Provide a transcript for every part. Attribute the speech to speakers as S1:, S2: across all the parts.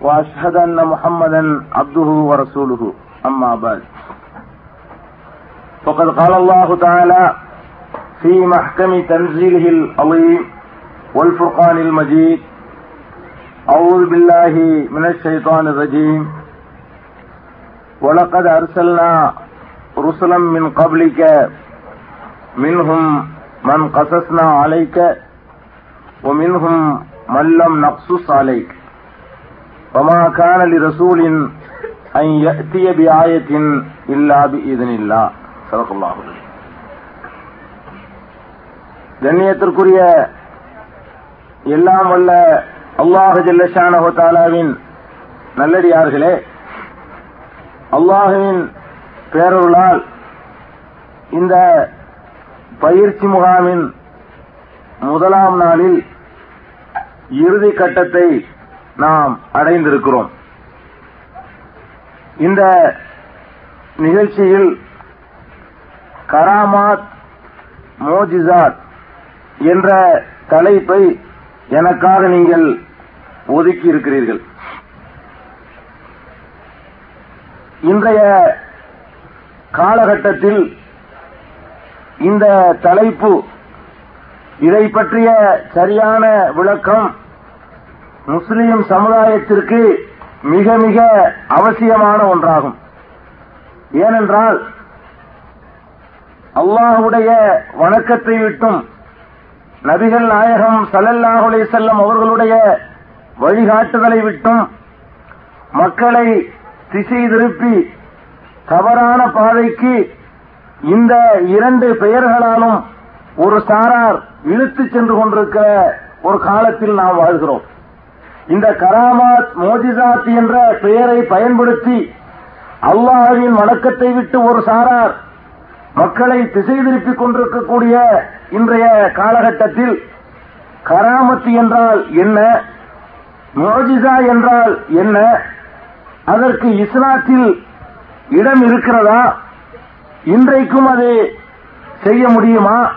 S1: وأشهد أن محمدا عبده ورسوله. أما بعد. فقد قال الله تعالى في محكم تنزيله العظيم والفرقان المجيد أعوذ بالله من الشيطان الرجيم. ولقد أرسلنا رسلا من قبلك منهم من قصصنا عليك ومنهم من لم نقصص عليك. وما كان لرسول أن يأتي بآية إلا بإذن الله صدق الله கண்ணியத்திற்குரிய எல்லாம் வல்ல அல்லாஹு ஜல்லஷானஹு தாலாவின் நல்லடியார்களே அல்லாஹுவின் பேரருளால் இந்த பயிற்சி முகாமின் முதலாம் நாளில் இறுதி கட்டத்தை நாம் அடைந்திருக்கிறோம். இந்த நிகழ்ச்சியில் கராமாத் மோஜிசாத் என்ற தலைப்பை எனக்காக நீங்கள் ஒதுக்கி இருக்கிறீர்கள் இன்றைய காலகட்டத்தில் இந்த தலைப்பு இதை பற்றிய சரியான விளக்கம் முஸ்லிம் சமுதாயத்திற்கு மிக மிக அவசியமான ஒன்றாகும். ஏனென்றால் அல்லாஹுடைய வணக்கத்தை விட்டும் நபிகள் நாயகம் சலல்லாஹுலே செல்லம் அவர்களுடைய வழிகாட்டுதலை விட்டும் மக்களை திசை திருப்பி தவறான பாதைக்கு இந்த இரண்டு பெயர்களாலும் ஒரு சாரார் இழுத்துச் சென்று கொண்டிருக்கிற ஒரு காலத்தில் நாம் வாழ்கிறோம். இந்த கராமாத் மோஜிசாத் என்ற பெயரை பயன்படுத்தி அல்லாஹின் வணக்கத்தை விட்டு ஒரு சாரார் மக்களை திசை திருப்பிக் கொண்டிருக்கக்கூடிய இன்றைய காலகட்டத்தில் கராமத்து என்றால் என்ன? மோஜிசா என்றால் என்ன? அதற்கு இஸ்லாத்தில் இடம் இருக்கிறதா? இன்றைக்கும் அது செய்ய முடியுமா?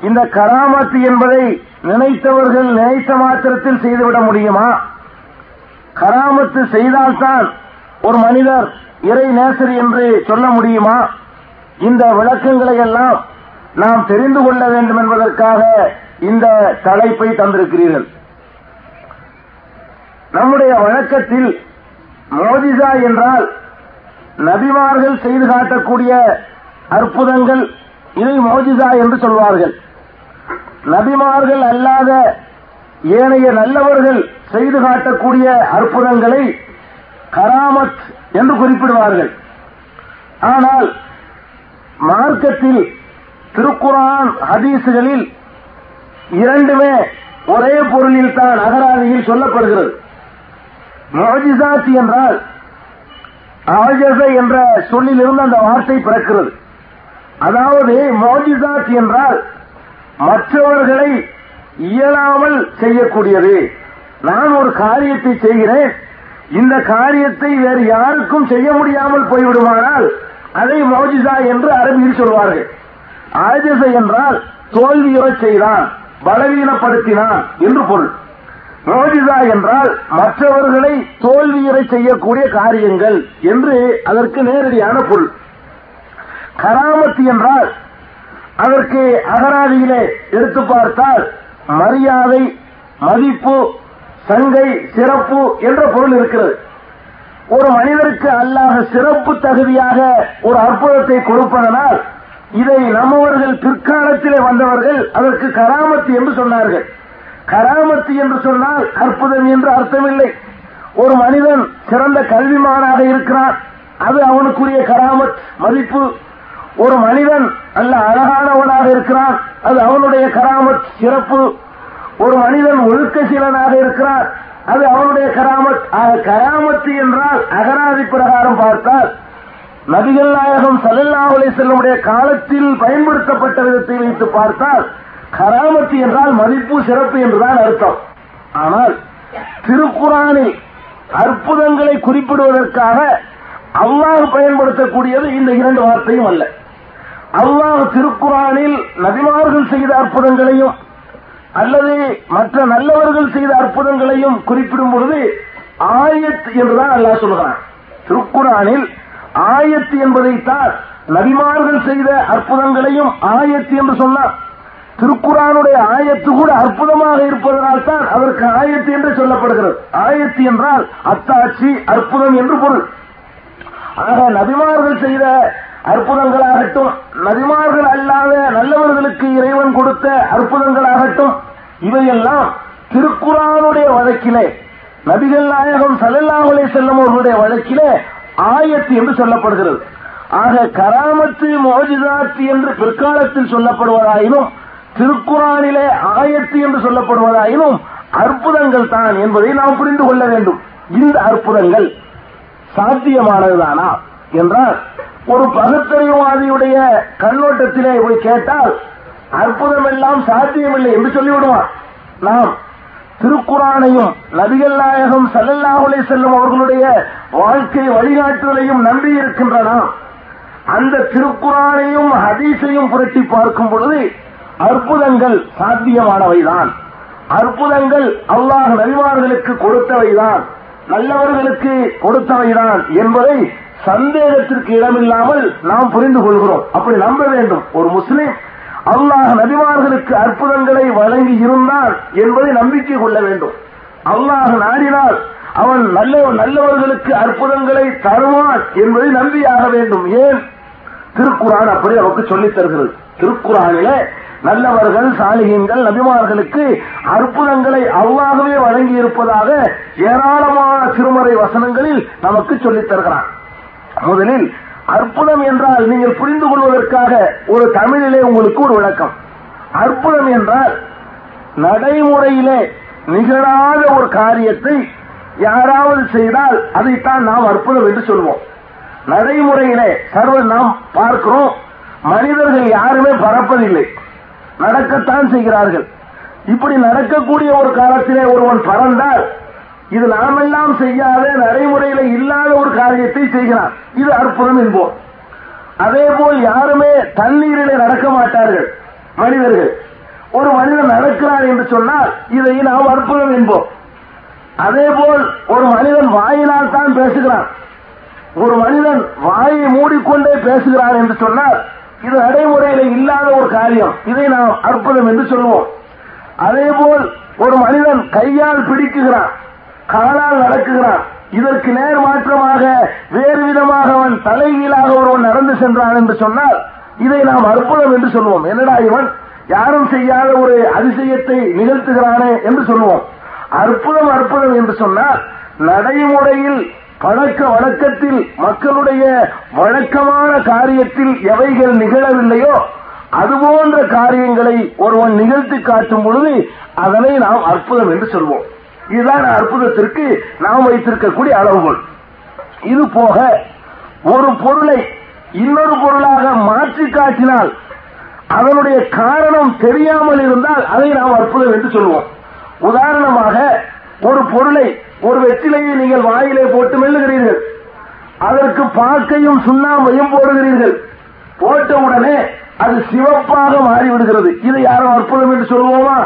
S1: இந்த கராமத்து என்பதை நினைத்தவர்கள் நினைத்த மாத்திரத்தில் செய்துவிட முடியுமா? கராமத்து செய்தால்தான் ஒரு மனிதர் இறை நேசர் என்று சொல்ல முடியுமா? இந்த விளக்கங்களை எல்லாம் நாம் தெரிந்து கொள்ள வேண்டும் என்பதற்காக இந்த தலைப்பை தந்திருக்கிறீர்கள். நம்முடைய வழக்கத்தில் மோதிசா என்றால் நபிமார்கள் செய்து காட்டக்கூடிய அற்புதங்கள் இதை மோஜிசா என்று சொல்வார்கள். நபிமார்கள் அல்லாத ஏனைய நல்லவர்கள் செய்து காட்டக்கூடிய அற்புதங்களை கராமத் என்று குறிப்பிடுவார்கள். ஆனால் மார்க்கத்தில் திருக்குரான் ஹதீசுகளில் இரண்டுமே ஒரே பொருளில் தான் அகராதியில் சொல்லப்படுகிறது. மோஜிசாத் என்றால் ஆஜச என்ற சொல்லிலிருந்து அந்த வார்த்தை பிறக்கிறது. அதாவது மோஜிசாத் என்றால் மற்றவர்களை இயலாமல் செய்யக்கூடியது. நான் ஒரு காரியத்தை செய்கிறேன். இந்த காரியத்தை வேறு யாருக்கும் செய்ய முடியாமல் போய்விடுமானால் அதை மோஜிசா என்று அரபியில் சொல்வார்கள். ஆஜச என்றால் தோல்வியுறச் செய்தான் பலவீனப்படுத்தினான் என்று பொருள். மோஜிசா என்றால் மற்றவர்களை தோல்வியுறச் செய்யக்கூடிய காரியங்கள் என்று அதற்கு நேரடியான பொருள். கராமத்து என்றால் அதற்கு அகராதியிலே எடுத்து பார்த்தால் மரியாதை மதிப்பு சங்கை சிறப்பு என்ற பொருள் இருக்கிறது. ஒரு மனிதருக்கு அல்லாத சிறப்பு தகுதியாக ஒரு அற்புதத்தை கொடுப்பதனால் இதை நம்மவர்கள் பிற்காலத்திலே வந்தவர்கள் அதற்கு கராமத்து என்று சொன்னார்கள். கராமத்து என்று சொன்னால் அற்புதம் என்று அர்த்தமில்லை. ஒரு மனிதன் சிறந்த கல்விமானாக இருக்கிறான். அது அவனுக்குரிய கராமத் மதிப்பு ஒரு மனிதன் நல்ல அழகானவனாக இருக்கிறான். அது அவனுடைய கராமத் சிறப்பு. ஒரு மனிதன் ஒழுக்கசீலனாக இருக்கிறான். அது அவனுடைய கராமத். ஆக கராமத்து என்றால் அகராதி பிரகாரம் பார்த்தால் நபிகள் நாயகம் சல்லல்லாஹு செல்லுடைய காலத்தில் பயன்படுத்தப்பட்ட விதத்தை வைத்து பார்த்தால் கராமத்து என்றால் மதிப்பு சிறப்பு என்றுதான் அர்த்தம். ஆனால் திருக்குறானில் அற்புதங்களை குறிப்பிடுவதற்காக அல்லாஹ் பயன்படுத்தக்கூடியது இந்த இரண்டு வார்த்தையும் அல்ல. அல்லாஹ் திருக்குறானில் நபிமார்கள் செய்த அற்புதங்களையும் அல்லது மற்ற நல்லவர்கள் செய்த அற்புதங்களையும் குறிப்பிடும் பொழுது ஆயத் என்றுதான் அல்லாஹ் சொல்கிறான். திருக்குறானில் ஆயத்து என்பதைத்தான் நபிமார்கள் செய்த அற்புதங்களையும் ஆயத்து என்று சொன்னார் திருக்குறானுடைய ஆயத்து கூட அற்புதமாக இருப்பதனால் தான் அதற்கு ஆயத்து என்று சொல்லப்படுகிறது. ஆயத்து என்றால் அத்தாட்சி அற்புதம் என்று பொருள். ஆக நபிமார்கள் செய்த அற்புதங்களாகட்டும் நபிமார்கள் அல்லாத நல்லவர்களுக்கு இறைவன் கொடுத்த அற்புதங்களாகட்டும் இவையெல்லாம் திருக்குறானுடைய வழக்கிலே நபிகள் நாயகம் சல்லல்லாஹுலே செல்லும் அவர்களுடைய வழக்கிலே ஆயத்து என்று சொல்லப்படுகிறது. ஆக கராமத்து மோஜிதாத்து என்று பிற்காலத்தில் சொல்லப்படுவதாயினும் திருக்குறானிலே ஆயத்து என்று சொல்லப்படுவதாயினும் அற்புதங்கள் தான் என்பதை நாம் புரிந்து கொள்ள வேண்டும். இந்த அற்புதங்கள். சாத்தியமானதுதானா? என்றால் ஒரு பகுத்தறிவாதியுடைய கண்ணோட்டத்திலே போய் கேட்டால் அற்புதம் எல்லாம் சாத்தியமில்லை என்று சொல்லிவிடுவான் நாம் திருக்குறானையும் நபிகள் நாயகம் சல்லல்லாஹுலே செல்லும் அவர்களுடைய வாழ்க்கை வழிகாட்டுதலையும் நம்பி இருக்கின்ற நாம் அந்த திருக்குறானையும் ஹதீஸையும் புரட்டி பார்க்கும் பொழுது அற்புதங்கள் சாத்தியமானவைதான். அற்புதங்கள் அல்லாஹ் நபிமார்களுக்கு கொடுத்தவைதான். நல்லவர்களுக்கு கொடுத்தவைதான் என்பதை சந்தேகத்திற்கு இடமில்லாமல் நாம் புரிந்து கொள்கிறோம். அப்படி நம்ப வேண்டும். ஒரு முஸ்லீம் அல்லாஹ் நபிமார்களுக்கு அற்புதங்களை வழங்கி இருந்தான் என்பதை நம்பிக்கை கொள்ள வேண்டும். அல்லாஹ் நாடினால் அவன் நல்ல நல்லவர்களுக்கு அற்புதங்களை தருவான் என்பதை நம்பியாக வேண்டும். ஏன்? திருக்குறான் அப்படி நமக்கு சொல்லித் தருகிறது. திருக்குறானிலே நல்லவர்கள் சாலிகங்கள் நபிமார்களுக்கு அற்புதங்களை அல்லாகவே வழங்கி இருப்பதாக ஏராளமான திருமறை வசனங்களில் நமக்கு சொல்லித் தருகிறான். முதலில் அற்புதம் என்றால் நீங்கள் புரிந்து கொள்வதற்காக ஒரு தமிழிலே உங்களுக்கு ஒரு விளக்கம். அற்புதம் என்றால் நடைமுறையிலே நிகழாத ஒரு காரியத்தை யாராவது செய்தால் அதைத்தான் நாம் அற்புதம் என்று சொல்வோம். நடைமுறையிலே சர்வ நாம் பார்க்கிறோம் மனிதர்கள் யாருமே பறப்பதில்லை நடக்கத்தான் செய்கிறார்கள். இப்படி நடக்கக்கூடிய ஒரு காலத்திலே ஒருவன் பறந்தால் இது நாமெல்லாம் செய்யாத நடைமுறையில இல்லாத ஒரு காரியத்தை செய்கிறான். இது அற்புதம் என்போம். அதே போல் யாருமே தண்ணீரிலே நடக்க மாட்டார்கள் மனிதர்கள். ஒரு மனிதன் நடக்கிறார் என்று சொன்னால் இதை நாம் அற்புதம் என்போம். அதே போல் ஒரு மனிதன் வாயினால் தான் பேசுகிறான். ஒரு மனிதன் வாயை மூடிக்கொண்டே பேசுகிறான் என்று சொன்னால் இது நடைமுறையில இல்லாத ஒரு காரியம். இதை நாம் அற்புதம் என்று சொல்வோம் அதே போல் ஒரு மனிதன் கையால் பிடிக்குகிறான் காலால் நடக்குகிறான் இதற்கு நேர் மாற்றமாக வேறு விதமாக அவன் தலைகீழாக ஒருவன் நடந்து சென்றான் என்று சொன்னால் இதை நாம் அற்புதம் என்று சொல்வோம் என்னடா இவன்? யாரும் செய்யாத ஒரு அதிசயத்தை நிகழ்த்துகிறானே என்று சொல்லுவோம். அற்புதம் அற்புதம் என்று சொன்னால் நடைமுறையில் பழக்க வழக்கத்தில் மக்களுடைய வழக்கமான காரியத்தில் எவைகள் நிகழவில்லையோ அதுபோன்ற காரியங்களை ஒருவன் நிகழ்த்தி காட்டும் பொழுது அதனை நாம் அற்புதம் என்று சொல்வோம். இதுதான் அற்புதத்திற்கு நாம் வைத்திருக்கக்கூடிய அளவுகோல். இது போக ஒரு பொருளை இன்னொரு பொருளாக மாற்றி காட்டினால் அதனுடைய காரணம் தெரியாமல் இருந்தால் அதை நாம் அற்புதம் என்று சொல்வோம். உதாரணமாக ஒரு பொருளை ஒரு வெற்றிலையை நீங்கள் வாயிலே போட்டு மெல்லுகிறீர்கள். அதற்கு பாக்கையும் சுண்ணாம்பையும் போடுகிறீர்கள். போட்ட உடனே அது சிவப்பாக மாறிவிடுகிறது. இதை யாரும் அற்புதம் என்று சொல்லுவோமா?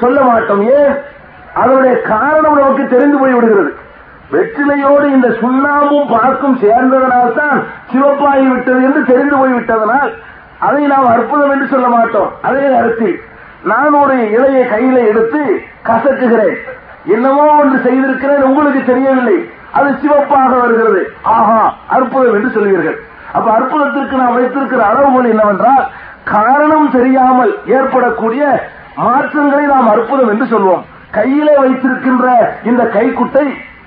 S1: சொல்ல மாட்டோம். ஏன்? அதனுடைய காரணம் நமக்கு தெரிந்து போய்விடுகிறது. வெற்றிலையோடு இந்த சுண்ணாம்பும் பாக்கும் சேர்ந்ததனால் தான் சிவப்பாகிவிட்டது என்று தெரிந்து போய்விட்டதனால் அதை நாம் அற்புதம் என்று சொல்ல மாட்டோம். அதே நேரத்தில் நான் ஒரு இலையை கையில எடுத்து கசக்குகிறேன். என்னமோ ஒன்று செய்திருக்கிறேன் உங்களுக்கு தெரியவில்லை. அது சிவப்பாக வருகிறது. ஆஹா அற்புதம் என்று சொல்வீர்கள். அப்ப அற்புதத்திற்கு நாம் வைத்திருக்கிற அளவுகோல் என்னவென்றால் காரணம் தெரியாமல் ஏற்படக்கூடிய மாற்றங்களை நாம் அற்புதம் என்று சொல்வோம். கையிலே வைத்திருக்கின்ற இந்த கைக்குட்டை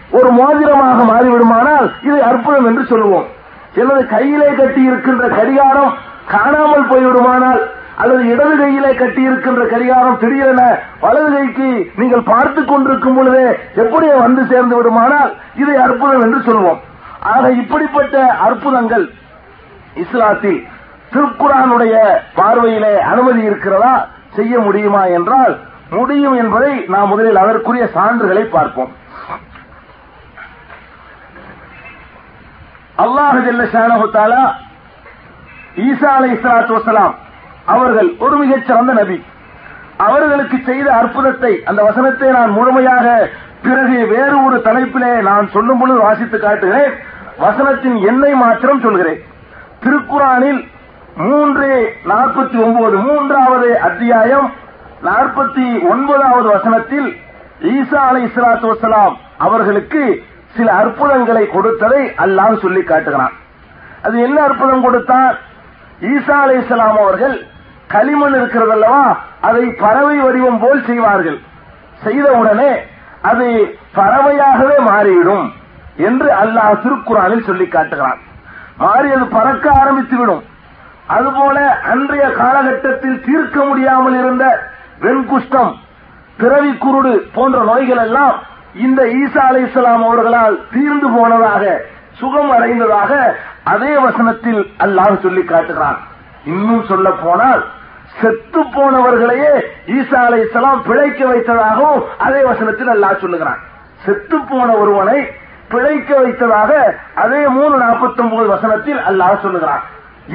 S1: ஒரு மோதிரமாக மாறிவிடுமானால் இது அற்புதம் என்று சொல்லுவோம் எனது கையிலே கட்டி இருக்கின்ற கடிகாரம் காணாமல் போய்விடுமானால் அல்லது இடது கையிலே கட்டி இருக்கின்ற திடீரென வலது கைக்கு நீங்கள் பார்த்துக் கொண்டிருக்கும் பொழுதே எப்படியே வந்து சேர்ந்து விடுமானால் இதை அற்புதம் என்று சொல்வோம். ஆக இப்படிப்பட்ட அற்புதங்கள் இஸ்லாத்தில் திருக்குறானுடைய பார்வையிலே அனுமதி இருக்கிறதா? செய்ய முடியுமா என்றால் முடியும் என்பதை நாம் முதலில் அதற்குரிய சான்றுகளை பார்ப்போம். அல்லாஹு ஷானஹு ஈசா அலை இஸ்லாத்து வசலாம் அவர்கள் ஒரு மிகச் சிறந்த நபி. அவர்களுக்கு செய்த அற்புதத்தை அந்த வசனத்தை நான் முழுமையாக பிறகு வேறு ஒரு தலைப்பிலே நான் சொல்லும் பொழுது வாசித்து காட்டுகிறேன். வசனத்தின் எண்ணை மாத்திரம் சொல்கிறேன். திருக்குறானில் மூன்று நாற்பத்தி ஒன்பது மூன்றாவது அத்தியாயம் நாற்பத்தி ஒன்பதாவது வசனத்தில் ஈசா அலை இஸ்லாத்து வசலாம் அவர்களுக்கு சில அற்புதங்களை கொடுத்ததை அல்லாஹ் சொல்லி காட்டுகிறான். அது என்ன அற்புதம் கொடுத்தான்? ஈசா அலை இஸ்லாம் அவர்கள் களிமண் இருக்கிறது அல்லவா? அதை பறவை வடிவம் போல் செய்வார்கள். செய்தவுடனே அது பறவையாகவே மாறிவிடும் என்று அல்லாஹ் திருக்குறானில் சொல்லி காட்டுகிறான். மாறி அது பறக்க ஆரம்பித்துவிடும். அதுபோல அன்றைய காலகட்டத்தில் தீர்க்க முடியாமல் இருந்த வெண்குஷ்டம் பிறவி குருடு போன்ற நோய்கள் எல்லாம் இந்த ஈசா அலை இஸ்லாம் அவர்களால் தீர்ந்து போனதாக சுகம் அடைந்ததாக அதே வசனத்தில் அல்லாஹ் சொல்லி காட்டுகிறான். இன்னும் சொல்ல போனால் செத்து போனவர்களையே ஈசா அலை இஸ்லாம் பிழைக்க வைத்ததாகவும் அதே வசனத்தில் அல்லாஹ் சொல்லுகிறான். செத்து போன ஒருவனை பிழைக்க வைத்ததாக அதே மூணு நாற்பத்தி ஒன்பது வசனத்தில் அல்லாஹ் சொல்லுகிறான்.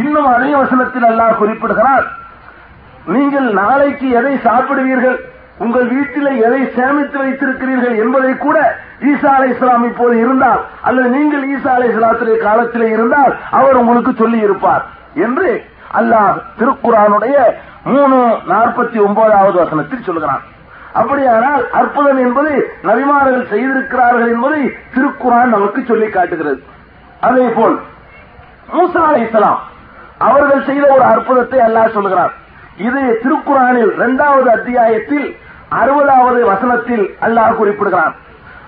S1: இன்னும் அதே வசனத்தில் அல்லாஹ் குறிப்பிடுகிறான் நீங்கள் நாளைக்கு எதை சாப்பிடுவீர்கள்? உங்கள் வீட்டில் எதை சேமித்து வைத்திருக்கிறீர்கள்? என்பதை கூட ஈசா அலை இஸ்லாம் இப்போது இருந்தால் அல்லது நீங்கள் ஈசா அலை இஸ்லாத்திலே காலத்திலே இருந்தால் அவர் உங்களுக்கு சொல்லி இருப்பார். என்று அல்லாஹ் திருக்குறானுடைய மூணு நாற்பத்தி ஒன்பதாவது வசனத்தில் சொல்கிறான். அப்படியானால் அற்புதம் என்பது நபிமார்கள் செய்திருக்கிறார்கள் என்பதை திருக்குறான் நமக்கு சொல்லி காட்டுகிறது. அதே போல் மூசா அலை இஸ்லாம் அவர்கள் செய்த ஒரு அற்புதத்தை அல்லாஹ் சொல்கிறார். இது திருக்குறானில் இரண்டாவது அத்தியாயத்தில் அறுபதாவது வசனத்தில் அல்லாஹ் குறிப்பிடுகிறான்.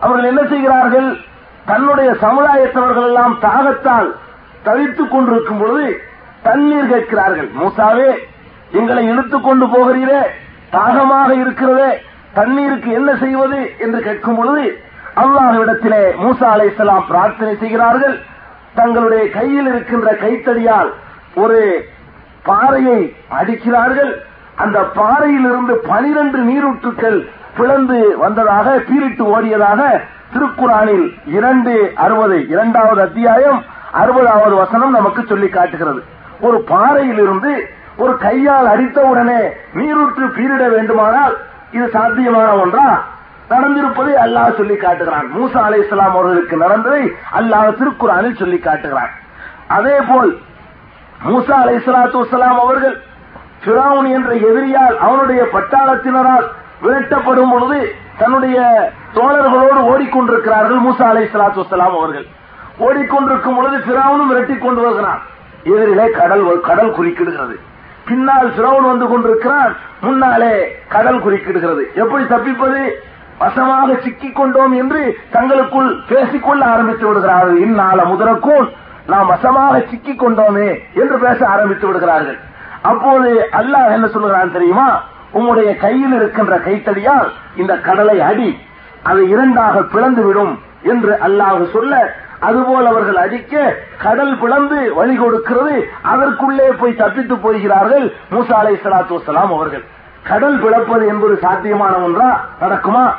S1: அவர்கள் என்ன செய்கிறார்கள்? தன்னுடைய சமுதாயத்தவர்கள் எல்லாம் தாகத்தால் தவித்துக் கொண்டிருக்கும் பொழுது தண்ணீர் கேட்கிறார்கள். மூசாவே எங்களை இழுத்துக் கொண்டு போகிறீரே தாகமாக இருக்கிறதே தண்ணீருக்கு என்ன செய்வது என்று கேட்கும் பொழுது அல்லாஹ்விடத்திலே மூசா அலை பிரார்த்தனை செய்கிறார்கள். தங்களுடைய கையில் இருக்கின்ற கைத்தடியால் ஒரு பாறையை அடிக்கிறார்கள். அந்த பாறையிலிருந்து பனிரெண்டு நீரூற்றுக்கள் பிளந்து வந்ததாக பீரிட்டு ஓடியதாக திருக்குறானில் இரண்டு அறுபது இரண்டாவது அத்தியாயம் அறுபதாவது வசனம் நமக்கு சொல்லி காட்டுகிறது. ஒரு பாறையிலிருந்து ஒரு கையால் அடித்தவுடனே நீரூற்று பீரிட வேண்டுமானால் இது சாத்தியமான ஒன்றா? நடந்திருப்பதை அல்லாஹ் சொல்லி காட்டுகிறான். மூசா அலை இஸ்லாம் அவர்களுக்கு நடந்ததை அல்லாஹ் திருக்குறானில் சொல்லி காட்டுகிறான். அதே போல் மூசா அலை இஸ்லாத்து அவர்கள் பிராவுன் என்ற எதிரியால் அவனுடைய பட்டாளத்தினரால் விரட்டப்படும் பொழுது தன்னுடைய தோழர்களோடு ஓடிக்கொண்டிருக்கிறார்கள் மூசா அலை சலாத்து வலாம் அவர்கள். ஓடிக்கொண்டிருக்கும் பொழுது சிராவனும் விரட்டிக் கொண்டு வருகிறான். எதிரிலே கடல் கடல் குறுக்கிடுகிறது. பின்னால் பிறவுன் வந்து கொண்டிருக்கிறான். முன்னாலே கடல் குறுக்கிடுகிறது. எப்படி தப்பிப்பது? வசமாக சிக்கிக் கொண்டோம் என்று தங்களுக்குள் பேசிக்கொள்ள ஆரம்பித்து விடுகிறார்கள். இந்நாள முதற்கும் நாம் வசமாக சிக்கிக் கொண்டோமே என்று பேச ஆரம்பித்து விடுகிறார்கள். அப்போது அல்லாஹ் என்ன சொல்லுகிறான் தெரியுமா? உம்முடைய கையில் இருக்கின்ற கைத்தடியால் இந்த கடலை அடி அது இரண்டாக பிளந்து விடும் என்று அல்லாஹ் சொல்ல அதுபோல் அவர்கள் அடிக்க கடல் பிளந்து வழி கொடுக்கிறது அதற்குள்ளே போய் தப்பித்து போகிறார்கள் மூசா அலை சலாத்து வலாம் அவர்கள். கடல் பிளப்பது என்பது சாத்தியமான ஒன்றா? நடக்குமா?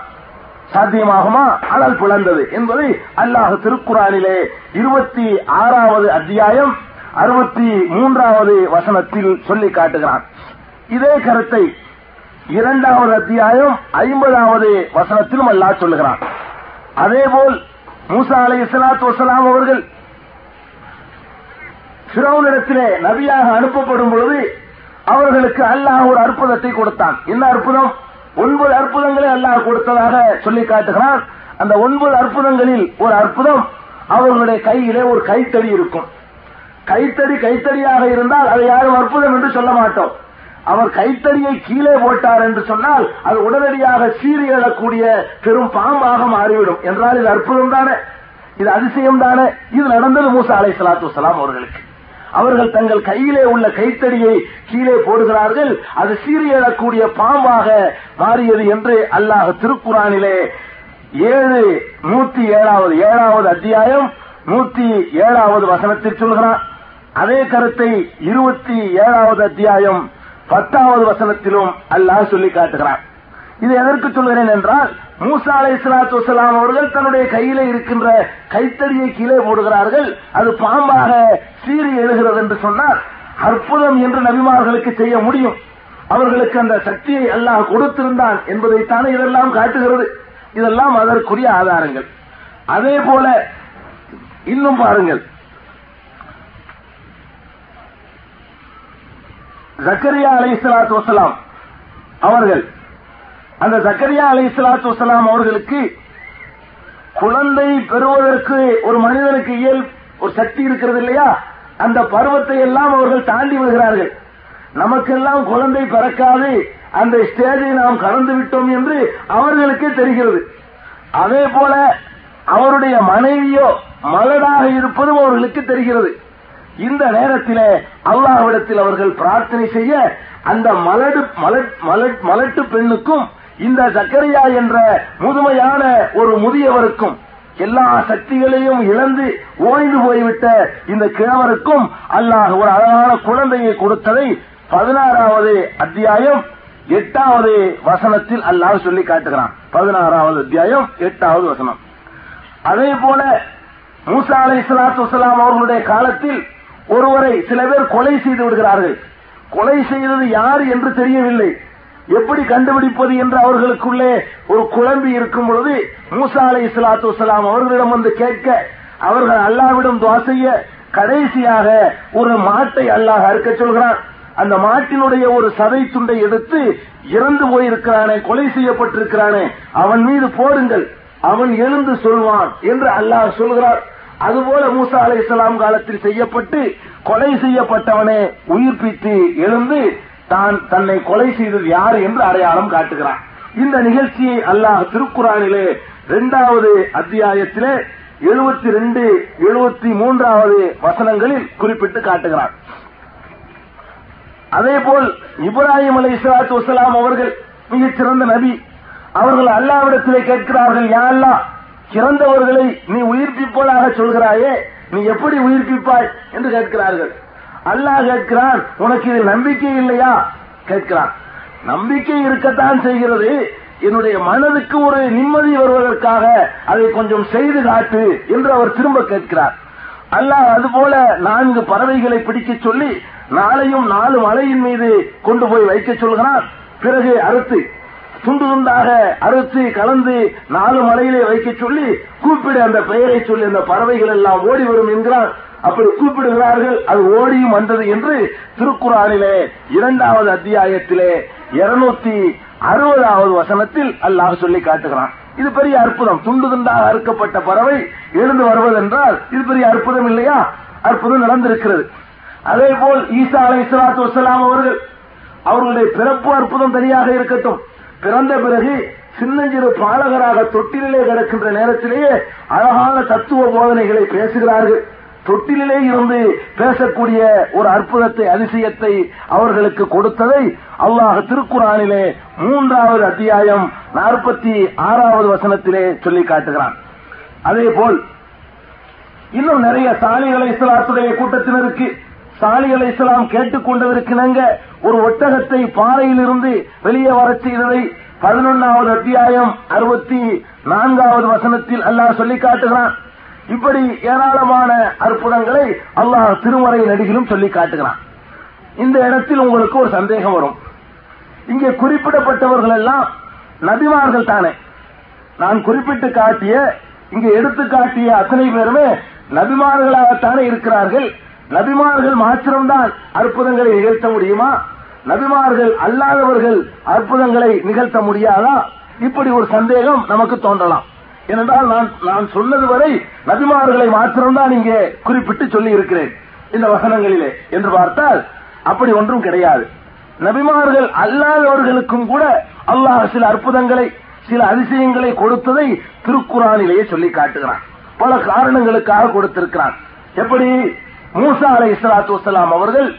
S1: சாத்தியமாகுமா? அனல் பிளந்தது என்பதை அல்லாஹ் திருக்குறானிலே இருபத்தி ஆறாவது அத்தியாயம் அறுபத்தி மூன்றாவது வசனத்தில் சொல்லி காட்டுகிறான். இதே கருத்தை இரண்டாவது அத்தியாயம் ஐம்பதாவது வசனத்திலும் அல்லாஹ் சொல்லுகிறான். அதேபோல் மூசா அலை இஸ்லாத்து வசலாம் அவர்கள் சிறவுனிடத்திலே நபியாக அனுப்பப்படும் பொழுது அவர்களுக்கு அல்லாஹ் ஒரு அற்புதத்தை கொடுத்தான். என்ன அற்புதம்? ஒன்பது அற்புதங்களை அல்லாஹ் கொடுத்ததாக சொல்லி காட்டுகிறான் அந்த ஒன்பது அற்புதங்களில் ஒரு அற்புதம் அவர்களுடைய கையிலே ஒரு கைத்தடி இருக்கும். கைத்தடி கைத்தடியாக இருந்தால் அதை யாரும் அற்புதம் என்று சொல்ல மாட்டோம். அவர் கைத்தறியை கீழே போட்டார் என்று சொன்னால் அது உடனடியாக சீறி எழக்கூடிய பெரும் பாம்பாக மாறிவிடும். என்றால் இது அற்புதம் தானே? இது அதிசயம் தானே? இது நடந்தது மூசா அலை சலாத்து வலாம் அவர்களுக்கு. அவர்கள் தங்கள் கையிலே உள்ள கைத்தடியை கீழே போடுகிறார்கள். அது சீரியழக்கூடிய பாம்பாக மாறியது என்று அல்லாஹ் திருக்குறானிலே ஏழு நூத்தி ஏழாவது ஏழாவது அத்தியாயம் நூத்தி ஏழாவது வசனத்தில் சொல்கிறான். அதே கருத்தை இருபத்தி ஏழாவது அத்தியாயம் பத்தாவது வசனத்திலும் அல்லாஹ் சொல்லி காட்டுகிறான். இது எதற்கு சொல்கிறேன் என்றால் மூசா அலை சலாத்து வசலாம் அவர்கள் தன்னுடைய கையில இருக்கின்ற கைத்தடியை கீழே போடுகிறார்கள். அது பாம்பாக சீறி எழுகிறது என்று சொன்னால் அற்புதம் என்று நபிமார்களுக்கு செய்ய முடியும். அவர்களுக்கு அந்த சக்தியை அல்லாஹ் கொடுத்திருந்தான் என்பதைத்தானே இதெல்லாம் காட்டுகிறது. இதெல்லாம் அதற்குரிய ஆதாரங்கள். அதே போல இன்னும் பாருங்கள். ஜக்கரியா அலை சலாத்து வசலாம் அவர்கள் அந்த ஜக்கரியா அலை சலாத்து வசலாம் அவர்களுக்கு குழந்தை பெறுவதற்கு ஒரு மனிதனுக்கு இயல் ஒரு சக்தி இருக்கிறது இல்லையா? அந்த பருவத்தை எல்லாம் அவர்கள் தாண்டி வருகிறார்கள் நமக்கெல்லாம் குழந்தை பிறக்காது அந்த ஸ்டேஜை நாம் கடந்து விட்டோம் என்று அவர்களுக்கே தெரிகிறது. அதே போல அவருடைய மனைவியோ மலடாக இருப்பதும் அவர்களுக்கு தெரிகிறது. இந்த நேரத்திலே அல்லாஹ்விடத்தில் அவர்கள் பிரார்த்தனை செய்ய அந்த மலடு மலட்டு பெண்ணுக்கும் இந்த சக்கரியா என்ற முதுமையான ஒரு முதியவருக்கும் எல்லா சக்திகளையும் இழந்து ஓய்ந்து போய்விட்ட இந்த கிழவருக்கும் அல்லாஹ் ஒரு அழகான குழந்தையை கொடுத்ததை பதினாறாவது அத்தியாயம் எட்டாவது வசனத்தில் அல்லாஹ் சொல்லி காட்டுகிறான். பதினாறாவது அத்தியாயம் எட்டாவது வசனம். அதே போல மூசா அலை சலாத்து வசலாம் அவர்களுடைய காலத்தில் ஒருவரை சில பேர் கொலை செய்து விடுகிறார்கள். கொலை செய்தது யார் என்று தெரியவில்லை. எப்படி கண்டுபிடிப்பது என்று அவர்களுக்குள்ளே ஒரு குழம்பி இருக்கும் பொழுது மூசா அலை இஸ்லாத்து வலாம் அவர்களிடம் வந்து கேட்க அவர்கள் அல்லாவிடம் துவா செய்ய கடைசியாக ஒரு மாட்டை அல்லாஹ் அறுக்க சொல்கிறான். அந்த மாட்டினுடைய ஒரு சதை துண்டை எடுத்து இறந்து போயிருக்கிறானே கொலை செய்யப்பட்டிருக்கிறானே அவன் மீது போடுங்கள் அவன் எழுந்து சொல்வான் என்று அல்லாஹ் சொல்கிறார். அதுபோல மூசா அலை இஸ்லாம் காலத்தில் செய்யப்பட்டு கொலை செய்யப்பட்டவனே உயிர்ப்பித்து எழுந்து தான் தன்னை கொலை செய்தது யார் என்று அடையாளம் காட்டுகிறான். இந்த நிகழ்ச்சியை அல்லாஹ் திருக்குறானிலே இரண்டாவது அத்தியாயத்திலே எழுபத்தி ரெண்டு எழுபத்தி மூன்றாவது வசனங்களில் குறிப்பிட்டு காட்டுகிறான். அதேபோல் இப்ராஹிம் அலை இஸ்லாத்து வசலாம் அவர்கள் மிகச் சிறந்த நபி. அவர்கள் அல்லாவிடத்திலே கேட்கிறார்கள் யா அல்லா சிறந்தவர்களை நீ உயிர்ப்பிப்பதாக சொல்கிறாயே நீ எப்படி உயிர்ப்பிப்பாய் என்று கேட்கிறார்கள். அல்லாஹ் கேட்கிறான் உனக்கு இதில் நம்பிக்கை இல்லையா? கேட்கிறான். நம்பிக்கை இருக்கத்தான் செய்கிறது. என்னுடைய மனதுக்கு ஒரு நிம்மதி வருவதற்காக அதை கொஞ்சம் செய்து காட்டு என்று அவர் திரும்ப கேட்கிறார். அல்லாஹ் அதுபோல நான்கு பறவைகளை பிடிக்க சொல்லி நாளையும் நாலு மலையின் மீது கொண்டு போய் வைக்க சொல்கிறான். பிறகு அறுத்து துண்டு துண்டாக அறுத்து கலந்து நாலு மலையிலே வைக்க சொல்லி கூப்பிடு அந்த பெயரை சொல்லி அந்த பறவைகள் எல்லாம் ஓடி வரும் என்கிறான் அப்படி கூப்பிடுகிறார்கள். அது ஓடியும் வந்தது என்று திருக்குறானிலே இரண்டாவது அத்தியாயத்திலே இருநூத்தி அறுபதாவது வசனத்தில் அல்லாஹ் சொல்லி காட்டுகிறான். இது பெரிய அற்புதம். துண்டு துண்டாக அறுக்கப்பட்ட பறவை எழுந்து வருவதென்றால் இது பெரிய அற்புதம் இல்லையா? அற்புதம் நடந்திருக்கிறது. அதே போல் ஈசா அலை இஸ்லாத்து வசலாம் அவர்கள் அவர்களுடைய பிறப்பு அற்புதம் தனியாக இருக்கட்டும். பிறந்த பிறகு சின்னஞ்சிறு பாலகராக தொட்டிலே கிடக்கின்ற நேரத்திலேயே அழகான தத்துவ போதனைகளை பேசுகிறார்கள். தொட்டிலே இருந்து பேசக்கூடிய ஒரு அற்புதத்தை அதிசயத்தை அவர்களுக்கு கொடுத்ததை அல்லாஹ் திருக்குறானிலே மூன்றாவது அத்தியாயம் நாற்பத்தி ஆறாவது வசனத்திலே சொல்லி காட்டுகிறான். அதே போல் இன்னும் நிறைய சாலிகளை இஸ்லாத்துடைய கூட்டத்தினருக்கு சாலிகளை இஸ்லாம் கேட்டுக்கொண்டதற்கிணங்க ஒரு ஒட்டகத்தை பாறையிலிருந்து வெளியே வரச் செய்ததை பதினொன்னாவது அத்தியாயம் அறுபத்தி நான்காவது வசனத்தில் அல்லாஹ் சொல்லி காட்டுகிறான். இப்படி ஏராளமான அற்புதங்களை அல்லாஹ் திருமறை நடிகிலும் சொல்லி காட்டுகிறான். இந்த இடத்தில் உங்களுக்கு ஒரு சந்தேகம் வரும். இங்கே குறிப்பிடப்பட்டவர்கள் எல்லாம் நபிமார்கள் தானே. நான் குறிப்பிட்டு காட்டிய இங்கே எடுத்து காட்டிய அத்தனை பேருமே நபிமார்களாகத்தானே இருக்கிறார்கள். நபிமார்கள் மாத்திரம்தான் அற்புதங்களை நிகழ்த்த முடியுமா? நபிமார்கள் அல்லாதவர்கள் அற்புதங்களை நிகழ்த்த முடியாதா? இப்படி ஒரு சந்தேகம் நமக்கு தோன்றலாம். ஏனென்றால் நான் நான் சொன்னது வரை நபிமார்களை மாத்திரம்தான் இங்கே குறிப்பிட்டு சொல்லி இருக்கிறேன் இந்த வசனங்களிலே என்று பார்த்தால் அப்படி ஒன்றும் கிடையாது. நபிமார்கள் அல்லாதவர்களுக்கும் கூட அல்லாஹ் சில அற்புதங்களை சில அதிசயங்களை கொடுத்ததை திருக்குறானிலேயே சொல்லி காட்டுகிறான் பல காரணங்களுக்காக கொடுத்திருக்கிறான். எப்படி? மூசா அலை இஸ்லாத்து வசலாம் அவர்கள்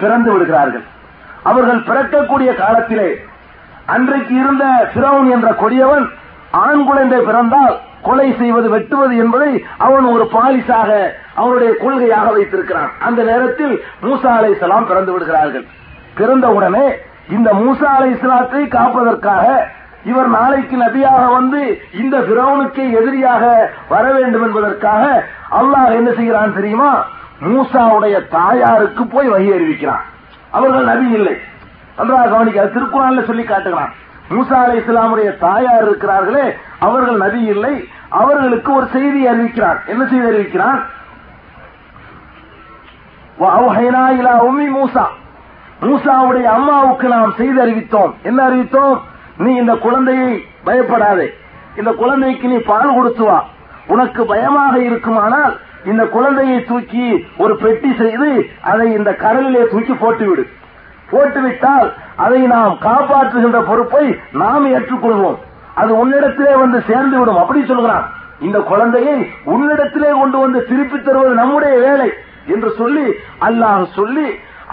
S1: பிறந்து விடுகிறார்கள். அவர்கள் பிறக்கக்கூடிய காலத்திலே அன்றைக்கு இருந்த பிரவுன் என்ற கொடியவன் ஆண் குழந்தை பிறந்தால் கொலை செய்வது வெட்டுவது என்பதை அவன் ஒரு பாலிசாக அவனுடைய கொள்கையாக வைத்திருக்கிறான். அந்த நேரத்தில் மூசா அலை இஸ்லாம் பிறந்து விடுகிறார்கள். பிறந்தவுடனே இந்த மூசா அலை இஸ்லாத்தை காப்பதற்காக இவர் நாளைக்கு நபியாக வந்து இந்த பிரவுனுக்கு எதிரியாக வர வேண்டும் என்பதற்காக அல்லாஹ் என்ன செய்கிறான் தெரியுமா? மூசாவுடைய தாயாருக்கு போய் வகி அறிவிக்கிறான். அவர்கள் நபி இல்லை. நன்றாக கவனிக்க திருக்குறான்ல சொல்லி காட்டுகிறான். மூசா அலை இஸ்லாமுடைய தாயார் இருக்கிறார்களே அவர்கள் நபி இல்லை. அவர்களுக்கு ஒரு செய்தி அறிவிக்கிறான். என்ன செய்தி அறிவிக்கிறான்? உம்மி மூசா. மூசாவுடைய அம்மாவுக்கு நாம் செய்து அறிவித்தோம். என்ன அறிவித்தோம்? நீ இந்த குழந்தையை பயப்படாதே. இந்த குழந்தைக்கு நீ பால் கொடுத்து வா. உனக்கு பயமாக இருக்குமானால் இந்த குழந்தையை தூக்கி ஒரு பெட்டி செய்து அதை இந்த கடலிலே தூக்கி போட்டுவிடு. போட்டுவிட்டால் அதை நாம் காப்பாற்றுகின்ற பொறுப்பை நாம் ஏற்றுக்கொள்வோம். அது உன்னிடத்திலே வந்து சேர்ந்து விடும் அப்படி சொல்கிறான். இந்த குழந்தையை உன்னிடத்திலே கொண்டு வந்து திருப்பி தருவது நம்முடைய வேலை என்று சொல்லி அல்லாஹ் சொல்லி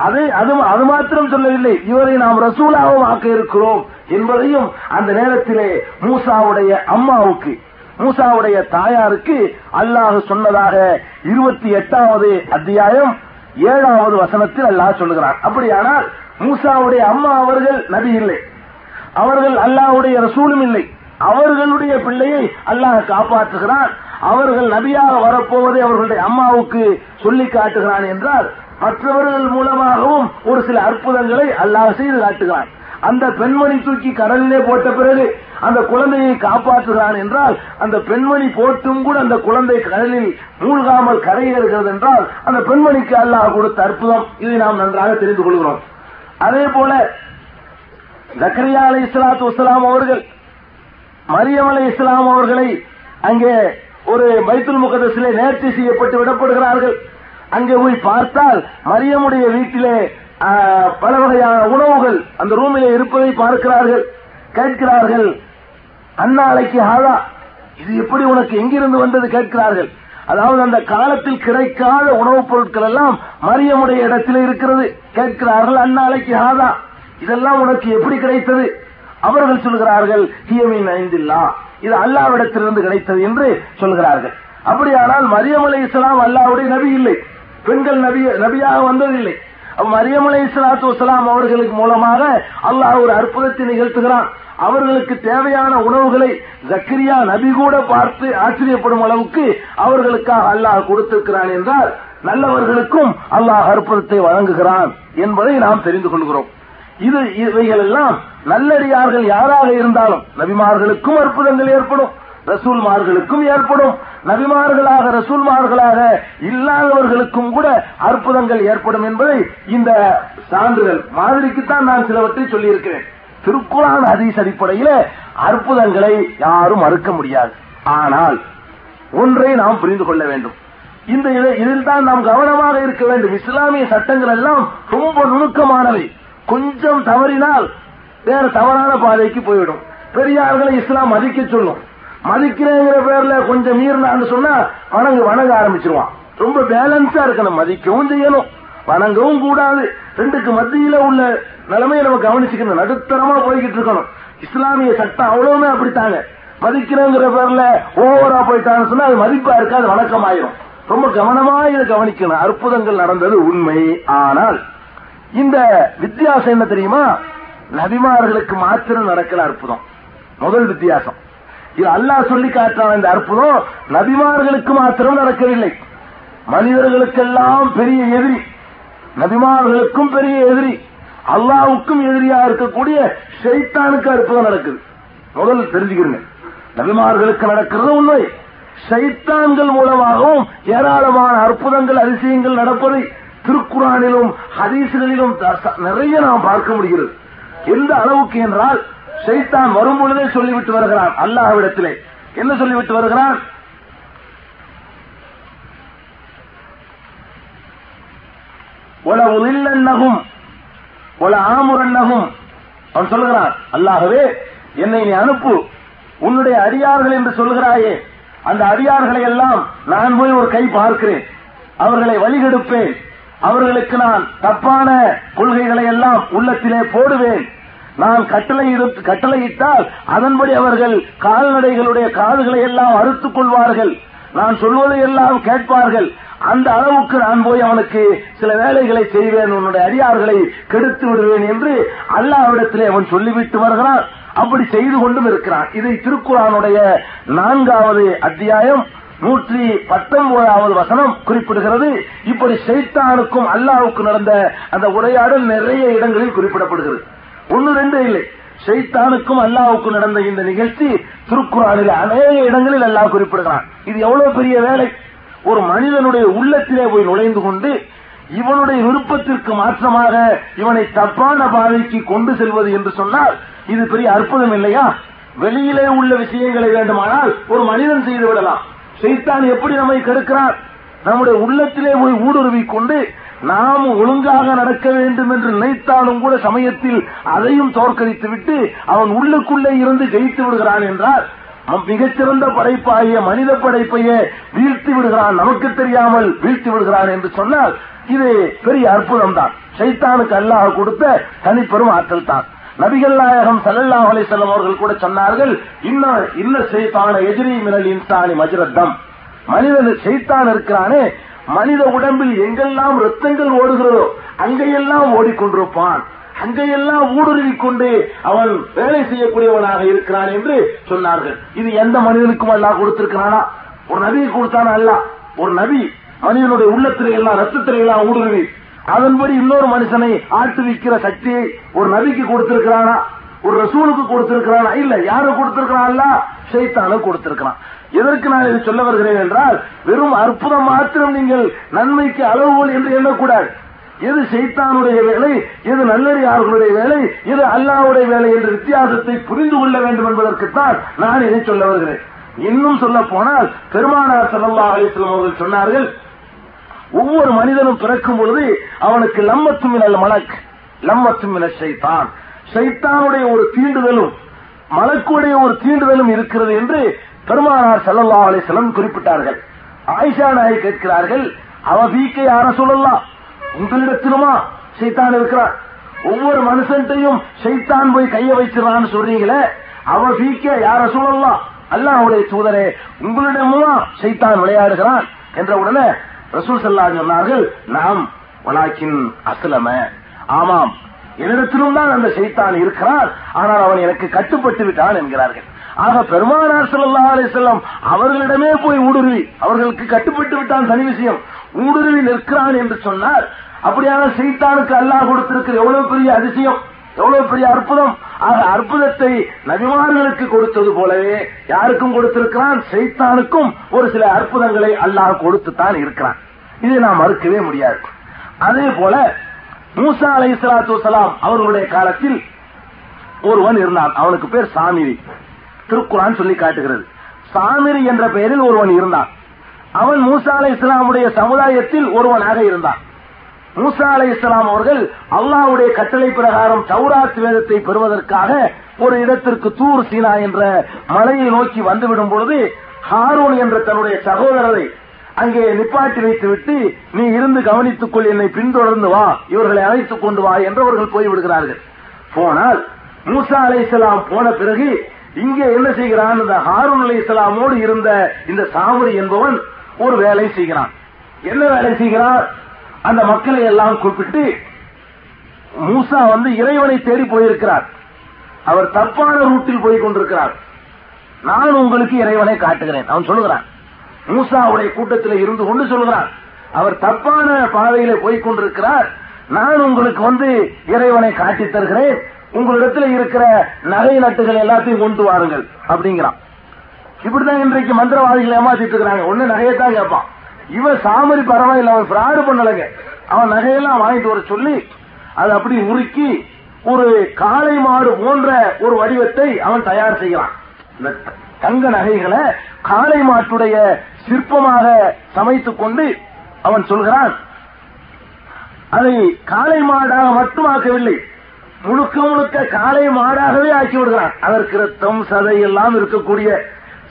S1: அதை அது அது மாத்திரம் சொல்லவில்லை. இவரை நாம் ரசூலாகவும் ஆக்க இருக்கிறோம் என்பதையும் அந்த நேரத்திலே மூசாவுடைய அம்மாவுக்கு மூசாவுடைய தாயாருக்கு அல்லாஹ் சொன்னதாக இருபத்தி எட்டாவது அத்தியாயம் ஏழாவது வசனத்தில் அல்லாஹ் சொல்லுகிறான். அப்படியானால் மூசாவுடைய அம்மா அவர்கள் நபி இல்லை. அவர்கள் அல்லாஹ்வுடைய ரசூலும் இல்லை. அவர்களுடைய பிள்ளையை அல்லாஹ் காப்பாற்றுகிறான். அவர்கள் நபியாக வரப்போவதை அவர்களுடைய அம்மாவுக்கு சொல்லி காட்டுகிறான் என்றால் மற்றவர்கள் மூலமாகவும் ஒரு சில அற்புதங்களை அல்லாஹ் செய்து காட்டுகிறான். அந்த பெண்மணி தூக்கி கடலிலே போட்ட பிறகு அந்த குழந்தையை காப்பாற்றுகிறான் என்றால் அந்த பெண்மணி போட்டும் கூட அந்த குழந்தை கடலில் மூழ்காமல் கரையேறுகிறது என்றால் அந்த பெண்மணிக்கு அல்லாஹ் கொடுத்த அற்புதம். இதை நாம் நன்றாக தெரிந்து கொள்கிறோம். அதே போல ஜக்கரியா அலை இஸ்லாத்து இஸ்லாம் அவர்கள் மரியம் அலை இஸ்லாம் அவர்களை அங்கே ஒரு பைத்துல் முகதசிலே நேர்த்தி செய்யப்பட்டு விடப்படுகிறார்கள். அங்கே போய் பார்த்தால் மரியமுடைய வீட்டிலே பல வகையான உணவுகள் அந்த ரூமிலே இருப்பதை பார்க்கிறார்கள் கேட்கிறார்கள். அந்நாளைக்கு ஹாதா இது எப்படி உனக்கு எங்கிருந்து வந்தது கேட்கிறார்கள். அதாவது அந்த காலத்தில் கிடைக்காத உணவுப் பொருட்கள் எல்லாம் மரியமுடைய இடத்தில் இருக்கிறது. கேட்கிறார்கள் அந்நாளைக்கு ஹாதா இதெல்லாம் உனக்கு எப்படி கிடைத்தது? அவர்கள் சொல்கிறார்கள் ஹியமின் ஐந்தில்லா இது அல்லாவிடத்திலிருந்து கிடைத்தது என்று சொல்கிறார்கள். அப்படியானால் மரியம் அலை இஸ்லாம் அல்லாவுடைய நபி இல்லை. பெண்கள் நபியாக வந்ததில்லை. மரியம் அலை இஸ்லாத்து வசலாம் அவர்களுக்கு மூலமாக அல்லாஹ் ஒரு அற்புதத்தை நிகழ்த்துகிறான். அவர்களுக்கு தேவையான உணவுகளை ஜக்கிரியா நபி கூட பார்த்து ஆச்சரியப்படும் அளவுக்கு அவர்களுக்காக அல்லாஹ் கொடுத்திருக்கிறான் என்றால் நல்லவர்களுக்கும் அல்லாஹ் அற்புதத்தை வழங்குகிறான் என்பதை நாம் தெரிந்து கொள்கிறோம். இது இவைகள் எல்லாம் நல்லடியார்கள் யாராக இருந்தாலும் நபிமார்களுக்கும் அற்புதங்கள் ஏற்படும். ரசூல்மார்களுக்கும் ஏற்படும். நபிமார்களாக ரசூல்மார்களாக இல்லாதவர்களுக்கும் கூட அற்புதங்கள் ஏற்படும் என்பதை இந்த சான்றுகள் மாதிரிக்குத்தான் நான் சிலவற்றை சொல்லியிருக்கிறேன். திருக்குறான் ஹதீஸ் அடிப்படையில அற்புதங்களை யாரும் மறுக்க முடியாது. ஆனால் ஒன்றை நாம் புரிந்து கொள்ள வேண்டும். இந்த இதில் தான் நாம் கவனமாக இருக்க வேண்டும். இஸ்லாமிய சட்டங்கள் எல்லாம் ரொம்ப நுணுக்கமானவை. கொஞ்சம் தவறினால் வேற தவறான பாதைக்கு போய்விடும் பெரியார்களை இஸ்லாம் மதிக்க சொல்லும். மதிக்கிறேங்கிற பேர்ல கொஞ்சம் மீறினான்னு சொன்னா வணங்க வணங்க ஆரம்பிச்சிருவான். ரொம்ப பேலன்ஸா இருக்கணும். மதிக்கவும் செய்யணும். வணங்கவும் கூடாது. ரெண்டுக்கு மத்தியில உள்ள நிலைமையை நம்ம கவனிச்சுக்கணும். நடுத்தரமா போய்கிட்டு இருக்கணும். இஸ்லாமிய சட்டம் அவ்வளவுமே அப்படித்தாங்க. மதிக்கிறேங்கிற பேர்ல ஓவரா போயிட்டான்னு சொன்னா அது மதிப்பா இருக்காது வணக்கம் ஆயிரும் ரொம்ப கவனமா இதை கவனிக்கணும். அற்புதங்கள் நடந்தது உண்மை. ஆனால் இந்த வித்தியாசம் என்ன தெரியுமா? நபிமார்களுக்கு மாத்திரம் நடக்கல அற்புதம். முதல் வித்தியாசம். இது அல்லாஹ் சொல்லி காட்டான இந்த அற்புதம். நபிமார்களுக்கு மாத்திரம் நடக்கவில்லை. மனிதர்களுக்கெல்லாம் பெரிய எதிரி. நபிமார்களுக்கும் பெரிய எதிரி. அல்லாவுக்கும் எதிரியா இருக்கக்கூடிய ஷைத்தானுக்கு அற்புதம் நடக்குது. முதல் தெரிஞ்சுக்கிறீங்க. நபிமார்களுக்கு நடக்கிறது உண்மை. சைத்தான்கள் மூலமாகவும் ஏராளமான அற்புதங்கள் அதிசயங்கள் நடப்பதை திருக்குறானிலும் ஹதீசுகளிலும் நிறைய நாம் பார்க்க முடிகிறது. எந்த அளவுக்கு என்றால் ஷைத்தான் வரும் பொழுதே சொல்லிவிட்டு வருகிறான் அல்லாஹ்விடத்திலே. என்ன சொல்லிவிட்டு வருகிறான்? ஒல உதில்லன்னகும் ஒல ஆமுரன்னகும் அவன் சொல்லுகிறான் அல்லாகவே என்னை நீ அனுப்பு. உன்னுடைய அடியார்கள் என்று சொல்கிறாயே அந்த அடியார்களை எல்லாம் நான் போய் ஒரு கை பார்க்கிறேன். அவர்களை வழிகெடுப்பேன். அவர்களுக்கு நான் தப்பான கொள்கைகளை எல்லாம் உள்ளத்திலே போடுவேன். நான் கட்டளை கட்டளையிட்டால் அதன்படி அவர்கள் கால்நடைகளுடைய காதுகளை எல்லாம் அறுத்துக் கொள்வார்கள். நான் சொல்வதை எல்லாம் கேட்பார்கள். அந்த அளவுக்கு நான் போய் அவனுக்கு சில வேலைகளை செய்வேன் உன்னுடைய அடியார்களை கெடுத்து விடுவேன் என்று அல்லாவிடத்திலே அவன் சொல்லிவிட்டு வருகிறான். அப்படி செய்து கொண்டும் இருக்கிறான். இதை திருக்குறானுடைய நான்காவது அத்தியாயம் நூற்றி பத்தொன்பதாவது வசனம் குறிப்பிடுகிறது. இப்படி சைத்தானுக்கும் அல்லாவுக்கும் நடந்த அந்த உரையாடல் நிறைய இடங்களில் குறிப்பிடப்படுகிறது. ஒன்னு ரெண்டு இல்லை. ஷைத்தானுக்கும் அல்லாவுக்கும் நடந்த இந்த நிகழ்ச்சி திருக்குறானில் அநேக இடங்களில் அல்லாஹ் குறிப்பிடுகிறான். இது எவ்வளவு பெரிய வேலை? ஒரு மனிதனுடைய உள்ளத்திலே போய் நுழைந்து கொண்டு இவனுடைய விருப்பத்திற்கு மாற்றமாக இவனை தப்பான பாதைக்கு கொண்டு செல்வது என்று சொன்னால் இது பெரிய அற்புதம் இல்லையா? வெளியிலே உள்ள விஷயங்களை வேண்டுமானால் ஒரு மனிதன் செய்து விடலாம். செய்தான் எப்படி நம்மை கெடுக்கிறார் நம்முடைய உள்ளத்திலே போய் ஊடுருவி கொண்டு நாம் ஒழுங்காக நடக்க வேண்டும் என்று நினைத்தாலும் கூட சமயத்தில் அதையும் தோற்கடித்துவிட்டு அவன் உள்ளுக்குள்ளே இருந்து ஜெயித்து விடுகிறான் என்றால் மிகச்சிறந்த படைப்பாகிய மனித படைப்பையே வீழ்த்தி விடுகிறான். நமக்கு தெரியாமல் வீழ்த்தி விடுகிறான் என்று சொன்னால் இது பெரிய அற்புதம் தான் சைத்தானுக்கு அல்லாஹ் கொடுத்த தனிப்பெரும் ஆற்றல் தான் நபிகள் நாயகம் சல்லல்லா அலிசல்லம் அவர்கள் கூட சொன்னார்கள் இன்ன இன்ன செய்தான எதிரி மினல் இன்சானி மஜரத்தம். மனிதன் செய்தான் இருக்கிறானே மனித உடம்பில் எங்கெல்லாம் ரத்தங்கள் ஓடுகிறதோ அங்கெல்லாம் ஓடிக்கொண்டிருப்பான். அங்கெல்லாம் ஊடுருவி கொண்டு அவன் வேலை செய்யக்கூடியவனாக இருக்கிறான் என்று சொன்னார்கள். இது எந்த மனிதனுக்கும் அல்லாஹ் கொடுத்திருக்கிறானா? ஒரு நபியை கொடுத்தானா அல்ல? ஒரு நபி மனிதனுடைய உள்ளத்திலே எல்லாம் ரத்தத்திலே எல்லாம் ஊடுருவி அதன்படி இன்னொரு மனுஷனை ஆட்டுவிக்கிற சக்தியை ஒரு நபிக்கு கொடுத்திருக்கிறானா? ஒரு ரசூலுக்கு கொடுத்திருக்கிறானா? இல்ல யாரு கொடுத்திருக்கிறான் சைத்தானு கொடுத்திருக்கிறான். எதற்கு நான் இதை சொல்ல வருகிறேன் என்றால் வெறும் அற்புதம் மாத்திரம் நீங்கள் நன்மைக்கு அளவுகோல் என்று எண்ணக்கூடாது. எது சைத்தானுடைய வேலை எது நல்லறியார்களுடைய வேலை எது அல்லாவுடைய வேலை என்ற வித்தியாசத்தை புரிந்து கொள்ள வேண்டும் என்பதற்குத்தான் நான் இதை சொல்ல வருகிறேன். இன்னும் சொல்ல போனால் பெருமானார் சல்லா அலிஸ்லாம் அவர்கள் சொன்னார்கள் ஒவ்வொரு மனிதனும் பிறக்கும் பொழுது அவனுக்கு லம்மத்துமினல் மலக் லம்மத்துமின சைத்தான். சைத்தானுடைய ஒரு தீண்டுதலும் மலக்குடைய ஒரு தீண்டுதலும் இருக்கிறது என்று பெருமானார் சல்லல்லா அலிஸ்லம் குறிப்பிட்டார்கள். ஆயிஷா நாயை கேட்கிறார்கள் அவ வீக்கை யார சொல்லலாம் உங்களிடத்திலுமா சைத்தான் இருக்கிறார் ஒவ்வொரு மனுஷன்ட்டையும் சைத்தான் போய் கைய வச்சிடறான்னு சொல்றீங்களே அவ வீக்க யார சொல்லலாம் அல்லாஹுடைய தூதரே உங்களிடமுமா சைத்தான் விளையாடுகிறான்? என்ற உடனே ரசூல் சல்லா சொன்னார்கள் நாம் வலாக்கின் அசலம ஆமாம் என்னிடத்திலும் தான் அந்த சைத்தான் இருக்கிறான். ஆனால் அவன் எனக்கு கட்டுப்பட்டு விட்டான் என்கிறார்கள். ஆக பெருமானார் சல்லா அலிசல்லாம் அவர்களிடமே போய் ஊடுருவி. அவர்களுக்கு கட்டுப்பட்டு விட்டான் தனி விஷயம். ஊடுருவி நிற்கிறான் என்று சொன்னார். அப்படியான செய்தானுக்கு அல்லாஹ் கொடுத்திருக்கிற எவ்வளவு பெரிய அதிசயம் எவ்வளவு பெரிய அற்புதம். ஆக அற்புதத்தை நபிமார்களுக்கு கொடுத்தது போலவே யாருக்கும் கொடுத்திருக்கிறான்? சைத்தானுக்கும் ஒரு சில அற்புதங்களை அல்லாஹ் கொடுத்துத்தான் இருக்கிறான். இதை நாம் மறுக்கவே முடியாது. அதே போல மூசா அலை சலாத்து வலாம் அவர்களுடைய காலத்தில் ஒருவன் இருந்தான். அவனுக்கு பேர் சாமிரி திருக்குறான் சொல்லி காட்டுகிறது. சாமிரி என்ற பெயரில் ஒருவன் இருந்தான். அவன் மூசா அலை இஸ்லாமுடைய சமுதாயத்தில் ஒருவனாக இருந்தான். மூசா அலை இஸ்லாம் அவர்கள் அல்லாவுடைய கட்டளை பிரகாரம் சௌராத் வேதத்தை பெறுவதற்காக ஒரு இடத்திற்கு தூர் சீனா என்ற மலையை நோக்கி வந்துவிடும் பொழுது ஹாரூன் என்ற தன்னுடைய சகோதரரை அங்கே நிப்பாட்டி வைத்துவிட்டு நீ இருந்து கவனித்துக் கொள் என்னை பின்தொடர்ந்து வா இவர்களை அழைத்துக் கொண்டு வா என்று அவர்கள் போய்விடுகிறார்கள். போனால் மூசா அலை போன பிறகு இங்கே என்ன செய்கிறான்? இந்த ஹாரூன் அலி இஸ்லாமோடு இருந்த இந்த சாமரி என்பவன் ஒரு வேலை செய்கிறான். என்ன வேலை செய்கிறார்? அந்த மக்களை எல்லாம் கூப்பிட்டு மூசா வந்து இறைவனை தேடி போயிருக்கிறார். அவர் தப்பான ரூட்டில் போய் கொண்டிருக்கிறார். நான் உங்களுக்கு இறைவனை காட்டுகிறேன். அவன் சொல்லுகிறான். மூசாவுடைய கூட்டத்தில் இருந்து கொண்டு சொல்லுகிறான். அவர் தப்பான பாதையில போய் கொண்டிருக்கிறார். நான் உங்களுக்கு வந்து இறைவனை காட்டி தருகிறேன். உங்களிடத்தில் இருக்கிற நகை நட்டுகள் எல்லாத்தையும் கொண்டு வாருங்கள் அப்படிங்கிறான். இப்படிதான் இன்றைக்கு மந்திரவாதிகள் ஏமாத்திட்டு இருக்கிறாங்க. ஒண்ணு நகையத்தான் கேட்பான். இவன் சாமரி பரவாயில்ல அவன் பிராடு பண்ணலைங்க. அவன் நகையெல்லாம் வாங்கிட்டு வர சொல்லி அதை அப்படி உருக்கி ஒரு காளை மாடு போன்ற ஒரு வடிவத்தை அவன் தயார் செய்யலாம் தங்க நகைகளை காளை மாட்டுடைய சிற்பமாக சமைத்துக் கொண்டு அவன் சொல்கிறான். அதை காளை மாடாக மட்டும் ஆக்கவில்லை. முழுக்க முழுக்க காளை மாடாகவே ஆக்கி விடுகிறான். அதற்கு ரத்தம் சதை எல்லாம் இருக்கக்கூடிய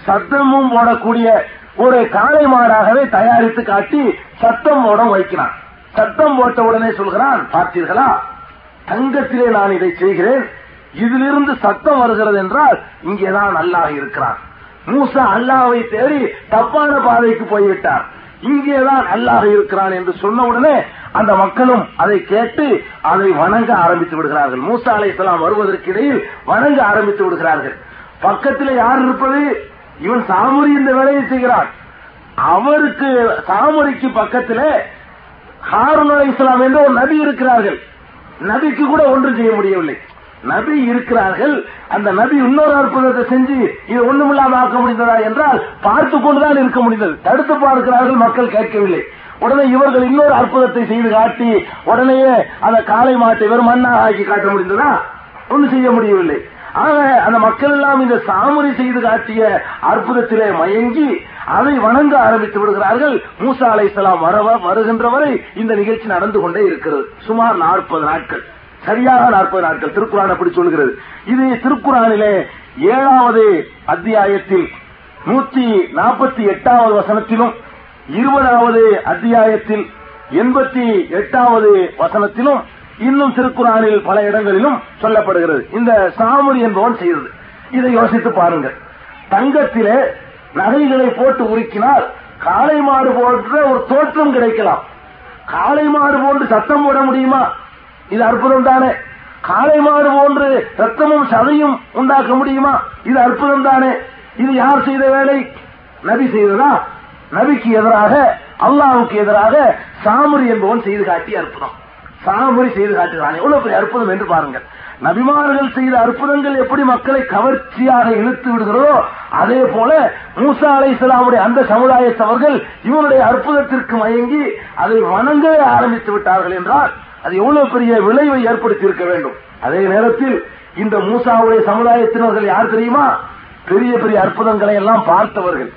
S1: சத்தமும் போடக்கூடிய ஒரு காளை மாடாகவே தயாரித்து காட்டி சத்தம் போட வைக்கிறான். சத்தம் போட்ட உடனே சொல்கிறான் பார்த்தீர்களா? தங்கத்திலே நான் இதை செய்கிறேன். இதிலிருந்து சத்தம் வருகிறது என்றால் இங்கேதான் அல்லாஹ் இருக்கிறான். மூசா அல்லாவை தேடி தப்பான பாதைக்கு போய்விட்டார். இங்கேதான் அல்லாஹ் இருக்கிறான் என்று சொன்ன உடனே அந்த மக்களும் அதை கேட்டு அதை வணங்க ஆரம்பித்து விடுகிறார்கள். மூசா அலைஹிஸ்ஸலாம் வருவதற்கு இடையில் வணங்க ஆரம்பித்து விடுகிறார்கள். பக்கத்தில் யார் இருப்பது? இவன் சாமுரி இந்த வேலையை செய்கிறான். அவருக்கு சாமுரிக்கு பக்கத்தில் ஹாரூன் அலைஹிஸ்ஸலாம் என்று ஒரு நபி இருக்கிறார்கள். நபிக்கு கூட ஒன்றும் செய்ய முடியவில்லை. நபி இருக்கிறார்கள். அந்த நபி இன்னொரு அற்புதத்தை செஞ்சு இது ஒண்ணுமில்லாம ஆக்க முடிந்ததா என்றால் பார்த்து கொண்டுதான் இருக்க முடிந்தது. தடுத்து பார்க்கிறார்கள் மக்கள் கேட்கவில்லை. உடனே இவர்கள் இன்னொரு அற்புதத்தை செய்து காட்டி உடனேயே அந்த காளை மாட்டை வெறும் மண்ணாக ஆக்கி காட்ட முடிந்ததா? ஒன்றும் செய்ய முடியவில்லை. ஆக அந்த மக்கள் எல்லாம் இந்த சாமுரி செய்து காட்டிய அற்புதத்திலே மயங்கி அதை வணங்க ஆரம்பித்து விடுகிறார்கள். மூசா அலைசலாம் வர வருகின்ற வரை இந்த நிகழ்ச்சி நடந்து கொண்டே இருக்கிறது. சுமார் நாற்பது நாட்கள். சரியாக நாற்பது நாட்கள். திருக்குறான் அப்படி சொல்கிறது. இது திருக்குறானிலே ஏழாவது அத்தியாயத்தில் நூத்தி நாற்பத்தி எட்டாவது வசனத்திலும் இருபதாவது அத்தியாயத்தில் எண்பத்தி எட்டாவது வசனத்திலும் இன்னும் திருக்குறானில் பல இடங்களிலும் சொல்லப்படுகிறது. இந்த சாமுரி என்பவன் செய்தது. இதை யோசித்து பாருங்கள். தங்கத்திலே நகைகளை போட்டு உருக்கினால் காளை மாடு போன்ற ஒரு தோற்றம் கிடைக்கலாம். காளை மாடு போன்று சத்தம் போட முடியுமா? இது அற்புதம் தானே. காளை மாடு போன்று ரத்தமும் சதையும் உண்டாக்க முடியுமா? இது அற்புதம் தானே. இது யார் செய்த வேலை? நபி செய்ததா? நபிக்கு எதிராக அல்லாவுக்கு எதிராக சாமுரி என்பவன் செய்து காட்டிய அற்புதம். சாமுரி செய்து காட்டுகிறான். எவ்வளவு பெரிய அற்புதம் என்று பாருங்கள். நபிமார்கள் செய்த அற்புதங்கள் எப்படி மக்களை கவர்ச்சியாக இழுத்து விடுகிறதோ அதே போல மூசா அலை இஸ்லாமுடைய அந்த சமுதாயத்தவர்கள் இவருடைய அற்புதத்திற்கு மயங்கி அதை வணங்க ஆரம்பித்து விட்டார்கள் என்றால் அது எவ்வளவு பெரிய விளைவை ஏற்படுத்தி இருக்க வேண்டும். அதே நேரத்தில் இந்த மூசாவுடைய சமுதாயத்தினர்கள் யார் தெரியுமா? பெரிய பெரிய அற்புதங்களை எல்லாம் பார்த்தவர்கள்.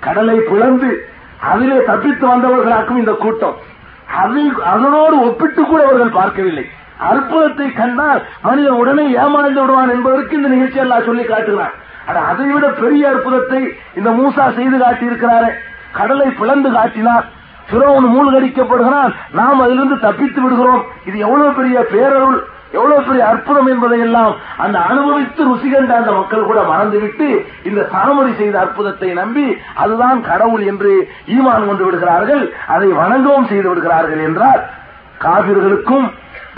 S1: கடலை பிளந்து அதிலே தப்பித்து வந்தவர்களாக்கும் இந்த கூட்டம். அதை அதனோடு ஒப்பிட்டு கூட அவர்கள் பார்க்கவில்லை. அற்புதத்தை கண்டால் மனிதன் உடனே ஏமாந்து விடுவான் என்பதற்கு இந்த நிகழ்ச்சி எல்லாம் சொல்லி காட்டுகிறான். ஆனா அதை விட பெரிய அற்புதத்தை இந்த மூசா செய்து காட்டியிருக்கிறாரே. கடலை பிளந்து காட்டினார். பிறவன் மூழ்கடிக்கப்படுகிறான். நாம் அதிலிருந்து தப்பித்து விடுகிறோம். இது எவ்வளவு பெரிய பேரருள். எவ்வளவு பெரிய அற்புதம் என்பதை எல்லாம் அந்த அனுபவித்து ருசி கண்ட அந்த மக்கள் கூட மறந்துவிட்டு இந்த சாமரி செய்த அற்புதத்தை நம்பி அதுதான் கடவுள் என்று ஈமான் கொண்டு விடுகிறார்கள் அதை வணங்கவும் செய்து விடுகிறார்கள் என்றால் காவிர்களுக்கும்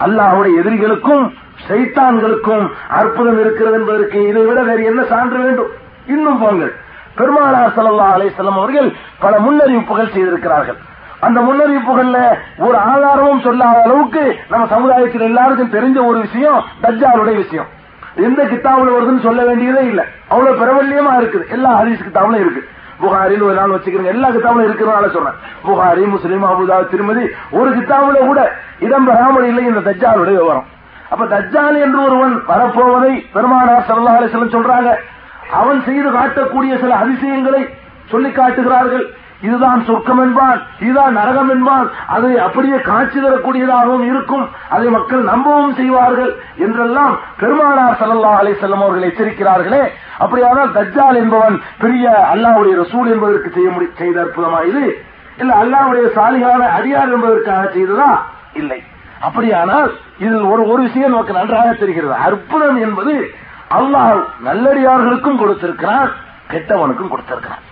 S1: அல்லாஹுடைய எதிரிகளுக்கும் சைத்தான்களுக்கும் அற்புதம் இருக்கிறது என்பதற்கு இதை விட வேறு என்ன சான்று வேண்டும்? இன்னும் போங்கள் பெருமானார் சல்லா அலைஹி அவர்கள் பல முன்னறிவிப்புகள் செய்திருக்கிறார்கள். அந்த முன்னறிவிப்புகள்ல ஒரு ஆதாரமும் சொல்லாத அளவுக்கு நம்ம சமுதாயத்தில் எல்லாருக்கும் தெரிஞ்ச ஒரு விஷயம் தஜ்ஜாலுடைய விஷயம். எந்த கித்தாவில் வருதுன்னு சொல்ல வேண்டியதே இல்ல. அவ்வளவு பிரபல்யமா இருக்குது. எல்லா ஹரிஸ் கித்தாவிலும் இருக்கு. புகாரில் ஒரு நாள் வச்சுக்கிறேன் எல்லா கித்தாவிலும் இருக்கிறனால சொல்றேன். புகாரி முஸ்லீம் அபுதா திருமதி ஒரு கித்தாவில கூட இடம்பெறாமல் இல்லை இந்த தஜ்ஜாலுடைய விவரம். அப்ப தஜ்ஜால் என்று ஒருவன் வரப்போவதை பெருமானார் ஸல்லல்லாஹு அலைஹி சொல்றாங்க. அவன் செய்து காட்டக்கூடிய சில அதிசயங்களை சொல்லி காட்டுகிறார்கள். இதுதான் சொர்க்கம் என்பான் இதுதான் நரகம் என்பான் அது அப்படியே காட்சி தரக்கூடியதாகவும் இருக்கும். அதை மக்கள் நம்பவும் செய்வார்கள் என்றெல்லாம் பெருமானார் சல்லா அலைஹி செல்லம் அவர்கள் எச்சரிக்கிறார்களே. அப்படியானால் தஜ்ஜால் என்பவன் பெரிய அல்லாவுடைய ரசூல் என்பதற்கு செய்ய முடி செய்த அற்புதமா இது? இல்ல அல்லாவுடைய சாலிகான அடியார் என்பதற்காக செய்ததா? இல்லை. அப்படியானால் இதில் ஒரு ஒரு விஷயம் நமக்கு நன்றாக தெரிகிறது. அற்புதம் என்பது அல்லாஹ் நல்லடியார்களுக்கும் கொடுத்திருக்கிறான் கெட்டவனுக்கும் கொடுத்திருக்கிறான்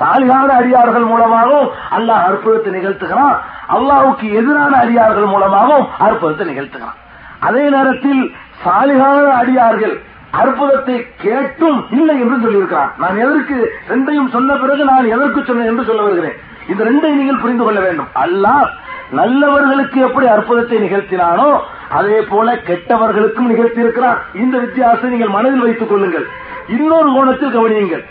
S1: சாலிகான அடியார்கள் மூலமாகவும் அல்லாஹ் அற்புதத்தை நிகழ்த்துகிறான். அல்லாஹுக்கு எதிரான அடியார்கள் மூலமாகவும் அற்புதத்தை நிகழ்த்துகிறான். அதே நேரத்தில் சாலிகான அடியார்கள் அற்புதத்தை கேட்டும் இல்லை என்று சொல்லியிருக்கிறான். நான் எதற்கு ரெண்டையும் சொன்ன பிறகு நான் எதற்கு சொன்னேன் என்று சொல்ல வருகிறேன். இந்த ரெண்டை நீங்கள் புரிந்து கொள்ள வேண்டும். அல்லாஹ் நல்லவர்களுக்கு எப்படி அற்புதத்தை நிகழ்த்தினானோ அதே போல கெட்டவர்களுக்கும் நிகழ்த்தியிருக்கிறான். இந்த வித்தியாசத்தை நீங்கள் மனதில் வைத்துக் கொள்ளுங்கள். இன்னொரு கோணத்தில் கவனியுங்கள்.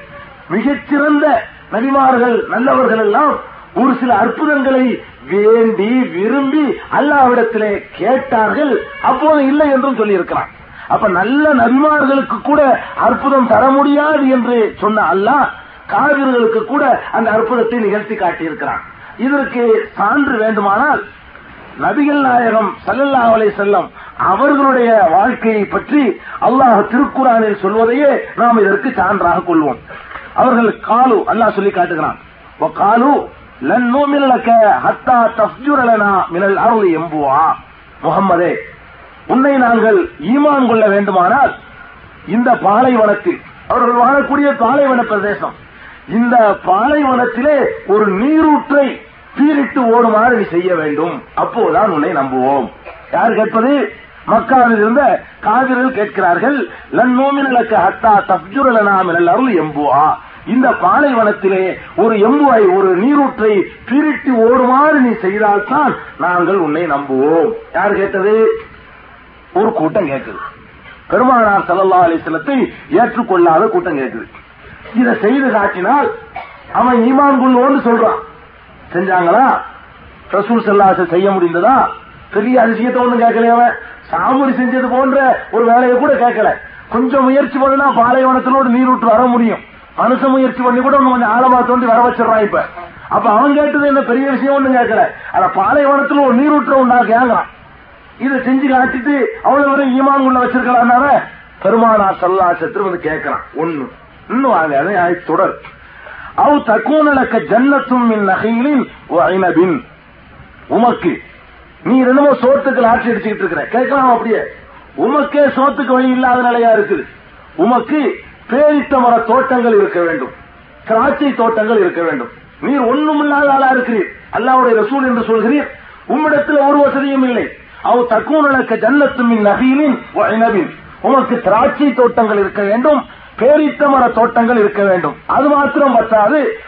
S1: மிகச்சிறந்த நபிமார்கள் நல்லவர்கள் எல்லாம் ஒரு சில அற்புதங்களை வேண்டி விரும்பி அல்லாவிடத்திலே கேட்டார்கள். அப்போது இல்லை என்றும் சொல்லியிருக்கிறான். அப்ப நல்ல நபிமார்களுக்கு கூட அற்புதம் தர முடியாது என்று சொன்ன அல்லாஹ் காவிர்களுக்கு கூட அந்த அற்புதத்தை நிகழ்த்தி காட்டியிருக்கிறான். இதற்கு சான்று வேண்டுமானால் நபிகள் நாயகம் சல்லல்லா அலை செல்லம் அவர்களுடைய வாழ்க்கையை பற்றி அல்லாஹ் திருக்குறானில் சொல்வதையே நாம் இதற்கு சான்றாக கொள்வோம். அவர்கள் காலு அல்லாஹ் சொல்லி காட்டுகிறான். காலு லன் நூமினலக்க ஹத்தா தஃப்ஜுரலனா மினல் அருள் எம்புவா. முகம்மதே உன்னை நாங்கள் ஈமான் கொள்ள வேண்டுமானால் இந்த பாலைவனத்தில் அவர்கள் வாழக்கூடிய பாலைவன பிரதேசம் இந்த பாலைவனத்திலே ஒரு நீரூற்றை பீரிட்டு ஓடுமாறு நீ செய்ய வேண்டும். அப்போதான் உன்னை நம்புவோம். யார் கேட்பது? மக்காவில் இருந்த காவிரில் கேட்கிறார்கள் லன்னோமினலக்க ஹத்தா தப்ஜுரலனா மினல் அருள் எம்புவா. இந்த பாலைவனத்திலே ஒரு எம்புவை ஒரு நீரூற்றை திருட்டி ஓடுமாறு நீ செய்தால்தான் நாங்கள் உன்னை நம்புவோம். யார் கேட்டது? ஒரு கூட்டம் கேட்குது. பெருமானார் சல்லா அலிஸ்லத்தை ஏற்றுக்கொள்ளாத கூட்டம் கேட்குது. இதை செய்து காட்டினால் அவன் ஈமான் கொள்வோன்னு சொல்றான். செஞ்சாங்களா? ரசூல் செல்லாச செய்ய முடிந்ததா? பெரிய அதிசயத்தை ஒண்ணும் கேட்கல அவன்? சாமுடி செஞ்சது போன்ற ஒரு வேலையை கூட கேட்கல. கொஞ்சம் முயற்சி பண்ணினா பாலைவனத்தினோடு நீரூற்று வர முடியும். மனுஷ முயற்சி பண்ணி கூட ஒண்ணு கொஞ்சம் ஆழமா தோண்டி வர வச்சிடறான் இப்ப. அப்ப அவன் கேட்டது என்ன பெரிய விஷயம் ஒண்ணு கேட்கல. அத பாலைவனத்துல ஒரு நீரூற்ற உண்டா கேங்கிறான் இதை செஞ்சு காட்டிட்டு அவ்வளவு வரை ஈமான் உள்ள வச்சிருக்கலாம்னால பெருமானார் சல்லாசத்திற்கு வந்து கேட்கறான். ஒண்ணு. இன்னும் அதை தொடர். அவ் தக்கூனலக்க ஜன்னத்தும் மின் நகையிலின் ஐநபின் உமக்கு. நீ என்னமோ சோத்துக்கு ஆட்சி அடிச்சுக்கிட்டு இருக்கிற. கேட்கலாம் அப்படியே. உமக்கே சோத்துக்கு வழி இல்லாத நிலையா இருக்குது. உமக்கு பேரித்த மர தோட்டங்கள் இருக்க வேண்டும். திராட்சை தோட்டங்கள் இருக்க வேண்டும். நீர் ஒண்ணுமில்லாத ஆளா இருக்கிறீர். அல்லாவுடைய ரசூல் என்று சொல்கிறீர். உம்மிடத்தில் ஒரு வசதியும் இல்லை. அவ் தக்கூனலக்க ஜன்னத்துமின் மின் நகையிலின் உனக்கு உமக்கு திராட்சை தோட்டங்கள் இருக்க வேண்டும். பேரித்த மர தோட்டங்கள் இருக்க வேண்டும். அது மாத்திரம் பத்தாது.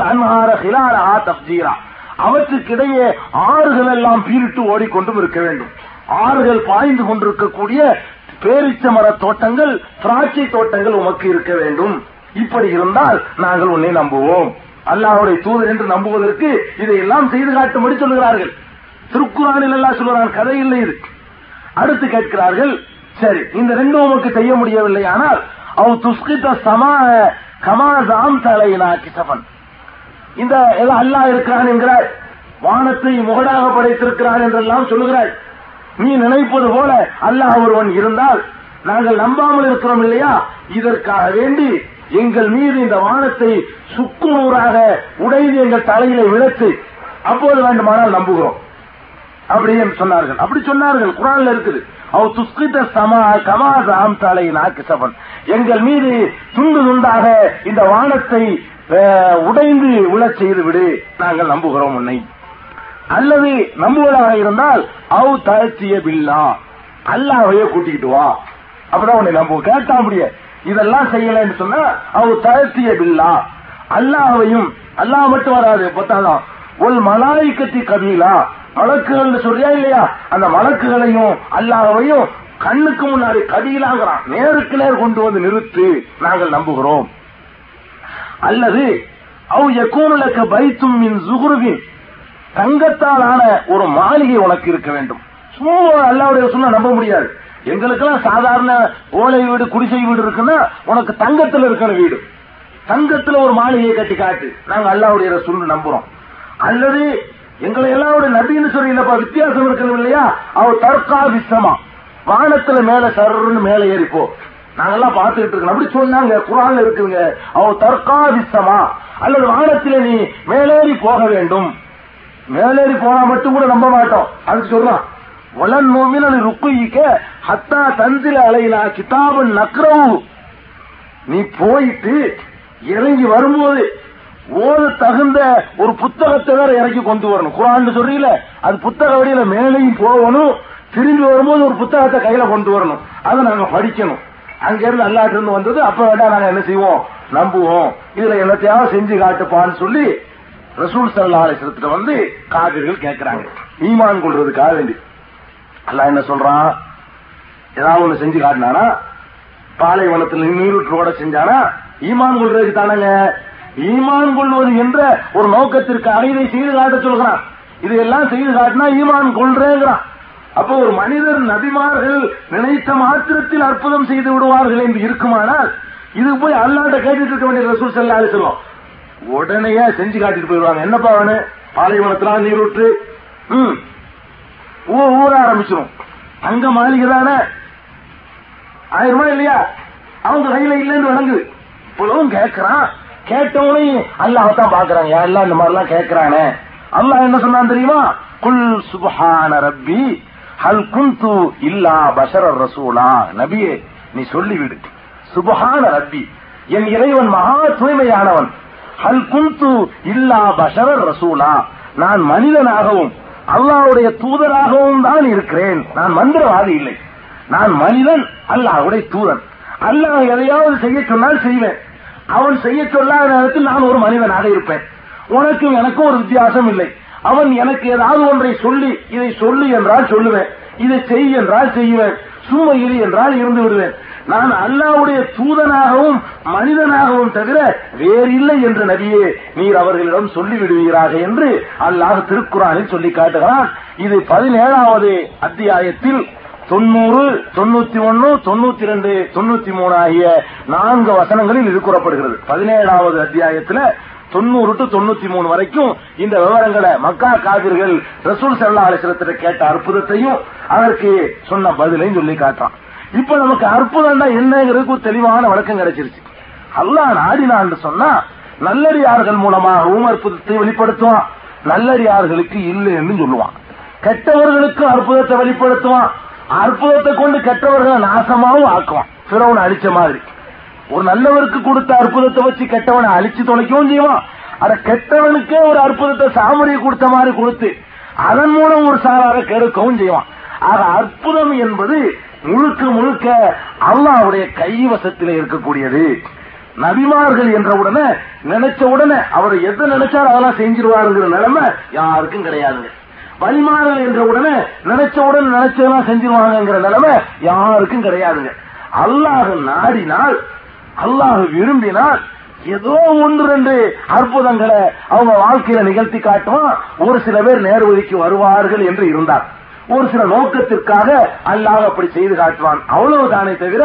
S1: அன்ஹார ஹிலார ஆ தப்ஜீரா அவற்றுக்கிடையே ஆறுகள் எல்லாம் பீரிட்டு ஓடிக்கொண்டும் இருக்க வேண்டும். ஆறுகள் பாய்ந்து கொண்டிருக்கக்கூடிய பேரிச்ச மர தோட்டங்கள் திராட்சை தோட்டங்கள் உமக்கு இருக்க வேண்டும். இப்படி இருந்தால் நாங்கள் உன்னை நம்புவோம். அல்லாஹுடைய தூதர் என்று நம்புவதற்கு இதையெல்லாம் செய்து காட்டும்படி சொல்லுகிறார்கள். திருக்குறானில் எல்லாம் சொல்லுறான் கதை இல்லை இது. அடுத்து கேட்கிறார்கள் சரி இந்த ரெண்டும் உமக்கு செய்ய முடியவில்லை ஆனால் அவ் துஸ்கித சமா கமாசாம் தலையினா கிசபன். இந்த எல்லாம் அல்லாஹ் இருக்கிறான் என்கிறாய்? வானத்தை முகடாக படைத்திருக்கிறான் என்றெல்லாம் சொல்லுகிறாய். நீ நினைப்பது போல அல்லாஹ் ஒருவன் இருந்தால் நாங்கள் நம்பாமல் இருக்கிறோம் இல்லையா? இதற்காக வேண்டி எங்கள் மீது இந்த வானத்தை சுக்குநூறாக உடைந்து எங்கள் தலையில விழத்து அப்போது வேண்டுமானால் நம்புகிறோம். அப்படின்னு சொன்னார்கள். அப்படி சொன்னார்கள். குரான்ல இருக்குது. அவ துஸ்கித சமா கமாசாம் தலை நாக்கிசபன். எங்கள் மீது துண்டு துண்டாக இந்த வானத்தை உடைந்து விழச் செய்து விடு. நாங்கள் நம்புகிறோம் உன்னை. அல்லது நம்புவதாக இருந்தால் அவ் தாழ்த்திய பில்லா. அல்லாவையே கூட்டிக்கிட்டு வா. அப்பதான் உன்னை நம்புவோம். கேட்டா முடிய இதெல்லாம் செய்யலன்னு சொன்னா அவ் தாழ்த்திய பில்லா. அல்லாவையும் அல்லாஹ் மட்டும் வராது பத்தாதான். ஒரு மலாய்க்கத்தி கபீலா. மலக்குகள் சொல்றியா இல்லையா? அந்த மலக்குகளையும் அல்லாஹவையும் கண்ணுக்கு முன்னாடி கதியிலாங்கிறான் நேருக்கு நேர் கொண்டு வந்து நிறுத்து நாங்கள் நம்புகிறோம். அல்லது அவ் எக்கோனுலக்க பைத்தும் மின் சுகுருவின். தங்கத்தால் ஆன ஒரு மாளிகை உனக்கு இருக்க வேண்டும். சும்மா அல்லாவுடைய சொன்னா நம்ப முடியாது. எங்களுக்கெல்லாம் சாதாரண ஓலை வீடு குடிசை வீடு இருக்குன்னா உனக்கு தங்கத்துல இருக்கிற வீடு. தங்கத்துல ஒரு மாளிகையை கட்டி காட்டு. நாங்க அல்லாவுடைய ரசூல்னு நம்புறோம். அல்லது எங்களை எல்லாரோட நபின்னு சொல்லி இல்லப்பா வித்தியாசம் இருக்கிறது இல்லையா? அவர் தற்கா விசமா வானத்துல மேல சருன்னு மேல ஏறிப்போ நாங்கெல்லாம் பார்த்துக்கிட்டு இருக்கோம். அப்படி சொன்னாங்க. குரான் இருக்குங்க அவ தற்கா விசமா அல்லது வானத்திலே நீ மேலேறி போக வேண்டும். மேலேறி போனா மட்டும் கூட நம்ப மாட்டோம். அது சொல்றான் வளன் நோமின் அது ருக்குயிக்க ஹத்தா தந்திர அலையிலா கிதாபன் நக்ரவு நீ போயிட்டு இறங்கி வரும்போது ஓத தகுந்த ஒரு புத்தகத்தை வேற இறக்கி கொண்டு வரணும். குரான் சொல்றீல அது புத்தக வழியில மேலையும் போகணும் திரும்பி வரும்போது ஒரு புத்தகத்தை கையில கொண்டு வரணும். அதை நாங்க படிக்கணும். அங்க இருந்து அல்லாட்டு இருந்து வந்தது அப்ப வேண்டாம் நாங்க என்ன செய்வோம்? நம்புவோம். இதுல என்னத்தையாவது செஞ்சு காட்டுப்பான்னு சொல்லி ரசூல் சல்லா அலிஸ்லத்துல வந்து காவிர்கள் கேட்கிறாங்க. ஈமான் கொள்றதுக்காக வேண்டி. அல்லா என்ன சொல்றான் ஏதாவது ஒண்ணு செஞ்சு காட்டினானா? பாலைவனத்தில் நீரூற்றோட செஞ்சானா? ஈமான் கொள்றதுக்கு தானங்க. ஈமான் கொள்வது என்ற ஒரு நோக்கத்திற்கு இதை செய்து காட்ட சொல்கிறான். இதையெல்லாம் செய்து காட்டினா ஈமான் கொள்றேங்கிறான். அப்போ ஒரு மனிதர் நபிமார்கள் நினைத்த மாத்திரத்தில் அற்புதம் செய்து விடுவார்கள் என்று இருக்குமானால் இது போய் அல்லாட்ட கேட்டுட்டு இருக்க வேண்டிய ரசூல் செல்லாது சொல்லுவோம் உடனே செஞ்சு காட்டிட்டு போயிடுவாங்க. என்னப்பா அவனு பாலைவனத்துல நீரூற்று. ம். ஊற ஆரம்பிச்சிடும் அங்க மாளிகை தானே? ஆயிரம் ரூபாய் இல்லையா? அவங்க கையில இல்லைன்னு விளங்குது. இவ்வளவும் கேட்கறான் கேட்டவனே அல்லாஹத்தான் பாக்குறாங்க எல்லாம் இந்த மாதிரிலாம் கேட்கறானே அல்லாஹ் என்ன சொன்னான் தெரியுமா? குல் சுபஹான ரப்பி ஹல் குந்து இல்லா பஷர ரசூலா. நபியே நீ சொல்லிவிடு. சுபஹான ரப்பி என் இறைவன் மகா தூய்மையானவன். ஹல் குந்து இல்லா பஷர ரசூலா. நான் மனிதனாகவும் அல்லாவுடைய தூதராகவும் தான் இருக்கிறேன். நான் மந்திரவாதி இல்லை. நான் மனிதன் அல்லாஹ்வுடைய தூதன். அல்லாஹ் எதையாவது செய்ய சொன்னால் செய்வேன். அவன் செய்ய சொல்லாத நேரத்தில் நான் ஒரு மனிதனாக இருப்பேன். உனக்கும் எனக்கும் ஒரு வித்தியாசம் இல்லை. அவன் எனக்கு ஏதாவது ஒன்றை சொல்லி இதை சொல்லு என்றால் சொல்லுவேன். இதை செய் என்றால் செய்வேன். சும்மா இரு என்றால் இருந்து விடுவேன். நான் அல்லாவுடைய தூதனாகவும் மனிதனாகவும் தவிர வேறில்லை என்று நபியே நீர் அவர்களிடம் சொல்லிவிடுவீராக என்று அல்லாஹ் திருக்குறானில் சொல்லி காட்டுகிறான். இது பதினேழாவது அத்தியாயத்தில் தொண்ணூறு தொண்ணூத்தி ஒன்னு தொண்ணூத்தி ரெண்டு தொண்ணூத்தி மூணு ஆகிய நான்கு வசனங்களில் இது கூறப்படுகிறது. பதினேழாவது அத்தியாயத்துல தொண்ணூறு டு தொண்ணூத்தி மூணு வரைக்கும் இந்த விவரங்களை மக்கா காவிர்கள் ரசூல் செல்லா அலிஸ்லத்திட்ட கேட்ட அற்புதத்தையும் அதற்கு சொன்ன பதிலையும் சொல்லி காட்டுறான். இப்ப நமக்கு அற்புதம்னா என்னங்கிறதுக்கு ஒரு தெளிவான வழக்கம் கிடைச்சிருச்சு. அல்லா நாடினான்னு சொன்னா நல்லடியார்கள் மூலமாகவும் அற்புதத்தை வெளிப்படுத்துவான். நல்லடியார்களுக்கு இல்லைன்னு சொல்லுவான். கெட்டவர்களுக்கும் அற்புதத்தை வெளிப்படுத்துவான். அற்புதத்தை கொண்டு கெட்டவர்களை நாசமாவும் ஆக்குவான். பிறவனை அழிச்ச மாதிரி. ஒரு நல்லவருக்கு கொடுத்த அற்புதத்தை வச்சு கெட்டவனை அழிச்சு தொலைக்கவும் செய்வான். அட கெட்டவனுக்கே ஒரு அற்புதத்தை சாமரியை கொடுத்த மாதிரி கொடுத்து அதன் மூலம் ஒரு சாரார கெடுக்கவும் செய்வான். ஆக அற்புதம் என்பது முழுக்க முழுக்க அல்லாவுடைய கைவசத்தில் இருக்கக்கூடியது. நபிமார்கள் என்ற உடனே நினைச்ச உடனே அவர் எதை நினைச்சாரோ அதெல்லாம் செஞ்சிருவாருங்கிற நிலைமை யாருக்கும் கிடையாதுங்க. வழிமாறல் என்ற உடனே நினைச்ச உடனே நினைச்சதெல்லாம் செஞ்சிருவாங்கிற நிலைமை யாருக்கும் கிடையாதுங்க. அல்லாஹ் நாடினால் அல்லாஹ் விரும்பினால் ஏதோ ஒன்று ரெண்டு அற்புதங்களை அவங்க வாழ்க்கையில நிகழ்த்தி காட்டும் ஒரு சில பேர் நேர்வழிக்கு வருவார்கள் என்று இருந்தார். ஒரு சில நோக்கத்திற்காக அல்லாஹ் அப்படி செய்து காட்டுவான். அவ்வளவுதானே தவிர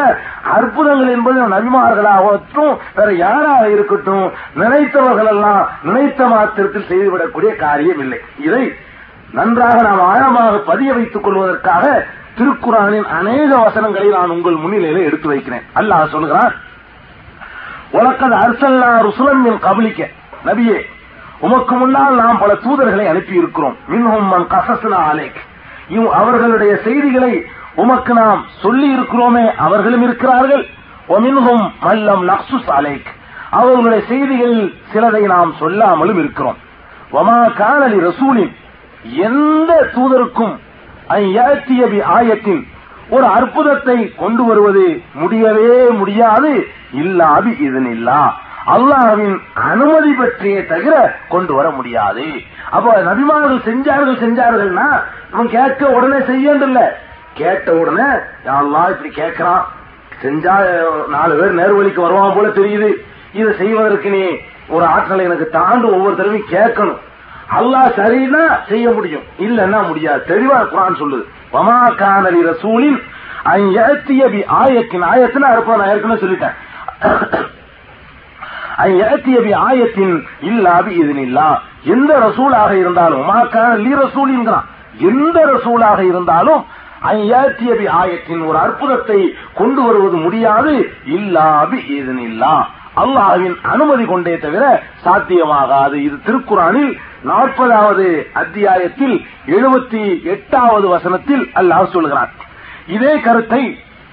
S1: அற்புதங்கள் என்பது நபிமார்களாகட்டும் வேற யாராக இருக்கட்டும் நினைத்தவர்கள் எல்லாம் நினைத்த மாத்திரத்தில் செய்துவிடக்கூடிய காரியம் இல்லை. இதை நன்றாக நாம் ஆழமாக பதிய வைத்துக் கொள்வதற்காக திருக்குறானின் அநேக வசனங்களை நான் உங்கள் முன்னிலையில எடுத்து வைக்கிறேன். அல்லாஹ் சொல்கிறான் உலக்கது அரசல்லா ருசுலன் என் கபலிக்க. நபியே உமக்கு முன்னால் நாம் பல தூதர்களை அனுப்பி இருக்கிறோம் மின்ஹும் கசசுனா அலேக். அவர்களுடைய செய்திகளை உமக்கு நாம் சொல்லி இருக்கிறோமே அவர்களும் இருக்கிறார்கள். ஒமின்ஹும் மல்லம் நக்சுஸ் அலேக். அவர்களுடைய செய்திகளில் சிலதை நாம் சொல்லாமலும் இருக்கிறோம். ஒமா காலலி ரசூலின். எந்த தூதருக்கும் ஐயாத்தியபி ஆயத்தின் ஒரு அற்புதத்தை கொண்டு வருவது முடியவே முடியாது. இல்லாது இதனில்லா. அல்லாஹ்வின் அனுமதி பற்றியே தவிர கொண்டு வர முடியாது. அப்ப நபிமார்கள் செஞ்சார்கள் செஞ்சார்கள்னா அவன் கேட்க உடனே செய்யண்டில்ல கேட்ட உடனே அல்லாஹ் இப்படி கேட்கிறான். செஞ்சா நாலு பேர் நேர்வழிக்கு வருவான் போல தெரியுது. இதை செய்வதற்கு நீ ஒரு ஆற்றலை எனக்கு தாண்டு ஒவ்வொரு தடவையும் கேட்கணும். அல்லாஹ் சரின்னா செய்ய முடியும். இல்லன்னா முடியாது. தெளிவா குரான் சொல்லுது. வமா கானலி ரசூலின் ஐயத்தியபி ஆயத்தின். ஆயத்தின் அறுப்போம் நான் ஏற்கனவே சொல்லிட்டேன். ஐயத்தியபி ஆயத்தின் இல்லாபி இதனில்லா எந்த ரசூலாக இருந்தாலும் வமா கானலி ரசூலின்கிறான் எந்த ரசூலாக இருந்தாலும் ஐயாத்தியபி ஆயத்தின் ஒரு அற்புதத்தை கொண்டு வருவது முடியாது. இல்லாபி இதனில்லா அல்லாஹ்வின் அனுமதி கொண்டே தவிர சாத்தியமாகாது. இது திருக்குறானில் நாற்பதாவது அத்தியாயத்தில் எழுபத்தி எட்டாவது வசனத்தில் அல்லாஹ் சொல்கிறான். இதே கருத்தை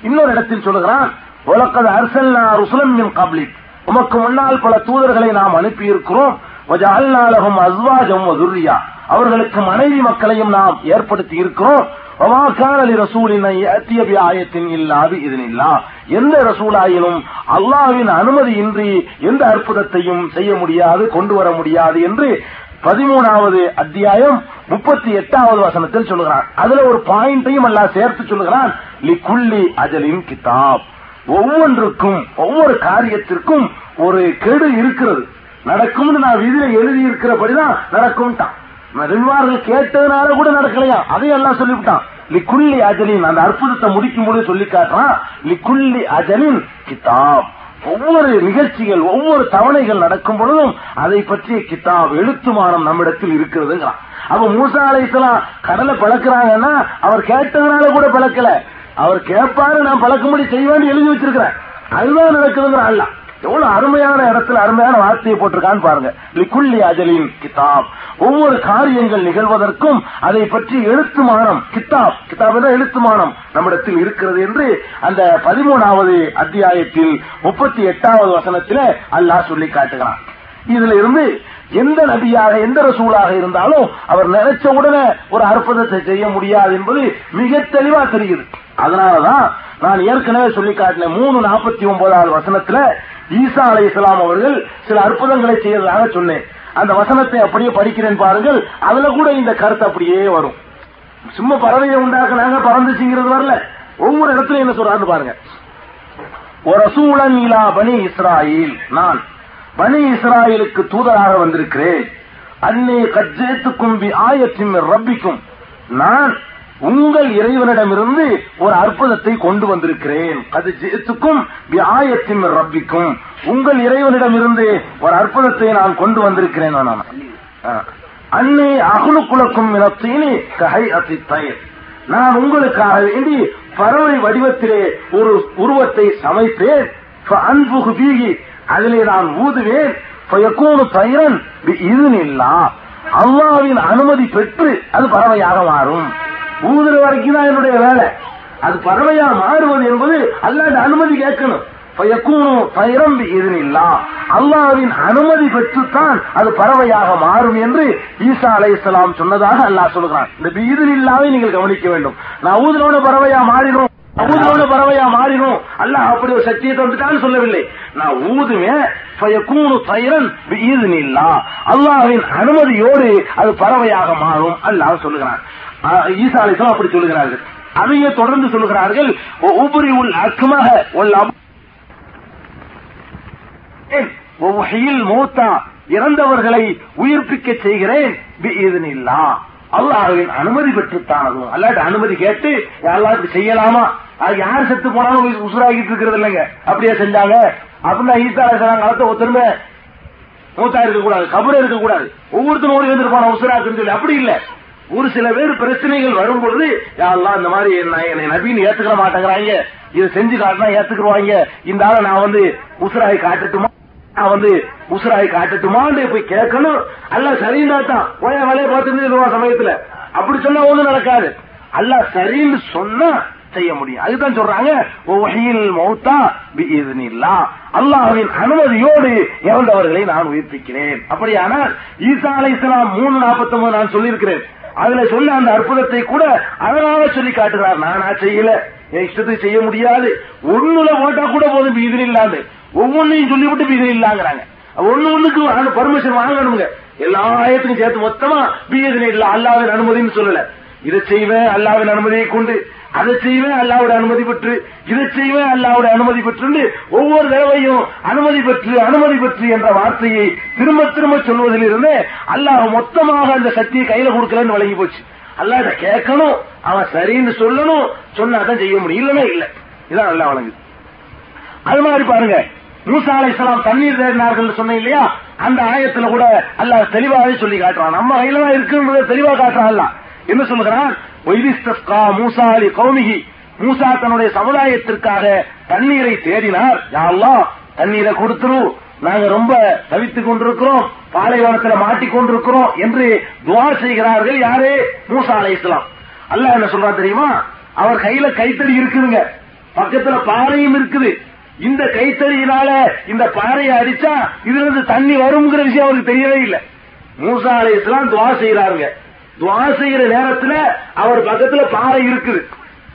S1: இன்னொரு இடத்தில் சொல்கிறான். உலகது அரசல்லா ருசுலம் என் கப்ளிக் உமக்கு முன்னால் பல தூதர்களை நாம் அனுப்பி இருக்கிறோம் அல்நாளகம் அஸ்வாஜம் துர்ரியா. அவர்களுக்கு மனைவி மக்களையும் நாம் ஏற்படுத்தி இருக்கிறோம் ஒமாக்கானலி ரசூலின் அத்தியபி ஆயத்தின் இல்லாது இதனில்லா. எந்த ரசூலாயினும் அல்லாவின் அனுமதியின்றி எந்த அற்புதத்தையும் செய்ய முடியாது கொண்டு வர முடியாது என்று பதிமூணாவது அத்தியாயம் முப்பத்தி எட்டாவது வசனத்தில் சொல்லுகிறான். அதுல ஒரு பாயிண்டையும் அல்லா சேர்த்து சொல்லுகிறான். லிகுல்லி அஜலின் கிதாப். ஒவ்வொன்றுக்கும் ஒவ்வொரு காரியத்திற்கும் ஒரு கெடு இருக்கிறது. நடக்கும்னு நான் விதியில எழுதி இருக்கிறபடிதான் நடக்கும்ட்டான். நபிமார்கள் கேட்டதுனால கூட நடக்கலையா? அதையும் எல்லாம் சொல்லிவிட்டான். லிக்குள்ளி அஜலின் அந்த அற்புதத்தை முடிக்கும் போது சொல்லி காட்டுறான் லிக்குள்ளி அஜலின் கிதாப். ஒவ்வொரு நிகழ்ச்சிகள் ஒவ்வொரு தவணைகள் நடக்கும் பொழுதும் அதை பற்றிய கிதாப் எழுத்துமானம் நம்மிடத்தில் இருக்கிறதுங்கிறான். அப்ப மூசா அலைசலாம் கடலை பழக்கிறாங்கன்னா அவர் கேட்டதுனால கூட பழக்கல. அவர் கேட்பாரு நான் பழக்கும்படி செய்வேன் எழுதி வச்சிருக்கிறேன். அதுதான் நடக்குதுங்கிற அல்ல எவ்வளவு அருமையான இடத்துல அருமையான வார்த்தையை போட்டிருக்கான்னு பாருங்க. லிக்குள்ளி அஜலின் கிதாப். ஒவ்வொரு காரியங்கள் நிகழ்வதற்கும் அதை பற்றி எழுத்துமானம் கிதாப். கிதாப் தான் எழுத்துமானம் நம்மிடத்தில் இருக்கிறது என்று அந்த பதிமூணாவது அத்தியாயத்தில் முப்பத்தி எட்டாவது வசனத்தில் அல்லாஹ் சொல்லி காட்டுகிறான். இதுல இருந்து எந்த நபியாக எந்த ரசூலாக இருந்தாலும் அவர் நினைச்ச உடனே ஒரு அற்புதத்தை செய்ய முடியாது என்பது மிக தெளிவா தெரியுது. அதனாலதான் நான் ஏற்கனவே சொல்லி காட்டின மூணு நாற்பத்தி ஒன்பதாவது வசனத்துல ஈசா அலை இஸ்லாம் அவர்கள் சில அற்புதங்களை செய்யறதாக சொன்னேன். அந்த வசனத்தை அப்படியே படிக்கிறேன் பாருங்கள். அதுல கூட இந்த கருத்து அப்படியே வரும். சும்மா பறவையை உண்டாக்குனாங்க பறந்துச்சுங்கிறது வரல. ஒவ்வொரு இடத்துலயும் என்ன சொல்றாருன்னு பாருங்க. ஒரு ரசூலன் இலா பனி இஸ்ராயில். நான் பனி இஸ்ராயலுக்கு தூதராக வந்திருக்கிறேன். அன்னே கஜேத்துக்கும் ஆயத்தின் ரப்பிக்கும். நான் உங்கள் இறைவனிடமிருந்து ஒரு அற்புதத்தை கொண்டு வந்திருக்கிறேன். அது ஜேத்துக்கும் ஆயத்தின் ரப்பிக்கும். உங்கள் இறைவனிடமிருந்து ஒரு அற்புதத்தை நான் கொண்டு வந்திருக்கிறேன் நான் ஆ. அன்னே அகுலுக்குலக்கும் இனத்தீனி கஹை அத்தி தயிர். நான் உங்களுக்காக வேண்டி பறவை வடிவத்திலே ஒரு உருவத்தை சமைத்தேன் அன்புகு பீகி அதிலே நான் ஊதுவேன். ஃபயக்கூனு தயிரன் இதுனில்லா அல்லாவின் அனுமதி பெற்று அது பறவையாக மாறும். ஊதுற வரைக்கும் தான் என்னுடைய வேலை. அது பறவையா மாறுவது என்பது அல்லாத அனுமதி கேட்கணும். ஃபயக்கூனு தயிரம் இதுனில்லா அல்லாவின் அனுமதி பெற்றுத்தான் அது பறவையாக மாறும் என்று ஈசா அலை சொன்னதாக அல்லாஹ் சொல்கிறான். இந்த இதனில்லாவை நீங்கள் கவனிக்க வேண்டும். நான் ஊதுனோட பறவையா மாறிடும். ஊதுனோட பறவையா மாறிடும் அல்ல அப்படி ஒரு சக்தியை தந்துட்டான்னு சொல்லவில்லை. நான் ஊதுவேன் ஃபயக்கூனு தயிரன் இதுனில்லா அல்லாஹ்வின் அனுமதியோடு அது பறவையாக மாறும். அல்லாஹ் சொல்லுகிறான். ஆ, ஈசா அலை அப்படி சொல்லுகிறார்கள். அதையே தொடர்ந்து சொல்லுகிறார்கள். உபரி உள் அக்கமாக உள் ஒவ்வொகையில் மூத்தா. இறந்தவர்களை உயிர்ப்பிக்க செய்கிறேன். இதுனில்லா அல்லாஹ்வின் அனுமதி பெற்றுத்தான்? அதுவும் அல்லாட்ட அனுமதி கேட்டு யாரெல்லாம் செய்யலாமா? அது யார் செத்து போனாலும் உயிர் உசுராகிட்டு இருக்கிறது இல்லைங்க. அப்படியே செஞ்சாங்க. அப்படின்னா ஈசா காலத்தை ஒருத்தருமே மூத்தா இருக்கக்கூடாது கபர் இருக்கக்கூடாது. ஒவ்வொருத்தரும் ஓடி வந்துருப்பான உசுராக்குன்னு சொல்லி அப்படி இல்ல. ஒரு சில பேர் பிரச்சனைகள் வரும் பொழுது யாரெல்லாம் இந்த மாதிரி என்ன- என்னை நபின்னு ஏத்துக்கிற மாட்டேங்கிறாங்க. இதை செஞ்சு காட்டினா ஏத்துக்குருவாங்க. இந்த ஆளை நான் வந்து உசுராகி காட்டுட்டுமா? நான் வந்து உசுராய் காட்டட்டுமான்னு போய் கேட்கணும். அல்ல சரிந்தா தான் போய வேலையை பார்த்துட்டு சமயத்துல. அப்படி சொன்னா ஒண்ணு நடக்காது. அல்ல சரின்னு சொன்னா செய்ய முடியும். அதுதான் சொல்றாங்க வஹீல் மௌத்தா பிஇذنில்லா அல்லாஹின் அனுமதியோடு இறந்தவர்களை நான் உயிர்ப்பிக்கிறேன். அப்படியானால் ஈசா அலைஹிஸ்ஸலாம் மூணு நாற்பத்தி நான் சொல்லியிருக்கிறேன். அதுல சொல்ல அந்த அற்புதத்தை கூட அழகாக சொல்லி காட்டுகிறார். நானா செய்யல என் இஷ்டத்துக்கு செய்ய முடியாது. ஒண்ணுல போட்டா கூட போதும் இது இல்லாது ஒவ்வொன்னையும் சொல்லிவிட்டு இது இல்லாங்கிறாங்க. ஒண்ணு ஒண்ணுக்கு அந்த பர்மிஷன் வாங்கணுங்க. எல்லா ஆயத்துக்கும் சேர்த்து மொத்தமா பீதனை இல்ல அல்லாவின் அனுமதின்னு சொல்லல. இதை செய்வேன் அல்லாவின் அனுமதியை கொண்டு அதை செய்வேன் அல்லாவோட அனுமதி பெற்று இதை செய்வேன் அல்லாவோட அனுமதி பெற்று ஒவ்வொரு தடவையும் அனுமதி பெற்று அனுமதி பெற்று என்ற வார்த்தையை திரும்ப திரும்ப சொல்வதில் இருந்து அல்லாஹ் மொத்தமாக அந்த சக்தியை கையில கொடுக்கலன்னு வழங்கி போச்சு. அல்லாஹ் இதை கேட்கணும் அவன் சரின்னு சொல்லணும் சொன்னாதான் செய்ய முடியும். இல்லைன்னா இல்ல. இதான் நல்லா வழங்குது. அது மாதிரி பாருங்க. மூசா அலைஹிஸ்ஸலாம் தண்ணீர் தேடினார்கள் சொன்னேன் இல்லையா? அந்த ஆயத்துல கூட அல்லாஹ் தெளிவாகவே சொல்லி காட்டுறான். நம்ம கையில தான் இருக்குன்றத தெளிவா காட்டுறான் என்ன சொல்லுகிறான்? ஒய்திஸ்தஸ்கா மூசா அலி கௌமிகி மூசா தன்னுடைய சமுதாயத்திற்காக தண்ணீரை தேடினார். யா தண்ணீரை கொடுத்துரு. நாங்க ரொம்ப தவித்துக் கொண்டிருக்கிறோம். பாலைவனத்துல மாட்டிக்கொண்டிருக்கிறோம் என்று துவா செய்கிறார்கள் யாரே? மூசா அலைஹிஸ்ஸலாம் அல்லாஹ் என்ன சொல்றா தெரியுமா? அவர் கையில கைத்தடி இருக்குதுங்க. பக்கத்துல பாறையும் இருக்குது. இந்த கைத்தறியினால இந்த பாறையை அடிச்சா இதுல இருந்து தண்ணி வருங்கிற விஷயம் அவருக்கு தெரியவே இல்லை. மூசா அலைஹிஸ்ஸலாம் துவா செய்யறாருங்க துவா செய்யற நேரத்துல அவர் பக்கத்துல பாறை இருக்குது.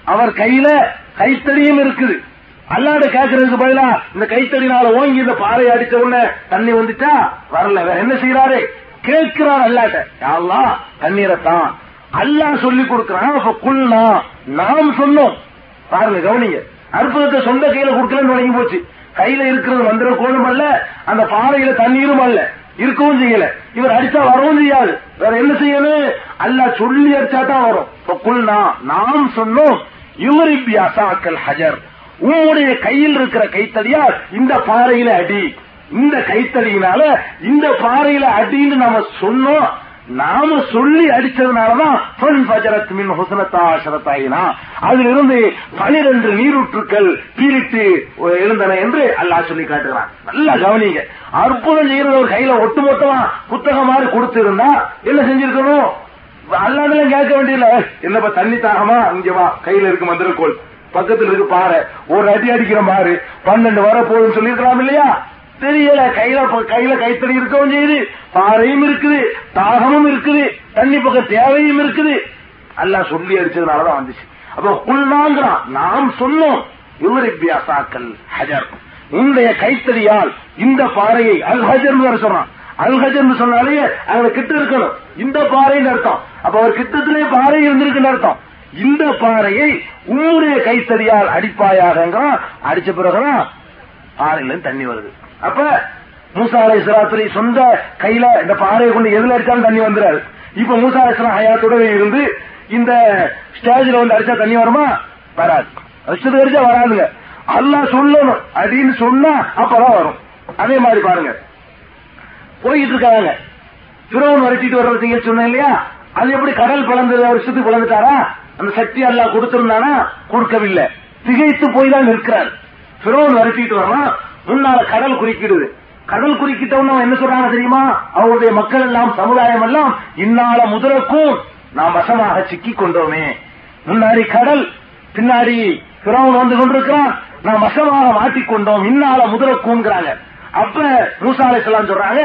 S1: அவர் கையில கைத்தறியும் இருக்குது. அல்லாட கேட்கறதுக்கு பதிலா இந்த கைத்தறினால ஓங்கி இந்த பாறை அடிச்ச உடனே தண்ணி வந்துட்டா வரல. வேற என்ன செய்யறாரு கேட்கிறார் அல்லாட்ட. யா தண்ணீரை தான். அல்லாஹ் சொல்லி கொடுக்கிறான். அப்ப குல்னா நாம் சொன்னோம். பாருங்க கவனிங்க. அற்புதத்தை சொந்த கையில கொடுக்கலன்னு வழங்கி போச்சு. கையில இருக்கிறது மந்திர கோலம் அல்ல அந்த பாறையில தண்ணீரும் அல்ல. இருக்கவும் செய்யல. இவர் அடிச்சா வரவும் செய்யாது. வேற என்ன செய்யணும்? அல்ல சொல்லி அடிச்சா தான் வரும். இப்ப குல்னா நாம் சொன்னோம் யுவரிபி அசாக்கல் ஹஜர். உன்னுடைய கையில் இருக்கிற கைத்தடியால் இந்த பாறையில அடி. இந்த கைத்தடியினால இந்த பாறையில அடின்னு நாம சொன்னோம். நாம சொல்லி அடிச்சதுனாலதான் மின் ஹுசனத்தா அதிலிருந்து பனிரெண்டு நீரூற்றுக்கள் பீரிட்டு எழுந்தன என்று அல்லாஹ் சொல்லி காட்டுகிறான். நல்லா கவனிங்க. அற்புதம் செய்யறது ஒரு கையில ஒட்டு மொத்தமா புத்தகம் மாதிரி கொடுத்து இருந்தா என்ன செஞ்சிருக்கணும்? அல்லாதெல்லாம் கேட்க வேண்டியதில்ல. என்னப்பா தண்ணி தாகமா? இங்க வா கையில இருக்கு மந்திரக்கோள். பக்கத்துல இருக்கு பாரு ஒரு அடி அடிக்கிற பாரு பன்னெண்டு வர போகுதுன்னு சொல்லிருக்கலாம் இல்லையா? தெரியல. கையில கையில கைத்தறி இருக்கவும் செய்யுது. பாறையும் இருக்குது தாகமும் இருக்குது தண்ணி பக்க தேவையும் இருக்குது. எல்லாம் சொல்லி அடிச்சதுனாலதான் வந்துச்சு. அப்ப குள்ளாங்கிறான் நாம் சொன்னோம். இவர் ஹஜர். உன்னுடைய கைத்தறியால் இந்த பாறையை அல் ஹஜர் வேற சொல்றான். அல்ஹஜர் சொன்னாலே அவங்க கிட்ட இருக்கணும். இந்த பாறைன்னு அர்த்தம். அப்ப அவர் கிட்டத்திலே பாறை இருந்திருக்குன்னு அர்த்தம். இந்த பாறையை உன்னுடைய கைத்தறியால் அடிப்பாயாக அடிச்ச பிறகுதான் பாறையில தண்ணி வருது. அப்ப மூசா அலை சொந்த கையில இந்த பாறையை கொண்டு எதுல அடிச்சாலும் தண்ணி வந்துடாது. இப்ப மூசா அலை ஹயாத்தோட இருந்து இந்த ஸ்டேஜ்ல வந்து அடிச்சா தண்ணி வருமா? வராது. அடிச்சது அடிச்சா வராதுங்க. அல்லாஹ் சொல்லணும். அப்படின்னு சொன்னா அப்பதான் வரும். அதே மாதிரி பாருங்க. போயிட்டு இருக்காங்க. பிறவன் வரட்டிட்டு வர்றதுங்க சொன்னேன் இல்லையா? அது எப்படி கடல் பிளந்து வருஷத்துக்கு பிளந்துட்டாரா? அந்த சக்தி அல்லாஹ் கொடுத்திருந்தானா? கொடுக்கவில்லை. திகைத்து போய் தான் நிற்கிறார். பிறவன் வரட்டிட்டு வர்றான். முன்னால கடல் குறுக்கிடுது. கடல் குறுக்கிட்டவன என்ன சொல்றாங்க தெரியுமா? அவருடைய மக்கள் எல்லாம் சமுதாயம் எல்லாம் இன்னால முதலுக்கும் நாம் வசமாக சிக்கி கொண்டோமே. முன்னாடி கடல் பின்னாடி பிறவன் வந்து கொண்டிருக்கிறான். நாம் வசமாக மாட்டிக்கொண்டோம் இன்னால முதலுக்கும்ங்கிறாங்க. அப்ப மூசா அலைஹிஸ்ஸலாம் சொல்றாங்க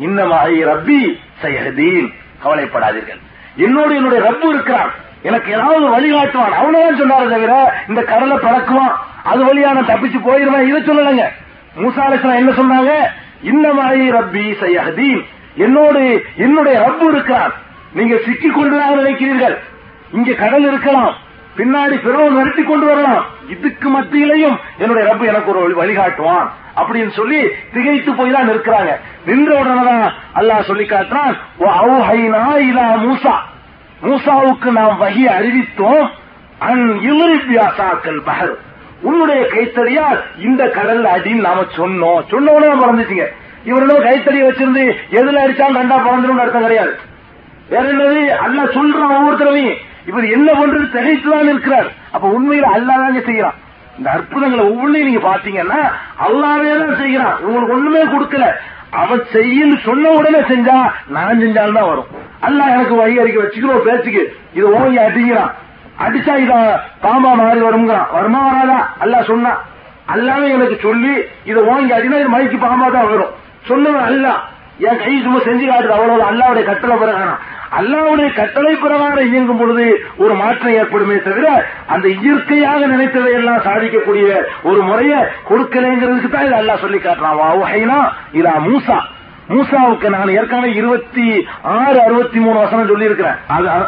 S1: இன்னமாயி ரப்பி சயஹதீன். கவலைப்படாதீர்கள். என்னோடு என்னுடைய ரப்பு இருக்கிறான். எனக்கு ஏதாவது வழிகாட்டுவான் அவனதான் சொன்னாரு தவிர இந்த கடலை பறக்குவான். அது வழியா நான் தப்பிச்சு போயிருவேன். இதை சொல்லலைங்க. மூசா அலைஹிஸ்ஸலாம் என்ன சொன்னாங்க? இன்னமாயி ரப்பி சையஹதீன். என்னோடு என்னுடைய ரப்பு இருக்கிறான் நீங்க சிக்கி கொண்டுதான் நினைக்கிறீர்கள். இங்க கடல் இருக்கலாம். பின்னாடி பிறவன் நிறுத்தி கொண்டு வரலாம். இதுக்கு மத்தியிலையும் என்னுடைய ரப்பு எனக்கு ஒரு வழி- வழிகாட்டுவான் அப்படின்னு சொல்லி திகைத்து போய் தான் நிற்கிறாங்க. நின்ற உடனேதான் அல்லாஹ் சொல்லி காட்டுறான் மூசா. மூசாவுக்கு நாம் வகி அறிவித்தோம் அன் இவரிபியாசாக்கள் பகல் உன்னுடைய கைத்தறியா இந்த கடல்ல அடின்னு நாம சொன்னோம். சொன்ன உடனே பறந்துச்சுங்க இவரோட கைத்தறி வச்சிருந்து எதுல அடிச்சாலும் ரெண்டா பறந்துடும் அர்த்தம் கிடையாது. வேற என்னது? அல்லா சொல்றான் ஒவ்வொருத்தரவையும் இவர் என்ன பண்றது திகைத்துதான் இருக்கிறார். அப்ப உண்மையில அல்லாதாங்க செய்யறான். இந்த அற்புதங்களை ஒவ்வொன்றையும் நீங்க பாத்தீங்கன்னா அல்லாவே தான் செய்யறான். உங்களுக்கு ஒண்ணுமே கொடுக்கல. அவன் செய்யன்னு சொன்ன உடனே செஞ்சா நான் செஞ்சால்தான் வரும். அல்ல எனக்கு வழி அறிக்கை வச்சுக்கிறோம் பேச்சுக்கு இது ஓங்கி அடிக்கிறான். அடிச்சா இத பாம்பா மாறி வருங்கிறான் வருமா வராதா? அல்லாஹ் சொன்னா. அல்லாமே எனக்கு சொல்லி இதை ஓங்கி அடினா இது மைக்கு பாம்பா தான் வரும். சொன்னவன் அல்ல. என் கை சும்மா செஞ்சு காட்டுது. அவ்வளவு அல்லாவுடைய கட்டளை பிரகாரம். அல்லாவுடைய கட்டளை பிரகாரம் இயங்கும் பொழுது ஒரு மாற்றம் ஏற்படுமே தவிர அந்த இயற்கையாக நினைத்ததை எல்லாம் சாதிக்கக்கூடிய ஒரு முறையை கொடுக்கலைங்கிறதுக்கு தான் இது அல்லாஹ் சொல்லி காட்டுறான். வாஹைனா இதா மூசா. மூசாவுக்கு நான் ஏற்கனவே இருபத்தி ஆறு அறுபத்தி மூணு வசனம் சொல்லி இருக்கிறேன்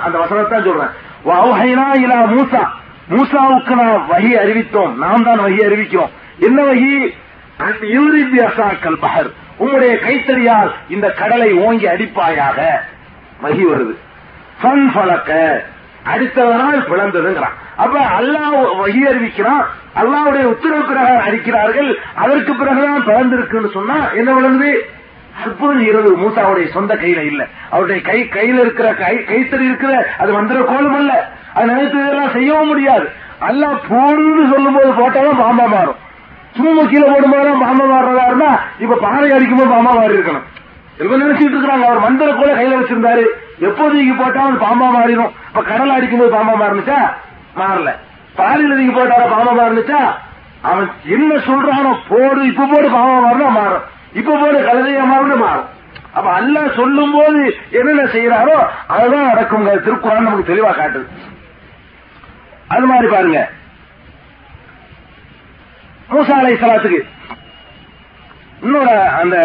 S1: அந்த வசனத்தான் சொல்றேன். வாவுஹைனா இலா மூசா மூசாவுக்கு நாம் வகி அறிவித்தோம் நாம் தான் வகி அறிவிக்கிறோம் என்ன வகி அந்த யூரிபி அசாக்கல் பஹர் கைத்தறியால் இந்த கடலை ஓங்கி அடிப்பாயாக. வகி வருது. சன் ஃபலக்க அடித்ததனால் பிளந்ததுங்கிறான். அப்ப அல்லாஹ் வகி அறிவிக்கிறான். அல்லாவுடைய உத்தரவு பிரகாரம் அடிக்கிறார்கள். அதற்கு பிறகுதான் பிறந்திருக்குன்னு சொன்னா என்ன விளங்குது? அற்புதம் செய்யறது மூசாவுடைய சொந்த கையில இல்ல. அவருடைய கை கையில இருக்கிற கை கைத்தறி இருக்கிற அது மந்திர கோலம் அல்ல. அது நினைத்ததெல்லாம் செய்யவும் முடியாது. அல்ல போடுன்னு சொல்லும் போது போட்டாலும் பாம்பா மாறும். சும்மா கீழே போடும்போது பாம்பா மாறுறதா இருந்தா இப்ப பாறை அடிக்கும்போது பாம்பா மாறி இருக்கணும். இவங்க நினைச்சிட்டு இருக்காங்க அவர் மந்திர கூட கையில வச்சிருந்தாரு. எப்போது நீங்க போட்டாலும் பாம்பா மாறிடும். இப்ப கடல் அடிக்கும்போது பாம்பா மாறினுச்சா? மாறல. பாறையில நீங்க போட்டாலும் பாம்பா மாறினுச்சா? அவன் என்ன சொல்றானோ போடு இப்ப போடு பாம்பா மாறினா மாறும். இப்ப போல கழுதையா மாறும். அப்ப அல்லாஹ் சொல்லும் போது என்னென்ன செய்யறாரோ அதுதான் நடக்கும் திருக்குறான் நமக்கு தெளிவா காட்டுது. அது மாதிரி பாருங்க. மூசா அலை சலாத்துக்கு இன்னொரு அந்த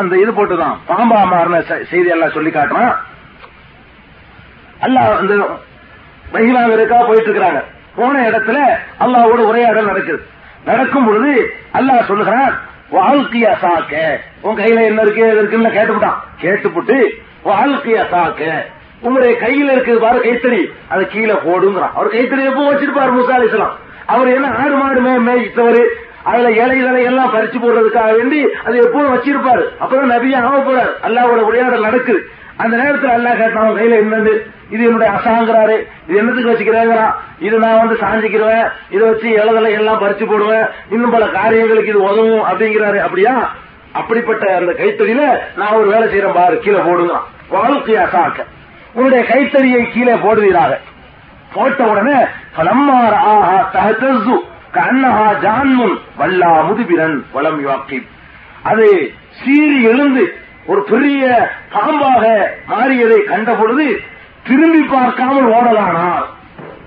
S1: அந்த இது போட்டுதான். பாம்பா மாறின செய்தி எல்லாம் சொல்லி காட்டுறான். அல்லாஹ் அந்த மகிழாங்க இருக்கா போயிட்டு இருக்கிறாங்க. போன இடத்துல அல்லாவோட உரையாடல் நடக்குது. நடக்கும் பொழுது அல்லாஹ் சொல்லுகிறான் வாழ்க்கைய சாக்க? உன் கையில என்ன இருக்கு எது இருக்குன்னு கேட்டுவிட்டான் கேட்டுப்புட்டு வாழ்க்கைய சாக்க? உங்களுடைய கையில இருக்கு பாரு கைத்தறி. அதை கீழே போடுங்கிறான். அவர் கைத்தறி எப்போ வச்சிருப்பாரு முசா அலிஸ்லாம் அவர் என்ன ஆடு மாடு மே மேய்த்தவர். அதுல இலைகளை எல்லாம் பறிச்சு போடுறதுக்காக வேண்டி அது எப்போதும் வச்சிருப்பாரு. அப்பதான் நபியா ஆக போறாரு. அல்லாவோட உரையாடல் நடக்குது. அந்த நேரத்தில் அல்லாஹ் கேட்டான் கையில என்னது? இது என்னுடைய அசாங்கிறாரு. இது என்னத்துக்கு வச்சுக்கிறேங்கிறான். இது நான் வந்து சாஞ்சிக்கிறேன் இதை வச்சு எழுதலை எல்லாம் பறிச்சு போடுவேன். இன்னும் பல காரியங்களுக்கு இது உதவும் அப்படிங்கிறாரு. அப்படியா? அப்படிப்பட்ட அந்த கைத்தறியில நான் ஒரு வேலை செய்யறேன் பாரு. கீழே போடுங்கிறான். வாழ்க்கை அசாக்க உன்னுடைய கைத்தறியை கீழே போடுவீராக. போட்ட உடனே பலம்மார் ஆஹா தஹத்தஸ்து கண்ணஹா ஜான்முன் வல்லா முதுபிரன் வளம் யாக்கி அது சீறி எழுந்து ஒரு பெரிய பாம்பாக மாறியதை கண்ட பொழுது திரும்பி பார்க்காமல் ஓடலானார்.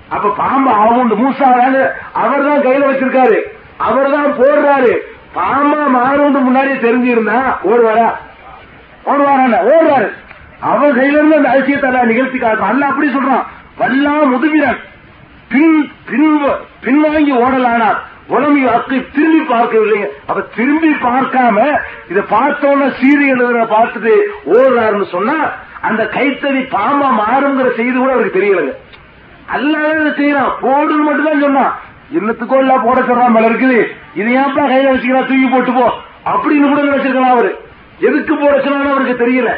S1: அப்ப பாம்பு அவன் மூசா அவர் தான் கையில வச்சிருக்காரு. அவர் தான் போடுறாரு. பாம்பா மாறுண்டு முன்னாடியே தெரிஞ்சிருந்தா ஓடுவாரா? ஓடுவாரா ஓடுவாரு அவர் கையில இருந்து அந்த அதிசயத்தை நிகழ்த்தி காட்டுறான் அல்ல அப்படி சொல்றான். வல்லா முதுமிரன். பின் பின் பின்வாங்கி ஓடலானார். உடம்பு அக்கு திரும்பி பார்க்கவில்லைங்க அப்ப திரும்பி பார்க்காம இதை பார்த்தோன்னா சீரி எழுதுற பார்த்துட்டு ஓடுறாருன்னு சொன்னா அந்த கைத்தறி பாம்பா மாறுங்கிற செய்தி கூட அவருக்கு தெரியலங்க. அல்லாத செய்யறான். போடுன்னு மட்டும் தான் சொன்னான். என்னத்துக்கோ இல்ல போட சொல்றான் மேல இருக்குது. இது ஏன்ப்பா கையில வச்சுக்கலாம் தூக்கி போட்டு போ. அப்படின்னு கூட நினைச்சிருக்கலாம் அவரு. எதுக்கு போட சொன்னாலும் அவருக்கு தெரியல.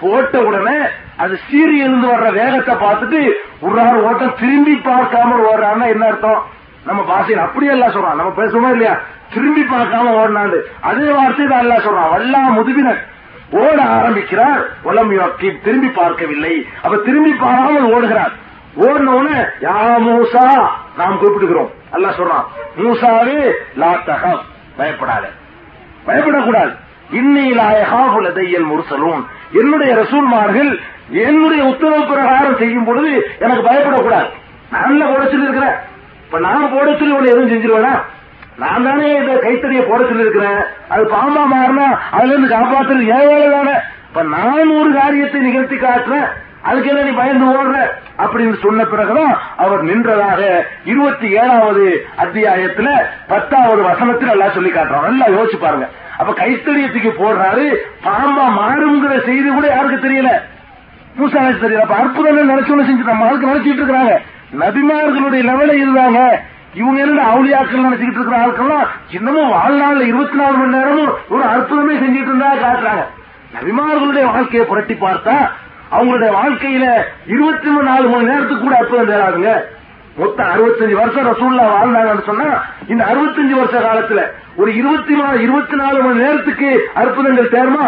S1: போட்ட உடனே அது சீரியல் இருந்து வர்ற வேகத்தை பார்த்துட்டு ஒரு ஓட்டம் திரும்பி பார்க்காம ஓடுறான்னா என்ன அர்த்தம்? நம்ம பாசையில் அப்படியே எல்லாம் சொல்றான். நம்ம பேசுவோமா இல்லையா? திரும்பி பார்க்காம ஓடினாண்டு. அதே வார்த்தை தான் எல்லாம் சொல்றான். வல்லா முதுபினர் ஓட ஆரம்பிக்கிறார். உலம்பி திரும்பி பார்க்கவில்லை. அப்ப திரும்பி பாராமல் ஓடுகிறார். ஓடின யா மூசா நாம் கூப்பிட்டுக்கிறோம் அல்ல சொல்றான். மூசாவே லாத்தகம் பயப்படாத. பயப்படக்கூடாது. இன்னிலாயகாபுல தையல் முருசலும் என்னுடைய ரசூல்மார்கள் என்னுடைய உத்தரவு பிரகாரம் செய்யும் பொழுது எனக்கு பயப்படக்கூடாது. நல்ல போட இருக்கிறேன் இப்ப நான் போட சொல்லி உன்னை எதுவும் செஞ்சிருவேனா? நான் தானே இந்த கைத்தறிய போட சொல்லி இருக்கிறேன். அது பாம்பா மாறினா அதுல இருந்து காப்பாத்துறது ஏன் வேலை தானே. இப்ப நான் ஒரு காரியத்தை நிகழ்த்தி காட்டுறேன். அதுக்கு என்ன நீ பயந்து ஓடுற? அப்படின்னு சொன்ன பிறகுதான் அவர் நின்றதாக இருபத்தி ஏழாவது அத்தியாயத்துல பத்தாவது வசனத்தில் எல்லாம் சொல்லி காட்டுறோம் நல்லா யோசிச்சு பாருங்க. அப்ப கைத்தறியத்துக்கு போடுறாரு. பாம்பா மாறுங்கிற செய்தி கூட யாருக்கு தெரியல? மூசா தெரியல. அப்ப அற்புதம் நினைச்சோன்னு செஞ்சு நம்ம ஆளுக்கு நினைச்சிட்டு இருக்கிறாங்க. நபிமார்களுடைய லெவல இருந்தாங்க. இவங்க என்ன அவுளியாக்கள் நினைச்சுக்கிட்டு இருக்கிற ஆட்கள்லாம் இன்னமும் வாழ்நாள்ல இருபத்தி நாலு மணி நேரமும் ஒரு அற்புதமே செஞ்சுட்டு இருந்தா காட்டுறாங்க. நபிமார்களுடைய வாழ்க்கையை புரட்டி பார்த்தா அவங்களுடைய வாழ்க்கையில இருபத்தி நாலு மணி நேரத்துக்கு கூட அற்புதம் தேராதுங்க. மொத்தம் அறுபத்தஞ்சு வருஷம் ரசூல்லா வாழ்ந்தாங்கன்னு சொன்னா இந்த அறுபத்தஞ்சு வருஷ காலத்துல ஒரு இருபத்தி நாலு இருபத்தி நாலு மணி நேரத்துக்கு அற்புதங்கள் தேர்மா?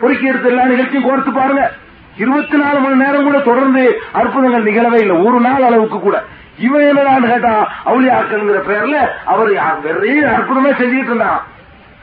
S1: பொறுக்கி எடுத்து எல்லா நிகழ்ச்சியும் கோர்த்து பாருங்க. இருபத்தி நாலு மணி நேரம் கூட தொடர்ந்து அற்புதங்கள் நிகழவே இல்லை. ஒரு நாள் அளவுக்கு கூட. இவன் என்னடான்னு கேட்டா அவுளியாக்கள்ங்கிற பேர்ல அவர் நிறைய அற்புதமே செஞ்சுட்டு இருந்தான்.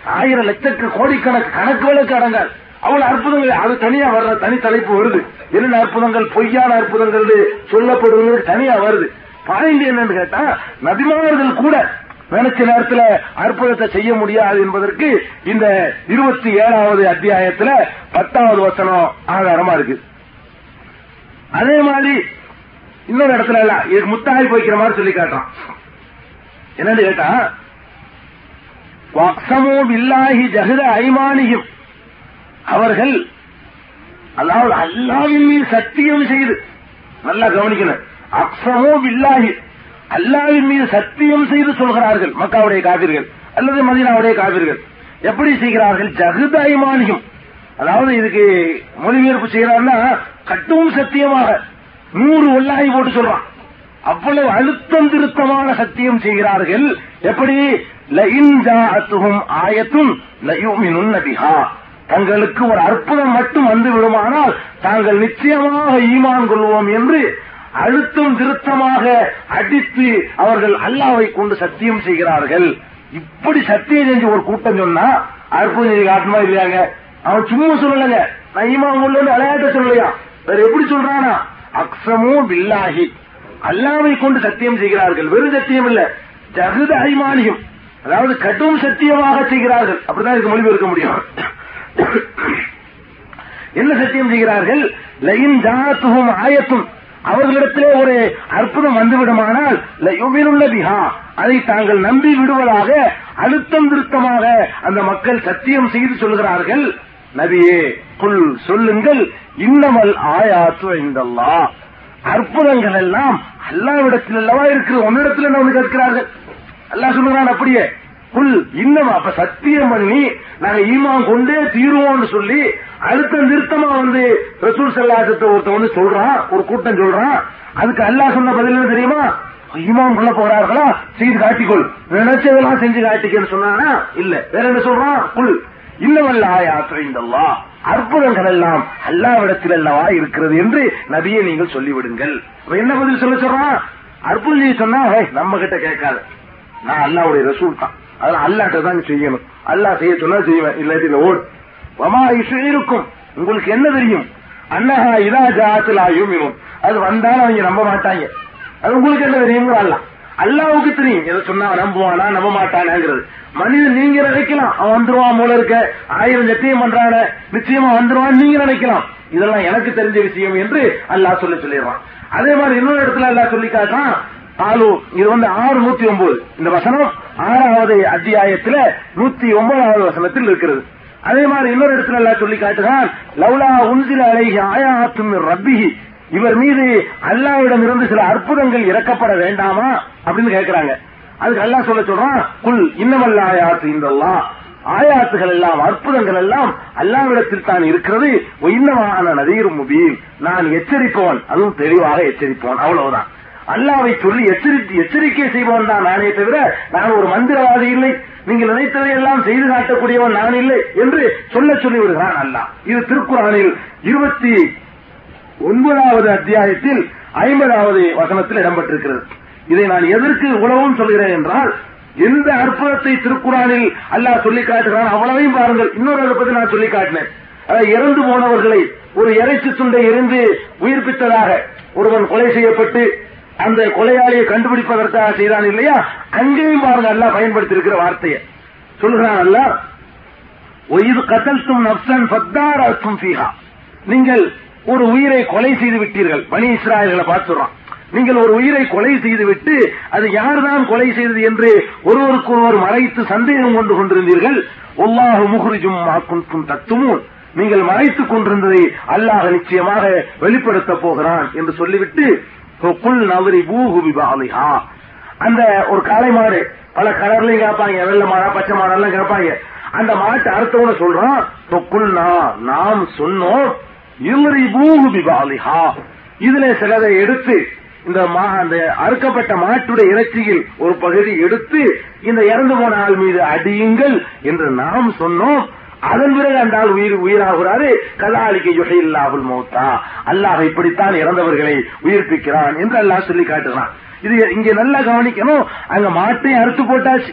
S1: ஆயிரம் லட்சக்கு கோடிக்கணக்கு கணக்கு விளக்கு அடங்காது. அவ்வளவு அற்புதங்கள் அது தனியா வர்ற தனி தலைப்பு வருது. என்னென்ன அற்புதங்கள்? பொய்யான அற்புதங்கள் சொல்லப்படுவது தனியா வருது. பாயிண்ட் என்னன்னு கேட்டா நபிமார்கள் கூட நினைச்ச நேரத்துல அற்புதத்தை செய்ய முடியாது என்பதற்கு இந்த இருபத்தி ஏழாவது அத்தியாயத்துல பத்தாவது வசனம் ஆதாரமா இருக்கு. அதே மாதிரி இன்னொரு இடத்துல இல்ல முத்தாய் போய்க்கிற மாதிரி சொல்லி காட்டுறான். என்னன்னு கேட்டா வக்சமோ வில்லாஹி ஜஹத ஐமானியும் அவர்கள் அதாவது அல்லாவின் மீது சத்தியம் செய்து நல்லா கவனிக்கணும். அக்ஸமோ வில்லாஹி. அல்லாவின் மீது சத்தியம் செய்து சொல்கிறார்கள் மக்காவுடைய காவிர்கள் அல்லது மதினாவுடைய காவிர்கள் எப்படி செய்கிறார்கள்? ஜகுத அதாவது இதுக்கு மொழிபெயர்ப்பு செய்யறாருன்னா கட்டும் சத்தியமாக. நூறு ஒல்லாகி போட்டு சொல்றான். அவ்வளவு அழுத்தம் திருத்தமான சத்தியம் செய்கிறார்கள். எப்படி? ஆயத்தும் லயுமினுன் தங்களுக்கு ஒரு அற்புதம் மட்டும் வந்து விடுமானால் தாங்கள் நிச்சயமாக ஈமான் கொள்வோம் என்று அழுத்தம் திருத்தமாக அடித்து அவர்கள் அல்லாவை கொண்டு சத்தியம் செய்கிறார்கள். இப்படி சத்தியம் செஞ்சு ஒரு கூட்டம் சொன்னா அற்புதம் செஞ்சு காட்டுமா இல்லையாங்க? அவன் சும்மா சொல்லலைங்க. நான் உள்ள கொள்ள விளையாட்ட சொல்லலையா? வேற எப்படி சொல்றானா? அக்ஷமோ பில்லாகி அல்லாவை கொண்டு சத்தியம் செய்கிறார்கள். வெறும் சத்தியம் இல்ல ஜகுத ஐமானியம் அதாவது கடும் சத்தியமாக செய்கிறார்கள். அப்படிதான் இதுக்கு மொழிபெயர்க்க முடியும். என்ன சத்தியம் செய்கிறார்கள்? லயின் ஜாத்துகும் ஆயத்தும். அவர்களிடத்திலே ஒரு அற்புதம் வந்துவிடுமானால் யுமினுள்ள பிஹா அதை தாங்கள் நம்பி விடுவதாக அழுத்தம் திருத்தமாக அந்த மக்கள் சத்தியம் செய்து சொல்கிறார்கள் நபியே புல் சொல்லுங்கள் இன்னமல் ஆயாத்து ஐந்தல்லா அற்புதங்கள் எல்லாம் அல்லாவிடத்தில் அல்லவா இருக்கிறது உன்னிடத்தில் என்ன கேட்கிறார்கள்? அல்லா சொல்லுகிறான் அப்படியே. புல் இன்னும் அப்ப சத்தியம் பண்ணி நாங்க ஈமான் கொண்டே தீருவோம்னு சொல்லி அடுத்த நிறுத்தமா வந்து ரசூல் சல்லாசத்தை ஒருத்த வந்து சொல்றான் ஒரு கூட்டம் சொல்றான். அதுக்கு அல்லாஹ் சொன்ன பதில் என்ன தெரியுமா? ஈமான் கொள்ள போறார்களா? செய்து காட்டிக்கொள். நினைச்சதெல்லாம் செஞ்சு காட்டிக்கன்னு சொன்னானா? இல்ல. வேற என்ன சொல்றான்? புல். இல்லவல்ல அற்புதங்கள் எல்லாம் அல்லாவிடத்தில் அல்லவா இருக்கிறது என்று நபியை நீங்கள் சொல்லிவிடுங்கள். என்ன பதில் சொல்ல சொல்றான்? அற்புதம் சொன்னா நம்ம கிட்ட கேட்காது. நான் அல்லாவுடைய ரசூல் தான். அதெல்லாம் அல்லாட்ட தான் செய்யணும். அல்லாஹ் செய்ய சொன்னா செய்வேன். இல்லாட்டி இல்ல ஓடு. வமா இருக்கும். உங்களுக்கு என்ன தெரியும்? அன்னஹா இதா ஜாத்திலாயும் அது வந்தாலும் அவங்க நம்ப மாட்டாங்க. அது உங்களுக்கு என்ன தெரியும் அல்லா அல்லாவுக்கு தெரியும். எதை சொன்னா நம்புவானா நம்ப மாட்டானாங்கிறது. மனிதன் நீங்க நினைக்கலாம். அவன் வந்துருவான் போல இருக்க. ஆயிரம் சத்தியம் பண்றான. நிச்சயமா வந்துருவான் நீங்க நினைக்கலாம். இதெல்லாம் எனக்கு தெரிஞ்ச விஷயம் என்று அல்லாஹ் சொல்லி சொல்லிடுவான். அதே மாதிரி இன்னொரு இடத்துல அல்லாஹ் சொல்லி காட்டுறான். ஆலு இது வந்து ஆறு நூத்தி ஒன்பது. இந்த வசனம் ஆறாவது அத்தியாயத்துல நூத்தி ஒன்பதாவது வசனத்தில் இருக்கிறது. அதே மாதிரி இன்னொரு இடத்துல எல்லாம் சொல்லி காட்டுகிறான் லவ்லா உன்சில அழகி ஆயாத்தும் ரப்பிஹி. இவர் மீது அல்லாவிடம் இருந்து சில அற்புதங்கள் இறக்கப்பட வேண்டாமா? அப்படின்னு கேட்கிறாங்க அதுக்கு அல்லாஹ் சொல்ல சொல்றான் குல் இன்னமல்ல ஆயாத்து இந்த ஆயாத்துகள் எல்லாம் அற்புதங்கள் எல்லாம் அல்லாவிடத்தில் தான் இருக்கிறது. இன்னமான நதீர் முபீன். நான் எச்சரிப்பவன் அதுவும் தெளிவாக எச்சரிப்பவன். அவ்வளவுதான். அல்லாவை சொல்லி எச்சரித்து எச்சரிக்கை செய்பவன் தான் நானே தவிர நான் ஒரு மந்திரவாதி இல்லை. நீங்கள் நினைத்ததை எல்லாம் செய்து காட்டக்கூடியவன் நான் இல்லை என்று சொல்ல சொல்லி விடுகிறான் அல்லாஹ். இது திருக்குறானில் இருபத்தி ஒன்பதாவது அத்தியாயத்தில் ஐம்பதாவது வசனத்தில் இடம்பெற்றிருக்கிறது. இதை நான் எதற்கு உழவும் சொல்கிறேன் என்றால் எந்த அற்புதத்தை திருக்குறானில் அல்லாஹ் சொல்லி காட்டுகிறான் அவ்வளவையும் பாருங்கள். இன்னொரு அதை நான் சொல்லி காட்டினேன். அதாவது இறந்து போனவர்களை ஒரு இறைச்சி துண்டை எரிந்து உயிர்ப்பித்ததாக ஒருவன் கொலை செய்யப்பட்டு அந்த கொலையாளியை கண்டுபிடிப்பதற்காக செய்தான் இல்லையா? அங்கேயும் பாருங்க அல்லாஹ் பயன்படுத்தி இருக்கிற வார்த்தையை. சொல்லுகிறான் அல்லாஹ் ஒய்து கத்தல்தும் நப்சன் ஃபத்தாரத்தும் சீகா நீங்கள் ஒரு உயிரை கொலை செய்து விட்டீர்கள் பனி இஸ்ராயல்களை பார்த்துறோம் நீங்கள் ஒரு உயிரை கொலை செய்துவிட்டு அது யார்தான் கொலை செய்தது என்று ஒருவருக்கொருவர் மறைத்து சந்தேகம் கொண்டு கொண்டிருந்தீர்கள்? ஒல்லாஹு முகுரிஜும் மாக்குன்கும் தத்துமும் நீங்கள் மறைத்துக் கொண்டிருந்ததை அல்லாஹ் நிச்சயமாக வெளிப்படுத்த போகிறான் என்று சொல்லிவிட்டு புல் நவரி பூஹு விபாலிஹா அந்த ஒரு காளை மாடு பல கலர்லயும் கேட்பாங்க வெள்ளை மாடா பச்சை மாடெல்லாம் கேட்பாங்க அந்த மாட்டு அறுத்தவன சொல்றான் தொக்குள் நாம் சொன்னோம் இவரி பூஹு விபாலிஹா இதுல சிலதை எடுத்து இந்த மா அந்த அறுக்கப்பட்ட மாட்டுடைய இறைச்சியில் ஒரு பகுதி எடுத்து இந்த இறந்து போன ஆள் மீது அடியுங்கள் என்று நாம் சொன்னோம். அதன் பிறகு அந்த ஆள் உயிர் உயிராகிறாரு. கதாலிக்கு யுகையில்லாகுல் மௌத்தா. அல்லாஹ் இப்படித்தான் இறந்தவர்களை உயிர்ப்பிக்கிறான் என்று அல்லாஹ் சொல்லி காட்டுறான் இது இங்க நல்லா கவனிக்கணும். அங்க மாட்டையும் அறுத்து போட்டாச்சு.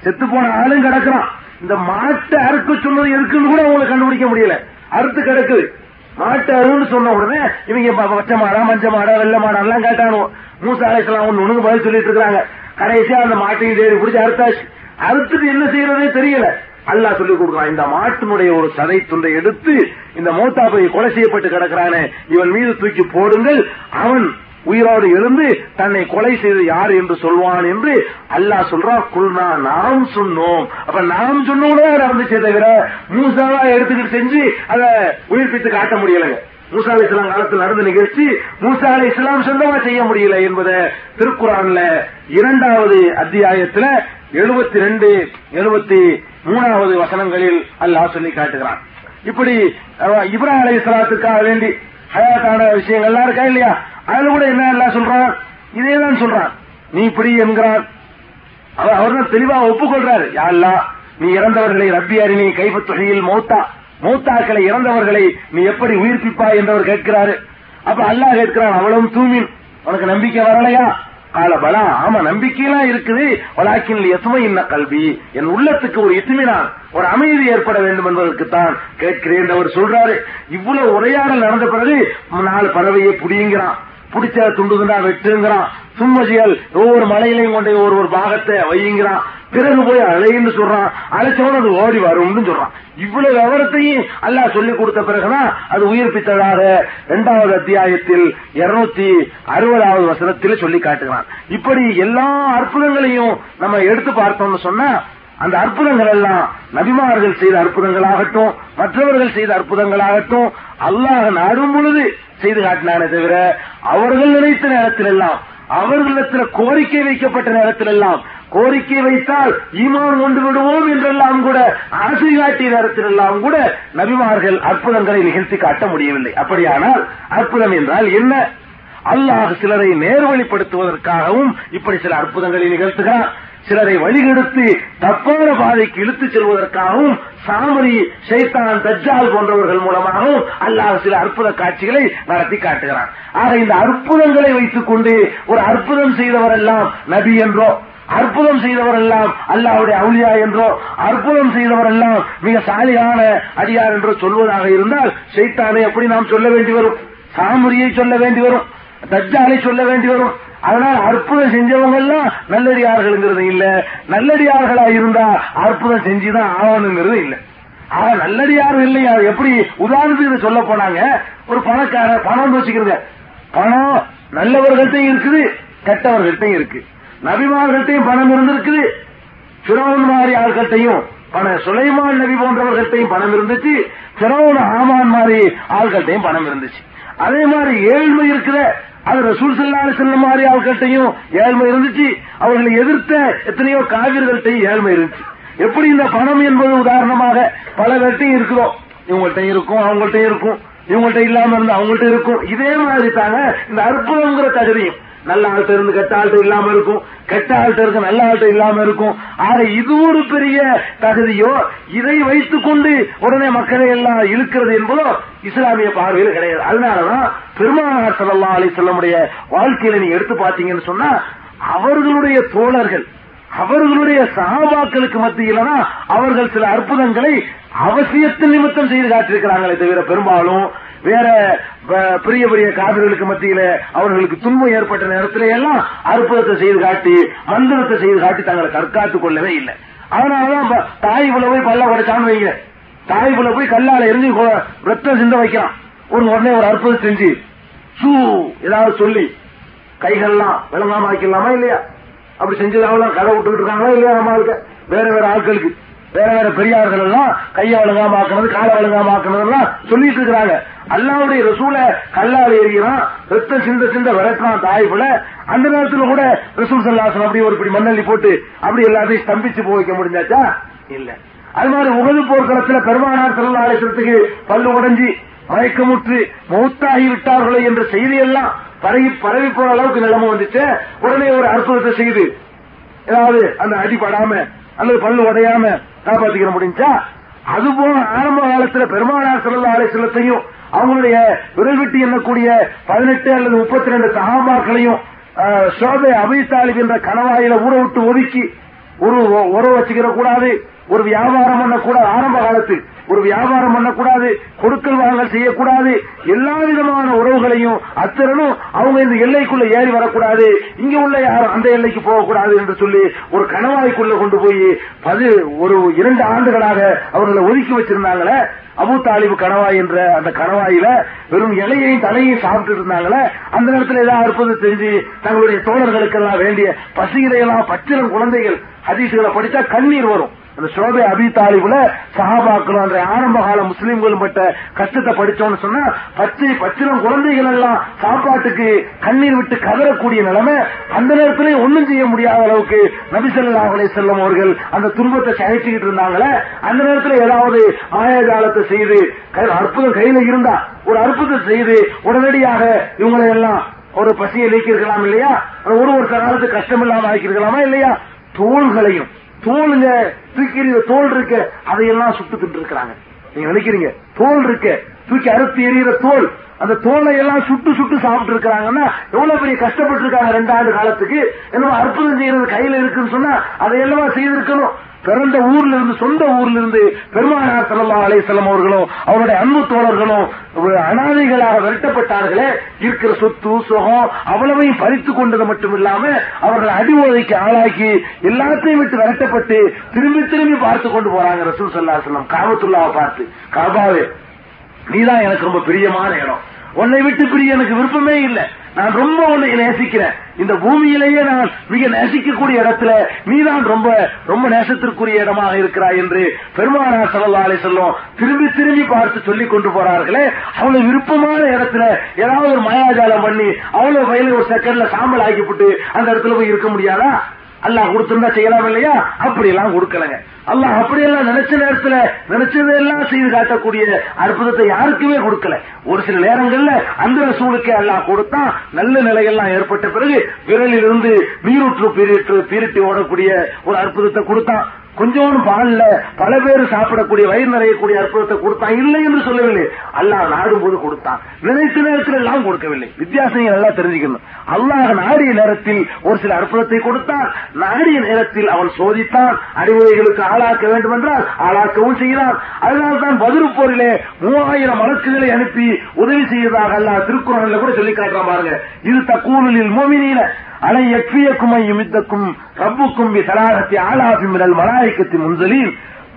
S1: செத்து போன ஆளும் கிடக்குறான். இந்த மாட்டை அறுக்க சொன்னது எதுக்குன்னு கூட அவங்களை கண்டுபிடிக்க முடியல. அறுத்து கிடக்குது. மாட்டு அருன்னு சொன்ன உடனே இவங்க பச்சை மாடா மஞ்ச மாடா வெள்ளை மாடா எல்லாம் கேட்டானுவோம் மூசா அலைசலாம் ஒண்ணு ஒண்ணு பதில் சொல்லிட்டு இருக்காங்க கடைசியா அந்த மாட்டையும் தேடி பிடிச்சி அறுத்தாச்சு. அறுத்துட்டு என்ன செய்யறதே தெரியல. அல்லாஹ் சொல்லிக் கொடுக்கலாம். இந்த மாட்டினுடைய ஒரு சதை துண்டை எடுத்து இந்த மௌத்தாபை கொலை செய்யப்பட்டு கிடக்கிறானே இவன் மீது தூக்கி போடுங்கள். அவன் உயிரோடு எழுந்து தன்னை கொலை செய்து யார் என்று சொல்வான் என்று அல்லாஹ் சொல்றான் குல்னா நாம் சொன்னோம். அப்ப நாம் சொன்னோட நடந்துச்சே தவிர மூசாவா எடுத்துக்கிட்டு செஞ்சு அதை உயிர்ப்பித்து காட்ட முடியலங்க. மூசா அலி இஸ்லாம் காலத்தில் நடந்த நிகழ்ச்சி மூசா அலி இஸ்லாம் சொந்தமா செய்ய முடியல என்பதை திருக்குறான்ல இரண்டாவது அத்தியாயத்துல எழுபத்தி ரெண்டு எழுபத்தி மூணாவது வசனங்களில் அல்லாஹ் சொல்லி காட்டுகிறான். இப்படி இப்ரா அலை இஸ்லாத்துக்காக வேண்டி ஹயாத்தான விஷயங்கள்லாம் இருக்கா இல்லையா? அதுல கூட என்ன எல்லாம் சொல்றான்? இதே தான் சொல்றான். நீ இப்படி என்கிறான். அவர் அவர் தான் தெளிவா ஒப்புக்கொள்றாரு. யா அல்லாஹ் நீ இறந்தவர்களை ரப்பி அறினி கைப்பு தொகையில் மௌத்தா. மௌத்தாக்களை இறந்தவர்களை நீ எப்படி உயிர்ப்பிப்பாய் என்றவர் கேட்கிறாரு. அப்ப அல்லாஹ் கேட்கிறான் அவளும் தூமின். உனக்கு நம்பிக்கை வரலையா? கால பலா ஆமா நம்பிக்கையெல்லாம் இருக்குது. வலாக்கின் எத்துமை இன்ன கல்வி. என் உள்ளத்துக்கு ஒரு இத்துமினான் ஒரு அமைதி ஏற்பட வேண்டும் என்பதற்குத்தான் கேட்கிறேன். என்று அவர் சொல்றாரு இவ்வளவு உரையாடல் நடந்த பிறகு நாலு பறவையை புடிங்கிறான் புடிச்ச துண்டு துண்டா வெட்டுங்கிறான் சும்மஜியல் ஒவ்வொரு மலையிலையும் கொண்டு ஒரு ஒரு பாகத்தை வையுங்கிறான். பிறகு போய் அழைன்னு சொல்றான். அழைச்சவன அது ஓடி வரும்னு சொல்றான். இவ்வளவு விவரத்தையும் அல்லாஹ் சொல்லி கொடுத்த பிறகுதான் அது உயிர்ப்பித்ததாக இரண்டாவது அத்தியாயத்தில் இருநூத்தி அறுபதாவது வசனத்தில் சொல்லி காட்டுகிறான். இப்படி எல்லா அற்புதங்களையும் நம்ம எடுத்து பார்த்தோம்னு சொன்னா அந்த அற்புதங்கள் எல்லாம் நபிமார்கள் செய்த அற்புதங்களாகட்டும் மற்றவர்கள் செய்த அற்புதங்களாகட்டும் அல்லாஹ் நாடும் பொழுது செய்து காட்டினானே தவிர அவர்கள் நினைத்த நேரத்தில் எல்லாம் அவர்களிடத்தில் கோரிக்கை வைக்கப்பட்ட நேரத்தில் எல்லாம் கோரிக்கை வைத்தால் ஈமான் கொண்டு விடுவோம் என்றெல்லாம் கூட ஆசை காட்டிய நேரத்தில் எல்லாம் கூட நபிமார்கள் அற்புதங்களை நிகழ்த்தி காட்ட முடியவில்லை. அப்படியானால் அற்புதம் என்றால் என்ன? அல்லாஹ் சிலரை நேர்வழிப்படுத்துவதற்காகவும் இப்படி சில அற்புதங்களை நிகழ்த்துகிறான். சிலரை வழிகெடுத்து தப்பான பாதைக்கு இழுத்துச் செல்வதற்காகவும் சாமரி சைத்தான் தஜ்ஜால் போன்றவர்கள் மூலமாகவும் அல்லாஹ் சில அற்புத காட்சிகளை நடத்தி காட்டுகிறான். ஆக இந்த அற்புதங்களை வைத்துக் கொண்டு ஒரு அற்புதம் செய்தவரெல்லாம் நபி என்றோ அற்புதம் செய்தவரெல்லாம் அல்லாவுடைய அவுளியா என்றோ அற்புதம் செய்தவரெல்லாம் மிக சாலியான அடியார் என்றோ சொல்வதாக இருந்தால் ஷைத்தானை எப்படி நாம் சொல்ல வேண்டி வரும். சாமுரியை சொல்ல வேண்டி வரும். தஜ்ஜாலை சொல்ல வேண்டி வரும். அதனால் அற்புதம் செஞ்சவங்க எல்லாம் நல்லடியார்கள்ங்கிறது இல்ல. நல்லடியார்களா இருந்தா அற்புதம் செஞ்சுதான் ஆகணுங்கிறது இல்ல. ஆக நல்லடியார்கள் இல்லையா எப்படி உதாரணத்துக்கு சொல்ல போனாங்க? ஒரு பணக்கார பணம் வச்சுக்கிறங்க பணம் நல்லவர்கள்ட்டையும் இருக்குது கெட்டவர்கள்ட்டையும் இருக்கு. நபிமார்கள்ட்டையும் பணம் இருந்திருக்குது. சிறவன் மாதிரி ஆள்கிட்டையும் பணம் சுலைமான் நபி போன்றவர்கள்ட்டையும் பணம் இருந்துச்சு. சிறவன் ஆமான் மாதிரி ஆள்கிட்டையும் பணம் இருந்துச்சு. அதே மாதிரி ஏழ்மை இருக்கிற அது ரசூல் சல்லாஹ் செல்ல மாதிரி ஆள்கிட்டையும் ஏழ்மை இருந்துச்சு. அவர்களை எதிர்த்த எத்தனையோ காவிர்கள்ட்டையும் ஏழ்மை இருந்துச்சு. எப்படி இந்த பணம் என்பது உதாரணமாக பல பேர்ட்டையும் இருக்கிறோம் இவங்கள்ட்ட இருக்கும் அவங்கள்ட்ட இருக்கும். இவங்கள்ட்ட இல்லாம இருந்து அவங்கள்ட்ட இருக்கும். இதே மாதிரி தாங்க இந்த அற்புதங்கிற தகுதியும் நல்ல ஆள்கிட்ட இருந்து கெட்ட ஆள்கிட்ட இல்லாம இருக்கும். கெட்ட ஆள்கிட்ட இருக்க நல்ல ஆள்கிட்ட இல்லாம இருக்கும். ஆக இது ஒரு பெரிய தகுதியோ? இதை வைத்துக் கொண்டு உடனே மக்களை எல்லாம் இழுக்கிறது என்பதோ இஸ்லாமிய பார்வையில் கிடையாது. அதனாலதான் பெருமானார் ஸல்லல்லாஹு அலி செல்லமுடைய வாழ்க்கையில நீங்க எடுத்து பாத்தீங்கன்னு சொன்னா அவர்களுடைய தோழர்கள் அவர்களுடைய சகாபாக்களுக்கு மத்தியில்தான் அவர்கள் சில அற்புதங்களை அவசியத்தின் நிமித்தம் செய்து காட்டியிருக்கிறாங்களே தவிர பெரும்பாலும் வேற பெரிய பெரிய காதல்களுக்கு மத்தியில அவர்களுக்கு துன்பம் ஏற்பட்ட நேரத்தில எல்லாம் அற்புதத்தை செய்து காட்டி மந்திரத்தை செய்து காட்டி தங்களை தற்காத்துக் கொள்ளவே இல்லை. அதனாலதான் தாய் புல போய் பல்ல உடைச்சான்னு வைங்க. தாய் புல போய் கல்லால எரிஞ்சு ரத்தம் சிந்த வைக்கிறான். ஒரு உடனே ஒரு அற்புதம் செஞ்சு சூ ஏதாவது சொல்லி கைகள்லாம் விளங்காம ஆக்கிடலாமா இல்லையா? அப்படி செஞ்சதாவெல்லாம் கதை விட்டுக்கிட்டு இருக்காங்களா இல்லையா நம்ம ஆளுக்க வேற வேற ஆட்களுக்கு. வேற வேற பெரியார்கள் எல்லாம் கையை வழங்காம ஆக்கணும் காலை வழங்காம ஆக்கணும் சொல்லிட்டு இருக்கிறாங்க. அல்லாவுடைய ரசூல கல்லால் எறிகிறான் ரத்த சிந்த சிந்த விரட்டுறான் தாய்ப்புல போல. அந்த நேரத்துல கூட ரசூல் சல்லாசன் அப்படி ஒரு பிடி மண்ணள்ளி போட்டு அப்படி எல்லாத்தையும் ஸ்தம்பிச்சு போக வைக்க முடிஞ்சாச்சா? இல்ல. அது மாதிரி உகது போர்க்களத்துல பெருமானார் செல்ல பல்லு உடைஞ்சி மயக்கமுற்று மௌத்தாகி விட்டார்களே என்ற செய்தியெல்லாம் பரவி பரவி போற அளவுக்கு நிலைமை வந்துச்சு. உடனே ஒரு அற்புதத்தை செய்து ஏதாவது அந்த அடிபடாம அல்லது பல் உடையாம காப்பாத்திக்கிற முடிஞ்சா அதுபோல ஆரம்ப காலத்துல பெருமானார் செல்ல அலைசலத்தையும் அவங்களுடைய விரைவிட்டு எண்ணக்கூடிய பதினெட்டு அல்லது முப்பத்தி ரெண்டு சகாபாக்களையும் சோதை அபித்தாலிப் என்ற கணவாயில ஊற விட்டு ஒதுக்கி ஒரு உறவு வச்சுக்கிற கூடாது ஒரு வியாபாரம் பண்ணக்கூடாது ஆரம்ப காலத்து ஒரு வியாபாரம் பண்ணக்கூடாது கொடுக்கல் வாங்கல் செய்யக்கூடாது எல்லா விதமான உறவுகளையும் அத்தரனும் அவங்க இந்த எல்லைக்குள்ள ஏறி வரக்கூடாது இங்க உள்ள யாரும் அந்த எல்லைக்கு போகக்கூடாது என்று சொல்லி ஒரு கணவாய்க்குள்ள கொண்டு போய் பது ஒரு இரண்டு ஆண்டுகளாக அவர்களை ஒதுக்கி வச்சிருந்தாங்களே அபு தாலிபு கணவாய் என்ற அந்த கணவாயில வெறும் இலையையும் தலையையும் சாப்பிட்டு இருந்தாங்களே அந்த நேரத்தில் ஏதாவது அற்புதம் செஞ்சு தங்களுடைய தோழர்களுக்கெல்லாம் வேண்டிய பசிகளையெல்லாம் பச்சிலம் குழந்தைகள் ஹதீசுகளை படித்தா கண்ணீர் வரும். அந்த சோபை அபி தாலிபுல சஹாபாக்கள் அந்த ஆரம்ப கால முஸ்லீம்களும் பட்ட கஷ்டத்தை படிச்சோம்னு சொன்னா பச்சை பச்சிலம் குழந்தைகள் எல்லாம் சாப்பாட்டுக்கு கண்ணீர் விட்டு கதறக்கூடிய நிலைமை அந்த நேரத்திலேயே ஒண்ணும் செய்ய முடியாத அளவுக்கு நபிசல்லா அலை செல்லம் அவர்கள் அந்த துன்பத்தை சகிச்சுக்கிட்டு இருந்தாங்களே அந்த நேரத்தில் ஏதாவது மாயாஜாலத்தை செய்து அற்புதம் கையில இருந்தா ஒரு அற்புதம் செய்து உடனடியாக இவங்களை எல்லாம் ஒரு பசியை நீக்கியிருக்கலாம் இல்லையா? ஒரு ஒரு காலத்து கஷ்டம் இல்லாம ஆக்கியிருக்கலாமா இல்லையா? தோள்களையும் தோலுங்க தூக்கி தோல் இருக்கு. அதையெல்லாம் சுட்டு திட்டு இருக்கிறாங்க. நீங்க நினைக்கிறீங்க தோல் இருக்கு. தூக்கி அறுத்து எறிகிற தோல் அந்த தோலை எல்லாம் சுட்டு சுட்டு சாப்பிட்டு இருக்காங்கன்னா எவ்வளவு பெரிய கஷ்டப்பட்டு இருக்காங்க ரெண்டு ஆண்டு காலத்துக்கு. என்னவோ அற்புதம் செய்யறது கையில இருக்குன்னு சொன்னா அதையெல்லாம் செய்திருக்கணும்? பிறந்த ஊர்ல இருந்து சொந்த ஊர்ல இருந்து பெருமானார் சல்லா அலையம் அவர்களும் அவருடைய அன்பு தோழர்களும் ஒரு அனாதைகளாக விரட்டப்பட்டார்களே இருக்கிற சொத்து சுகம் அவ்வளவையும் பறித்து கொண்டது மட்டும் இல்லாம அவர்கள் அடி ஆளாக்கி எல்லாத்தையும் விட்டு விரட்டப்பட்டு திரும்பி திரும்பி பார்த்து கொண்டு போறாங்க ரசூல் சல்லா சொல்லம் காபத்துல்லாவை பார்த்து காபாவே நீதான் எனக்கு ரொம்ப பிரியமான இடம். உன்னை விட்டு பிரிய எனக்கு விருப்பமே இல்லை. நான் ரொம்ப உன்னை நேசிக்கிறேன். இந்த பூமியிலேயே நான் மிக நேசிக்கக்கூடிய இடத்துல நீதான் ரொம்ப ரொம்ப நேசத்திற்குரிய இடமாக இருக்கிறாய் என்று பெருமானா சல்லல்லாஹு சொல்லும் திரும்பி திரும்பி பார்த்து சொல்லிக் கொண்டு போறார்களே. அவ்வளவு விருப்பமான இடத்துல ஏதாவது ஒரு மாயாஜாலம் பண்ணி அவ்வளவு வயலில் ஒரு செகண்ட்ல சாம்பல் ஆக்கிவிட்டு அந்த இடத்துல போய் இருக்க முடியாதா? அல்லாஹ் கொடுத்திருந்தா செய்யலாம் இல்லையா? அப்படி எல்லாம் கொடுக்கலங்க. அல்லாஹ் அப்படியெல்லாம் நினைச்ச நேரத்துல நினைச்சதெல்லாம் செய்து காட்டக்கூடிய அற்புதத்தை யாருக்குமே கொடுக்கல. ஒரு சில நேரங்கள்ல அந்த ரசூலுக்கே அல்லாஹ் கொடுத்தான் நல்ல நிலையெல்லாம் ஏற்பட்ட பிறகு விரலில் இருந்து நீரூற்று பீரிட்டு பீரிட்டு ஓடக்கூடிய ஒரு அற்புதத்தை கொடுத்தான். கொஞ்சோண்டு பால்ல பல பேர் சாப்பிடக்கூடிய வயிறு நிறையக்கூடிய அற்புதத்தை கொடுத்தான் இல்லை என்று சொல்லவில்லை. அல்லாஹ் நாடும் போது கொடுத்தான். நினைத்த நேரத்தில் எல்லாம் கொடுக்கவில்லை. வித்தியாசம் நல்லா தெரிஞ்சுக்கணும். அல்லாஹ் நாடிய நேரத்தில் ஒரு சில அற்புதத்தை கொடுத்தான். நாடிய நேரத்தில் அவன் சோதித்தான். அறிவுரைகளுக்கு ஆளாக்க வேண்டும் என்றால் ஆளாக்கவும் செய்கிறான் அதனால்தான் தான் போரிலே மூவாயிரம் வழக்குகளை அனுப்பி உதவி செய்ததாக அல்லாஹ் திருக்குறளில் கூட சொல்லி காட்டுறான் பாருங்க. இது தக்கூலில் மோமினியில அலை எக்வியக்கும் யுமித்தக்கும் ரப்புக்கும் பி சலாகத்தி ஆளாபி மினல் மலாய்க்கத்தின் முன்சலில்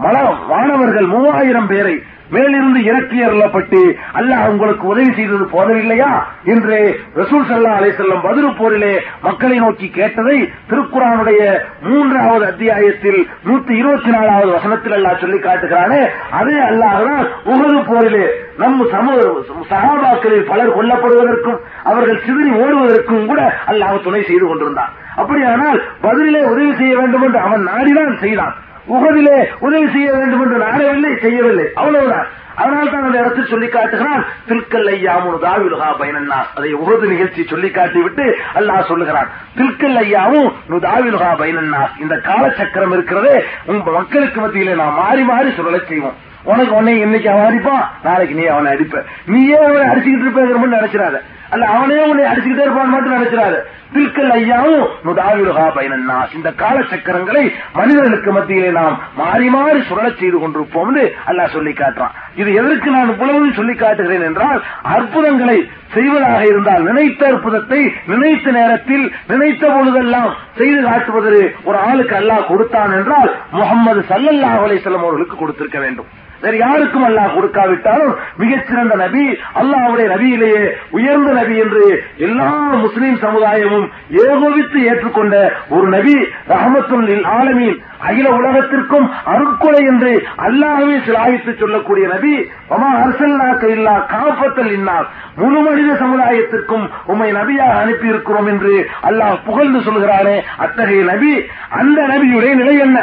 S1: மல வானவர்கள் மூவாயிரம் பேரை மேலிருந்து இறக்கி அருளப்பட்டு அல்லாஹ் உங்களுக்கு உதவி செய்தது போதவில்லையா என்று ரசூல் சல்லா அலை செல்லம் பதிரு போரிலே மக்களை நோக்கி கேட்டதை திருக்குறானுடைய மூன்றாவது அத்தியாயத்தில் நூத்தி இருபத்தி நாலாவது வசனத்தில் அல்லாஹ் சொல்லி காட்டுகிறானே. அதே அல்லாஹ் உகது போரிலே நம் சமூக சகாபாக்களில் பலர் கொல்லப்படுவதற்கும் அவர்கள் சிதறி ஓடுவதற்கும் கூட அல்லாஹ் துணை செய்து கொண்டிருந்தான். அப்படியானால் பதிலே உதவி செய்ய வேண்டும் என்று அவன் நாடிதான் செய்தான். உகதிலே உதவி செய்ய வேண்டும் என்று நாடவில்லை செய்யவில்லை. அவ்வளவுதான். அதனால் தான் அந்த இடத்தில் சொல்லி காட்டுகிறான் தில்கல் ஐயாமுன் தாவிலுகா பயனன்னா அதை உகது நிகழ்ச்சி சொல்லி காட்டிவிட்டு அல்லாஹ் சொல்லுகிறான் தில்கல் ஐயாவும் நுதாவிலுகா பயனன்னா இந்த காலச்சக்கரம் இருக்கிறதே உங்க மக்களுக்கு மத்தியில நான் மாறி மாறி சுழலை செய்வோம். உனக்கு உன்னை இன்னைக்கு அவன் அடிப்பான் நாளைக்கு நீ அவனை அடிப்ப. நீயே அவனை அடிச்சுக்கிட்டு இருப்பேங்கிற மாதிரி நினைச்சிடாத. அல்ல அவனே உன்னை அடிச்சுக்கிட்டே இருப்பான் மட்டும் நினைச்சிடாத. தில்கல் ஐயாவும் நுதாவிலுகா பயனா இந்த கால சக்கரங்களை மனிதர்களுக்கு மத்தியிலே நாம் மாறி மாறி சுரள செய்து கொண்டிருப்போம் அல்லாஹ் சொல்லி காட்டுறான். இது எதற்கு நான் புலவும் சொல்லி காட்டுகிறேன் என்றால் அற்புதங்களை செய்வதாக இருந்தால் நினைத்த அற்புதத்தை நினைத்த நேரத்தில் நினைத்த பொழுதெல்லாம் செய்து காட்டுவது ஒரு ஆளுக்கு அல்லாஹ் கொடுத்தான் என்றால் முகமது சல்லல்லாஹ் அலிசல்லம் அவர்களுக்கு கொடுத்திருக்க வேண்டும். வேறு யாருக்கும் அல்லாஹ் கொடுக்காவிட்டாலும் மிகச்சிறந்த நபி அல்லாஹ்வுடைய நபியிலேயே உயர்ந்த நபி என்று எல்லா முஸ்லீம் சமுதாயமும் ஏகோபித்து ஏற்றுக்கொண்ட ஒரு நபி ரஹமத்துல் ஆலமீன் அகில உலகத்திற்கும் அருட்கொலை என்று அல்லாஹ்வே சிலாயித்து சொல்லக்கூடிய நபி ஒமா அரசல்லாக்க இல்லா காப்பத்தல் இன்னார். முழு மனித சமுதாயத்திற்கும் உம்மை நபியாக அனுப்பியிருக்கிறோம் என்று அல்லாஹ் புகழ்ந்து சொல்கிறானே. அத்தகைய நபி அந்த நபியுடைய நிலை என்ன?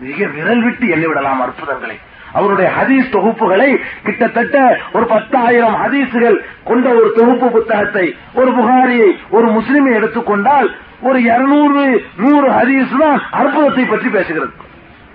S1: மிக விரல் விட்டு எண்ணிவிடலாம் அற்புதங்களை. அவருடைய ஹதீஸ் தொகுப்புகளை கிட்டத்தட்ட ஒரு பத்தாயிரம் ஹதீசுகள் கொண்ட ஒரு தொகுப்பு புத்தகத்தை ஒரு புகாரியை ஒரு முஸ்லிமை எடுத்துக்கொண்டால் ஒரு இருநூறு நூறு ஹதீஸ் தான் அற்புதத்தை பற்றி பேசுகிறது.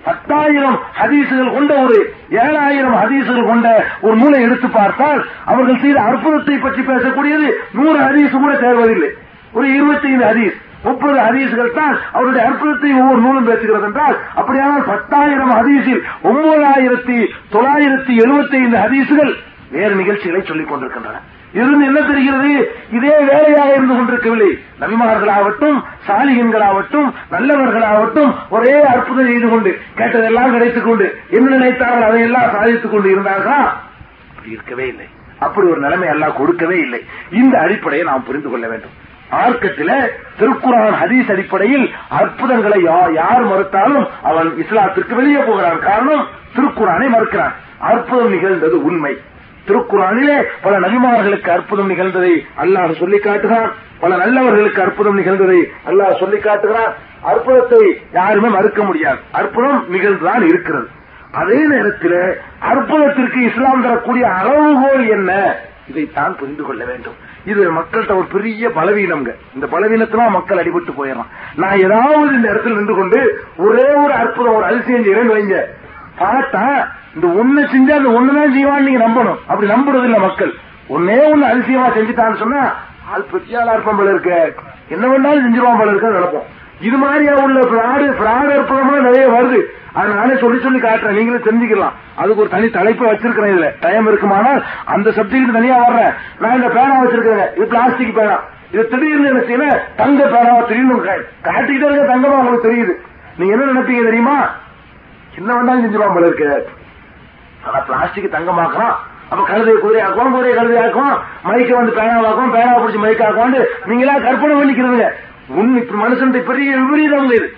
S1: பத்தாயிரம் ஹதீசுகள் கொண்ட ஒரு ஏழாயிரம் ஹதீசுகள் கொண்ட ஒரு நூலை எடுத்து பார்த்தால் அவர்கள் செய்த அற்புதத்தை பற்றி பேசக்கூடியது நூறு ஹதீஸ் கூட தேர்வதில்லை ஒரு இருபத்தி ஐந்து ஹதீஸ். முப்பது ஹதீசுகள் தான் அவருடைய அற்புதத்தை ஒவ்வொரு நூலும் பேசுகிறது என்றால் அப்படியானால் பத்தாயிரம் ஹதீஸில் ஒன்பதாயிரத்தி தொள்ளாயிரத்தி எழுபத்தி ஐந்து ஹதீசுகள் வேறு நிகழ்ச்சிகளை சொல்லிக் கொண்டிருக்கின்றன. இருந்து என்ன தெரிகிறது? இதே வேலையாக இருந்து கொண்டிருக்கவில்லை. நபிமார்களாகட்டும் சாலிகன்களாகட்டும் நல்லவர்களாகட்டும் ஒரே அற்புதம் செய்து கொண்டு கேட்டதெல்லாம் கிடைத்துக் கொண்டு என்ன நினைத்தார்கள்? அதையெல்லாம் சாதித்துக் கொண்டு இருந்தார்களா? அப்படி இருக்கவே இல்லை. அப்படி ஒரு நிலைமை எல்லாம் கொடுக்கவே இல்லை. இந்த அடிப்படையை நாம் புரிந்து கொள்ள வேண்டும். மார்க்கத்தில திருக்குறான் ஹதீஸ் அடிப்படையில் அற்புதங்களை யார் மறுத்தாலும் அவன் இஸ்லாத்திற்கு வெளியே போகிறான். காரணம் திருக்குறானை மறுக்கிறான். அற்புதம் நிகழ்ந்தது உண்மை. திருக்குறானிலே பல நபிமார்களுக்கு அற்புதம் நிகழ்ந்ததை அல்லாஹ் சொல்லி காட்டுகிறான். பல நல்லவர்களுக்கு அற்புதம் நிகழ்ந்ததை அல்லாஹ் சொல்லி காட்டுகிறான். அற்புதத்தை யாருமே மறுக்க முடியாது. அற்புதம் நிகழ்ந்துதான் இருக்கிறது. அதே நேரத்தில் அற்புதத்திற்கு இஸ்லாம் தரக்கூடிய அளவுகோல் என்ன? இதைத்தான் புரிந்து கொள்ள வேண்டும். இது மக்கள்கிட்ட ஒரு பெரிய பலவீனம்ங்க. இந்த பலவீனத்துல மக்கள் அடிபட்டு போயிடலாம் நான் ஏதாவது இந்த இடத்துல நின்று கொண்டு ஒரே ஒரு அற்புதம் ஒரு அதிசயம் செய்யறேன்னு வைங்க. பார்த்தா இந்த ஒண்ணு செஞ்சா அந்த ஒண்ணுதான் செய்வான்னு நீங்க நம்பணும். அப்படி நம்புறது இல்ல மக்கள். ஒன்னே ஒண்ணு அதிசயமா செஞ்சுட்டான்னு சொன்னா ஆள் பெரிய ஆளா இருப்பான் போல இருக்க. என்ன வேணாலும் செஞ்சிருவான் போல இருக்க நினைப்போம். இது மாதிரியா உள்ள பிராடு பிராடு அற்புதம்லாம் நிறைய வருது. அதனால சொல்லி சொல்லி காட்டுறேன். நீங்களும் தெரிஞ்சுக்கலாம். அதுக்கு ஒரு தனி தலைப்பு வச்சிருக்கிறேன் இதுல. டைம் இருக்குமானால் அந்த சப்ஜெக்ட் தனியா வர்றேன். நான் இந்த பேனா வச்சிருக்கிறேன். இது பிளாஸ்டிக் பேனா. இது திடீர்னு என்ன தங்க பேனாவா திடீர்னு காட்டிக்கிட்டே இருக்க தங்கமா உங்களுக்கு தெரியுது. நீங்க என்ன நினைப்பீங்க தெரியுமா? என்ன வந்தாலும் செஞ்சிருவான் போல இருக்கு. ஆனா பிளாஸ்டிக் தங்கமாக்கலாம் அப்ப கழுதை குதிரை ஆக்குவோம் குதிரை கழுதை ஆக்குவோம் மைக்க வந்து பேனாவாக்குவோம் பேனா பிடிச்சி மைக் ஆக்குவோம் நீங்களா கற்பனை பண்ணிக்கிறதுங்க. உண்மை மனுஷன் பெரிய விபரீதம் இது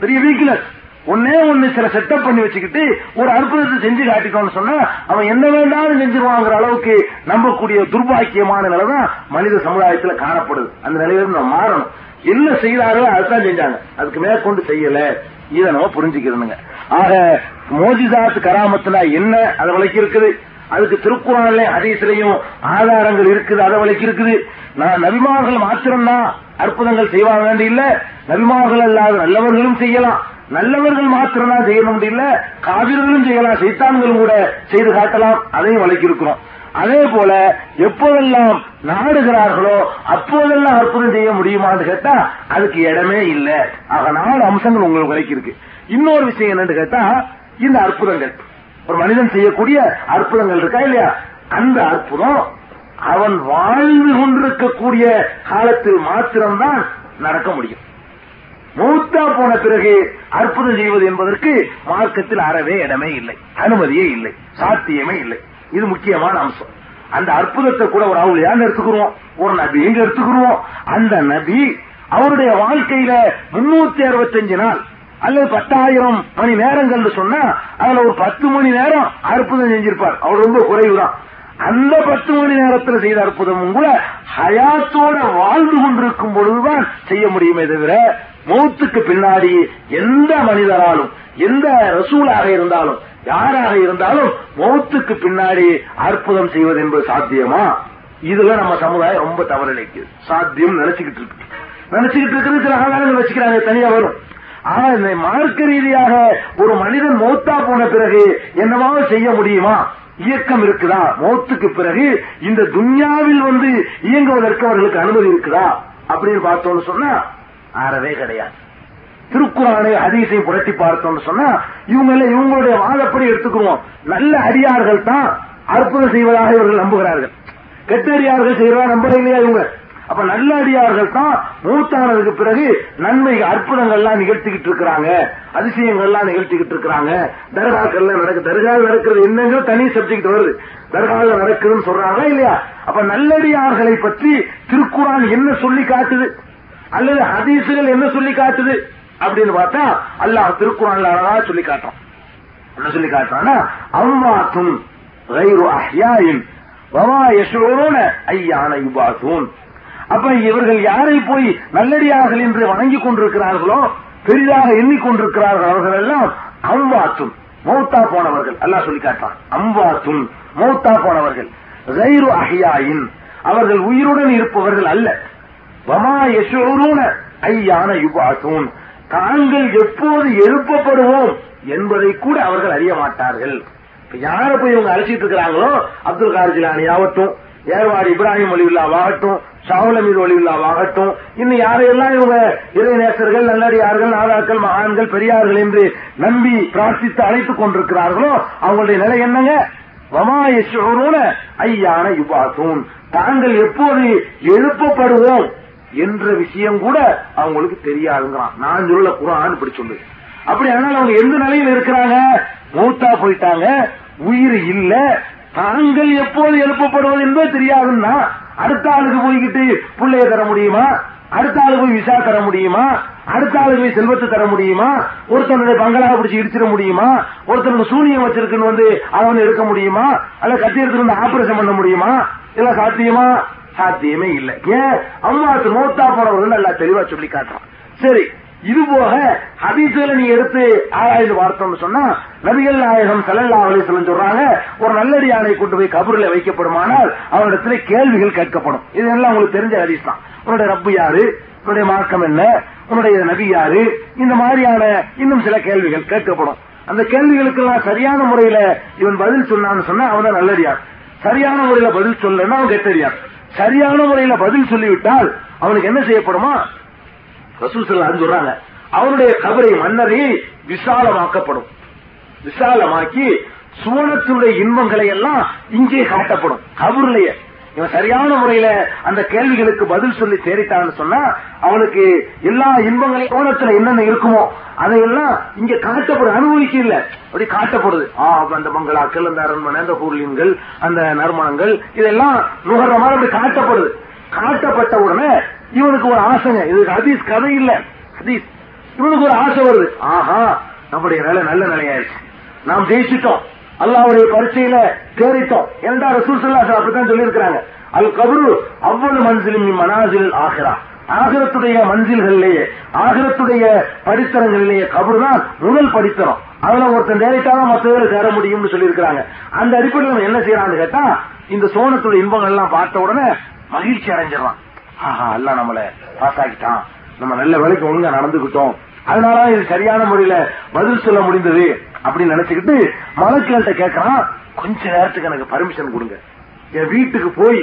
S1: பெரிய வீக்னஸ் ஒன்னே ஒண்ணு சில செட்டப் பண்ணி வச்சுக்கிட்டு ஒரு அற்புதத்தை செஞ்சு காட்டிட்டோம்னு சொன்னா அவன் என்ன வேண்டாலும் செஞ்சிருவாங்கிற அளவுக்கு நம்பக்கூடிய துர்பாக்கியமான நிலை தான் மனித சமுதாயத்துல காணப்படுது. அந்த நிலையிலிருந்து நம்ம மாறணும். என்ன செய்யறாரோ அதுதான் செஞ்சாங்க. அதுக்கு மேற்கொண்டு செய்யல. இதை நம்ம புரிஞ்சுக்கிறோங்க ஆக மோஜிதாத் கராமத்துல என்ன அதை விளக்கி இருக்குது அதுக்கு திருக்குறள் ஹதீஸ்லயும் ஆதாரங்கள் இருக்குது அதை விளக்கி இருக்குது. நான் நபிமார்கள் மாத்திரம்தான் அற்புதங்கள் செய்வாங்க வேண்டிய இல்ல. நபிமார்கள் அல்லாத நல்லவர்களும் செய்யலாம். நல்லவர்கள் மாத்திரம்தான் செய்யணும் இல்ல. காவிர்களும் செய்யலாம். சைத்தான்களும் கூட செய்து காட்டலாம். அதையும் விளக்கி இருக்கிறோம் அதே போல எப்போதெல்லாம் நாடுகிறார்களோ அப்போதெல்லாம் அற்புதம் செய்ய முடியுமான்னு கேட்டா அதுக்கு இடமே இல்லை. ஆக நாலு அம்சங்கள் உங்களுக்கு விளக்கி இருக்கு இன்னொரு விஷயம் என்னன்னு கேட்டா இந்த அற்புதங்கள். ஒரு மனிதன் செய்யக்கூடிய அற்புதங்கள் இருக்கா இல்லையா? அந்த அற்புதம் அவன் வாழ்ந்து கொண்டிருக்கக்கூடிய காலத்தில் மாத்திரம்தான் நடக்க முடியும். மூத்தா போன பிறகு அற்புதம் செய்வது என்பதற்கு மார்க்கத்தில் அறவே இடமே இல்லை. அனுமதியே இல்லை. சாத்தியமே இல்லை. இது முக்கியமான அம்சம். அந்த அற்புதத்தை கூட ஒரு அவுளியான்னு எடுத்துக்கிறோம்? ஒரு நபின்னு எடுத்துக்கிறோம்? அந்த நபி அவருடைய வாழ்க்கையில முன்னூத்தி அறுபத்தஞ்சு நாள் அல்லது பத்தாயிரம் மணி நேரங்கள் சொன்னா அதுல ஒரு பத்து மணி நேரம் அற்புதம் செஞ்சிருப்பார். அவர் ரொம்ப குறைவுதான். அந்த பத்து மணி நேரத்தில் செய்த அற்புதமும் கூட ஹயாத்தோட வாழ்ந்து கொண்டிருக்கும் பொழுதுதான் செய்ய முடியுமே தவிர மௌத்துக்கு பின்னாடி எந்த மனிதராலும் எந்த ரசூலாக இருந்தாலும் யாராக இருந்தாலும் மௌத்துக்கு பின்னாடி அற்புதம் செய்வது என்பது சாத்தியமா? இதுல நம்ம சமுதாயம் ரொம்ப தவறளிக்குது சாத்தியம் நினைச்சுக்கிட்டு இருக்கு. நினைச்சுக்கிட்டு இருக்கிறது சில ஆதாரங்கள் நினைச்சுக்கிறாங்க தனியா வரும். ஆனா மார்க்க ரீதியாக ஒரு மனிதன் மௌத்தா போன பிறகு என்னவாவது செய்ய முடியுமா? இயக்கம் இருக்குதா? மௌத்துக்கு பிறகு இந்த துன்யாவில் வந்து இயங்குவதற்கு அவர்களுக்கு அனுமதி இருக்குதா? அப்படின்னு பார்த்தோம்னு சொன்னா ஆறவே கிடையாது. திருக்குறானை ஹதீஸை புரட்டி பார்த்தோம்னு சொன்னா இவங்க எல்லாம் இவங்களுடைய வாதப்படி எடுத்துக்குவோம். நல்ல அடியார்கள் தான் அற்புதம் செய்வதாக இவர்கள் நம்புகிறார்கள். கெட்ட அடியார்கள் செய்வதா நம்புற இல்லையா இவங்க? அப்ப நல்லடியார்கள் தான் மூத்தானதுக்கு பிறகு நன்மை அற்புதங்கள்லாம் நிகழ்த்திக்கிட்டு இருக்கிறாங்க. அதிசயங்கள்லாம் நிகழ்த்திக்கிட்டு இருக்கிறாங்க. தர்காக்கள்லாம் நடக்கு தர்காவில் நடக்கிறது என்னங்கிற தனி சப்ஜெக்ட் வருது. தர்காவில் நடக்குதுன்னு சொல்றாங்களா இல்லையா? அப்ப நல்லடியார்களை பற்றி திருக்குறான் என்ன சொல்லி காட்டுது? அல்லது ஹதீசுகள் என்ன சொல்லி காட்டுது? அப்படின்னு பார்த்தா அல்லாஹ் திருக்குறான்ல சொல்லி காட்டும் என்ன சொல்லி காட்டுறான்னா அம்மாத்தும் ஐயா யசுரோன ஐயான யுபாசூன் அப்ப இவர்கள் யாரை போய் நல்லடியார்கள் என்று வணங்கிக் கொண்டிருக்கிறார்களோ பெரிதாக எண்ணிக்கொண்டிருக்கிறார்கள் அவர்கள் எல்லாம் அம்பாத்தும் மௌத்தா போனவர்கள். அல்லா சொல்லி காட்டான் அம்பாத்தும் மௌத்தா போனவர்கள். கைரு அஹியாயின் அவர்கள் உயிருடன் இருப்பவர்கள் அல்ல. வமா யசோரூன ஐயான யுபாசூன். தாங்கள் எப்போது எழுப்பப்படுவோம் என்பதை கூட அவர்கள் அறிய மாட்டார்கள். யாரை யார போய் இவங்க அழைச்சிட்டு இருக்கிறாங்களோ அப்துல் கார் ஆகட்டும் ஏர்வாடி இப்ராஹிம் ஒலிவுல்லாவாகட்டும் ஷாவுல் அமீர் ஒலிவுல்லாவாகட்டும் இன்னும் யாரையெல்லாம் இவங்க இறைநேசர்கள் நல்லடியார்கள் நாதாக்கள் மகான்கள் பெரியார்கள் என்று நம்பி பிரார்த்தித்து அழைத்துக் கொண்டிருக்கிறார்களோ அவங்களுடைய நிலை என்னங்க? வமாயசூன ஐயான யுபாசூன். தாங்கள் எப்போது எழுப்பப்படுவோம் என்ற விஷயம் கூட அவங்களுக்கு தெரியாதுங்கிறான். நான் சொல்ல குரான் இப்படி சொல்லு அப்படி ஆனால் அவங்க எந்த நிலையில் இருக்கிறாங்க? மூத்தா போயிட்டாங்க. உயிர் இல்ல. தாங்கள் எப்போது எழுப்பப்படுவது என்பது தெரியாதுன்னா அடுத்த ஆளுக்கு போய்கிட்டு பிள்ளைய தர முடியுமா? அடுத்த ஆளுக்கு போய் விசா தர முடியுமா? அடுத்த ஆளு போய் செல்வத்தை தர முடியுமா? ஒருத்தனுடைய பங்களாக பிடிச்சி இடிச்சிட முடியுமா? ஒருத்தனுக்கு சூனியம் வச்சிருக்குன்னு வந்து அவன் எடுக்க முடியுமா? அல்ல கத்தி எடுத்துட்டு வந்து ஆபரேஷன் பண்ண முடியுமா? இதெல்லாம் சாத்தியமா? சாத்தியமே இல்லை. ஏன்? அம்மாவுக்கு நோத்தா போறவர்கள் நல்லா தெளிவா சொல்லி காட்டுறான். சரி இது போக ஹதீசுகளை நீ எடுத்து ஆராய்ந்து பார்த்தோம்னு சொன்னா நபிகள் நாயகம் சல்லல்லா அலிசலம் சொல்றாங்க ஒரு நல்லடியானை கொண்டு போய் கபூர்ல வைக்கப்படுமானால் அவரிடத்துல கேள்விகள் கேட்கப்படும். இதெல்லாம் உங்களுக்கு தெரிஞ்ச ஹதீஸ் தான். உன்னுடைய ரப்பு யாரு? உன்னுடைய மார்க்கம் என்ன? உன்னுடைய நபி யாரு? இந்த மாதிரியான இன்னும் சில கேள்விகள் கேட்கப்படும். அந்த கேள்விகளுக்கெல்லாம் சரியான முறையில இவன் பதில் சொன்னான்னு சொன்னா அவன் தான் நல்லடியார் சரியான முறையில பதில் சொல்லனா அவன் கெட்டடியார் சரியான முறையில பதில் சொல்லிவிட்டால் அவனுக்கு என்ன செய்யப்படுமா? ரசூல் சல்லான்னு சொல்றாங்க அவருடைய கபரை மன்னரை விசாலமாக்கப்படும். விசாலமாக்கி சுவனத்தினுடைய இன்பங்களை எல்லாம் இங்கே காட்டப்படும். கபூர்லயே இவன் சரியான முறையில அந்த கேள்விகளுக்கு பதில் சொல்லி சேரிட்டான்னு சொன்னா அவனுக்கு எல்லா இன்பங்களையும் கோணத்துல என்னென்ன இருக்குமோ அதையெல்லாம் இங்க காட்டப்படும். அனுபவிக்க இல்ல. அப்படி காட்டப்படுது. ஆ அந்த மங்களாக்கள் அந்த அரண்மனை அந்த கூர்லீன்கள் அந்த நறுமணங்கள் இதெல்லாம் நுகர்ற மாதிரி அப்படி காட்டப்படுது. காட்டப்பட்ட உடனே இவனுக்கு ஒரு ஆசைங்க இது ஹதீஸ் கதை இல்ல. ஹதீஸ். இவனுக்கு ஒரு ஆசை வருது. ஆஹா நம்முடைய நிலை நல்ல நிலையாயிருச்சு நாம் ஜெயிச்சிட்டோம். அல்லாவுடைய பரீட்சையில தேறிட்டோம். என்றா ரசூல் சல்லாஸ் அப்படித்தான் சொல்லியிருக்கிறாங்க. அல் கபரு அவ்வளவு மனசிலும் மனாசில் ஆகிறா ஆகிரத்துடைய மஞ்சில்களிலேயே ஆகிரத்துடைய படித்தரங்களிலேயே கபர் தான் முதல் படித்தரம். அதுல ஒருத்தன் நேரிட்டாதான் மற்றவர்கள் சேர முடியும்னு சொல்லியிருக்கிறாங்க. அந்த அடிப்படையில் நம்ம என்ன செய்யறான்னு கேட்டா இந்த சோனத்துடைய இன்பங்கள் எல்லாம் பார்த்த உடனே மகிழ்ச்சி அடைஞ்சிடறான். ஆஹா எல்லாம் நம்மள பாஸ் ஆகிட்டான் நம்ம நல்ல வேலைக்கு ஒழுங்கா நடந்துகிட்டோம் அதனால இது சரியான முறையில பதில் சொல்ல முடிந்தது அப்படின்னு நினைச்சுக்கிட்டு மலக்கேள்கிட்ட கேட்கறான் கொஞ்ச நேரத்துக்கு எனக்கு பர்மிஷன் கொடுங்க. என் வீட்டுக்கு போய்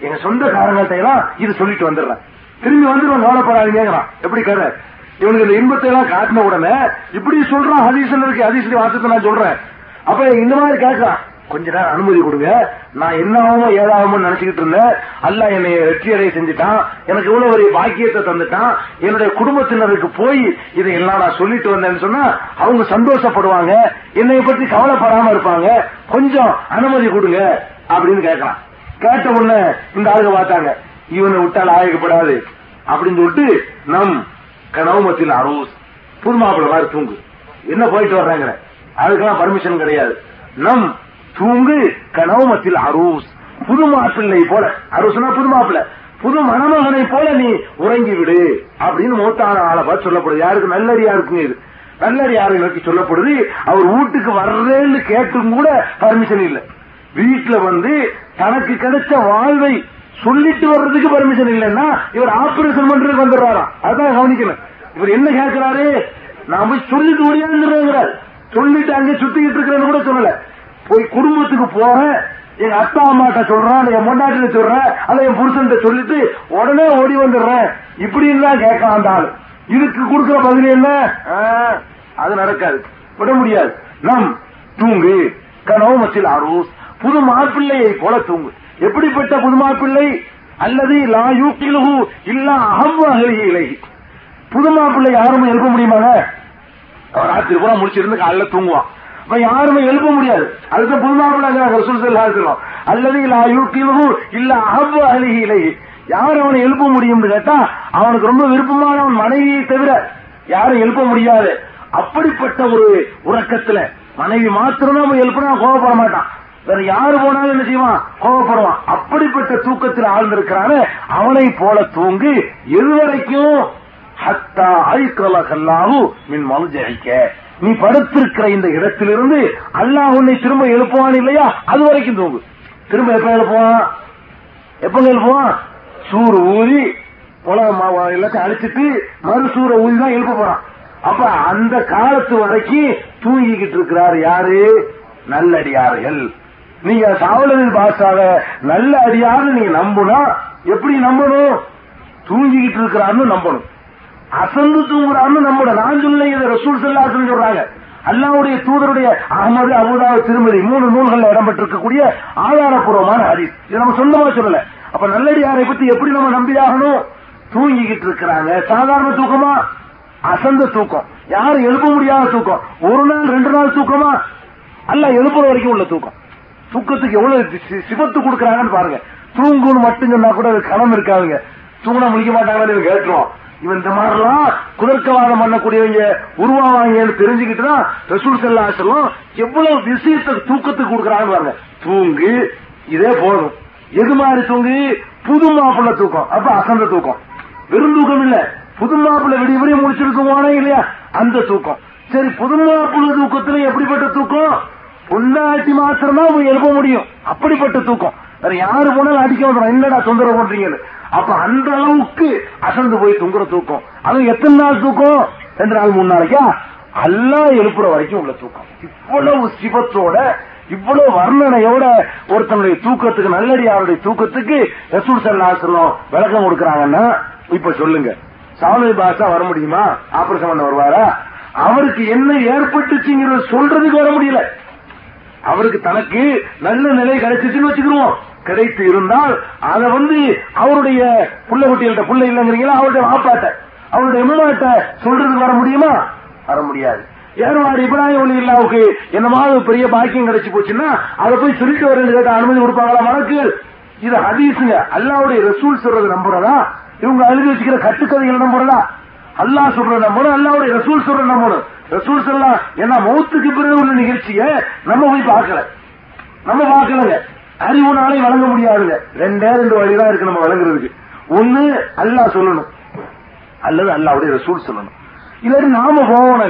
S1: எங்க சொந்தக்காரங்கள்ட்ட எல்லாம் இது சொல்லிட்டு வந்துடுறேன். திரும்பி வந்துடுவேன் கவலைப்படாதீங்கிறான் எப்படி கதை இவனுக்கு இந்த இன்பத்தை எல்லாம் காட்டின உடனே இப்படி சொல்றான் ஹதீசன் இருக்கு ஹதீசன் வாசத்தை நான் சொல்றேன். அப்ப இந்த மாதிரி கேட்கறான் கொஞ்ச நேரம் அனுமதி கொடுங்க. நான் என்னாவோ ஆகுமோ நினைச்சுக்கிட்டு இருந்தேன். அல்ல என்னை வெற்றி அடைய செஞ்சுட்டான். எனக்கு இவ்வளவு ஒரு பாக்கியத்தை தந்துட்டான். என்னுடைய குடும்பத்தினருக்கு போய் இதை எல்லாம் நான் சொல்லிட்டு வந்தேன்னு சொன்னா அவங்க சந்தோஷப்படுவாங்க. என்னை பத்தி கவலைப்படாம இருப்பாங்க. கொஞ்சம் அனுமதி கொடுங்க அப்படின்னு கேட்கலாம். கேட்ட உடனே இந்த ஆளுங்க பார்த்தாங்க இவனை விட்டால் ஆயக்கப்படாது. அப்படின்னு சொல்லிட்டு நம் கனவுமத்தில் அரூஸ் புதுமாப்பிள்ள மாதிரி தூங்கு. என்ன போயிட்டு வர்றாங்க அதுக்கெல்லாம் பர்மிஷன் கிடையாது. நம் தூங்கு கனவுமத்தில் அரூஸ். புது மாப்பிள்ளை போல. அரூஸ்னா புது மாப்பிள்ளை. புது மணமகனை போல நீ உறங்கி விடு அப்படின்னு மூத்தான ஆளை பார்த்து சொல்லப்படுது. யாருக்கு? நல்லடியா இருக்குங்க இது. நல்லடியாரை நோக்கி சொல்லப்படுது. அவர் வீட்டுக்கு வர்றேன்னு கேட்டும் கூட பர்மிஷன் இல்லை. வீட்டுல வந்து தனக்கு கிடைச்ச வாழ்வை சொல்லிட்டு வர்றதுக்கு பர்மிஷன் இல்லைன்னா இவர் ஆபரேஷன் பண்றதுக்கு வந்துடுறாராம் அதான் கவனிக்கணும். இவர் என்ன கேட்கிறாரு? நான் போய் சொல்லிட்டு ஓடியாந்துறாரு சொல்லிட்டு அங்கே சுத்திக்கிட்டு இருக்கிறேன்னு கூட சொல்லல. போய் குடும்பத்துக்கு போறேன் எங்க அத்தா அம்மாட்ட சொல்றேன் என் பொண்டாட்டில சொல்றேன் அல்ல என் புருஷன் சொல்லிட்டு உடனே ஓடி வந்துடுறேன். இப்படின்னு தான் கேட்க அந்த இதுக்கு கொடுக்குற பதில் என்ன? அது நடக்காது. விட முடியாது. நம் தூங்கு. கனோமத்தில் அரூஸ் புது மாப்பிள்ளையை போல தூங்கு. எப்படிப்பட்ட புது மாப்பிள்ளை அல்லது லா யூக்கிலு இல்லா அகவ்வாகலை புது மாப்பிள்ளை யாருமே எழுப்ப முடியுமாங்க? அவர் ராத்திரி பூரா முடிச்சிருந்து காலைல தூங்குவான். அப்ப யாருமே எழுப்ப முடியாது. அதுக்கு புது மாப்பிள்ளை அல்லது இல்ல யூக்கிலுகு இல்ல அகவ்வு அழகிலை யார் அவனை எழுப்ப முடியும்னு கேட்டா அவனுக்கு ரொம்ப விருப்பமானவன் மனைவியை தவிர யாரும் எழுப்ப முடியாது. அப்படிப்பட்ட ஒரு உறக்கத்துல மனைவி மாத்திரம்தான் எழுப்பினா கோவப்பட மாட்டான். வேற யாரு போனாலும் என்ன செய்வான்? கோவப்படுவான். அப்படிப்பட்ட தூக்கத்தில் ஆழ்ந்திருக்கிறாரு அவனை போல தூங்கு எதுவரைக்கும் ஹத்தா ஐக்கலகல்லாஹு மின் மனுஜரிக்க நீ படுத்திருக்கிற இந்த இடத்திலிருந்து அல்லாஹ் உன்னை திரும்ப எழுப்புவான் இல்லையா? அது வரைக்கும் தூங்கு. திரும்ப எப்ப எழுப்புவான்? எப்ப எழுப்புவான்? சூறு ஊதி உலகம் எல்லாத்தையும் அழிச்சிட்டு மறு சூற ஊதி தான் எழுப்ப போறான். அப்ப அந்த காலத்து வரைக்கும் தூங்கிக்கிட்டு இருக்கிறார் யாரு? நல்லடியார்கள். நீங்க சாவலரின் பாஷாவ நல்ல அடியார்னு நீங்க நம்புனா எப்படி நம்பணும்? தூங்கிக்கிட்டு இருக்கிறான்னு நம்பணும். அசந்து தூங்குறான்னு நம்மோட நான் சொல்ல இதை ரசூல் செல்லாசன் சொல்றாங்க. அல்லாவுடைய தூதருடைய அகமது அபுதாவு திருமதி மூணு நூல்கள்ல இடம்பெற்றிருக்கக்கூடிய ஆதாரப்பூர்வமான ஹதீஸ். இது நம்ம சொந்தமா சொல்லல. அப்ப நல்லடியாரை பத்தி எப்படி நம்ம நம்பியாகணும்? தூங்கிக்கிட்டு இருக்கிறாங்க. சாதாரண தூக்கமா? அசந்த தூக்கம். யாரும் எழுப்ப முடியாத தூக்கம். ஒரு நாள் ரெண்டு நாள் தூக்கமா? அல்ல எழுப்புற வரைக்கும் உள்ள தூக்கம். தூக்கத்துக்கு எவ்வளவு சிபத்து கொடுக்கறாங்கன்னு பாருங்க. தூங்குன்னு மட்டும் சொன்னா கூட அது கணம் இருக்காதுங்க. தூங்கினா முடிக்க மாட்டாங்கன்னு கேட்டுருவோம் இவன் இந்த மாதிரிலாம் குதர்க்கவாதம் பண்ணக்கூடியவங்க உருவாவாங்கன்னு தெரிஞ்சுக்கிட்டு தான் ரசூல் செல்லா சொல்லும் எவ்வளவு விஷயத்தை தூக்கத்துக்கு கொடுக்கறாங்கன்னு பாருங்க. தூங்கு இதே போதும். எது மாதிரி தூங்கு? புது மாப்பிள்ள தூக்கம். அப்ப அசந்த தூக்கம். வெறும் தூக்கம் இல்ல. புது மாப்பிள்ள விடிய விடிய முடிச்சிருக்குவானே இல்லையா? அந்த தூக்கம். சரி புது மாப்பிள்ள தூக்கத்துல எப்படிப்பட்ட தூக்கம்? பொண்டாட்டி மாத்திரமா எழுப்ப முடியும். அப்படிப்பட்ட தூக்கம். வேற யாரு போனாலும் அடிக்க மாட்டோம் என்னடா தொந்தரவு பண்றீங்கன்னு. அப்ப அந்த அளவுக்கு அசந்து போய் தூங்குற தூக்கம். அது எத்தனை நாள் தூக்கம்? ரெண்டு நாள் மூணு நாளைக்கா? அல்லா எழுப்புற வரைக்கும் உள்ள தூக்கம். இவ்வளவு சிவத்தோட இவ்வளவு வர்ணனையோட ஒருத்தனுடைய தூக்கத்துக்கு நல்லடியாருடைய தூக்கத்துக்கு ரசூல் ஆசிரம் விளக்கம் கொடுக்கறாங்கன்னா இப்ப சொல்லுங்க. சாமி பாஷா வர முடியுமா? ஆபரேஷன் பண்ண வருவாரா? அவருக்கு என்ன ஏற்பட்டுச்சுங்கிறத சொல்றதுக்கு வர முடியல. அவருக்கு தனக்கு நல்ல நிலை கிடைச்சிச்சுன்னு வச்சுக்கிருவோம். கிடைத்து இருந்தால் அதை வந்து அவருடைய புள்ள குட்டிகள்ட்ட புள்ள இல்லைங்கிறீங்களா? அவருடைய மாப்பாட்ட அவருடைய எம்மாட்ட சொல்றதுக்கு வர முடியுமா? வர முடியாது. ஏர்வாடு இப்ராஹிம் ஒலி இல்லாவுக்கு என்னமாவது பெரிய பாக்கியம் கிடைச்சு போச்சுன்னா அதை போய் சொல்லிட்டு வரேன்னு கேட்ட அனுமதி கொடுப்பாங்களா? வழக்கு இது ஹதீஸுங்க. அல்லாவுடைய ரசூல் சொல்றது நம்புறதா? இவங்க அழுதி வச்சுக்கிற கட்டுக்கதைகள் நம்புறதா? அல்லாஹ் சொல்றது நம்பணும் அல்லாவுடைய ரசூல் சொல்ற நம்பணும் ரசூல் சொல்லலாம் ஏன்னா மௌத்துக்கு பிறகு உள்ள நிகழ்ச்சிய நம்ம போய் பார்க்கல. நம்ம பார்க்கலங்க. அறிவுனாலே வழங்க முடியாதுங்க. ரெண்டே ரெண்டு வழிதான் இருக்கு நம்ம வழங்குறதுக்கு. ஒண்ணு அல்லாஹ் சொல்லணும். அல்லது அல்லாவுடைய ரசூல் சொல்லணும். இல்லாட்டி நாம போவோம்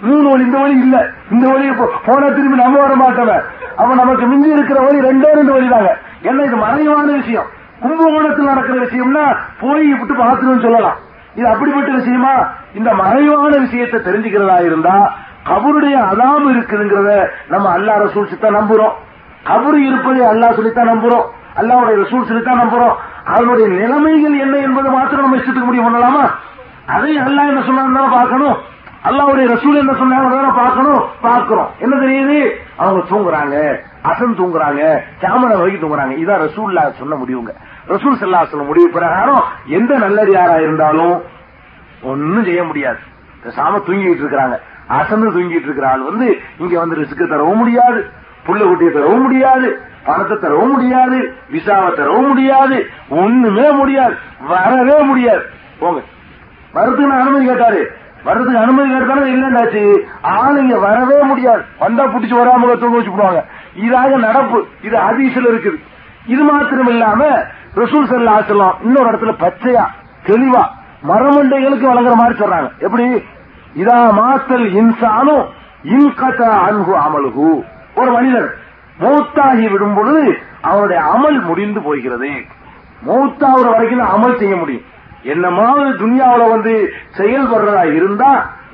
S1: மூணு வழி இந்த வழி இல்ல. இந்த வழி போன திரும்பி நம்ம வர மாட்டவன் அப்ப நமக்கு மிஞ்சி இருக்கிற வழி ரெண்டே ரெண்டு வழி தாங்க என்ன இது மறைவான விஷயம். கும்பகோணத்தில் நடக்கிற விஷயம்னா போய் விட்டு பார்த்துன்னு சொல்லலாம். இது அப்படிப்பட்ட விஷயமா? இந்த மறைவான விஷயத்தை தெரிஞ்சுக்கிறதா இருந்தா கபருடைய அதாம் இருக்குதுங்கிறத நம்ம அல்லா ரசூல் சித்தா நம்புறோம். கபரு இருப்பதை அல்லாஹ் சொல்லித்தான் நம்புறோம். அல்லாவுடைய ரசூல் சொல்லித்தான் நம்புறோம். அதனுடைய நிலைமைகள் என்ன என்பதை மாத்திரம் நம்ம இஷ்டத்துக்கு முடிவு பண்ணலாமா? அதை அல்லாஹ் என்ன சொன்னாங்க பார்க்கணும். அல்லாவுடைய ரசூல் என்ன சொன்னாங்க பார்க்கணும். பார்க்கிறோம். என்ன தெரியுது? அவங்க தூங்குறாங்க. அசன் தூங்குறாங்க. கேமரா வரைக்கும் தூங்குறாங்க. இதான் ரசூல்லா சொன்ன முடிவுங்க. ரசூல் சல்லா சொல்ல முடிவு பிரகாரம் எந்த நல்லடியாரா இருந்தாலும் ஒன்னும் செய்ய முடியாது. சாம தூங்கிட்டு இருக்கிறாங்க. அசந்து தூங்கிட்டு இருக்கிற ஆள் வந்து இங்க வந்து ரிஸ்க்கு தரவும் முடியாது. புள்ள குட்டியை தரவும் முடியாது பணத்தை தரவும் முடியாது விசாவை தரவும் முடியாது ஒண்ணுமே முடியாது வரவே முடியாது. போங்க. வரதுக்கு அனுமதி கேட்டாரு. வர்றதுக்கு அனுமதி கேட்டாலும் இல்லைண்டாச்சு ஆளுங்க வரவே முடியாது. வந்தா புடிச்சு வராம தூங்க வச்சு போடுவாங்க. இதாக நடப்பு. இது ஹதீஸ்ல இருக்குது. இது மாத்திரம் இல்லாம ரசூல் சல்லா செல்லம் இன்னொரு இடத்துல பச்சையா தெளிவா மரமண்டைகளுக்கு வழங்குற மாதிரி சொல்றாங்க. எப்படி? இதா மாத்தல் இன்சானும் இன்கத அன்பு அமலுகு ஒரு மனிதர் மூத்தாகி விடும் பொழுது அவருடைய அமல் முடிந்து போகிறது. மௌத்தாகிற வரைக்கும் அமல் செய்ய முடியும். என்னமாவது துன்யாவில் வந்து செயல்படுறதா இருந்தா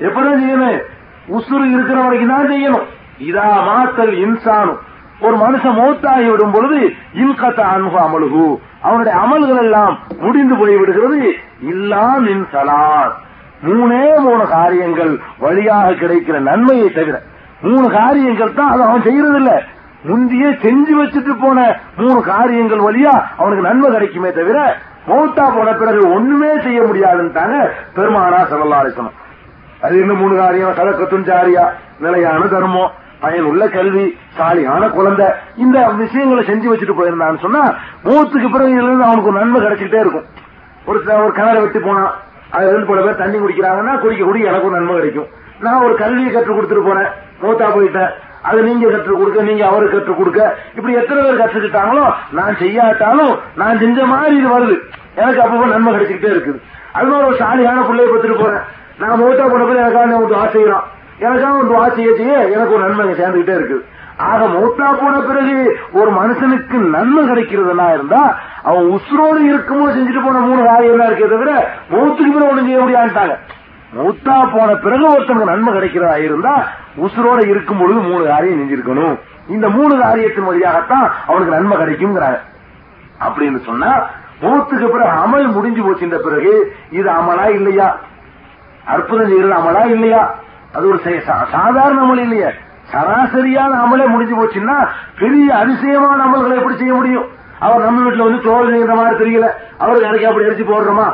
S1: எப்பதான் செய்யணும்? உசுறு இருக்கிற வரைக்கும் தான் செய்யணும். இதா மாத்தல் இன்சானும் ஒரு மனுஷன் மூத்தாகி விடும் பொழுது இன்கத்த அன்பு அமலுகு. அவனுடைய அமல்கள் எல்லாம் முடிந்து போய் விடுகிறது. இல்லாம் இன்சலான் மூணே மூணு காரியங்கள் வழியாக கிடைக்கிற நன்மையை தவிர மூணு காரியங்கள் தான் அதை அவன் செய்யறது இல்ல முந்தியே செஞ்சு வச்சுட்டு போன மூணு காரியங்கள் வழியா அவனுக்கு நன்மை கிடைக்குமே தவிர மௌத்தா போன பிறகு ஒண்ணுமே செய்ய முடியாதுன்ட்டாங்க பெருமானா சல்லாசனம் அது என்ன மூணு காரியம் சதக்கத்தும் ஜாரியா நிலையான தர்மம் பயனுள்ள கல்வி சாலியான குழந்தை இந்த விஷயங்களை செஞ்சு வச்சுட்டு போயிருந்தான்னு சொன்னா மூத்துக்கு பிறகு இருந்து அவனுக்கு ஒரு நன்மை கிடைச்சிக்கிட்டே இருக்கும். ஒரு ஒரு கிணறு வெட்டி போனான். அதுல இருந்து பல பேர் தண்ணி குடிக்கிறாங்கன்னா குடிக்க குடிக்க எனக்கு ஒரு நன்மை கிடைக்கும். நான் ஒரு கல்வியை கற்றுக் கொடுத்துட்டு போனேன். மூத்தா போயிட்டேன். அது நீங்க கற்றுக் கொடுக்க நீங்க அவருக்கு கற்றுக் கொடுக்க. இப்படி எத்தனை பேர் கற்றுக்கிட்டாங்களோ நான் செய்யாட்டாலும் நான் செஞ்ச மாதிரி இது வருது. எனக்கு அப்பப்போ நன்மை கிடைச்சிக்கிட்டே இருக்குது. அது மாதிரி ஒரு சாலியான பிள்ளைய பத்துட்டு போறேன். நான் மூத்தா போன பிள்ளை எனக்காக ஒரு துவா செய்யறான்? எனக்காக ஒரு துவா செய்ய செய்ய எனக்கு ஒரு நன்மை சேர்ந்துகிட்டே இருக்குது. ஆக மூத்தா போன பிறகு ஒரு மனுஷனுக்கு நன்மை கிடைக்கிறதுனா இருந்தா அவன் உசுரோடு இருக்குமோ செஞ்சுட்டு போன மூணு காரியம்லாம் இருக்கே தவிர மூத்துக்கு பிறகு ஒண்ணும் செய்ய முடியாட்டாங்க மூத்தா போன பிறகு ஒருத்தனுக்கு நன்மை கிடைக்கிறதா இருந்தா உசுரோட இருக்கும் பொழுது மூணு காரியம் செஞ்சிருக்கணும். இந்த மூணு காரியத்தின் வழியாகத்தான் அவனுக்கு நன்மை கிடைக்குங்கிறாங்க அப்படின்னு சொன்னா மூத்துக்கு பிறகு அமல் முடிஞ்சு போச்சுன்ற பிறகு இது அமலா இல்லையா? அற்புதம் செய்யறது அமலா இல்லையா? அது ஒரு சாதாரண அமல் இல்லையா. சராசரியான அமலே முடிஞ்சு போச்சுன்னா பெரிய அதிசயமான அமல்களை எப்படி செய்ய முடியும்? அவர் நம்ம வீட்டுல வந்து தோல் செய்யற மாதிரி தெரியல. அவருக்கு இறக்கி அப்படி அரிசி போடுறோமா?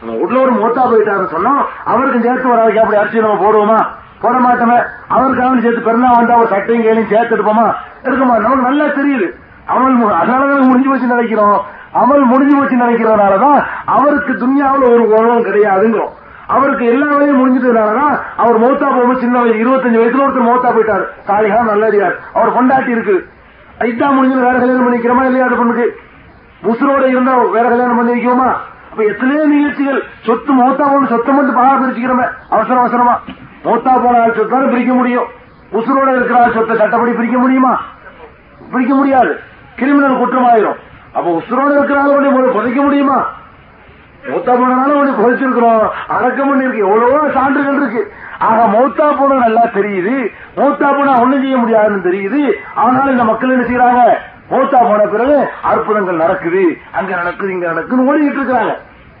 S1: நம்ம வீட்டுல ஒரு மூத்தா போயிட்டாருன்னு சொன்னோம். அவருக்கு சேர்த்து வர அப்படி அரிசி நம்ம போடுவோமா? போட மாட்டவன் அவருக்காக சேர்த்து பிறந்தா வந்தா ஒரு சட்டையும் கையிலையும் சேர்த்து எடுப்போமா? இருக்குமா? நமக்கு நல்லா தெரியுது. அமல் அதனாலதான் முடிஞ்சு போச்சு நினைக்கிறோம். அமல் முடிஞ்சு போச்சு நினைக்கிறதுனாலதான் அவருக்கு துன்யாவில் ஒரு உணவும் கிடையாதுங்கிறோம். அவருக்கு எல்லா வேலையும் முடிஞ்சதுனாலதான் அவர் மௌத்தா போகும்போது சின்ன வயசு இருபத்தஞ்சு வயசுல ஒருத்தர் மௌத்தா போயிட்டார். சாலிகா நல்லறியார் அவர் கொண்டாட்டி இருக்கு. ஐட்டா முடிஞ்சது வேற கல்யாணம் பண்ணிக்கிறோமா இல்லையா அது பொண்ணுக்கு? முசுரோட இருந்தா வேற கல்யாணம் பண்ணி வைக்குவோமா அப்ப எத்தனையோ நிகழ்ச்சிகள் சொத்து மௌத்தா போன சொத்தை மட்டும் பாக பிரிச்சுக்கிறோம் அவசரம் அவசரமா. மூத்தா போன ஆள் சொத்தாலும் பிரிக்க முடியும். உசுரோட இருக்கிற ஆள் சொத்தை சட்டப்படி பிரிக்க முடியுமா? பிரிக்க முடியாது. கிரிமினல் குற்றமாயிரும். அப்ப உசுரோட இருக்கிற ஆள் புதைக்க முடியுமா? மூத்தா போனாலும் ஒண்ணு புதைச்சிருக்கிறோம். அடக்கம் பண்ணி இருக்கு எவ்வளவோ சான்றுகள் இருக்கு. ஆக மௌத்தா போன நல்லா தெரியுது. மூத்தா போனா ஒண்ணும் செய்ய முடியாதுன்னு தெரியுது. ஆனால் இந்த மக்கள் என்ன செய்யறாங்க? மூத்தா போன பிறகு அற்புதங்கள் நடக்குது. அங்க நடக்குது இங்க நடக்குதுன்னு ஓடிக்கிட்டு இருக்கிறாங்க.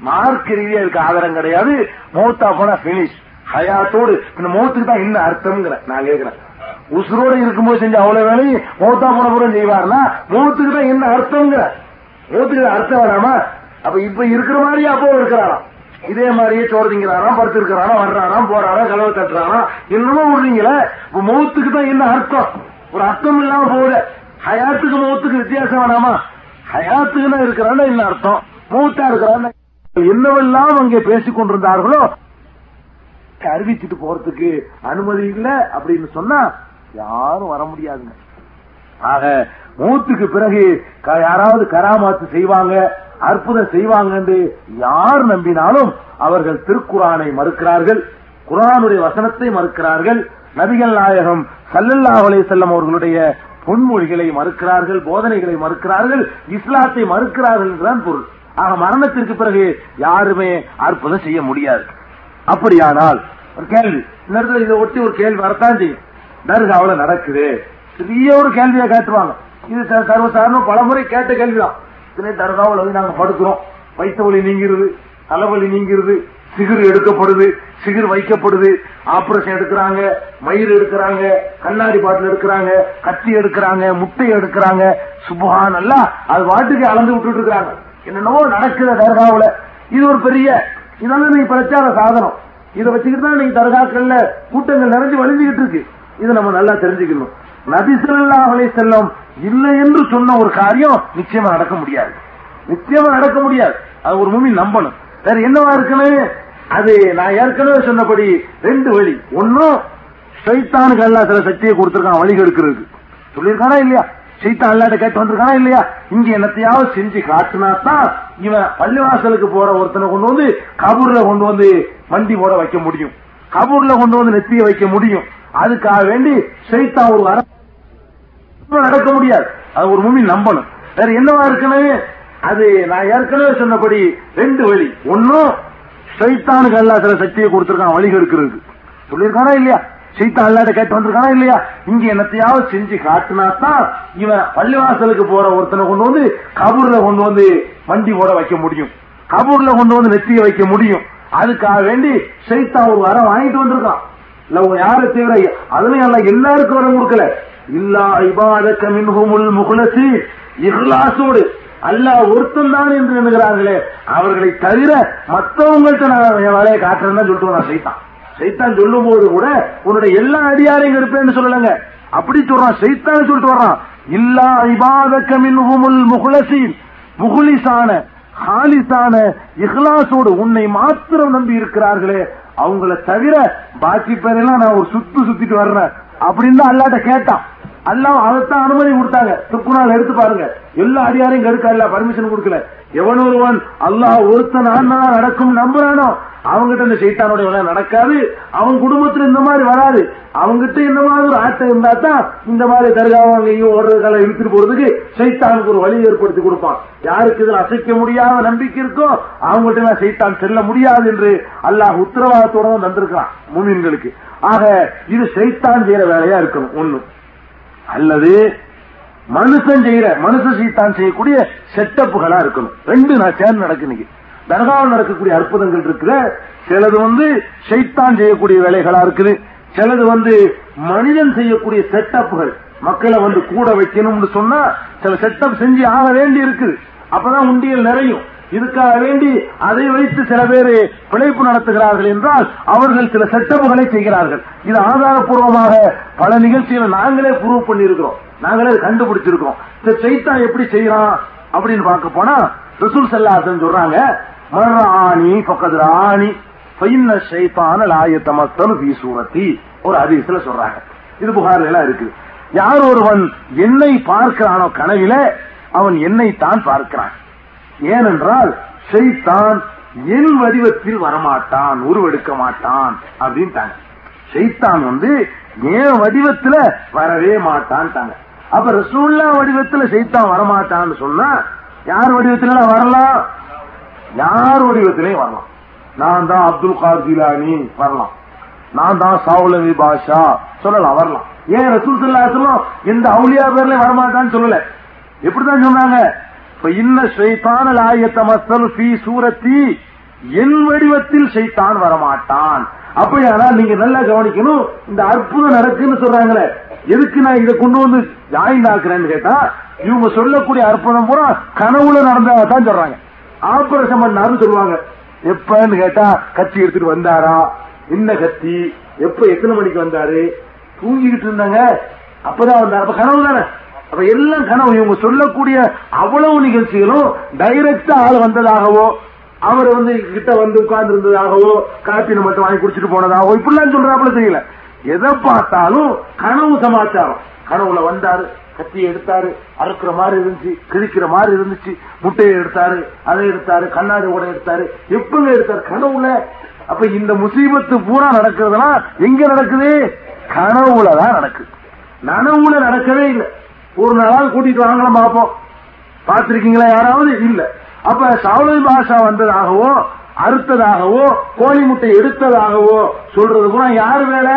S1: மார்க் ரீதியா இதுக்கு ஆதாரம் கிடையாது. மௌத்தா போனா பினிஷ் ஹயாத்தோடு. இந்த மௌத்துக்கு தான் என்ன அர்த்தம்ங்கிற நான் கேட்கிறேன் உசுரோட இருக்கும்போது செஞ்ச அவ்வளவு வேலையும் மௌத்தா போன பிறகு செய்வார்னா மௌத்துக்கு தான் என்ன அர்த்தம்ங்கிற. மௌத்துக்கு அர்த்தம் வராமா அப்ப இப்ப இருக்கிற மாதிரியே அப்போ இருக்கிறாராம். இதே மாதிரியே சோறு திங்கிறாராம் படுத்து இருக்கிறாராம் வர்றாராம் போறாராம் கலவை தட்டுறாராம். என்னமோ விடுறீங்களே இப்ப மௌத்துக்கு தான் என்ன அர்த்தம்? ஒரு அர்த்தம் இல்லாம போகுது. ஹயாத்துக்கு மௌத்துக்கு வித்தியாசம் வேணாமா ஹயாத்துக்குன்னா இருக்கிறான்னா என்ன அர்த்தம்? மூத்தா இருக்கிறான்னு என்னவெல்லாம் அங்கே பேசிக் கொண்டிருந்தார்களோ அறிவிச்சுட்டு போறதுக்கு அனுமதி இல்லை அப்படின்னு சொன்னா யாரும் வர முடியாதுங்க. ஆக மூத்துக்கு பிறகு யாராவது கராமாத்து செய்வாங்க அற்புதம் செய்வாங்க என்று யார் நம்பினாலும் அவர்கள் திருக்குரானை மறுக்கிறார்கள் குரானுடைய வசனத்தை மறுக்கிறார்கள் நபிகள் நாயகம் சல்லல்லாஹு அலைஹி அவர்களுடைய பொன்மொழிகளை மறுக்கிறார்கள் போதனைகளை மறுக்கிறார்கள் இஸ்லாத்தை மறுக்கிறார்கள் என்றுதான் பொருள். ஆக மரணத்திற்கு பிறகு யாருமே அற்புதம் செய்ய முடியாது. அப்படியானால் ஒரு கேள்வி. இந்த இதை ஒட்டி ஒரு கேள்வி வரத்தான் செய்யும். தர்காவில் நடக்குது. பெரிய ஒரு கேள்வியை கேட்டுவாங்க இது சர்வசாரணம் சர்வசாதாரண பலமுறை கேட்ட கேள்விதான். இதனை தர்காவில் வந்து நாங்கள் படுக்கிறோம். வயிற்று வலி நீங்கிறது தலைவலி நீங்கிறது சிகிர் எடுக்கப்படுது சிகிர் வைக்கப்படுது ஆபரேஷன் எடுக்கிறாங்க மயிர் எடுக்கிறாங்க கண்ணாடி பாட்டில் எடுக்கிறாங்க கத்தி எடுக்கிறாங்க முட்டை எடுக்கிறாங்க. சுபகான் அல்லா அது வாட்டுக்கு அளந்து விட்டுட்டு இருக்கிறாங்க. என்னென்னவோ நடக்குது தர்காவுல. இது ஒரு பெரிய இதெல்லாம் நீங்க பிரச்சார சாதனம். இதை வச்சுக்கிட்டு தான் நீங்க தர்காக்கள்ல கூட்டங்கள் நிறைஞ்சு வழிஞ்சுக்கிட்டு இருக்கு. இதை நம்ம நல்லா தெரிஞ்சுக்கணும். நபி ஸல்லல்லாஹு செல்லும் செல்லம் இல்லை என்று சொன்ன ஒரு காரியம் நிச்சயமா நடக்க முடியாது. நிச்சயமா நடக்க முடியாது. அது ஒரு மூமி நம்பணும். வேற என்னவா இருக்குன்னு அது நான் ஏற்கனவே சொன்னபடி ரெண்டு வழி. ஒன்னும் சைத்தானுக்கு எல்லாம் சில சக்தியை கொடுத்திருக்கான் வழி கெடுக்கிறதுக்கு. சொல்லியிருக்கானா இல்லையா? சைத்தான் அல்லாட்ட கேட்டு வந்திருக்கானா இல்லையா? இங்க என்னத்தையாவது செஞ்சு காட்டுனா தான் இவன் பள்ளிவாசலுக்கு போற ஒருத்தனை கொண்டு வந்து கபூர்ல கொண்டு வந்து வண்டி போட வைக்க முடியும். கபூர்ல கொண்டு வந்து நெத்திய வைக்க முடியும். அதுக்காக வேண்டி சைத்தா ஒரு வர நடக்க முடியாது. அது ஒரு மூமி நம்பணும். வேற என்னவா இருக்கணும்? அது நான் ஏற்கனவே சொன்னபடி ரெண்டு வழி. ஒன்னும் சைத்தானுக்கு அல்லா சில சக்தியை கொடுத்திருக்கான் வழி இருக்கிறது சொல்லியிருக்கானா இல்லையா? சைத்தான் அல்லாட்ட கேட்டு வந்திருக்கானா இல்லையா? இங்க என்னத்தையாவது செஞ்சு காட்டுனா தான் இவன் பள்ளிவாசலுக்கு போற ஒருத்தனை கொண்டு வந்து கபூர்ல கொண்டு வந்து வண்டி போட வைக்க முடியும். கபூர்ல கொண்டு வந்து நெத்திய வைக்க முடியும். அதுக்காக வேண்டி சைத்தான் ஒரு வரம் வாங்கிட்டு வந்திருக்கான். இல்ல உங்க யாரு தவிர அதுலயும் எல்லாருக்கும் வரம் கொடுக்கல. இல்லா இபாதக்க மின்ஹுமுல் முகுலசி. இஹ்லாசோடு அல்லாஹ் ஒருத்தன் தான் என்று எண்ணுகிறார்களே. அவர்களை தவிர மற்றவங்கள்ட்ட நான் என் வேலையை காட்டுறேன்னு சொல்லிட்டு நான் சைத்தான் சைத்தான் சொல்லும் போது கூட உன்னுடைய எல்லா அடியாரையும் இருப்பேன்னு சொல்லலங்க. அப்படி சொல்றான் சைத்தான் சொல்லிட்டு வர்றான். இல்லா இபாதக்கமின் முகுலசீன் முகுலிசான ஹாலிசான இஹ்லாசோடு உன்னை மாத்திரம் நம்பி இருக்கிறார்களே. அவங்கள தவிர பாக்கி பேரெல்லாம் நான் ஒரு சுத்து சுத்திட்டு வர்றேன். அப்படின்னு தான் அல்லாட்ட கேட்டான். அல்லாஹ் அதைத்தான் அனுமதி கொடுத்தாங்க. துப்புநாள் எடுத்து பாருங்க. எல்லா அடியாரையும் கெடுக்கல பர்மிஷன் கொடுக்கல. எவன் ஒருவன் அல்லாஹ் ஒருத்தன் ஆனா நடக்கும் நம்புறானோ அவங்கிட்ட இந்த சைத்தானுடைய வேலை நடக்காது. அவன் குடும்பத்துல இந்த மாதிரி வராது. அவங்கிட்ட இந்த மாதிரி ஒரு ஆட்டம் இருந்தா தான் இந்த மாதிரி தர்காவங்கையும் ஓடுறதுக்கால இழுத்துட்டு போறதுக்கு சைத்தானுக்கு ஒரு வழி ஏற்படுத்தி கொடுப்பான். யாருக்கு இதுல அசைக்க முடியாத நம்பிக்கை இருக்கோ அவங்கள்ட்ட நான் சைத்தான் செல்ல முடியாது என்று அல்லாஹ் உத்தரவாதத்தோட வந்திருக்கிறான் தந்திருக்கான் மூமின்களுக்கு. ஆக இது சைத்தான் செய்யற வேலையா இருக்கணும் ஒண்ணு அல்லது மனுஷன் செய்யற மனுஷ சீத்தான் செய்யக்கூடிய செட்டப்புகளா இருக்கணும். ரெண்டு நான் சேர்ந்து நடக்கு இன்னைக்கு. தர்காவில் நடக்கக்கூடிய அற்புதங்கள் இருக்குல்ல சிலது வந்து சைத்தான் செய்யக்கூடிய வேலைகளா இருக்குது. சிலது வந்து மனிதன் செய்யக்கூடிய செட்டப்புகள். மக்களை வந்து கூட வைக்கணும்னு சொன்னா சில செட்டப் செஞ்சு ஆக வேண்டி இருக்குது அப்பதான் உண்டியல் நிறையும். இதுக்காக வேண்டி அதை வைத்து சில பேர் பிழைப்பு நடத்துகிறார்கள் என்றால் அவர்கள் சில செட்டப்புகளை செய்கிறார்கள். இது ஆதாரப்பூர்வமாக பல நிகழ்ச்சிகளை நாங்களே ப்ரூவ் பண்ணியிருக்கிறோம். நாங்களே கண்டுபிடிச்சிருக்கோம் கண்டுபிடிச்சிருக்கிறோம். இந்த சைத்தான் எப்படி செய்யறான் அப்படின்னு பார்க்க போனா ரசூல் செல்லாசன் சொல்றாங்க மர்ராணி பக்கதுராணி பைன்ன ஷைத்தான சைத்தான ஃபீ சூரத்தி. ஒரு அதிசல சொல்றாங்க. இது புகார் எல்லாம் இருக்கு. யார் ஒருவன் என்னை பார்க்கிறானோ கனவில அவன் என்னை தான் பார்க்கிறான். ஏனென்றால் ஷைத்தான் என் வடிவத்தில் வரமாட்டான் உருவெடுக்க மாட்டான் அப்படின்ட்டாங்க. ஷைத்தான் வந்து என் வடிவத்துல வரவே மாட்டான்ட்டாங்க. அப்ப ரசூல்லா வடிவத்துல ஷைத்தான் வரமாட்டான்னு சொன்னா யார் வடிவத்துல வரலாம்? யார் வடிவத்திலையும் வரலாம். நான் தான் அப்துல் கார்ஜிலானி வரலாம். நான் தான் சாவுலவி பாஷா சொல்லலாம் வரலாம். ஏன் ரசூல் சொல்லும் எந்த அவுலியா பேர்ல வரமாட்டான்னு சொல்லல. எப்படிதான் சொன்னாங்க? இன்ன ஷைத்தான லாயத்த மசல் ஃபீ சூரத்தி என் வடிவத்தில் ஷைத்தான் வரமாட்டான். அப்படியானால் நீங்க நல்லா கவனிக்கணும் இந்த அற்புதம் நடக்குன்னு சொல்றாங்களே எதுக்கு நான் இதை கொண்டு வந்து ஜாயின் ஆக்குறேன்னு கேட்டா இவங்க சொல்லக்கூடிய அற்புதம் பூரா கனவுல நடந்தாதான் சொல்றாங்க. ஆபரேஷன் பண்ணாருன்னு சொல்லுவாங்க. எப்பன்னு கேட்டா கத்தி எடுத்துட்டு வந்தாரா? என்ன கத்தி? எப்ப எத்தனை மணிக்கு வந்தாரு? தூங்கிக்கிட்டு இருந்தாங்க. அப்பதான் வந்தாரு. அப்ப கனவு தானே அப்ப எல்லாம் கனவு. இவங்க சொல்லக்கூடிய அவ்வளவு நிகழ்ச்சிகளும் டைரக்டா ஆள் வந்ததாகவோ அவர் வந்து கிட்ட வந்து உட்கார்ந்து இருந்ததாகவோ காப்பினை மட்டும் வாங்கி குடிச்சிட்டு போனதாகவோ இப்படிலாம் சொல்றாப்புல தெரியல. எதை பார்த்தாலும் கனவு சமாச்சாரம். கனவுல வந்தாரு கத்தியை எடுத்தாரு அறுக்கிற மாதிரி இருந்துச்சு கிழிக்கிற மாதிரி இருந்துச்சு முட்டையை எடுத்தாரு அதை எடுத்தாரு கண்ணாடி கூட எடுத்தாரு. எப்பங்க எடுத்தாரு? கனவுல. அப்ப இந்த முசீபத்து பூரா நடக்கிறதுனா எங்க நடக்குது? கனவுலதான் நடக்குது. நனவுல நடக்கவே இல்லை. ஒரு நாளாவது கூட்டிட்டு வராங்களா பார்ப்போம். பார்த்திருக்கீங்களா? யாராவது? இல்ல. அப்ப சாவலை பாஷா வந்ததாகவோ அறுத்ததாகவோ கோழி முட்டை எடுத்ததாகவோ சொல்றது கூட யாரு வேலை?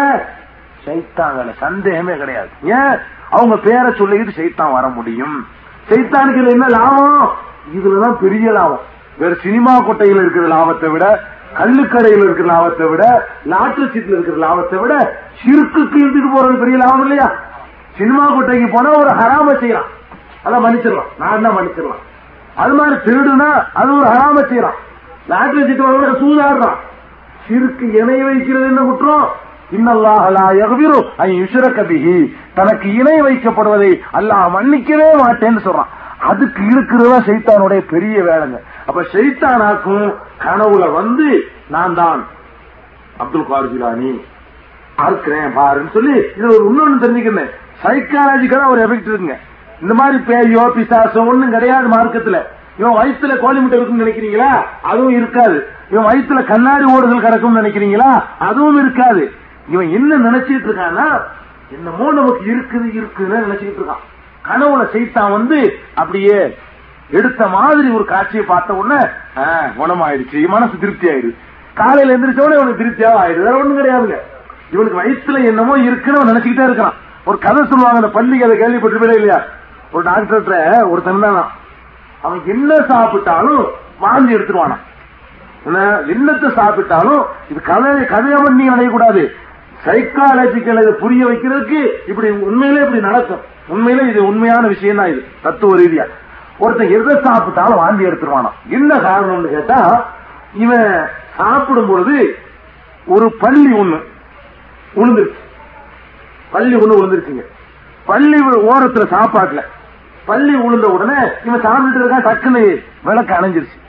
S1: சைத்தான் வேலை சந்தேகமே கிடையாது. ஏன்? அவங்க பேரை சொல்லிக்கிட்டு சைத்தான் வர முடியும். சைத்தானுக்கு இதுல என்ன லாபம்? இதுலதான் பெரிய லாபம். வேற சினிமா கொட்டையில் இருக்கிற லாபத்தை விட கல்லுக்கடையில் இருக்கிற லாபத்தை விட லாட்டரி சீட்ல இருக்கிற லாபத்தை விட சிறுக்குக்கு இருந்துட்டு போறது பெரிய லாபம் இல்லையா? சினிமா கொட்டைக்கு போனா ஒரு ஹராம செய்யலாம். அதான் மன்னிச்சிடலாம். நான் தான் மன்னிச்சிடலாம்? அது மாதிரி திருடுனா அது ஒரு ஹராம செய்யலாம். லாட்டரி சீட்டு வாங்க சூதாடுறான். சிறுக்கு இணை வைக்கிறது என்ன குற்றம்? இன்னல்லாஹலா தனக்கு இணை வைக்கப்படுவதை அல்லாஹ் மன்னிக்கவே மாட்டேன்னு சொல்றான். அதுக்கு இருக்கிறதா சைத்தானுடைய பெரிய வேலைங்க. அப்ப சைத்தானாக்கும் கனவுல வந்து நான் தான் அப்துல் கார் ஜிலானி. அறுக்கிறேன் பாருன்னு சொல்லி இது ஒரு இன்னொன்னு தெரிஞ்சுக்கிறேன் சைக்காலஜிக்கலா ஒரு எஃபெக்ட் இருக்குங்க. இந்த மாதிரி பேயோ பிசாசோ ஒண்ணும் கிடையாது மார்க்கத்துல. இவன் வயிற்றுல கோழி முட்டை இருக்குன்னு நினைக்கிறீங்களா? அதுவும் இருக்காது. இவன் வயிற்றுல கண்ணாடி ஓடுதல் கிடக்கும்னு நினைக்கிறீங்களா? அதுவும் இருக்காது. இவன் என்ன நினைச்சிட்டு இருக்கான்னா என்னமோ நமக்கு இருக்குது இருக்குன்னு நினைச்சிட்டு இருக்கான். கனவுல சைத்தான் வந்து அப்படியே எடுத்த மாதிரி ஒரு காட்சியை பார்த்த உடனே குணமாயிடுச்சு. மனசு திருப்தி ஆயிடுது காலையில எந்திரிச்ச உடனே இவனுக்கு திருப்தியாக ஆயிடுது. வேற ஒண்ணும் கிடையாதுங்க. இவனுக்கு வயிற்றுல என்னமோ இருக்குன்னு அவன் நினைச்சுக்கிட்டே இருக்கான். ஒரு கதை சொல்லுவாங்க அந்த பள்ளிக்கு அதை கேள்விப்பட்டு இல்லையா? ஒரு டாக்டர்கிட்ட ஒருத்தன் தான் அவன் என்ன சாப்பிட்டாலும் வாந்தி எடுத்துருவானா என்னத்தை சாப்பிட்டாலும் இது கதை கதையா பண்ணி அடையக்கூடாது சைக்காலஜிக்கல் இதை புரிய வைக்கிறதுக்கு இப்படி உண்மையிலே இப்படி நடக்கும். உண்மையிலே இது உண்மையான விஷயம் தான் இது தத்துவ ரீதியா. ஒருத்தன் எதை சாப்பிட்டாலும் வாந்தி எடுத்துருவானா என்ன காரணம்னு கேட்டா இவன் சாப்பிடும் பொழுது ஒரு பள்ளி ஒண்ணு உளுந்துருச்சு பள்ளி ஒண்ணு விழுந்திருக்குங்க. பள்ளி ஓரத்துல சாப்பாட்டுல. பள்ளி விழுந்த உடனே இவன் சாப்பிட்டுட்டு இருக்கான் டக்குன்னு விளக்கு அணைஞ்சிருச்சு.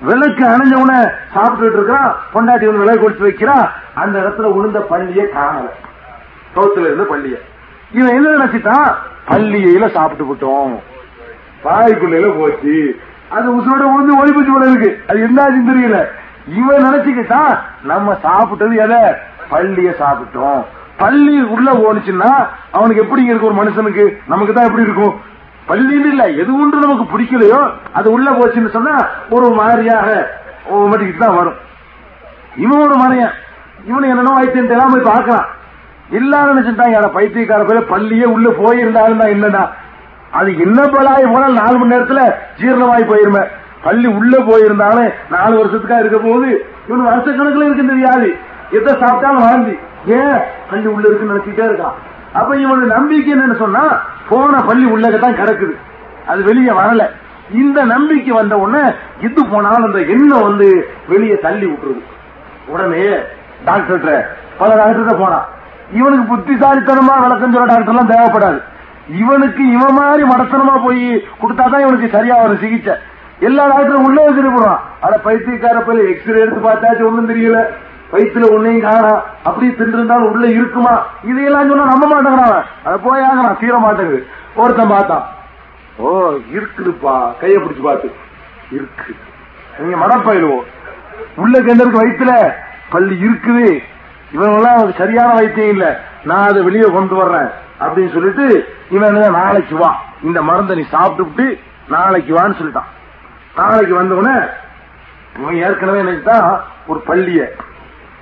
S1: விளக்கு அணைஞ்ச உடனே சாப்பிட்டுட்டு இருக்கான் பொண்டாட்டி ஒன்று விளக்கு கொடுத்து வைக்கிறா அந்த இடத்துல உளுந்த பள்ளியே காணல. சோத்துல இருந்த பள்ளிய. இவன் என்ன நினைச்சிட்டான்? பள்ளியில சாப்பிட்டு விட்டோம். வாய்க்குள்ள போச்சு. அது உசுரோட விழுந்து ஒளிபுச்சு போல இருக்கு. அது என்னாச்சுன்னு தெரியல. இவன் நினைச்சுக்கிட்டான் நம்ம சாப்பிட்டது எதை? பள்ளிய சாப்பிட்டோம். பள்ளி உள்ள போனுச்சுன்னா அவனுக்கு எப்படி இருக்கும் ஒரு மனுஷனுக்கு? நமக்கு தான் எப்படி இருக்கும்? பள்ளின்னு இல்ல எது ஒன்று நமக்கு பிடிக்கலையோ அது உள்ள போச்சுன்னு சொன்னா ஒரு மாதிரியாக மட்டும் தான் வரும். இவன் ஒரு மனையன். இவனு என்னென்ன வைத்தியம் தெரியாம போய் பார்க்கலாம். எல்லாரும் நினைச்சுட்டாங்க அட பைத்தியக்கார பேர. பள்ளியே உள்ள போயிருந்தாலும் தான் என்னடா? அது என்ன பலாய் போனால் நாலு மணி நேரத்துல ஜீரணமாய் போயிருமே. பள்ளி உள்ள போயிருந்தாலும் நாலு வருஷத்துக்கா இருக்க போது இவன் வருஷக்கணக்கில் இருக்கு இந்த வியாதி எதை சாப்பிட்டாலும் வாழ்ந்தி ஏன் பள்ளி உள்ள இருக்குன்னு நினைச்சிட்டே இருக்கான். அப்ப இவனோட நம்பிக்கை என்னன்னு சொன்னா போன பள்ளி உள்ளகத்தான் கிடக்குது. அது வெளியே வரல. இந்த நம்பிக்கை வந்த உடனே எது போனாலும் அந்த எண்ணம் வந்து வெளியே தள்ளி விட்டுருது. உடனே டாக்டர்கிட்ட பல டாக்டர் போனான் இவனுக்கு புத்திசாலித்தனமா விளக்கம் சொல்ல டாக்டர் எல்லாம் தேவைப்படாது. இவனுக்கு இவன் மாதிரி மடத்தனமா போய் கொடுத்தாதான் இவனுக்கு சரியா வரும் சிகிச்சை. எல்லா டாக்டரும் உள்ளே வச்சிருக்கிறான் அட பைத்தியக்கார போய் எக்ஸ்ரே எடுத்து பார்த்தாச்சு ஒன்றும் தெரியல. வயிற்றுல ஒன்னையும் காணா. அப்படி தின்றிருந்தாலும் உள்ள இருக்குமா? இதையெல்லாம் சொன்னா நம்ப மாட்டேங்கிறான் அவன். அதை போய் நான் தீர மாட்டேங்குது. ஒருத்தன் பார்த்தான். ஓ இருக்குதுப்பா. கைய பிடிச்சு பார்த்து. இருக்கு. நீங்க மடப்பயிடுவோம் உள்ள கண்டருக்கு வயிற்றுல பள்ளி இருக்குது. இவங்கெல்லாம் சரியான வைத்தியம் இல்ல. நான் அதை வெளியே கொண்டு வர்றேன். அப்படின்னு சொல்லிட்டு இவன் என்ன, நாளைக்கு வா. இந்த மருந்தை நீ சாப்பிட்டுவிட்டு நாளைக்கு வான்னு சொல்லிட்டான். நாளைக்கு வந்தவன இவன் ஏற்கனவே நினைச்சுதான் ஒரு பள்ளிய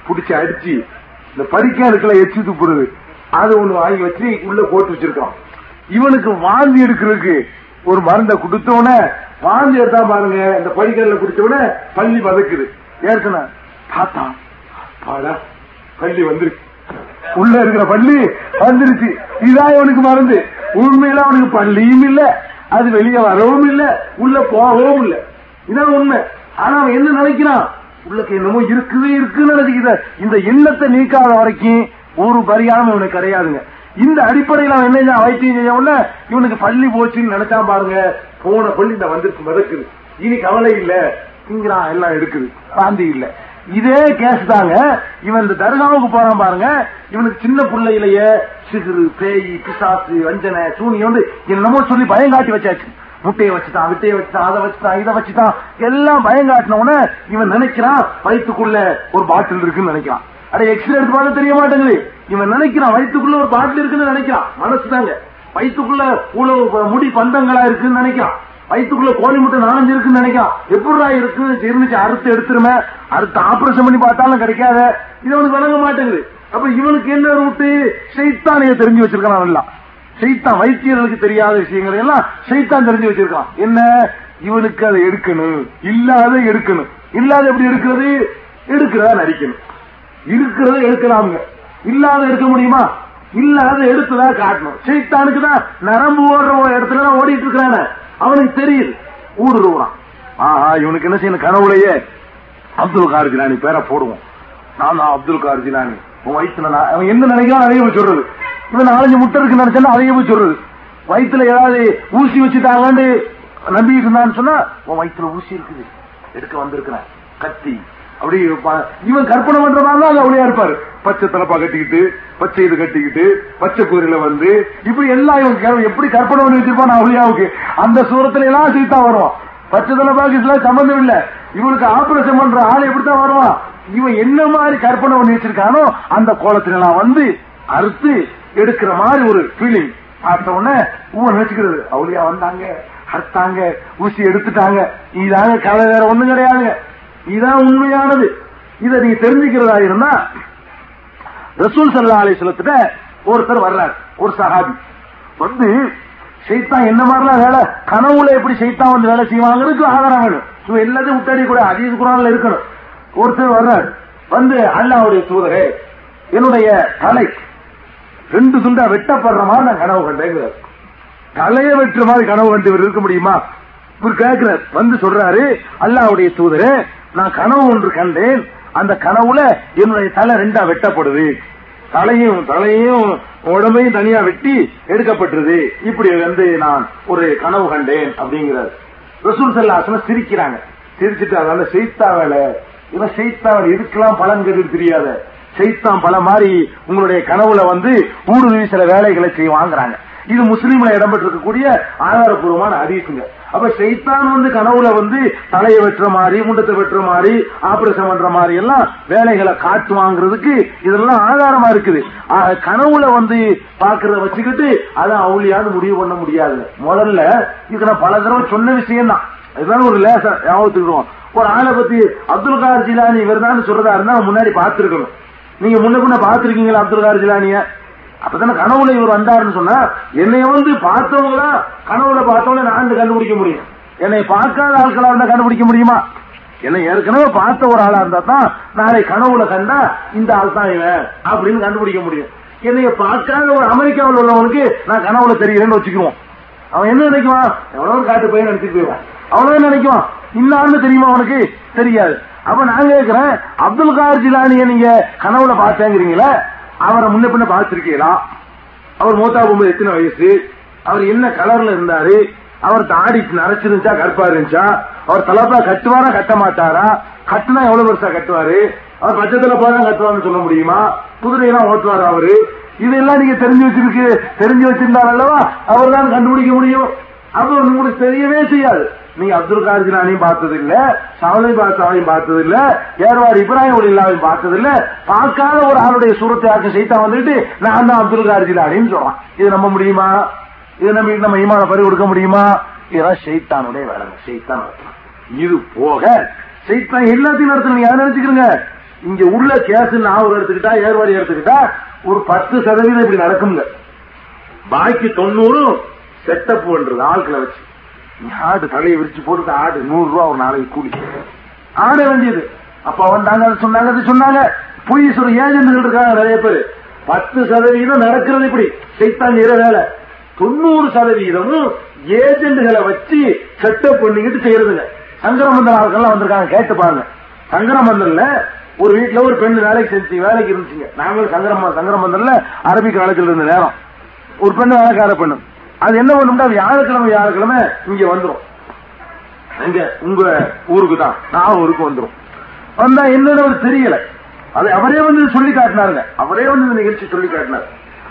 S1: பிடிச்சி அடிச்சு இந்த படிக்க எச்சு எச்சி துப்புறது. அது ஒண்ணு வாங்கி வச்சு உள்ள போட்டு வச்சிருக்கான். இவனுக்கு வாந்தி எடுக்கிறதுக்கு ஒரு மருந்தை கொடுத்த வாந்தி எடுத்தா பாருங்க இந்த படிக்கல்ல குடிச்ச பள்ளி வதக்குது. ஏற்கனவே பார்த்தா பாடா பள்ளி வந்துருக்கு. உள்ள இருக்கிற பள்ளி வந்துருச்சு. இதான் இவனுக்கு மருந்து. உண்மையில அவனுக்கு பள்ளியும் இல்ல அது வெளியே வரவும் இல்ல உள்ள போகவும் இல்ல. இதான் உண்மை. ஆனா அவன் என்ன நினைக்கிறான்? உள்ளக்கு என்னமோ இருக்குது இருக்குன்னு நினைச்சுக்கிற இந்த எண்ணத்தை நீக்காத வரைக்கும் ஒரு பரிகாரம் இவனுக்கு கிடையாதுங்க. இந்த அடிப்படையில் அவன் என்ன செஞ்சான்? வைத்தியம் செய்ய உடனே இவனுக்கு பள்ளி போச்சுன்னு நினைச்சா பாருங்க போன பள்ளி இந்த வந்துருக்கு மிதக்குது. இனி கவலை இல்ல. இங்கிறான் எல்லாம் எடுக்குது. வாந்தி இல்ல. இதே கேஸ் தாங்க. இவன் இந்த தர்காவுக்கு போறான் பாருங்க. இவனுக்கு சின்ன பிள்ளையிலேயே சிறு பேய் பிசாசு வஞ்சனை சூனி வந்து என்னமோ சொல்லி பயம் காட்டி வச்சாச்சு. முட்டையை வச்சுட்டான் விட்டையை வச்சுட்டான் அதை வச்சுட்டான் இதை வச்சுட்டான் எல்லாம் பயம் இவன் நினைக்கிறான் வயிற்றுக்குள்ள ஒரு பாட்டில் இருக்குன்னு நினைக்கிறான். அடைய எக்ஸ்ரே எடுத்து பார்க்க தெரிய மாட்டேங்குது. இவன் நினைக்கிறான் வயிற்றுக்குள்ள ஒரு பாட்டில் இருக்குன்னு நினைக்கிறான். மனசு தாங்க வயிற்றுக்குள்ள உழவு முடி பந்தங்களா இருக்குன்னு நினைக்கிறான். வயிற்றுக்குள்ள கோழி முட்டை நாலஞ்சு இருக்குன்னு நினைக்கிறான். எப்படிடா இருக்கு இருந்துச்சு அறுத்து எடுத்துருமே? அறுத்து ஆபரேஷன் பண்ணி பார்த்தாலும் கிடைக்காத. இது அவனுக்கு வழங்க மாட்டேங்குது. அப்ப இவனுக்கு என்ன ரூட்டு சைத்தானைய தெரிஞ்சு வச்சிருக்கான் எல்லாம். சைத்தான் வைத்தியர்களுக்கு தெரியாத விஷயங்களை எல்லாம் சைத்தான் தெரிஞ்சு வச்சிருக்கான். என்ன? இவனுக்கு அதை எடுக்கணும். இல்லாத எடுக்கணும். இல்லாத எப்படி எடுக்கிறது? எடுக்கிறதா நடிக்கணும். இருக்கிறத எடுக்கலாமுங்க. இல்லாத எடுக்க முடியுமா? இல்லாத எடுத்ததா காட்டணும். சைத்தானுக்கு தான் நரம்பு ஓடுற இடத்துல தான் ஓடிட்டு இருக்கிறான. அவனுக்கு தெரியுது. ஊடுருவான் ஆஹா இவனுக்கு என்ன செய்யணும்? கனவுலையே அப்துல் கார் ஜிலானி பேரை போடுவோம். நான் தான் அப்துல் கார் ஜிலானி. உன் வயிற்றுல அவன் என்ன நினைக்கிறான் அதையே சொல்றது. இவன் நாலஞ்சு முட்டை இருக்குன்னு நினைச்சா அதையே போய் சொல்றது வயிற்றுல ஏதாவது ஊசி வச்சுட்டாங்கன்னு நம்பிட்டு இருந்தான்னு சொன்னா உன் வயிற்றுல ஊசி இருக்குது. எடுக்க வந்திருக்கிறேன். கத்தி. அப்படி இவன் கற்பனை பண்றதா அது அவளையா இருப்பாரு. பச்சை தலப்பா கட்டிக்கிட்டு பச்சை இது கட்டிக்கிட்டு பச்சை குதிரையில வந்து இப்படி எல்லாம் இவன் எப்படி கற்பனை பண்ணி வச்சிருப்பான் அவளியாவுக்கு? அந்த சூரத்துல எல்லாம் சீத்தா வரும். பச்சை தலப்பாக்கு இதெல்லாம் சம்பந்தம் இல்ல. இவனுக்கு ஆபரேஷன் பண்ற ஆள் எப்படித்தான் வருவான்? இவன் என்ன மாதிரி கற்பனை பண்ணி வச்சிருக்கானோ அந்த கோலத்துல எல்லாம் வந்து அறுத்து எடுக்கிற மாதிரி ஒரு ஃபீலிங் பார்த்த உடனே ஊர் நினைச்சுக்கிறது. அவளியா வந்தாங்க அறுத்தாங்க ஊசி எடுத்துட்டாங்க. இதாங்க கதை வேற ஒண்ணும் கிடையாதுங்க இதான் உண்மையானது. இதை நீ தெரிஞ்சுக்கிறதா இருந்தா ரசூல் சல்லா அலிஸ்லத்துல ஒருத்தர் வர்றார் ஒரு சஹாபி. வந்து சைத்தான் என்ன மாதிரிலாம் வேலை? கனவுல எப்படி சைத்தான் வந்து வேலை செய்வாங்கிறதுக்கு ஆதாரம் வேணும் சும்மா எல்லாத்தையும் விட்டாடி கூட அதீத குரான்ல இருக்கணும். ஒருத்தர் வர்றார். வந்து அல்லாவுடைய தூதரே என்னுடைய தலை ரெண்டு துண்டா வெட்டப்படுற மாதிரி நான் கனவு கண்டேங்கிறார் தலைய வெட்டுற மாதிரி கனவு கண்டு இவர் இருக்க முடியுமா? இவர் கேட்கிறார் வந்து சொல்றாரு அல்லாவுடைய தூதரே நான் கனவு ஒன்று கண்டேன். அந்த கனவுல என்னுடைய தலை ரெண்டா வெட்டப்படுது. தலையும் தலையும் உடம்பையும் தனியா வெட்டி எடுக்கப்பட்டது இப்படி வந்து நான் ஒரு கனவு கண்டேன் அப்படிங்கிறார். ரசூல் சல்லாசன சிரிக்கிறாங்க. சிரிச்சிட்டு அதனால செய்தா வேலை இவன் செய்தா வேலை இதுக்கெல்லாம் பலன் கேட்டு தெரியாத? செய்தான் பல மாதிரி உங்களுடைய கனவுல வந்து ஊடுருவி சில வேலைகளை செய்ய வாங்குறாங்க. இது முஸ்லீம்ல இடம்பெற்றிருக்கக்கூடிய ஆதாரபூர்வமான அறிவிப்புங்க அப்ப செய்தான் வந்து கனவுல வந்து தலையை வெட்டுற மாதிரி முண்டத்தை வெட்டுற மாதிரி ஆபரேஷன் பண்ற மாதிரி எல்லாம் வேலைகளை காட்டுவாங்கிறதுக்கு இதெல்லாம் ஆதாரமா இருக்குது. கனவுல வந்து பாக்குறத வச்சுக்கிட்டு அதை அவளியாவது முடிவு பண்ண முடியாது. முதல்ல இதுக்கு நான் பல தடவை சொன்ன விஷயம் தான் இதுதான் ஒரு லேசா ஞாபகத்துக்கிடுவோம் ஒரு ஆளை பத்தி அப்துல் கார் ஜிலானி இவர் தான் சொல்றதா இருந்தா முன்னாடி பார்த்திருக்கணும். நீங்க முன்ன பின்ன பாத்துருக்கீங்களா அப்துல் கார் ஜிலானிய? அப்பதானே கனவுல இவர் வந்தாருன்னு சொன்னா என்னை வந்து பார்த்தவங்களா கனவுல பார்த்தவங்க நான் கண்டுபிடிக்க முடியும். என்னை பார்க்காத ஆட்களா இருந்தா கண்டுபிடிக்க முடியுமா? என்னை ஏற்கனவே பார்த்த ஒரு ஆளா இருந்தா தான் நாளை கனவுல கண்டா இந்த ஆள் தான் இவன் அப்படின்னு கண்டுபிடிக்க முடியும். என்னைய பார்க்காத ஒரு அமெரிக்காவில் உள்ளவனுக்கு நான் கனவுல தெரிகிறேன்னு வச்சுக்குவோம் அவன் என்ன நினைக்குவான்? எவ்வளவு காட்டு பையன் நினைச்சிட்டு போயிடுவான். அவ்வளவு நினைக்குவான்? இன்னான்னு தெரியுமா உனக்கு? தெரியாது. அப்ப நான் கேட்கிறேன் அப்துல் கார் ஜிலானிய நீங்க கனவுல பார்த்தேங்கிறீங்களா அவரை முன்ன பின்ன பார்த்திருக்கீங்களா? அவர் மூத்தா பொம்பு எத்தனை வயசு? அவர் என்ன கலர்ல இருந்தாரு? அவர் தாடி நரைச்சிருந்துச்சா கருப்பா இருந்துச்சா? அவர் தலப்பா கட்டுவாரா கட்ட மாட்டாரா கட்டுனா எவ்வளவு பெருசா கட்டுவாரு? அவர் பச்சத்துல போதான் கட்டுவார்னு சொல்ல முடியுமா? குதிரையெல்லாம் ஓட்டுவாரு அவரு? இதெல்லாம் நீங்க தெரிஞ்சு வச்சிருக்கு தெரிஞ்சு வச்சிருந்தார் அல்லவா? அவர் தான் கண்டுபிடிக்க முடியும். அப்ப உங்களுக்கு தெரியவே செய்யாது. நீ அப்துல் கார் பார்த்தது இல்ல சாவலி பாத்தாவையும் பார்த்தது இல்ல ஏர்வார் இப்ராஹிம் உலில்லாவையும் பார்த்தது இல்ல பார்க்காத ஒரு ஆளுடைய சூரத்தை யாருக்கும் செய்தா வந்துட்டு நான் தான் அப்துல் கார்ஜிலானின்னு சொல்றான். இது நம்ப முடியுமா? இது நம்ம நம்ம ஈமான பறி கொடுக்க முடியுமா? இதெல்லாம் ஷெய்தானுடைய வேலை. செய்தான் இது போக ஷெய்தான் எல்லாத்தையும் நடத்தணும் நீங்க அதை நினைச்சுக்கிறீங்க இங்க உள்ள கேஸ் நாவல் எடுத்துக்கிட்டா ஏர்வாரி எடுத்துக்கிட்டா ஒரு பத்து சதவீதம் இப்படி நடக்குங்க பாக்கி தொண்ணூறும் செட்டப் பண்றது ஆட்களை வச்சு. ஆடு தலையை விரிச்சு போட்டு ஆடு நூறு ரூபா ஒரு நாளைக்கு கூலி. ஆட வேண்டியது. அப்ப வந்தாங்க அது சொன்னாங்க அது சொன்னாங்க. பொய் சொல்ற ஏஜென்ட்கள் இருக்காங்க நிறைய பேர். பத்து சதவீதம் நடக்கிறது இப்படி. செய்தான் செய்யற வேலை. தொண்ணூறு சதவீதமும் ஏஜென்ட்களை வச்சு செட்டப் பண்ணிக்கிட்டு செய்யறதுங்க. சங்கரமந்தன் ஆட்கள்லாம் வந்திருக்காங்க கேட்டு பாருங்க. சங்கரமந்தன்ல ஒரு வீட்டுல ஒரு பெண் வேலைக்கு செஞ்சு வேலைக்கு இருந்துச்சுங்க. நாங்களும் சங்கரம சங்கரமந்தன்ல அரபிக் காலேஜில் இருந்த நேரம். ஒரு பெண்ணு வேலைக்கார பெண்ணு. அது என்ன பண்ணும்னா வியாழக்கிழமை வியாழக்கிழமை இங்க வந்துரும். எங்க உங்க ஊருக்கு தான். நான் ஊருக்கு வந்துரும். வந்தா என்னன்னு அவருக்கு தெரியல. அது அவரே வந்து சொல்லி காட்டினாருங்க. அவரே வந்து இந்த நிகழ்ச்சி சொல்லி காட்டினார்.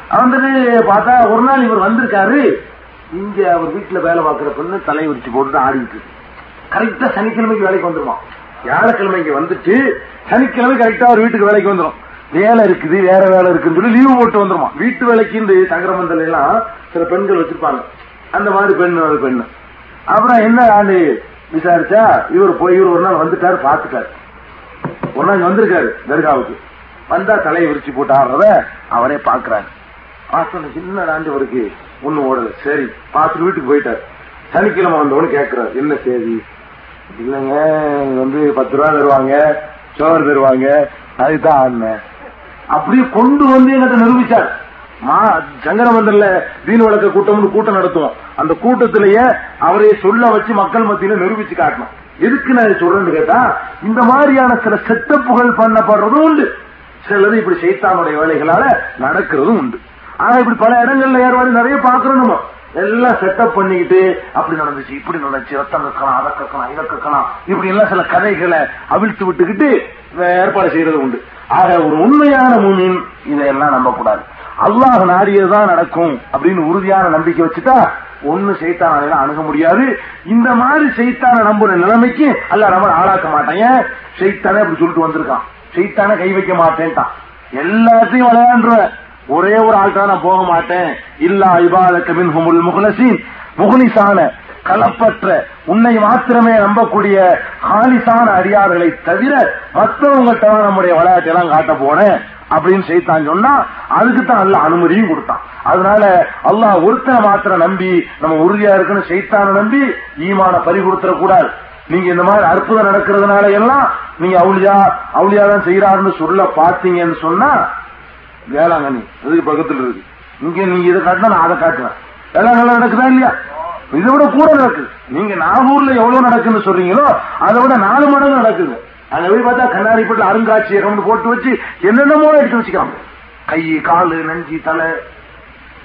S1: வந்துட்டு பார்த்தா ஒரு நாள் இவர் வந்திருக்காரு. இங்க அவர் வீட்டுல வேலை பார்க்கிற பொண்ணு தலை உரிச்சு போட்டு ஆடிட்டு கரெக்டா சனிக்கிழமைக்கு வேலைக்கு வந்துருமா? வியாழக்கிழமைக்கு வந்துட்டு சனிக்கிழமை கரெக்டா அவர் வீட்டுக்கு வேலைக்கு வந்துடும் வேலை இருக்குது வேற வேலை இருக்குன்னு சொல்லி லீவு போட்டு வந்துருமா. வீட்டு வேலைக்கு இந்த சங்கரமந்தல் எல்லாம் சில பெண்கள் வச்சிருப்பாங்க. அந்த மாதிரி பெண் ஒரு பெண்ணு. அப்புறம் என்ன ஆண்டு விசாரிச்சா இவர் போய் இவர் ஒரு நாள் வந்துட்டாரு பாத்துட்டாரு ஒரு நாள் வந்திருக்காரு தர்காவுக்கு. வந்தா தலையை விரிச்சு போட்டு ஆடுறத அவரே பாக்குறாரு பார்த்தோன்னு சின்ன ஆண்டவருக்கு ஒண்ணு ஓடல. சரி பார்த்துட்டு வீட்டுக்கு போயிட்டாரு. சனிக்கிழமை வந்தவனு கேட்கிறாரு என்ன செய்தி இல்லைங்க வந்து பத்து ரூபா தருவாங்க சோறு தருவாங்க அதுதான் ஆடினேன் அப்படியே கொண்டு வந்து எங்கிட்ட நிரூபிச்சார். மா தீன் வழக்க கூட்டம்னு கூட்டம் நடத்துவோம். அந்த கூட்டத்திலேயே அவரை சொல்ல வச்சு மக்கள் மத்தியில நிரூபிச்சு காட்டணும். எதுக்கு நான் சொல்றேன்னு கேட்டா இந்த மாதிரியான சில செட்டப்புகள் பண்ணப்படுறதும் உண்டு. சிலது இப்படி சைத்தானுடைய வேலைகளால நடக்கிறதும் உண்டு. ஆனா இப்படி பல இடங்கள்ல ஏறுவாரு நிறைய பாக்குறோம் நம்ம. எல்லாம் செட்டப் பண்ணிக்கிட்டு அப்படி நடந்துச்சு இப்படி நடந்துச்சு ரத்தம் கக்கலாம் அதை கக்கலாம் இதை கக்கலாம் இப்படி எல்லாம் சில கதைகளை அவிழ்த்து விட்டுக்கிட்டு ஏற்பாடு செய்யறது உண்டு. ஆக ஒரு உண்மையான மூமின் இதையெல்லாம் நம்பக்கூடாது. அல்லாஹ் நாடியதுதான் நடக்கும் அப்படின்னு உறுதியான நம்பிக்கை வச்சுட்டா ஒண்ணு செய்தான அணுக முடியாது. இந்த மாதிரி செய்தான நம்புற நிலைமைக்கு அல்ல நம்ம ஆளாக்க மாட்டேன். ஏன்? செய்தானே அப்படி சொல்லிட்டு வந்திருக்கான். செய்தானே கை வைக்க மாட்டேன்ட்டான். எல்லாத்தையும் விளையாண்டுருவேன் ஒரே ஒரு ஆள் தான் நான் போக மாட்டேன். இல்லா இபாதக்க மின் ஹுமுல் முகலசின் முகலிசான கலப்பற்ற உன்னை மாத்திரமே நம்பக்கூடிய ஹாலிசான அடியார்களை தவிர மற்றவங்கள்ட்ட தான் நம்முடைய விளையாட்டை எல்லாம் காட்ட போனேன் அப்படின்னு செய்தான் சொன்னா அதுக்கு தான் அல்ல அனுமதியும் கொடுத்தான். அதனால அல்லாஹ் ஒருத்தனை மாத்திரம் நம்பி நம்ம உறுதியா இருக்குன்னு செய்தான நம்பி ஈமான பறி கொடுத்துட கூடாது. நீங்க இந்த மாதிரி அற்புதம் நடக்கிறதுனால எல்லாம் நீங்க அவுளியா அவுளியா தான் செய்யறாருன்னு சொல்ல பாத்தீங்கன்னு சொன்னா வேளாங்கண்ணி அதுக்கு பக்கத்தில் இருக்கு. இங்க நீங்க இதை காட்டினா நான் அதை காட்டுவேன். வேளாங்கண்ணி நடக்குதா இல்லையா? இதை விட கூட நடக்குது நீங்க நாகூர்ல எவ்வளவு நடக்குன்னு சொல்றீங்களோ அதை விட நாலு மடங்கு நடக்குது. அங்க போய் பார்த்தா கண்ணாடி போட்டு அருங்காட்சியகம் போட்டு வச்சு என்னென்னமோ எடுத்து வச்சுக்கலாம் கை காலு நஞ்சி தலை.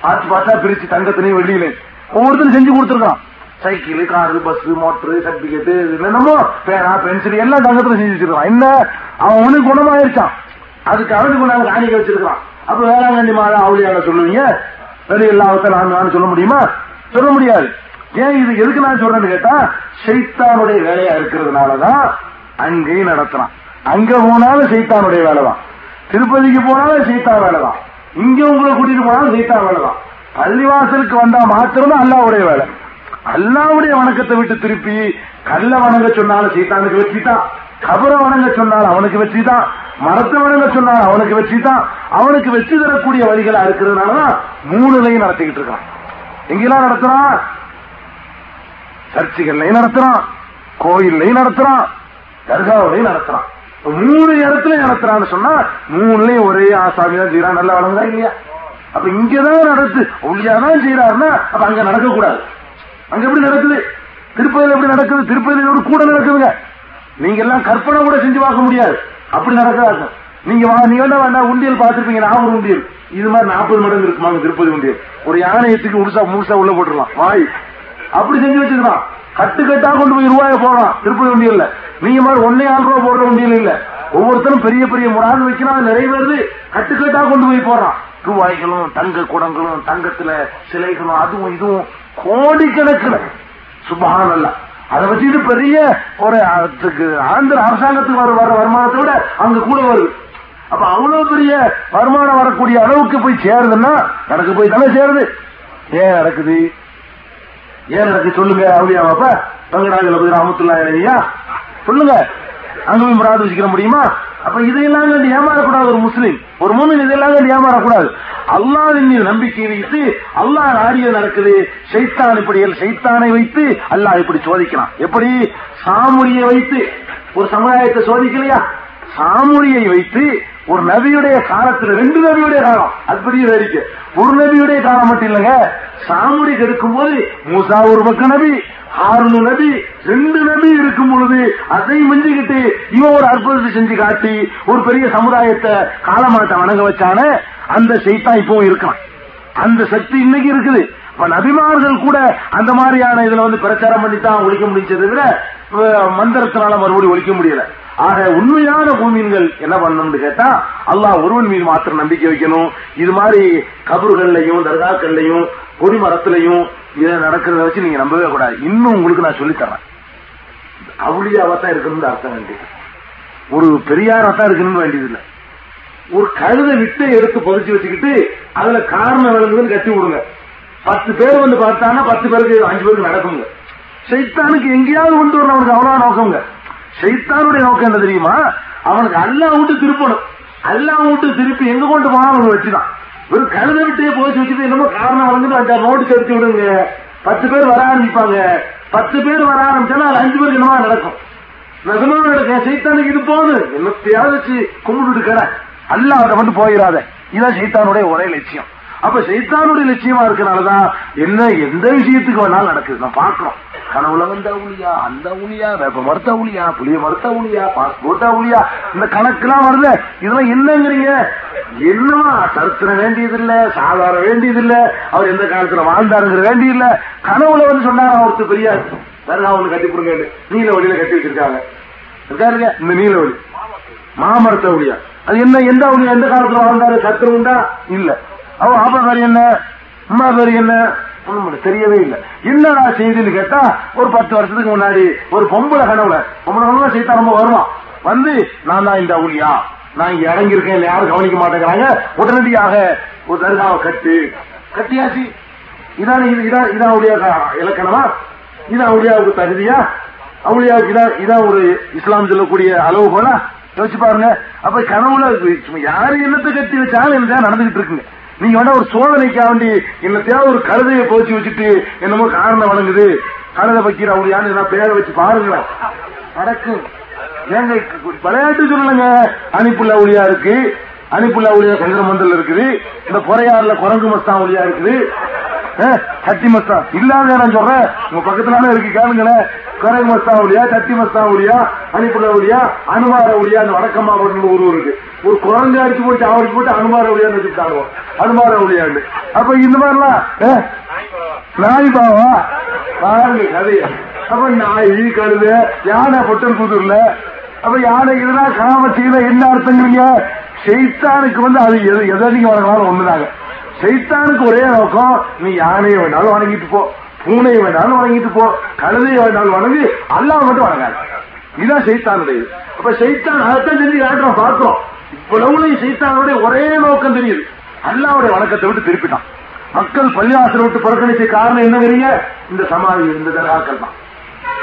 S1: பார்த்து பார்த்தா பிரிச்சு தங்கத்திலையும் வெள்ளியில ஒவ்வொருத்தரும் செஞ்சு கொடுத்துருக்கான். Cycle car bus motor certificate என்னென்னமோ பேனா பென்சில் எல்லாம் தங்கத்துல செஞ்சு வச்சிருக்கான். என்ன? அவன் உனக்கு குணமாயிருச்சான். அதுக்கு அவனுக்கு கொண்டாந்து காணிக்க வச்சிருக்கான் அப்ப வேளாங்கண்ணி மாதா அவளியான சொல்லுவீங்க? வெளி எல்லாவத்தை நான் சொல்ல முடியுமா? சொல்ல முடியாது. ஏன் இது எதுக்கு நான் சொல்றேன்னு கேட்டா சைத்தானுடைய வேலையா இருக்கிறதுனாலதான் அங்கேயும் நடத்துறான். அங்க போனாலும் சைத்தானுடைய வேலைதான். திருப்பதிக்கு போனாலும் சைத்தான் வேலைதான். இங்க உங்களை கூட்டிட்டு போனாலும் சைத்தான் வேலைதான். பள்ளிவாசலுக்கு வந்தா மாத்திரம் அல்லாவுடைய வேலை. அல்லாவுடைய வணக்கத்தை விட்டு திருப்பி கல்ல வணங்க சொன்னாலும் சைத்தானுக்கு வச்சுட்டான் கபரை வணங்க சொன்னாலும் அவனுக்கு வச்சுதான் தான் மரத்தை வணங்க அவனுக்கு வெற்றி தான் அவனுக்கு வெற்றி தரக்கூடிய வழிகளா இருக்கிறதுனாலதான் மூணுலையும் நடத்திக்கிட்டு இருக்கான். எங்கெல்லாம் நடத்துறான்? சர்ச்சுகள்லையும் நடத்துறான் கோயில்லையும் நடத்துறான் தர்காவிலையும் நடத்துறான். மூணு இடத்துல நடத்துறான்னு சொன்னா மூணுலயும் ஒரே ஆசாமியா தான் செய்யறான் நல்லா வளர்ந்தா இல்லையா? அப்ப இங்கதான் நடத்து ஒளியாதான் செய்யறாருன்னா அப்ப அங்க நடக்க கூடாது அங்க எப்படி நடக்குது? திருப்பதியில் எப்படி நடக்குது? திருப்பதியில் ஒரு கூட நடக்குதுங்க. நீங்க எல்லாம் கற்பனை கூட செஞ்சு பார்க்க முடியாது. அப்படி நடக்காது. நீங்க நீ வேணா வேண்டாம் உண்டியல் பார்த்துருப்பீங்க நாகூர் உண்டியல். இது மாதிரி நாற்பது மடங்கு இருக்குமாங்க திருப்பதி உண்டியல்? ஒரு யானையத்துக்கு முழுசா முழுசா உள்ள போட்டுடலாம். வாய். அப்படி செஞ்சு வச்சுக்கலாம் கட்டு கட்டா கொண்டு போய் ரூபாய போடலாம் திருப்பதி உண்டியல்ல. நீங்க மாதிரி ஒன்னே ஆறு ரூபா போடுற உண்டியல் இல்ல. ஒவ்வொருத்தரும் பெரிய பெரிய முறாது வைக்கிறான் நிறைவேறுது கட்டுக்கட்டா கொண்டு போய் போடுறான். ரூபாய்களும் தங்க குடங்களும் தங்கத்துல சிலைகளும் அதுவும் இதுவும் கோடிக்கணக்கில். சுபகானல்ல. அதை வச்சுட்டு பெரிய ஒரு ஆந்திர அரசாங்கத்துக்கு வர வர வருமானத்தை விட அங்க கூட வருது. அப்ப அவ்வளவு பெரிய வருமானம் வரக்கூடிய அளவுக்கு போய் சேருதுன்னா எனக்கு போய் தானே சேருது. ஏன் நடக்குது? ஏன் நடக்கு சொல்லுங்க அப்படியா பங்கடாஜில போய் ராமத்துல்லா இல்லையா சொல்லுங்க. அங்க போய் முறாது வச்சுக்கிற முடியுமா? அப்ப இதையெல்லாம் கண்டு ஏமாறக்கூடாது ஒரு முஸ்லீம். ஒரு மூமின் இதெல்லாம் கண்டு ஏமாறக்கூடாது. அல்லாவின் மீது நம்பிக்கை வைத்து அல்லாஹ் நாடிய நடக்குது. சைத்தான் இப்படி சைத்தானை வைத்து அல்லாஹ் இப்படி சோதிக்கலாம். எப்படி? சாமுடியை வைத்து. ஒரு சமுதாயத்தை சோதிக்கலையா? சாமுடியை வைத்து ஒரு நபியுடைய காலத்துல ரெண்டு நபியுடைய காலம். அது பெரிய வேடிக்கை. ஒரு நபியுடைய காலம் மட்டும் இல்லைங்க சாமுடி கெடுக்கும் போது மூசா ஒரு பக்க நபி ஆறுநூறு நபி ரெண்டு நபி இருக்கும் பொழுது அதை மிஞ்சிக்கிட்டு இவன் ஒரு அற்புதத்தை செஞ்சு காட்டி ஒரு பெரிய சமுதாயத்தை காலமாட்ட வணங்க வச்சான அந்த செய்தா இப்பவும் இருக்கான். அந்த சக்தி இன்னைக்கு இருக்குது. இப்ப நபிமார்கள் கூட அந்த மாதிரியான இதுல வந்து பிரச்சாரம் பண்ணி தான் ஒழிக்க முடிஞ்சதை விட மந்திரத்தினால மறுபடியும் ஒழிக்க முடியல. ஆக உண்மையான பூமீன்கள் என்ன பண்ணணும்னு கேட்டா அல்லாஹ் ஒருவன் மீது மாத்திரம் நம்பிக்கை வைக்கணும். இது மாதிரி கபர்கள்லையும் தர்காக்கள்லையும் கொடி மரத்திலையும் இதை நடக்கிறத வச்சு நீங்க நம்பவே கூடாது. இன்னும் உங்களுக்கு நான் சொல்லித் தர்றேன். அவுளியாவா தான் இருக்கணும்னு அர்த்தம் வேண்டியது ஒரு பெரியாரா தான் இருக்கணும்னு வேண்டியது இல்லை. ஒரு கழுதை விட்டு எடுத்து பொதிச்சு வச்சுக்கிட்டு அதுல காரணம் விளங்குதுன்னு கட்டி விடுங்க. பத்து பேர் வந்து பார்த்தானா பத்து பேருக்கு அஞ்சு பேருக்கு நடக்குங்க. சைத்தானுக்கு எங்கேயாவது கொண்டு வரணும் அவனுக்கு அவ்வளவு நோக்கங்க. சைத்தானுடைய நோக்கம் என்ன தெரியுமா? அவனுக்கு அல்லா விட்டு திருப்பணும். அல்லா விட்டு திருப்பி எங்க கொண்டு போனா அவனுக்கு வச்சுதான் ஒரு கழுத விட்டே போச்சு வச்சுட்டு என்னமோ காரணம் வந்து அஞ்சாறு நோட்டு எடுத்து விடுங்க. பத்து பேர் வர ஆரம்பிப்பாங்க. பத்து பேர் வர ஆரம்பிச்சாலும் அது அஞ்சு பேருக்கு என்னமா நடக்கும். நிஜமா நடக்கும். சைத்தானுக்கு இது போகுது என்னத்தையாவது வச்சு கும்பிட்டு கடை. அல்ல அவரை மட்டும் போயிடாத. இதான் சைத்தானுடைய ஒரே லட்சியம். அப்ப சைத்தானுடைய லட்சியமா இருக்கனாலதான் என்ன எந்த விஷயத்துக்கு வேணாலும் நடக்குது. நான் பாக்குறோம் கனவுல வந்த ஊழியா அந்த ஊழியா வேப்ப மறுத்த ஊழியா புளிய மறுத்த ஊழியா பாஸ்போர்ட் ஊழியா இந்த கணக்கெல்லாம் வருது. இதெல்லாம் என்னங்கிறீங்க? என்னவா சரித்திரம் வேண்டியதில்ல சாதாரண வேண்டியதில்ல அவர் எந்த காலத்துல வாழ்ந்தாருங்கிற வேண்டியதில்ல. கனவுல வந்து சொன்னாங்க ஒருத்தர் பெரியார்? வேற ஒண்ணு கட்டி கொடுங்க நீல வழியில கட்டி வச்சிருக்காங்க. இருக்காருங்க இந்த நீல வழி. மாமரத்த ஊழியா. அது என்ன எந்த ஊழியா எந்த காலத்துல வாழ்ந்தாரு? சத்திரம் உண்டா? இல்ல. அவ ஆப்பா பேர் என்ன? அம்மா பேர் என்ன? ஒண்ணும் தெரியவே இல்லை. என்னடா செய்தின்னு கேட்டா ஒரு பத்து வருஷத்துக்கு முன்னாடி ஒரு பொம்பளை கனவுல பொம்பளை கனவுல சீத்தா ரொம்ப வருவான் வந்து நான் தான் இந்த ஊழியா. நான் இங்க இறங்கியிருக்கேன் இல்ல யாரும் கவனிக்க மாட்டேங்கிறாங்க. உடனடியாக ஒரு தர்காவை கட்டு. கட்டியாச்சு. இதான் இது- இதான் இதான் அவருடைய க- இலக்கணமா? இதான் அவளியாவுக்கு தகுதியா? அவளியாவுக்கு இதான் இதான் ஒரு இஸ்லாம் சொல்லக்கூடிய அளவு போல? யோசிச்சு பாருங்க. அப்ப கனவுல யாரு என்னத்தை கட்டி வச்சாலும் என்ன நடந்துகிட்டு இருக்குங்க. நீங்க வேணா ஒரு சோதனைக்காக வேண்டி என்னத்தையாவது ஒரு கழுதையை போச்சு வச்சுட்டு என்னமோ காரணம் வழங்குது கழுதை பக்கீர் அவளியான்னு ஏதாவது பேரை வச்சு பாருங்களேன். நடக்கும் ஏங்க விளையாட்டு சொல்லலங்க? அணிப்புள்ள ஒளியா இருக்கு. அணிப்புள்ள ஒளியா சங்கரமந்தல் இருக்குது. இந்த குறையாறுல குரங்கு மஸ்தான் ஒளியா இருக்குது. சட்டி மஸ்தான் இல்லாத நான் சொல்றேன் உங்க பக்கத்துல இருக்கு கேளுங்களேன் குரங்கு மஸ்தான் ஒளியா சட்டி மஸ்தான் ஒளியா அணிப்புள்ள ஒளியா அனுமார ஒளியா அந்த வடக்கம்மா ஒரு இருக்கு. ஒரு குரங்கு அடிச்சு போட்டு அவருக்கு போட்டு அனுமார ஒளியான்னு வச்சுட்டாங்க அனுமார ஒளியாண்டு அப்ப இந்த மாதிரிலாம் நாய் பாவா? பாருங்க கதைய. அப்ப நாய் கழுது யானை பொட்டல் புதூர்ல அப்ப யானை இதெல்லாம் காமத்தீல என்ன அர்த்தங்கிறீங்க செய்தானுக்கு வந்து அது எது எதடிக்கு வணங்கினாலும் ஒண்ணுதாங்க. செய்தானுக்கு ஒரே நோக்கம் நீ யானையை வேணாலும் வணங்கிட்டு போ பூனையை வேணாலும் வணங்கிட்டு போ கழுதையை வேணாலும் வணங்கி அல்லாஹ் மட்டும் வணங்காது. இதுதான் செய்தானுடைய அப்ப செய்தான் அதைத்தான் தெரிஞ்சு காட்டுறோம் பார்க்கிறோம். இவ்வளவுலையும் செய்தானுடைய ஒரே நோக்கம் தெரியுது. அல்லாவுடைய வணக்கத்தை விட்டு திருப்பிட்டான். மக்கள் பள்ளிவாசல் விட்டு புறக்கணிச்ச காரணம் என்னங்கிறீங்க? இந்த சமாதி இந்த தர்காக்கள் தான்.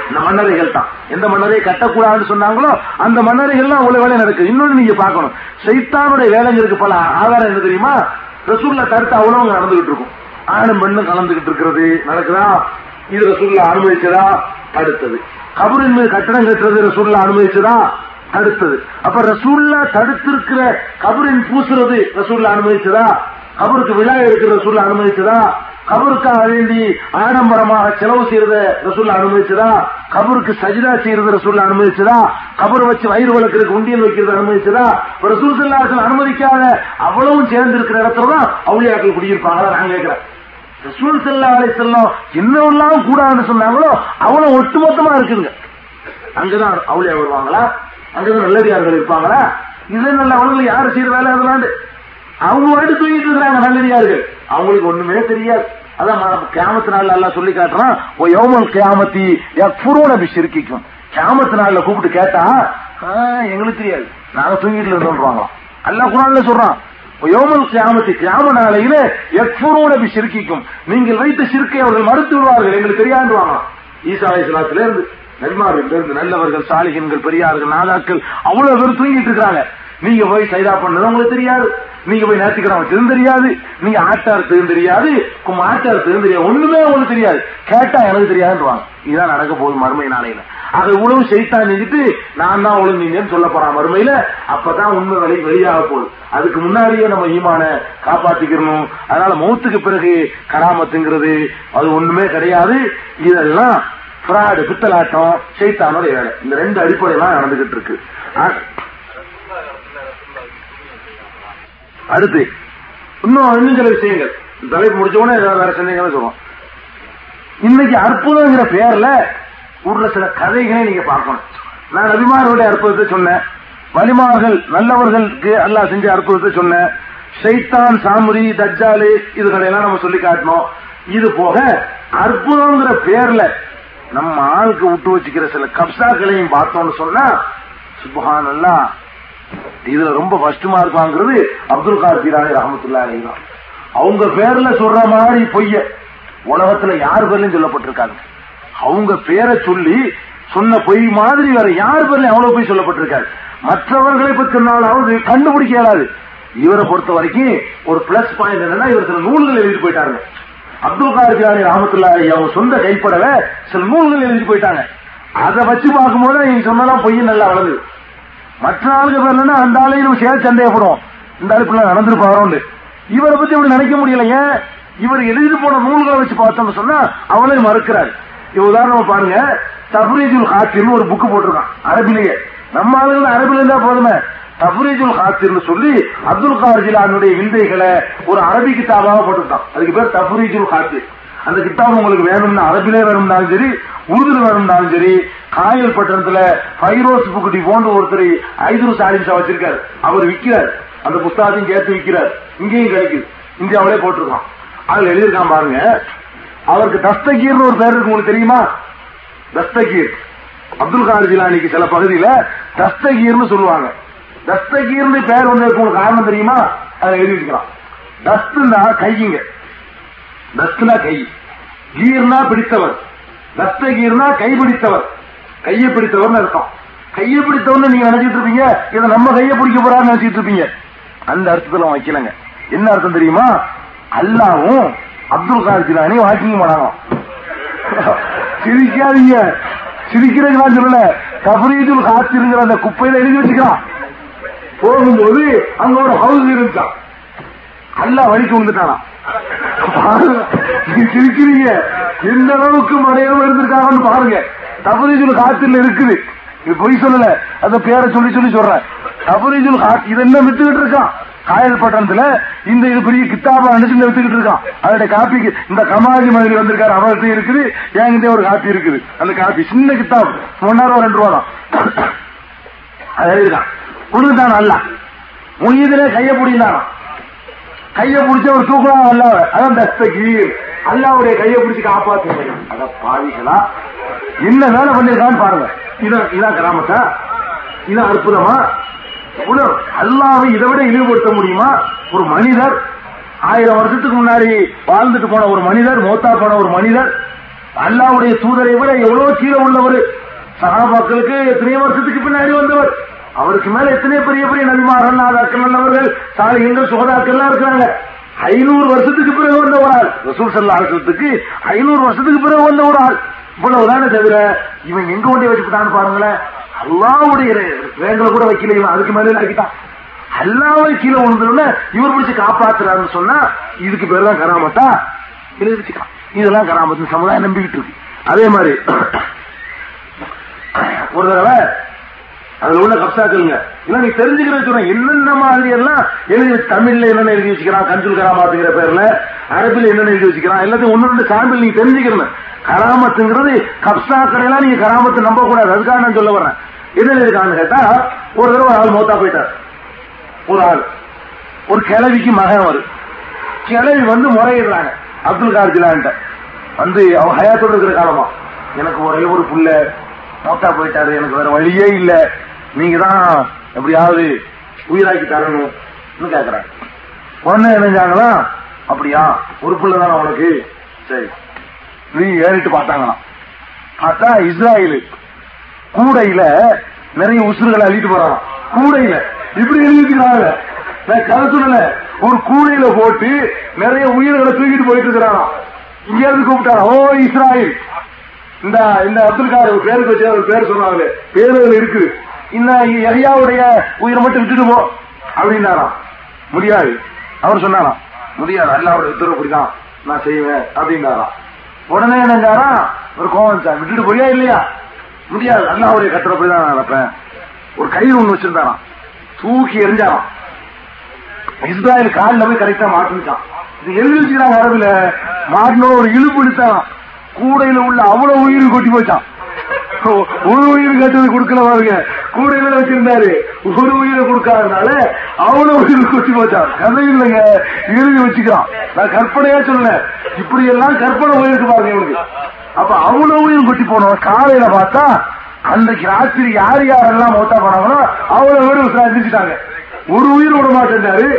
S1: இந்த மன்னரைகள் தான். எந்த மன்னரை கட்டக்கூடாதுன்னு சொன்னாங்களோ அந்த மன்னரைகள்லாம் அவ்வளவு வேலை நடக்குது. இன்னொன்னு நீங்க பாக்கணும் சைத்தானுடைய வேலைங்களுக்கு பல ஆதாரம் என்ன தெரியுமா? ரசூல்ல தடுத்து அவ்வளவு நடந்துகிட்டு இருக்கும். ஆணும் பெண்ணும் கலந்துகிட்டு இருக்கிறது. நடக்குதா? இது ரசூல்ல அனுமதிச்சதா தடுத்தது. கபரின் மீது கட்டணம் கட்டுறது ரசூல்ல அனுமதிச்சதா தடுத்தது. அப்ப ரசூல்லா தடுத்திருக்கிற கபரின் பூசுறது ரசூல்ல அனுமதிச்சதா கபருக்கு விழா எடுக்கிற ரசூல்ல அனுமதிச்சதா கபருக்காக வேண்டி ஆடம்பரமாக செலவு செய்யறத ரசூல் அனுமதிச்சதா? கபருக்கு சஜிதா செய்யறது ரசூல் அனுமதிச்சதா? கபர் வச்சு வயிறு வளர்க்கறதுக்கு உண்டியல் வைக்கிறது அனுமதிச்சதா? ரசூல் சல்லாக்கள் அனுமதிக்காத அவ்வளவும் சேர்ந்து இருக்கிற இடத்துல தான் அவுளியாக்கள் குடியிருப்பாங்களா? நான் கேட்கிறேன். ரசூல் சல்லா அலை செல்லம் என்னவெல்லாம் கூடாதுன்னு சொன்னாங்களோ அவ்வளவு ஒட்டுமொத்தமா இருக்குதுங்க. அங்கதான் அவுளியா வருவாங்களா? அங்கதான் நல்லதியார்கள் இருப்பாங்களா? இதே அவங்களுக்கு யாரு செய்யற வேலை அதெல்லாம்? அவங்க வாட்டு தூங்கிட்டு இருக்கிறாங்க நல்லடியார்கள். அவங்களுக்கு ஒண்ணுமே தெரியாது. அதான் கேமத்து நாள்ல எல்லாம் சொல்லி காட்டுறான் ஓ யோமல் கேமத்தி எஃபுரோட சிரிக்கும் கேமத்து நாள்ல கூப்பிட்டு கேட்டா எங்களுக்கு தெரியாது. நாங்க தூங்கிட்டு இருந்தோம்வாங்களாம் அல்ல குரான்ல சொல்றான் "ஓ யோமல் கியாமத்தி கியாம நாளையில எஃபுரோட சிரிக்கும் நீங்கள் வைத்த சிறுக்கை அவர்கள் மறுத்து விடுவார்கள் எங்களுக்கு தெரியாதுவாங்க ஈசா அலைஹிஸ்ஸலாத்துல இருந்து நபிமார்கள் இருந்து நல்லவர்கள் சாலிகன்கள் பெரியார்கள் நாதாக்கள் அவ்வளவு பேர் தூங்கிட்டு இருக்காங்க நீங்க போய் சைதா பண்ணது உங்களுக்கு தெரியாது. நீங்க போய் நேர்த்திக்கிடம் வச்சதும் தெரியாது. நீங்க ஆட்டார் தெரியும் தெரியாது. மாட்டார் தெரியும் தெரியாது. ஒண்ணுமே உங்களுக்கு தெரியாது. கேட்டா எனக்கு தெரியாதுன்றாங்க இதான் நடக்க போகுது மறுமை நாளையில. அது இவ்வளவு செய்தான் நினைச்சிட்டு நான் தான் ஒழுங்குங்கன்னு சொல்ல போறான் மறுமையில. அப்பதான் உண்மை வெளி வெளியாக போகுது. அதுக்கு முன்னாடியே நம்ம ஈமான காப்பாத்திக்கிறணும் அதனால மௌத்துக்கு பிறகு கராமத்துங்கிறது அது ஒண்ணுமே கிடையாது. இதெல்லாம் பிராடு பித்தலாட்டம் செய்தானோட வேலை இந்த ரெண்டு அடிப்படையெல்லாம் நடந்துகிட்டு இருக்கு ஆ- அடுத்து இன்னும் இன்னும் சில விஷயங்கள். தலைப்பு முடிச்ச உடனே வேற சந்தேகமே சொல்லுவோம். இன்னைக்கு அற்புதங்கிற பேர்ல உள்ள சில கதைகளை நீங்க பார்க்கணும். நான் நபிமார்களுடைய அற்புதத்தை சொன்னேன். வலிமார்கள் நல்லவர்களுக்கு அல்லாஹ் செஞ்ச அற்புதத்தை சொன்னேன். ஷைத்தான் சாமுரி தஜ்ஜாலு இதுகளை எல்லாம் நம்ம சொல்லி காட்டணும். இது போக அற்புதங்கிற பேர்ல நம்ம ஆளுக்கு விட்டு வச்சுக்கிற சில கப்சாக்களையும் பார்த்தோம்னு சொன்னா சுபஹான் அல்லா இதுல ரொம்ப ஃபர்ஸ்ட் மார்க் வாங்குறது அப்துல் காசிரானி ஜிலானி ரஹமத்துல்லா அவங்க பேர்ல சொல்ற மாதிரி பொய்ய உலகத்துல யார் பேர்லயும் சொல்லப்பட்டிருக்காங்க. அவங்க பேரை சொல்லி சொன்ன பொய் மாதிரி வேற யார் பேர்லயும் அவ்வளவு பொய் சொல்லப்பட்டிருக்காரு? மற்றவர்களை பத்தி சொன்னாலாவது கண்டுபிடிக்க இயலாது. இவரை பொறுத்த வரைக்கும் ஒரு பிளஸ் பாயிண்ட் என்னன்னா இவர் சில நூல்கள் எழுதிட்டு போயிட்டாங்க அப்துல் கார் ராமத்துல்லா அவங்க சொந்த கைப்படவை சில நூல்கள் எழுதிட்டு போயிட்டாங்க. அதை வச்சு பார்க்கும்போது நீங்க சொன்னதான் பொய்யும் நல்லா வளருது. மற்ற ஆளுக்கு பேர்லன்னா அந்த ஆளையும் நம்ம சேர்த்து சந்தேகப்படும் இந்த ஆளுக்குள்ள நடந்திருப்பாரோண்டு இவரை பத்தி இப்படி நினைக்க முடியல ஏன் இவர் எழுதிட்டு போன நூல்களை வச்சு பார்த்தோம்னு சொன்னா அவளே மறுக்கிறார். இவ உதாரணமா பாருங்க. தஃப்ரீஜுல் ஹாத்திர்னு ஒரு புக்கு போட்டிருக்கான். அரபிலேயே. நம்ம ஆளுங்க அரபில இருந்தா போதுமே. தஃப்ரீஜுல் ஹாத்திர்னு சொல்லி அப்துல் கார் ஜிலானுடைய விந்தைகளை ஒரு அரபி கிதாபாக போட்டிருக்கான். அதுக்கு பேர் தஃப்ரீஜுல் ஹாத்திர் அந்த கித்தாப் உங்களுக்கு வேணும்னா அரபிலே வேணும்னாலும் சரி உருதுல வேணும்னாலும் சரி காயல் பட்டணத்துல ஃபைரோஸ் புக்குடி போன்ற ஒருத்தர் ஐதூர் சாலிம்சா வச்சிருக்காரு. அவர் விற்கிறார் அந்த புஸ்தகத்தையும் சேர்த்து விற்கிறார் இங்கேயும் கிடைக்குது. இந்தியாவிலே போட்டிருக்கான். அதுல எழுதியிருக்கான் பாருங்க. அவருக்கு தஸ்தகீர்னு ஒரு பேர் இருக்கு. உங்களுக்கு தெரியுமா? தஸ்தகீர். அப்துல் கார் ஜிலானிக்கு சில பகுதியில தஸ்தகீர்னு சொல்லுவாங்க. தஸ்தகீர்னு பேர் வந்து உங்களுக்கு காரணம் தெரியுமா? அதை எழுதிருக்கலாம் தஸ்துன்னா கையுங்க. தஸ்துனா கை. கீர்னா பிடித்தவர். நஸ்த கீர்னா கை பிடித்தவர். கையை பிடித்தவர் அர்த்தம். கையை பிடித்தவர்னு நீங்க நினைச்சிட்டு இருப்பீங்க. இதை நம்ம கையை பிடிக்க போறான்னு நினைச்சிட்டு இருப்பீங்க. அந்த அர்த்தத்துல வைக்கலங்க. என்ன அர்த்தம் தெரியுமா? அல்லாவும் அப்துல் கார் ஜிலானி வாக்கிங் பண்ணணும் சிரிக்காதீங்க. சிரிக்கிறது நான் சொல்லல. தபரீதுல் காத்திருங்கிற அந்த குப்பையில எழுதி வச்சுக்கலாம். போகும்போது அங்க ஒரு ஹவுஸ் இருந்துச்சான் அல்ல வலிக்கு வந்துட்டானா சிரிக்கிறீங்க. எந்த அளவுக்கு மடையவும் இருந்திருக்காங்கன்னு பாருங்க. தபரீஜுல் காத்துல இருக்குது. இது பொய் சொல்லல. அந்த பேரை சொல்லி சொல்லி சொல்றேன். தபரீஜுல் காத் இதெல்லாம் வித்துக்கிட்டு இருக்கான்? காயல் பட்டணத்துல இந்த இது பெரிய கித்தாபா அனுச்சு வித்துக்கிட்டு இருக்கான். அதோட காப்பிக்கு இந்த கமாஜி மாதிரி வந்திருக்காரு. அவர்கிட்ட இருக்குது. என்கிட்ட ஒரு காப்பி இருக்குது. அந்த காப்பி சின்ன கித்தாப். ஒன்னாயிரம் ரெண்டு ரூபா தான். அது எழுதுதான் உனக்கு தான் நல்லா முயதிலே கைய பிடிக்கிறான். கையை பிடிச்ச ஒரு தூக்கலாம் அல்லாவ அதான் தஸ்தகீர் அல்லாவுடைய கையை பிடிச்சி காப்பாத்து அத பாவிகளா? என்ன வேலை பண்ணிருக்கான்னு பாருங்க. இதான் இதான் கிராமத்தா? இதான் அற்புதமா? இவ்வளவு அல்லாவை இதை விட இழிவுபடுத்த முடியுமா? ஒரு மனிதர் ஆயிரம் வருஷத்துக்கு முன்னாடி வாழ்ந்துட்டு போன ஒரு மனிதர் மோத்தா போன ஒரு மனிதர் அல்லாவுடைய தூதரை விட எவ்வளவு கீழே உள்ளவர்? சகாபாக்களுக்கு எத்தனையோ வருஷத்துக்கு பின்னாடி வந்தவர். அவருக்கு மேல எத்தனை பெரிய பெரிய நபிமார்கள் நாதாக்கள் நல்லவர்கள் சாலைகள் சுகதாக்கள் எல்லாம் இருக்கிறாங்க. ஐநூறு வருஷத்துக்கு பிறகு வந்த ஒரு ஆள். ரசூல் சல்லா வருஷத்துக்கு ஐநூறு வருஷத்துக்கு பிறகு வந்த ஒரு ஆள். இவ்வளவுதானே தவிர இவன் எங்க கொண்டே வச்சுட்டான்னு பாருங்களேன். அல்லாவுடைய வேங்களை கூட வைக்கல இவன். அதுக்கு மேலே ஆக்கிட்டான் அல்லாவை கீழே விழுந்ததுல இவர் பிடிச்சு காப்பாத்துறாருன்னு சொன்னா இதுக்கு பேர் தான் கராமத்தா? எழுதிச்சுக்கலாம் இதெல்லாம் கராமத்து சமுதாயம் நம்பிக்கிட்டு இருக்கு. அதே மாதிரி ஒரு தடவை அதுல உள்ள கப்சாக்களுங்க ஏன்னா நீ தெரிஞ்சுக்கிறது சொல்றேன் என்னென்ன மாதிரி எல்லாம் எழுதி தமிழ்ல என்னென்ன எழுதி வச்சுக்கிறான் கஞ்சுல் கராமாத்துங்கிற பேர்ல அரபில் என்னென்ன எழுதி வச்சுக்கிறான் எல்லாத்தையும் ஒன்னு ரெண்டு சாம்பிள் நீ தெரிஞ்சுக்கணும். கராமத்துங்கிறது கப்சா கடையெல்லாம் நீங்க கராமத்தை நம்ப கூடாது அதுக்காக நான் சொல்ல வரேன் என்ன இருக்கான்னு கேட்டா ஒரு தடவை ஒரு ஆள் மௌத்தா போயிட்டார். ஒரு ஆள். ஒரு கிழவிக்கு மகன் வரும் கிழவி வந்து முறையிடுறாங்க. அப்துல் கார்ஜிலான்ட்ட வந்து அவ ஹயாத்தோடு இருக்கிற காலமா. எனக்கு ஒரே ஒரு புள்ள. மௌத்தா போயிட்டாரு எனக்கு வேற வழியே இல்ல. நீங்க தான் எப்படியாவது உயிராக்கி தரணும் கேக்குறாங்க உடனே நினைஞ்சாங்களா அப்படியா ஒரு புள்ள தானே உனக்கு? சரி. நீ ஏறிட்டு பார்த்தாங்களாம். பார்த்தா இஸ்ராயல் கூடையில நிறைய உசுறுகளை அள்ளிட்டு போறாங்க கூடையில. இப்படி எழுதிக்கிறாங்க நான் கதை சொல்லல. ஒரு கூடையில போட்டு நிறைய உயிர்களை தூக்கிட்டு போயிட்டு இருக்கிறான் இங்க இருந்து கூப்பிட்டாரா? ஓ இஸ்ராயல் இந்த இந்த அப்துல் கார் ஒரு பேருக்கு வச்சு ஒரு பேர் சொன்னாங்களே. பேருகள் இருக்குது. இந்த எஹியாவுடைய உயிரை மட்டும் விட்டுட்டு போ அப்படின்னாராம். முடியாது. அவர் சொன்னாராம். முடியாது. அல்லாவுடைய உத்தரவு அப்படிதான் நான் செய்வேன் அப்படின்னாராம். உடனே என்னங்காரா ஒரு கோவம் சார் விட்டுட்டு போறியா இல்லையா? முடியாது. அல்லாவுடைய கத்திரப்படி தான் நான் நடப்பேன். ஒரு கயிறு ஒண்ணு வச்சிருந்தாராம். தூக்கி எரிஞ்சாராம் இஸ்ராயல் காலில் போய் கரெக்டா மாட்டிருக்கான். இது எழுதி வச்சுக்கிறாங்க அரபில். மாட்டினோட ஒரு இழுப்பு எடுத்தாராம் கூடையில உள்ள அவ்வளவு உயிர் கொட்டி போச்சான் ஒரு உயிர் கட்டது கொடுக்கல பாருங்க. கூடையில வச்சிருந்தாரு. ஒரு உயிரை கொடுக்காதனால அவ்வளவு உயிர் கொட்டி போச்சான் கதை இல்லைங்க. எழுதி வச்சுக்கிறான். நான் கற்பனையா சொன்னேன் இப்படி எல்லாம் கற்பனை உயிருக்கு பாருங்க இவனுக்கு. அப்ப அவ்வளவு உயிர் கொட்டி போனோம் காலையில பார்த்தா அன்றைக்கு ராத்திரி யார் யாரெல்லாம் மௌத்தா போனாங்களோ அவ்வளவு பேர் விசாரிச்சுட்டாங்க ஒரு உயிர் விட மாட்டேன்னாரு.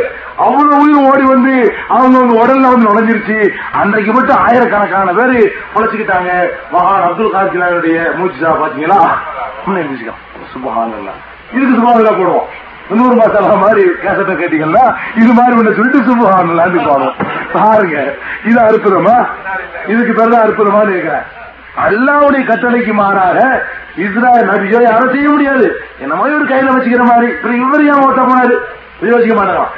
S1: அவ்வளவு உயிர் ஓடி வந்து அவங்க வந்து உடல்ல வந்து நுழைஞ்சிருச்சு. அன்றைக்கு மட்டும் ஆயிரக்கணக்கான பேர் உழைச்சுக்கிட்டாங்க மகான் அப்துல் காஜிலானுடைய மூச்சுசா பாத்தீங்களா? சுபஹானல்லா இதுக்கு சுபாவிலா போடுவோம். நூறு மாசாலா மாதிரி கேசட்ட கேட்டீங்கன்னா இது மாதிரி ஒண்ணு சொல்லிட்டு சுபஹானல்லான்னு பாடுவோம். பாருங்க. இது அற்புதமா? இதுக்கு பேர் தான் அற்புதமான்னு இருக்கிறேன் அல்லாவுடைய கட்டளைக்கு மாறாக இஸ்ராயல் நபியோ யாரும் செய்ய முடியாது. என்னமோ ஒரு கையில வச்சுக்கிற மாதிரி. இவர் ஏன் ஓட்ட போனாரு. யோசிக்க வச்சுக்க மாட்டாராம்.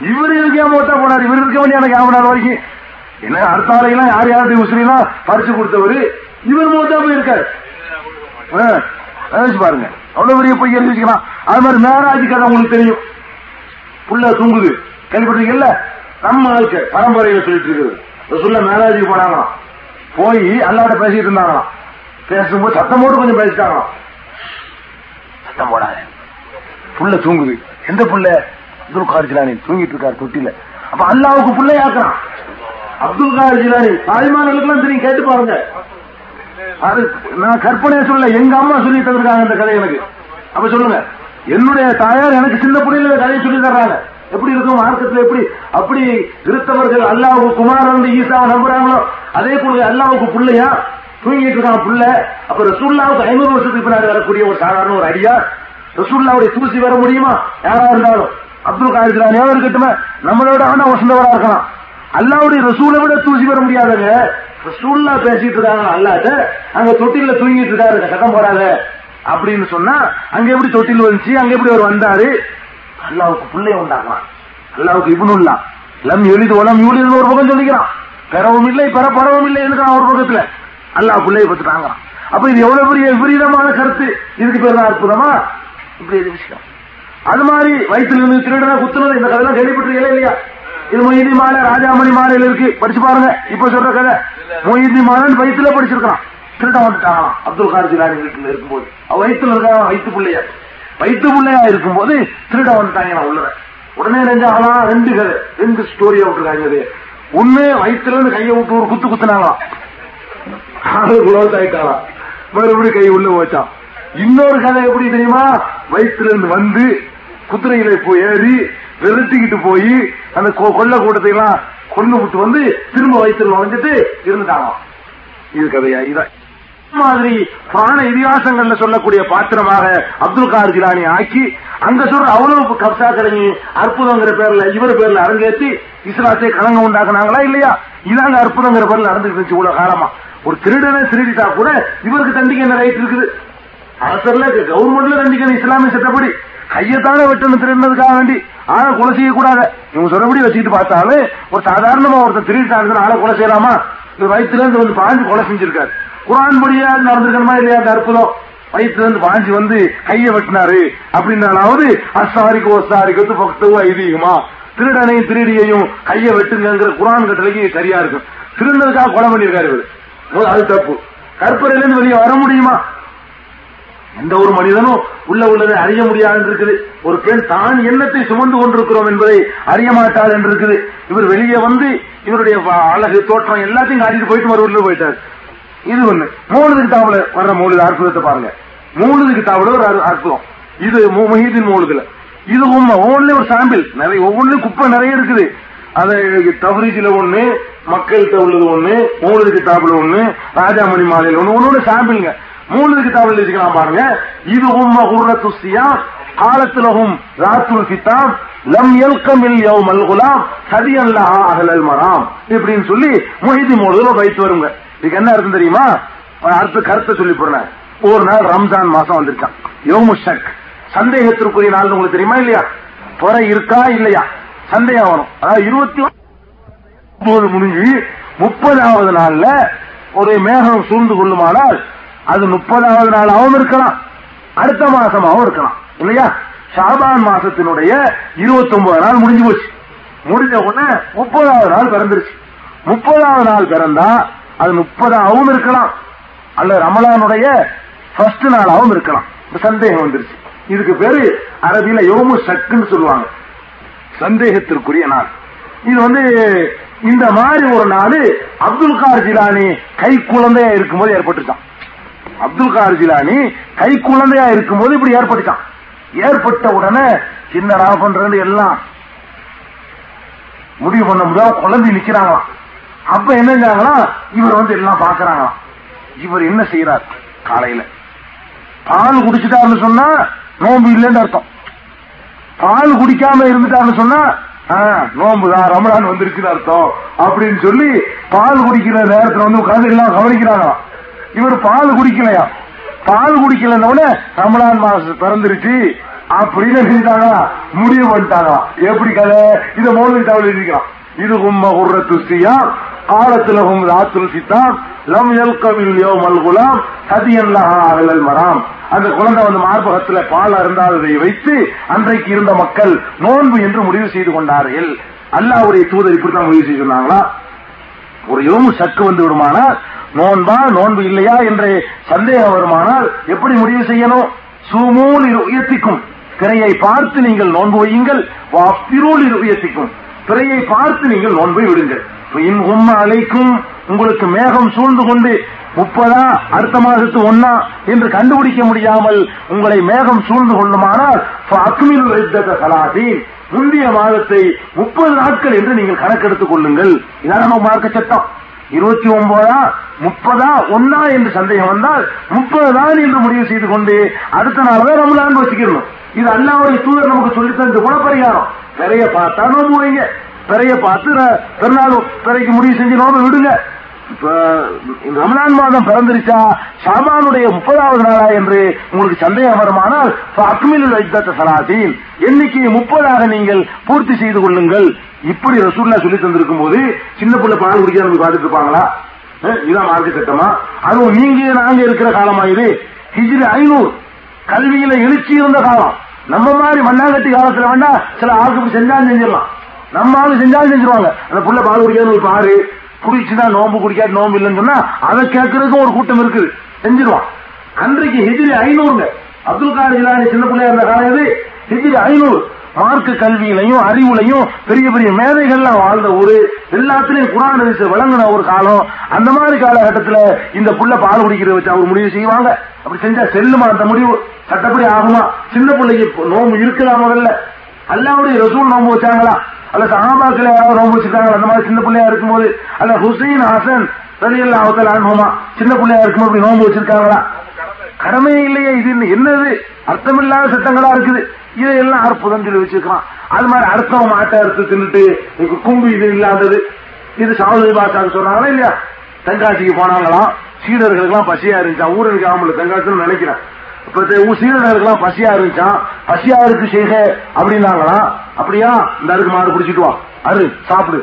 S1: இவர் இருக்கே மோட்டா போனார் போனாரு இவர் இருக்க வேண்டிய எனக்கு ஆவணார் வரைக்கும். என்ன அடுத்த ஆளையெல்லாம் யார் யாருடைய உசிரியெல்லாம் பறிச்சு கொடுத்தவரு? இவர் மூத்தா போயிருக்காரு ஆ, பாருங்க. அவ்வளவு பெரிய பொய் எழுதி அது மாதிரி மேராஜ் கதை உங்களுக்கு தெரியும். புள்ள தூங்குது. கேள்விப்பட்டிருக்கீங்கல்ல? நம்ம ஆளுக்கு பரம்பரையில சொல்லிட்டு இருக்குது. சொல்ல மேராஜுக்கு போனாங்களாம். போய் அல்லாட்ட பேசிட்டு இருந்தாங்களாம். பேசும்போது சத்தம் போட்டு கொஞ்சம் பேசிட்டாங்களாம். சத்தம் போடாது. புள்ள தூங்குது. எந்த புள்ள? அப்துல் கார் ஜிலானி தூங்கிட்டு இருக்காரு தொட்டில. அப்ப அல்லாவுக்கு பிள்ளையாக்குறான் அப்துல் கார் ஜிலானி. தாய்மார்களுக்கெல்லாம் தெரியும் கேட்டு பாருங்க. அது நான் கற்பனையா சொல்ல எங்க அம்மா சொல்லி தந்திருக்காங்க இந்த கதை எனக்கு. அப்ப சொல்லுங்க. என்னுடைய தாயார் எனக்கு சின்ன பிள்ளையில கதையை சொல்லி தர்றாங்க. எப்படி இருக்கும் மார்க்கத்துல எப்படி அப்படி கிறிஸ்தவர்கள் அல்லாவுக்கு குமாரன் ஈசாவை நம்புறாங்களோ அதே போல அல்லாவுக்கு பிள்ளையா தூங்கிட்டு இருக்கான் புள்ள. அப்ப ரசூல்லாவுக்கு ஐநூறு வருஷத்துக்கு பின்னாடி வரக்கூடிய ஒரு சாதாரண ஒரு அடியா ரசூல்லாவுடைய தூசி வர முடியுமா? யாரா இருந்தாலும். அப்துல் காதிர் ஜிலானியாவும் இருக்கட்டுமே? நம்மளோட ஆனா வசந்தவரா இருக்கலாம். அல்லாவுடைய ரசூலை விட தூசி வர முடியாதுங்க ரசூல்லா பேசிட்டு இருக்காங்க அல்லாட்ட. அங்க தொட்டில தூங்கிட்டு இருக்காரு கட்டம் போடாத அப்படின்னு சொன்னா அங்க எப்படி தொட்டில் வந்துச்சு அங்க எப்படி அவர் வந்தாரு? அல்லாவுக்கு பிள்ளைய உண்டாக்கலாம் அல்லாவுக்கு இவனும் லம் எளிது உலம் யூலிது ஒரு பக்கம் சொல்லிக்கிறான். பெறவும் இல்லை பெற பரவும் இல்லை இருக்கான் ஒரு பக்கத்துல. அல்லாஹ் பிள்ளைய பத்தி அப்ப இது எவ்வளவு பெரிய விபரீதமான கருத்து? இதுக்கு பேர் தான் அற்புதமா? இப்படி விஷயம். அது மாதிரி வயிற்றுல இருந்து திருடனா குத்துனது இந்த கதையெல்லாம் கேள்விப்பட்டிருக்கீங்களா இல்லையா? இது மொய்தி மாலை ராஜாமணி மாலையில இருக்கு. படிச்சு பாருங்க. இப்ப சொல்ற கதை. மொய்தி மாலன் வயிற்றுல படிச்சிருக்கான் திருட வந்துட்டான்? அப்துல் கார் ஜிலானி வீட்டுல இருக்கும்போது. அவ வயிற்றுல இருக்கான் வயிற்று பிள்ளைய? வயிற்று பிள்ளையா இருக்கும்போது திருட வந்துட்டாங்க நான் உள்ள உடனே நெஞ்சாகலாம் ரெண்டு கதை ரெண்டு ஸ்டோரியா விட்டுருக்காங்க அது ஒண்ணு வயிற்றுல இருந்து கையை விட்டு ஒரு குத்து குத்துனாங்களாம். ஆளு குளோஸ் ஆயிட்டாலாம் மறுபடியும் கை உள்ள போச்சான் இன்னொரு கதை எப்படி தெரியுமா? வயிற்றுல இருந்து வந்து குதிரையில போய் ஏறி விரட்டிக்கிட்டு போய் அந்த கொ- கொள்ள கூட்டத்தை எல்லாம் கொண்டு விட்டு வந்து திரும்ப வயிற்றுல நுழைஞ்சிட்டு இருந்துட்டாங்க இது கதையா? இதான் மாதிரி புராண இதிகாசங்கள்ல சொல்லக்கூடிய பாத்திரமாக அப்துல் கார் ஜிலானி ஆக்கி அங்க சொல்ற அவ்வளவு கப்சா கரங்கி அற்புதங்கிற பேர்ல இவர் பேர்ல அரங்கேற்றி இஸ்லாத்தை கலங்க உண்டாக்குனாங்களா இல்லையா? இதாங்க அற்புதங்கிற பேர்ல நடந்துட்டு இருந்துச்சு இவ்வளவு காலமா. ஒரு திருடனை திருடிட்டா கூட இவருக்கு தண்டிக்க என்ன ரைட் இருக்குது? அரசர்ல கவர்மெண்ட்ல தண்டிக்கணும் இஸ்லாமிய சட்டப்படி. கையத்தான வெட்டணும் திருடினதுக்காக வேண்டி ஆளை கொலை செய்யக்கூடாது. இவங்க சொல்றபடி வச்சுக்கிட்டு பார்த்தாலும் ஒரு சாதாரணமா ஒருத்தர் திருடிட்டாங்க ஆளை கொலை செய்யலாமா? இது வயிற்றுல இருந்து வந்து பாஞ்சு கொலை செஞ்சிருக்காரு. குரான் படியா நடந்திருக்கணுமா இல்லையா அந்த அற்புதம்? வயிற்றுல இருந்து பாஞ்சு வந்து கையை வெட்டினாரு. அப்படின்னாலாவது அசாரிக்கு ஒசாரிக்கு பக்தவோ ஐதீகமா? திருடனையும் திருடியையும் கையை வெட்டுங்கிற குரான் கட்டளைக்கு சரியா இருக்கும். திருந்ததுக்காக கொலை பண்ணியிருக்காரு இவரு. அது தப்பு. கற்பனையில இருந்து வெளியே வர முடியுமா? எந்த ஒரு மனிதனும் உள்ள உள்ளதை அறிய முடியாது இருக்குது ஒரு பெண் தான் எண்ணத்தை சுமந்து கொண்டிருக்கிறோம் என்பதை அறிய மாட்டாள் என்று இருக்குது இவர் வெளியே வந்து இவருடைய அழகு தோற்றம் எல்லாத்தையும் காட்டிட்டு போயிட்டு மறுபடியும் போயிட்டார். இது ஒண்ணு. மூணுதுக்கு தாவல வர்ற மூணுது அற்புதத்தை பாருங்க. மூணுதுக்கு தாவல ஒரு அற்புதம். இது மு- முஹீதின் மூணுதுல. இது உண்மை. ஒவ்வொன்றுலயும் ஒரு சாம்பிள் நிறைய ஒவ்வொன்றுலயும் குப்பை நிறைய இருக்குது. அதை தவறிஜில ஒண்ணு மக்கள்கிட்ட உள்ளது ஒண்ணு மூணுது கிதாபுல ஒண்ணு ராஜாமணி மாலையில் ஒண்ணு ஒண்ணு சாம்பிள்ங்க மூணு கிதாபுல வச்சுக்கலாம் பாருங்க. இது உம்ம குர்ரத்து சியாம் காலத்துலகும் ராத்துல் கிதாப் லம் எல்கமில் யௌமல் குலாம் சதியன் லஹா அகலல் மராம். இப்படின்னு சொல்லி மொஹிதி மூலதுல வைத்து வருங்க. இதுக்கு என்ன அர்த்தம் தெரியுமா? அடுத்த கருத்தை சொல்லி போடுறேன் ஒரு நாள் ரம்ஜான் மாசம் வந்திருக்கான். யோமு ஷக். சந்தேகத்திற்குரிய நாள் உங்களுக்கு தெரியுமா இல்லையா? துறை இருக்கா இல்லையா? சந்தேகம் வரும். அதாவது இருபத்தி ஒன்பது முடிஞ்சு முப்பதாவது நாள்ல ஒரு மேகம் சூழ்ந்து கொள்ளுமானால் அது முப்பதாவது நாளாகவும் இருக்கலாம். அடுத்த மாசமாகவும் இருக்கலாம். இல்லையா? ஷாபான் மாசத்தினுடைய இருபத்தி ஒன்பது நாள் முடிஞ்சு போச்சு. முடிஞ்ச உடனே முப்பதாவது நாள் பிறந்துருச்சு. முப்பதாவது நாள் பிறந்தா அது முப்பதாகவும் இருக்கலாம். அல்ல ரமலானுடைய ஃபர்ஸ்ட் நாளாவும் இருக்கலாம். சந்தேகம் வந்துருச்சு. இதுக்கு பேரு அரபியில யோமு சக்குன்னு சொல்லுவாங்க. சந்தேகத்திற்குரிய நாள். இது வந்து இந்த மாதிரி ஒரு நாள் அப்துல் கார் ஜிலானி கை குழந்தையா இருக்கும்போது ஏற்பட்டுச்சான் அப்துல் கார் ஜிலானி கை குழந்தையா இருக்கும்போது இப்படி ஏற்பட்டுட்டான். ஏற்பட்ட உடனே என்னடா பண்றது எல்லாம்? முடிவு பண்ண முடியாம குழந்தை நிக்கிறாங்களாம். அப்ப என்ன இவர் வந்து எல்லாம் பாக்குறாங்களாம் இவர் என்ன செய்யறார் காலையில. பால் குடிச்சிட்டாருன்னு சொன்னா நோம்பு இல்லைன்னு அர்த்தம். பால் குடிக்காம இருந்துட்டாருன்னு சொன்னா நோம்பு நோம்புதான் ரமலான் வந்துருச்சுன்னு அர்த்தம். அப்படின்னு சொல்லி பால் குடிக்கிற நேரத்துல வந்து உட்காந்து எல்லாம் கவனிக்கிறாங்களாம். இவர் பால் குடிக்கலையா? பால் குடிக்கலன்னோட ரமலான் மாசம் பிறந்துருச்சு அப்படின்னு செஞ்சாங்களா முடிவு பண்ணிட்டாங்களா? எப்படி கதை? இத மௌலவி தவள் எழுதிக்கலாம் இது உம்ம உர்ரத்து சியாம் காலத்துலகும் ராத்துல் சித்தாம் லம் யல்கவில் யோமல் குலாம் சதியன் லஹா அகலல் மராம். அந்த குழந்தை வந்து மார்பகத்துல பால் அருந்தாததை வைத்து அன்றைக்கு இருந்த மக்கள் நோன்பு என்று முடிவு செய்து கொண்டார்கள். அல்லாவுடைய தூதர் இப்படித்தான் முடிவு செய்து சொன்னாங்களா? ஒரு யோமு சக்கு வந்து விடுமானால் நோன்பா நோன்பு இல்லையா என்று சந்தேகம் வருமானால் எப்படி முடிவு செய்யணும்? சூமூல் உயர்த்திக்கும். பிறையை பார்த்து நீங்கள் நோன்பு வையுங்கள். வாப்பிரூல் உயர்த்திக்கும். பிறையை பார்த்து நீங்கள் நோன்பை விடுங்கள். இன் உம்ம அலைக்கும். உங்களுக்கு மேகம் சூழ்ந்து கொண்டு முப்பதா அடுத்த மாதத்து ஒன்னா என்று கண்டுபிடிக்க முடியாமல் உங்களை மேகம் சூழ்ந்து கொள்ளுமானால் அக்மில் முந்தைய மாதத்தை முப்பது நாட்கள் என்று நீங்கள் கணக்கெடுத்துக் கொள்ளுங்கள். இதான் நம்ம மார்க்க சட்டம். இருபத்தி ஒன்பதா முப்பதா ஒன்னா என்று சந்தேகம் வந்தால் முப்பது தான் என்று முடிவு செய்து கொண்டு அடுத்த நாள் தான் ரமலான் வச்சுக்கணும் இது அல்லாவுடைய தூதர் நமக்கு சொல்லி தந்து கூட பரிகாரம் பிறைய பார்த்தா நோம்பு வைங்க. பிறைய பார்த்து பெருநாள் பிறைக்கு முடிவு செஞ்சு நோம்பு விடுங்க. ரமலான் மாதம் பிறந்துருச்சா? ஷாபானுடைய முப்பதாவது நாளா என்று உங்களுக்கு சந்தேகம் வருமானால் அக்மில் வைத்த சலாத்தீன் எண்ணிக்கையை முப்பதாக நீங்கள் பூர்த்தி செய்து கொள்ளுங்கள். இப்படி ரசூல்லா சொல்லி தந்திருக்கும் போது சின்ன பிள்ளை பால் குடிக்காம பார்த்துட்டு இருப்பாங்களா அஹ், இதான் மார்க்க சட்டமா? அதுவும் நீங்க நாங்க இருக்கிற காலமா இது ஹிஜ்ரி ஐநூறு. கல்வியில எழுச்சி இருந்த காலம். நம்ம மாதிரி மண்ணாங்கட்டி காலத்துல வேண்டா சில ஆளுக்கு செஞ்சாலும் செஞ்சிடலாம். நம்ம ஆளு செஞ்சாலும் செஞ்சிருவாங்க. அந்த புள்ள பால் குடிக்காது ஒரு பாரு. குடிச்சுதான் நோம்பு குடிக்காது நோம்பு இல்லைன்னு சொன்னா அதை கேட்கறதுக்கும் ஒரு கூட்டம் இருக்குது. செஞ்சிருவான். அன்றைக்கு ஹிஜ்ரி ஐநூறுங்க. அப்துல் கார் ஜிலானி சின்ன பிள்ளையா இருந்த காலம் இது ஹிஜ்ரி ஐநூறு. மார்க்க கல்வியிலையும் அறிவுலையும் பெரிய பெரிய மேதைகள்லாம் வாழ்ந்த ஊரு. எல்லாத்திலையும் குரான் ஹதீஸ் விளங்கின ஒரு காலம். அந்த மாதிரி காலகட்டத்துல இந்த புள்ள பால் குடிக்கிறத வச்சு அவர் முடிவு செய்வாங்க. அப்படி செஞ்சா செல்லுமா அந்த முடிவு. சட்டப்படி ஆகுமா? சின்ன பிள்ளைக்கு இப்போ நோம்பு இருக்கலாம் முதல்ல? அல்லாவுடைய ரசூல் நோம்பு வச்சாங்களா? அல்ல சஹாபாக்கள் யாராவது நோம்பு வச்சிருக்காங்களா? அந்த மாதிரி சின்ன பிள்ளையா இருக்கும்போது. அல்ல ஹுசைன் ஹசன் ரலியல்லா அவத்தல் அனுபவமா சின்ன பிள்ளையா இருக்கும்போது அப்படி நோம்பு வச்சிருக்காங்களா? கடமையே இல்லையே இது என்னது? அர்த்தமில்லாத சட்டங்களா இருக்குது. இதையெல்லாம் அற்புதம் சொல்லி வச்சிருக்கான் அது மாதிரி அர்த்தம் மாட்டை அறுத்து தின்னுட்டு கும்பு இது இல்லாதது. இது சாவது பாஷாக்கு சொன்னாங்களா இல்லையா? தென்காசிக்கு போனாங்களாம் சீடர்களுக்கெல்லாம் பசியா இருந்துச்சான் ஊருக்கு ஆம்பளை தென்காசின்னு நினைக்கிறேன். இப்ப சீடர்களுக்கெல்லாம் பசியா இருந்துச்சான் பசியா இருக்கு செய்க அப்படின்னாங்களாம் அப்படியா? இந்த அருக்கு மாடு பிடிச்சிட்டு வா. அரு சாப்பிடு.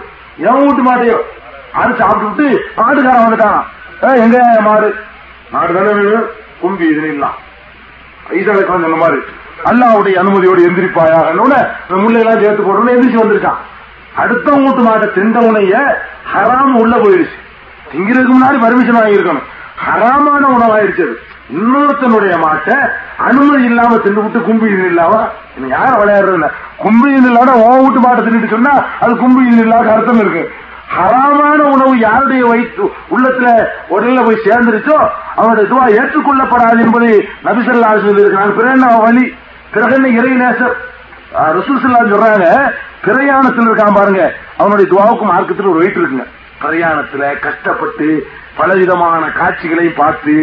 S1: எவன் வீட்டு மாட்டையோ? அது சாப்பிட்டு மாட்டுக்காரன் வந்துட்டான். எங்க மாடு? மாடு தானே வேணும். கும்பி இது நில்லாம் ஈசாவுக்கு சொன்ன மாதிரி. அல்லாவுடைய அனுமதியோடு எந்திரிப்பாயாக. முள்ளையெல்லாம் சேர்த்து போட்டோன்னு எந்திரிச்சு வந்திருக்கான். அடுத்த வீட்டு மாட்டை திண்டவுனைய ஹராம் உள்ள போயிருச்சு. திங்கிறதுக்கு முன்னாடி பர்மிஷன் வாங்கியிருக்கணும். ஹராமான உணவாயிருச்சு அது. இன்னொருத்தனுடைய மாட்டை அனுமதி இல்லாம தின்னு விட்டு கும்பி இல்லாம யாரும் விளையாடுறது இல்ல. கும்பி இல்லாட ஓ வீட்டு மாட்டை தின்னுட்டு சொன்னா அது கும்பி இல்லாத அர்த்தம் இருக்கு. ஹராமான உணவு யாருடைய வயிற்று உள்ளத்துல உடல்ல போய் சேர்ந்துருச்சோ அவனுடைய துவா ஏற்றுக்கொள்ளப்படாது என்பதை நபிசல்லா சொல்லியிருக்கிறான். பிறகு என்ன வழி? பிறகு என்ன இறை நேசர்? ரசூசல்லா சொல்றாங்க பிரயாணத்தில் இருக்கான் பாருங்க அவனுடைய துவாவுக்கு மார்க்கத்தில் ஒரு வெயிட் இருக்குங்க. பிரயாணத்துல கஷ்டப்பட்டு பலவிதமான காட்சிகளை பார்த்து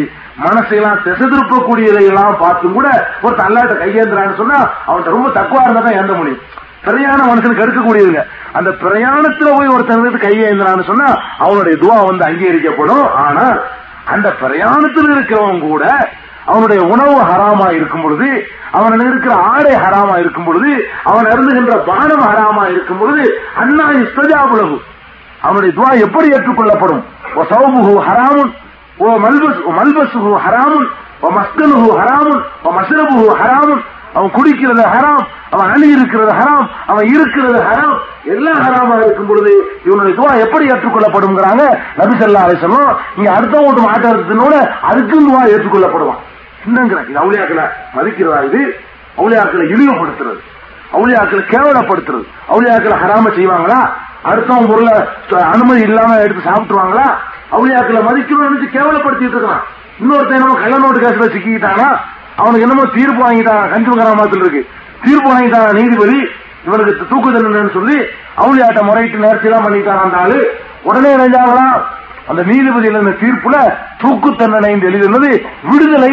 S1: மனசையெல்லாம் திசை திருப்பக்கூடியதையெல்லாம் பார்த்தும் கூட ஒரு தள்ளாட்ட கையேந்திரான்னு சொன்னா அவன்கிட்ட ரொம்ப தக்குவா இருந்தா தான் ஏந்த முடியும். பிரயாண மனுஷனுக்கு எடுக்கக்கூடியதுங்க. அந்த பிரயாணத்துல போய் ஒருத்தன் வந்து கையேந்திரான்னு சொன்னா அவனுடைய துவா வந்து அங்கீகரிக்கப்படும். ஆனா அந்த பிரயாணத்தில் இருக்கிறவன் கூட அவனுடைய உணவு ஹராமா இருக்கும் பொழுது அவன் இருக்கிற ஆடை ஹராமா இருக்கும் பொழுது அவன் அருந்துகின்ற பானம் ஹராமா இருக்கும் பொழுது அண்ணா இஸ்தஜாபுலகு அவனுடைய துவா எப்படி ஏற்றுக்கொள்ளப்படும்? ஓ சௌமுகு ஹராமுன் ஓ மல்பஸ் ஓ மல்பசுகு ஹராமுன் ஓ மஸ்கனுகு ஹராமுன் ஓ மசரபுகு ஹராமுன். அவன் குடிக்கிறது ஹராம் அவன் அணி இருக்கிறது ஹராம் அவன் இருக்கிறது ஹராம். எல்லாம் ஹராமா இருக்கும் பொழுது இவனுடைய துவா எப்படி ஏற்றுக்கொள்ளப்படும்ங்கிறாங்க நபிசல்லா அலிசல்லாம் இங்க அடுத்த ஓட்டு மாட்டத்தினோட அதுக்கும் துவா ஏற்றுக்கொள்ளப்படுவான். என்னங்கிற இது அவுளியாக்களை மதிக்கிறதா இது அவுளியாக்களை இழிவுபடுத்துறது. அவுளியாக்களை கேவலப்படுத்துறது. அவுளியாக்களை ஹராம செய்வாங்களா? அடுத்தவன் பொருளை அனுமதி இல்லாம எடுத்து சாப்பிட்டுருவாங்களா? அவுளியாக்களை மதிக்கணும்னு நினைச்சு கேவலப்படுத்திட்டு இருக்கான். இன்னொருத்தன் என்னமோ கள்ள நோட்டு கேஸ்ல சிக்கிக்கிட்டானா? அவனுக்கு என்னமோ தீர்ப்பு வாங்கிட்டான் கஞ்சம் கிராமத்தில் இருக்கு. தீர்ப்பு வாங்கிட்டான் நீதிபதி. இவனுக்கு தூக்கு தண்டனைன்னு சொல்லி அவுளியாட்ட முறையிட்டு நேர்த்தி எல்லாம் பண்ணிட்டான் அந்த ஆளு. உடனே நினைஞ்சாங்களா அந்த நீதிபதி எழுதின தீர்ப்புல தூக்கு தண்டனை எழுதினது விடுதலை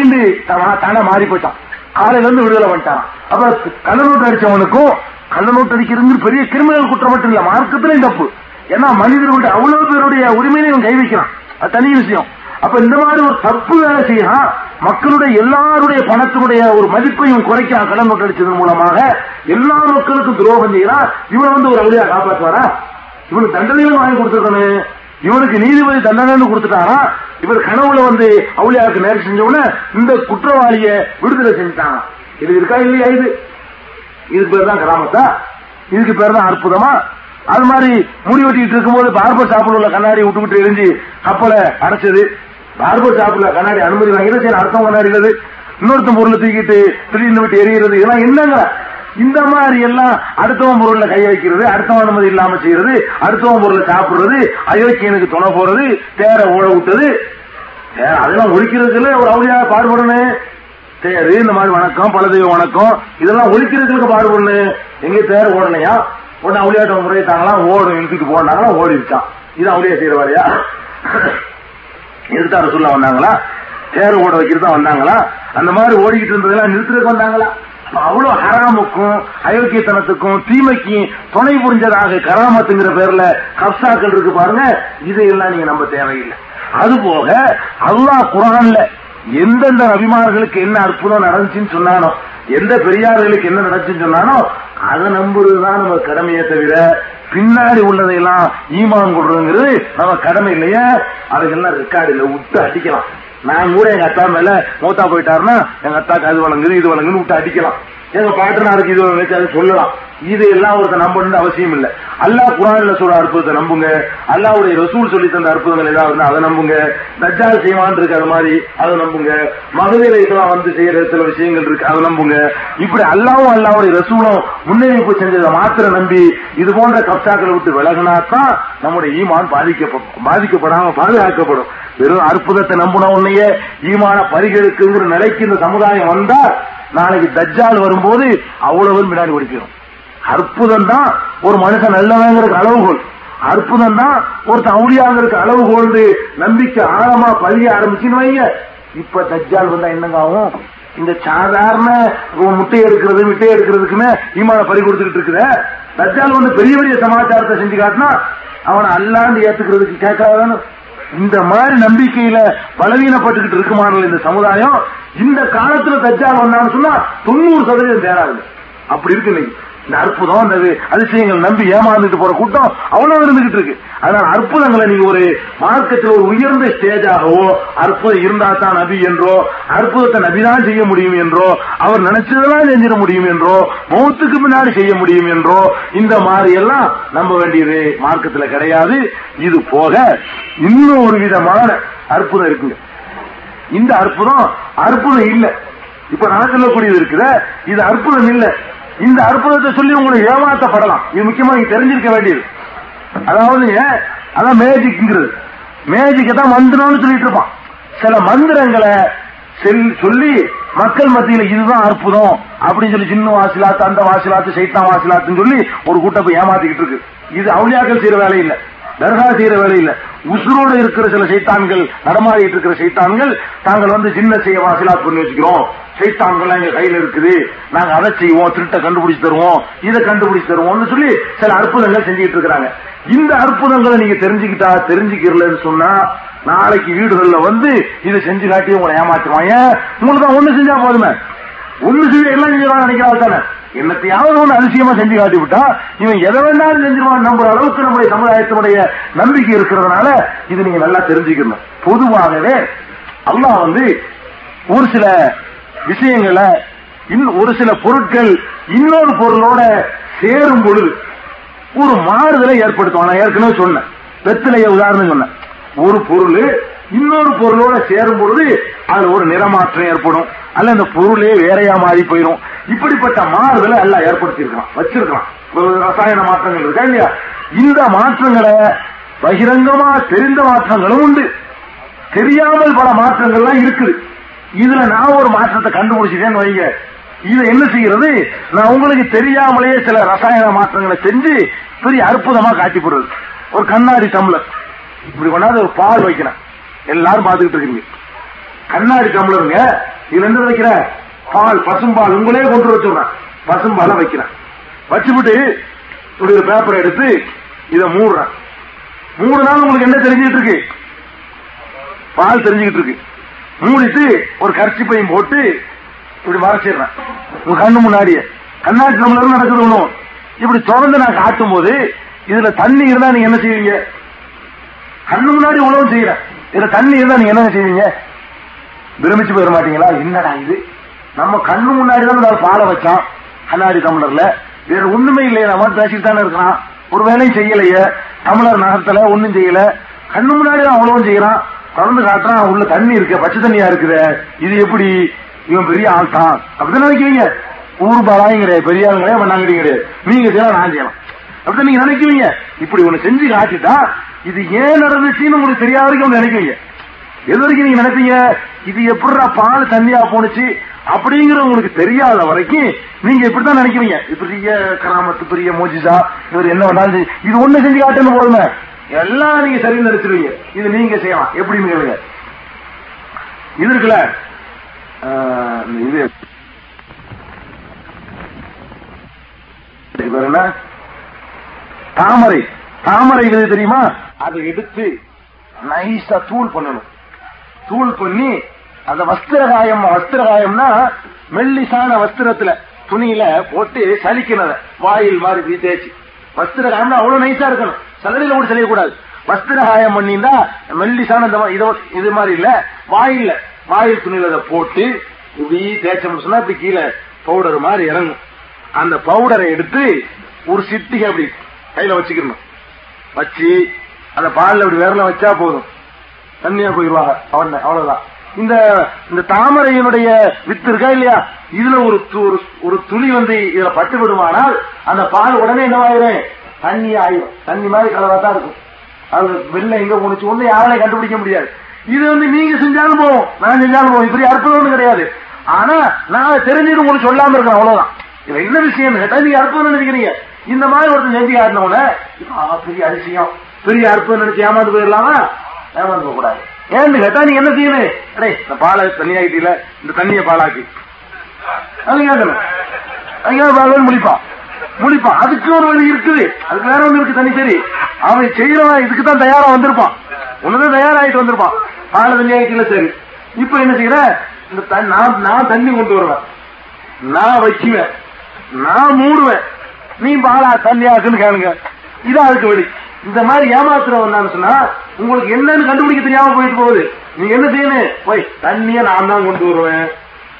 S1: தானே மாறி போயிட்டான். காலையில இருந்து விடுதலை பண்ணிட்டான். அப்ப கள்ளநோட்டு அடிச்சவனுக்கும் கள்ளநோட்டு அடிக்கிறது பெரிய கிரிமினல் குற்றம் மட்டும் இல்ல மார்க்கத்திலையும் தப்பு. ஏன்னா மனிதர்களுடைய அவ்வளவு பேருடைய உரிமையில இவன் கை வைக்கிறான் அது தனி விஷயம். அப்ப இந்த மாதிரி ஒரு தப்பு வேலை செய்யறான் மக்களுடைய எல்லாருடைய பணத்தினுடைய ஒரு மதிப்பையும் குறைக்கிறான் கடன் நோட்டு அடிச்சதன் மூலமாக. எல்லா மக்களுக்கும் துரோகம் செய்யறான் இவன் வந்து ஒரு அவளியா காப்பாற்றுவாரா இவனுக்கு தண்டனையிலும் வாங்கி கொடுத்துருக்கணும். இவனுக்கு நீதிபதி தண்டனை கொடுத்துட்டாரா இவர் கனவுல வந்து அவுளியாவுக்கு நேரம் செஞ்ச இந்த குற்றவாளிய விடுதலை செஞ்சுட்டாங்க இது இருக்கா இல்லையா இது? இதுக்கு பேர் தான் கிராமத்தா? இதுக்கு பேர் தான் அற்புதமா? அது மாதிரி முடி வெட்டிட்டு இருக்கும்போது பார்பர் ஷாப்ல உள்ள கண்ணாடி விட்டுவிட்டு எரிஞ்சு கப்பலை அடைச்சது. பார்பர் ஷாப்ல கண்ணாடி அனுமதி வாங்கிட்டு சரி அர்த்தம் கண்ணாடினது இன்னொருத்தன் பொருளை தூக்கிட்டு திடீர்னு விட்டு எரியறது. இதெல்லாம் என்னங்க? இந்த மாதிரி எல்லாம் அடுத்தவன் பொருள்ல கை வைக்கிறது அடுத்தவன் அனுமதி இல்லாம செய்யறது அடுத்தவன் பொருளை சாப்பிடுறது அயோக்கியனுக்கு துணை போறது தேர ஓட விட்டது. அதெல்லாம் ஒழிக்கிறதுல ஒரு அவளியா பாடுபடணும். தேரு இந்த மாதிரி வணக்கம் பலதெய்வ வணக்கம் இதெல்லாம் ஒழிக்கிறதுக்கு பாடுபடணும். எங்க தேர் ஓடனையா உடனே அவளியாட்ட முறையிட்டாங்களாம் ஓடும் இழுத்துட்டு போனாங்களா ஓடி இருக்கான். இது அவளியா செய்யற வேலையா? நிறுத்தார சொல்ல வந்தாங்களா? தேர் ஓட வைக்கிறது தான் வந்தாங்களா? அந்த மாதிரி ஓடிக்கிட்டு இருந்ததெல்லாம் நிறுத்துறதுக்கு வந்தாங்களா? அவ்வளவு ஹராமுக்கும் அயோக்கியத்தனத்துக்கும் தீமைக்கும் துணை புரிஞ்சதாக கராமத்துங்கிற பேர்ல கப்சாக்கள் இருக்கு பாருங்க இதையெல்லாம் நீங்க நம்ப தேவையில்லை. அது போக அல்லாஹ் குரான்ல எந்தெந்த நபிமார்களுக்கு என்ன அற்புதம் நடந்துச்சுன்னு சொன்னானோ எந்த பெரியார்களுக்கு என்ன நடந்துச்சுன்னு சொன்னானோ அதை நம்புறதுதான் நம்ம கடமையை தவிர பின்னாடி உள்ளதையெல்லாம் ஈமான் கொடுறதுங்கிறது நம்ம கடமை இல்லையா. அதுக்கெல்லாம் ரெக்கார்டு இல்ல விட்டு அடிக்கலாம். நான் கூட எங்க அத்தா மேல மூத்தா போயிட்டாருன்னா எங்க அத்தாக்கு அது வழங்குது இது வழங்குன்னு விட்டு அடிக்கலாம். எங்க பாட்டனாருக்கு இது வழங்குச்சு சொல்லலாம். இது எல்லாம் ஒருத்த நம்பணும்னு அவசியம் இல்ல. அல்லாஹ் குரான்ல சொல்ற அற்புதத்தை நம்புங்க. அல்லாவுடைய ரசூல் சொல்லி தந்த அற்புதங்கள் ஏதாவது இருந்தா அதை நம்புங்க. தஜ்ஜால் செய்வான் இருக்கு அது மாதிரி அதை நம்புங்க. மகளிர் இதெல்லாம் வந்து செய்யற சில விஷயங்கள் இருக்கு அதை நம்புங்க. இப்படி அல்லாவும் அல்லாவுடைய ரசூலும் முன்னெடுப்பு செஞ்சதை மாத்திரம் நம்பி இது போன்ற கப்சாக்களை விட்டு விலகினாத்தான் நம்முடைய ஈமான் பாதிக்கப்படும் பாதிக்கப்படாம பாதுகாக்கப்படும். வெறும் அற்புதத்தை நம்பின உன்னையே ஈமான பரிகளுக்குங்கிற நிலைக்கு இந்த சமுதாயம் வந்தா நாளைக்கு தஜ்ஜால் வரும்போது அவ்வளவு பின்னாடி ஓடிக்கிறோம் அற்புதம் தான் ஒரு மனுஷன் நல்லவங்கிறதுக்கு அளவுகோல். அற்புதம் தான் ஒருத்தன் அவுளியாங்கிறதுக்கு அளவுகோல் நம்பிக்கை ஆழமா பதிய ஆரம்பிச்சுன்னு வைங்க. இப்ப தஜ்ஜால் வந்தா என்னங்க ஆகும்? இந்த சாதாரண முட்டை எடுக்கிறது முட்டை எடுக்கிறதுக்குன்னு ஈமான பறி கொடுத்துக்கிட்டு இருக்குத. தஜ்ஜால் வந்து பெரிய பெரிய சமாச்சாரத்தை செஞ்சு காட்டினா அவனை அல்லாண்டு ஏத்துக்கிறதுக்கு கேட்காதானு இந்த மாதிரி நம்பிக்கையில பலவீனப்பட்டுக்கிட்டு இருக்குமானல் இந்த சமுதாயம் இந்த காலத்துல தச்சால் வந்தான்னு சொன்னா தொண்ணூறு சதவீதம் தேராது. அப்படி இருக்கு இன்னைக்கு. இந்த அற்புதம் இந்த அதிசயங்கள் நம்பி ஏமாந்துட்டு போற கூட்டம் அவ்வளவு இருந்துகிட்டு இருக்கு. அதனால அற்புதங்களை நீங்க ஒரு மார்க்கத்தில் ஒரு உயர்ந்த ஸ்டேஜாகவோ அற்புதம் இருந்தா தான் நபி என்றோ அற்புதத்தை நபிதான் செய்ய முடியும் என்றோ அவர் நினைச்சதெல்லாம் செஞ்சிட முடியும் என்றோ மௌத்துக்கு முன்னாடி செய்ய முடியும் என்றோ இந்த மாதிரி எல்லாம் நம்ப வேண்டியது மார்க்கத்தில் கிடையாது. இது போக இன்னும் ஒரு விதமான அற்புதம் இருக்குங்க. இந்த அற்புதம் அற்புதம் இல்ல. இப்ப நான் சொல்லக்கூடியது இருக்குது இது அற்புதம் இல்லை. இந்த அற்புதத்தை சொல்லி உங்களுக்கு ஏமாத்தப்படலாம். இது முக்கியமா நீங்க தெரிஞ்சிருக்க வேண்டியது. அதாவது அதான் மேஜிக்ங்கிறது மேஜிக்கை தான் மந்திரம்னு சொல்லிட்டு இருப்பான். சில மந்திரங்களை சொல்லி மக்கள் மத்தியில இதுதான் அற்புதம் அப்படின்னு சொல்லி சின்ன வாசிலாத்து அந்த வாசிலாத்து சைத்தான் வாசிலாத்துன்னு சொல்லி ஒரு கூட்டம் ஏமாத்திக்கிட்டு இருக்கு. இது அவுளியாக்கள் செய்யற வேலை இல்ல. தர்கா செய்யற வேலையில் உசுரோடு இருக்கிற சில சைத்தான்கள் நடமாடிட்டு இருக்கிற சைத்தான்கள் தாங்கள் வந்து சின்ன செய்ய வாசிலாத் பண்ணி வச்சுக்கிறோம். சைத்தான்கள் எங்க கையில இருக்குது. நாங்க அதை செய்வோம் திருட்ட கண்டுபிடிச்சு தருவோம் இதை கண்டுபிடிச்சு தருவோம்னு சொல்லி சில அற்புதங்கள் செஞ்சுட்டு இருக்கிறாங்க. இந்த அற்புதங்களை நீங்க தெரிஞ்சுக்கிட்டா தெரிஞ்சுக்கிறலன்னு சொன்னா நாளைக்கு வீடுகள்ல வந்து இதை செஞ்சு காட்டி உங்களை ஏமாற்றுவாங்க உங்களுக்கு தான் ஒண்ணு செஞ்சா போதுமே. ஒண்ணு எல்லாம் செஞ்சிருவாங்க நினைக்கிறாள் தானே? என்னத்தையாவது ஒண்ணு அதிசயமா செஞ்சு காட்டி விட்டா இவன் எதை வேணாலும் செஞ்சிருவான் நம்புற அளவுக்கு நம்முடைய சமுதாயத்தினுடைய நம்பிக்கை இருக்கிறதுனால இது நீங்க நல்லா தெரிஞ்சுக்கணும். பொதுவாகவே அல்லாஹ் வந்து ஒரு சில விஷயங்களை ஒரு சில பொருட்கள் இன்னொரு பொருளோட சேரும் பொழுது ஒரு மாறுதலை ஏற்படுத்துவான் நான் ஏற்கனவே சொன்னேன். வெத்திலைய உதாரணம் சொன்னேன். ஒரு பொருள் இன்னொரு பொருளோட சேரும் பொழுது அதுல ஒரு நிறமாற்றம் ஏற்படும். அல்ல அந்த பொருளே வேறையா மாறி போயிடும் இப்படிப்பட்ட மாறுதலை எல்லாம் ஏற்படுத்தியிருக்கலாம் வச்சிருக்கலாம் ஒரு ரசாயன மாற்றங்கள் இருக்கா இல்லையா? இந்த மாற்றங்களை பகிரங்கமா தெரிந்த மாற்றங்களும் உண்டு. தெரியாமல் பல மாற்றங்கள்லாம் இருக்குது. இதுல நான் ஒரு மாற்றத்தை கண்டுபிடிச்சிட்டேன்னு வைங்க. இதை என்ன செய்யறது நான் உங்களுக்கு தெரியாமலேயே சில ரசாயன மாற்றங்களை செஞ்சு பெரிய அற்புதமா காட்டி போடுறது. ஒரு கண்ணாடி டம்ளர். இப்படி கொண்டாந்து ஒரு பால் வைக்கிறேன். எல்லாரும் பாத்துக்கிட்டு இருக்கீங்க கண்ணாடி டம்ளருங்க இதுல என்ன வைக்கிற பால் பசும்பால் உங்களே கொண்டு வச்சுடுறேன் பசும்பால வைக்கிறேன். வச்சுவிட்டு இப்படி ஒரு பேப்பர் எடுத்து இதை மூடுறேன். மூணு நாள் உங்களுக்கு என்ன தெரிஞ்சுக்கிட்டு இருக்கு? பால் தெரிஞ்சுக்கிட்டு இருக்கு. மூடிட்டு ஒரு கர்ச்சிப்பையும் போட்டு இப்படி மறைச்சிடுறேன் உங்க கண்ணு முன்னாடியே. கண்ணாடி டம்ளர் நடக்குது ஒண்ணும் இப்படி தொடர்ந்து நான் காட்டும் போது இதுல தண்ணி இருந்தா நீங்க என்ன செய்வீங்க? கண்ணு முன்னாடி உழவும் செய்யறேன் இதுல தண்ணி இருந்தா நீங்க என்ன செய்வீங்க? பிரமிச்சு போயிட மாட்டீங்களா? என்னடா இது? நம்ம கண்ணு முன்னாடி தான் இந்த பாலை வச்சான். கண்ணாடி தமிழர்ல. வேற ஒண்ணுமே இல்லையே நம்ம பேசிட்டு தானே இருக்கிறான். ஒரு வேலையும் செய்யலையே. தமிழர் நகரத்துல ஒண்ணும் செய்யல. கண்ணு முன்னாடி தான் அவ்வளவும் செய்யறான். தொடர்ந்து காட்டுறான் உள்ள தண்ணி இருக்க பச்சை தண்ணியா இருக்குது. இது எப்படி? இவன் பெரிய ஆள் தான். அப்படிதான் நினைக்கிறீங்க. ஊர் பாலாயும் கிடையாது பெரிய ஆளும் கிடையாது கிடையாது நீங்க செய்யலாம் நான் செய்யலாம். அப்படிதான் நீங்க நினைக்குவீங்க இப்படி ஒண்ணு செஞ்சு காட்டிட்டா இது ஏன் நடந்துச்சுன்னு உங்களுக்கு தெரியாத வரைக்கும் ஒண்ணு நினைக்குவீங்க எது வரைக்கும் நீங்க நினைப்பீங்க இது எப்படிடா பால் தண்ணியா போனுச்சு அப்படிங்கிற உங்களுக்கு தெரியாத வரைக்கும் நீங்க இப்படித்தான் நினைக்கிறீங்க. பெரிய கராமத்து பெரிய மோஜிசா இவர் என்ன வேணாலும் இது ஒண்ணு செஞ்சு காட்டுன்னு போடுங்க எல்லாம் நீங்க சரி நினைச்சிருவீங்க. இது நீங்க செய்யலாம். எப்படின்னு கேளுங்க. இது இருக்குல்ல ஆஹ், இது. என்ன? தாமரை. தாமரை விதை தெரியுமா? அதை எடுத்து நைஸா தூள் பண்ணணும். தூள் பண்ணி அந்த வஸ்திரகாயம் வஸ்திரகாயம்னா மெல்லிசான வஸ்திரத்துல துணியில போட்டு சலிக்கணும் அதை. வாயில் மாதிரி தேய்ச்சி வஸ்திரகாயம்னா அவ்வளவு நைஸா இருக்கணும். சலடையில கூட சலிக்கக்கூடாது வஸ்திரகாயம் பண்ணியிருந்தா மெல்லிசான இந்த இது மாதிரி இல்ல. வாயில்ல. வாயில் துணியில அதை போட்டு இப்படி தேய்ச்சோம்னு சொன்னா இப்படி கீழே பவுடர் மாதிரி இறங்கும். அந்த பவுடரை எடுத்து ஒரு சிட்டிகை அப்படி கையில வச்சுக்கணும் வச்சு அந்த பாலில் அப்படி விரல வச்சா போதும். தண்ணியா போயிருவாங்க. அவன் அவ்வளவுதான். இந்த இந்த தாமரையினுடைய வித்து இருக்கா இல்லையா? இதுல ஒரு து- ஒரு ஒரு துளி வந்து இதுல பட்டு விடுமானால் அந்த பால் உடனே என்னவாயிரும்? தண்ணி ஆயிரும். தண்ணி மாதிரி கலரா தான் இருக்கும். அது வெளில எங்க போனுச்சு ஒண்ணு யாராலையும் கண்டுபிடிக்க முடியாது. இது வந்து நீங்க செஞ்சாலும் போவோம் நான் செஞ்சாலும் போவோம் இப்படி அற்புதம் கிடையாது. ஆனா நான் தெரிஞ்சுட்டு உங்களுக்கு சொல்லாம இருக்கேன் அவ்வளவுதான். இதுல என்ன விஷயம்? கேட்டா நீங்க அற்புதம் நினைக்கிறீங்க. இந்த மாதிரி ஒருத்தர் செஞ்சு காட்டினவன பெரிய அதிசயம். பெரிய அற்புதம் நினைச்சு ஏமாந்து போயிடலாமா? ஏமாந்து கூடாது. ஏன்னு கேட்டா நீ என்ன செய்யணும்? அடே இந்த பாலை தண்ணியாகிட்டீல இந்த தண்ணிய பாலாக்கி. அது கேட்கணும் அதுக்காக பாலன் முடிப்பான் முடிப்பான் அதுக்கு ஒரு வழி இருக்குது. அதுக்கு வேற ஒண்ணு இருக்கு தனி சரி. அவன் செய்யறவன் இதுக்கு தான் தயாரா வந்திருப்பான். ஒண்ணுதான் தயாராயிட்டு வந்திருப்பான். பாலை தண்ணியாகிட்டீல சரி. இப்ப என்ன செய்யற இந்த நான் நான் தண்ணி கொண்டு வருவேன். நான் வைக்குவேன். நான் மூடுவேன். நீ பாலா தண்ணியாக்குன்னு கேளுங்க. இதான் அதுக்கு வழி. இந்த மாதிரி ஏமாத்துறவன் வந்தான்னு சொன்னா உங்களுக்கு என்னன்னு கண்டுபிடிக்க தெரியாம போயிட்டு போகுது. நீங்க என்ன செய்யணும்? போய் தண்ணிய நான் தான் கொண்டு வருவேன்.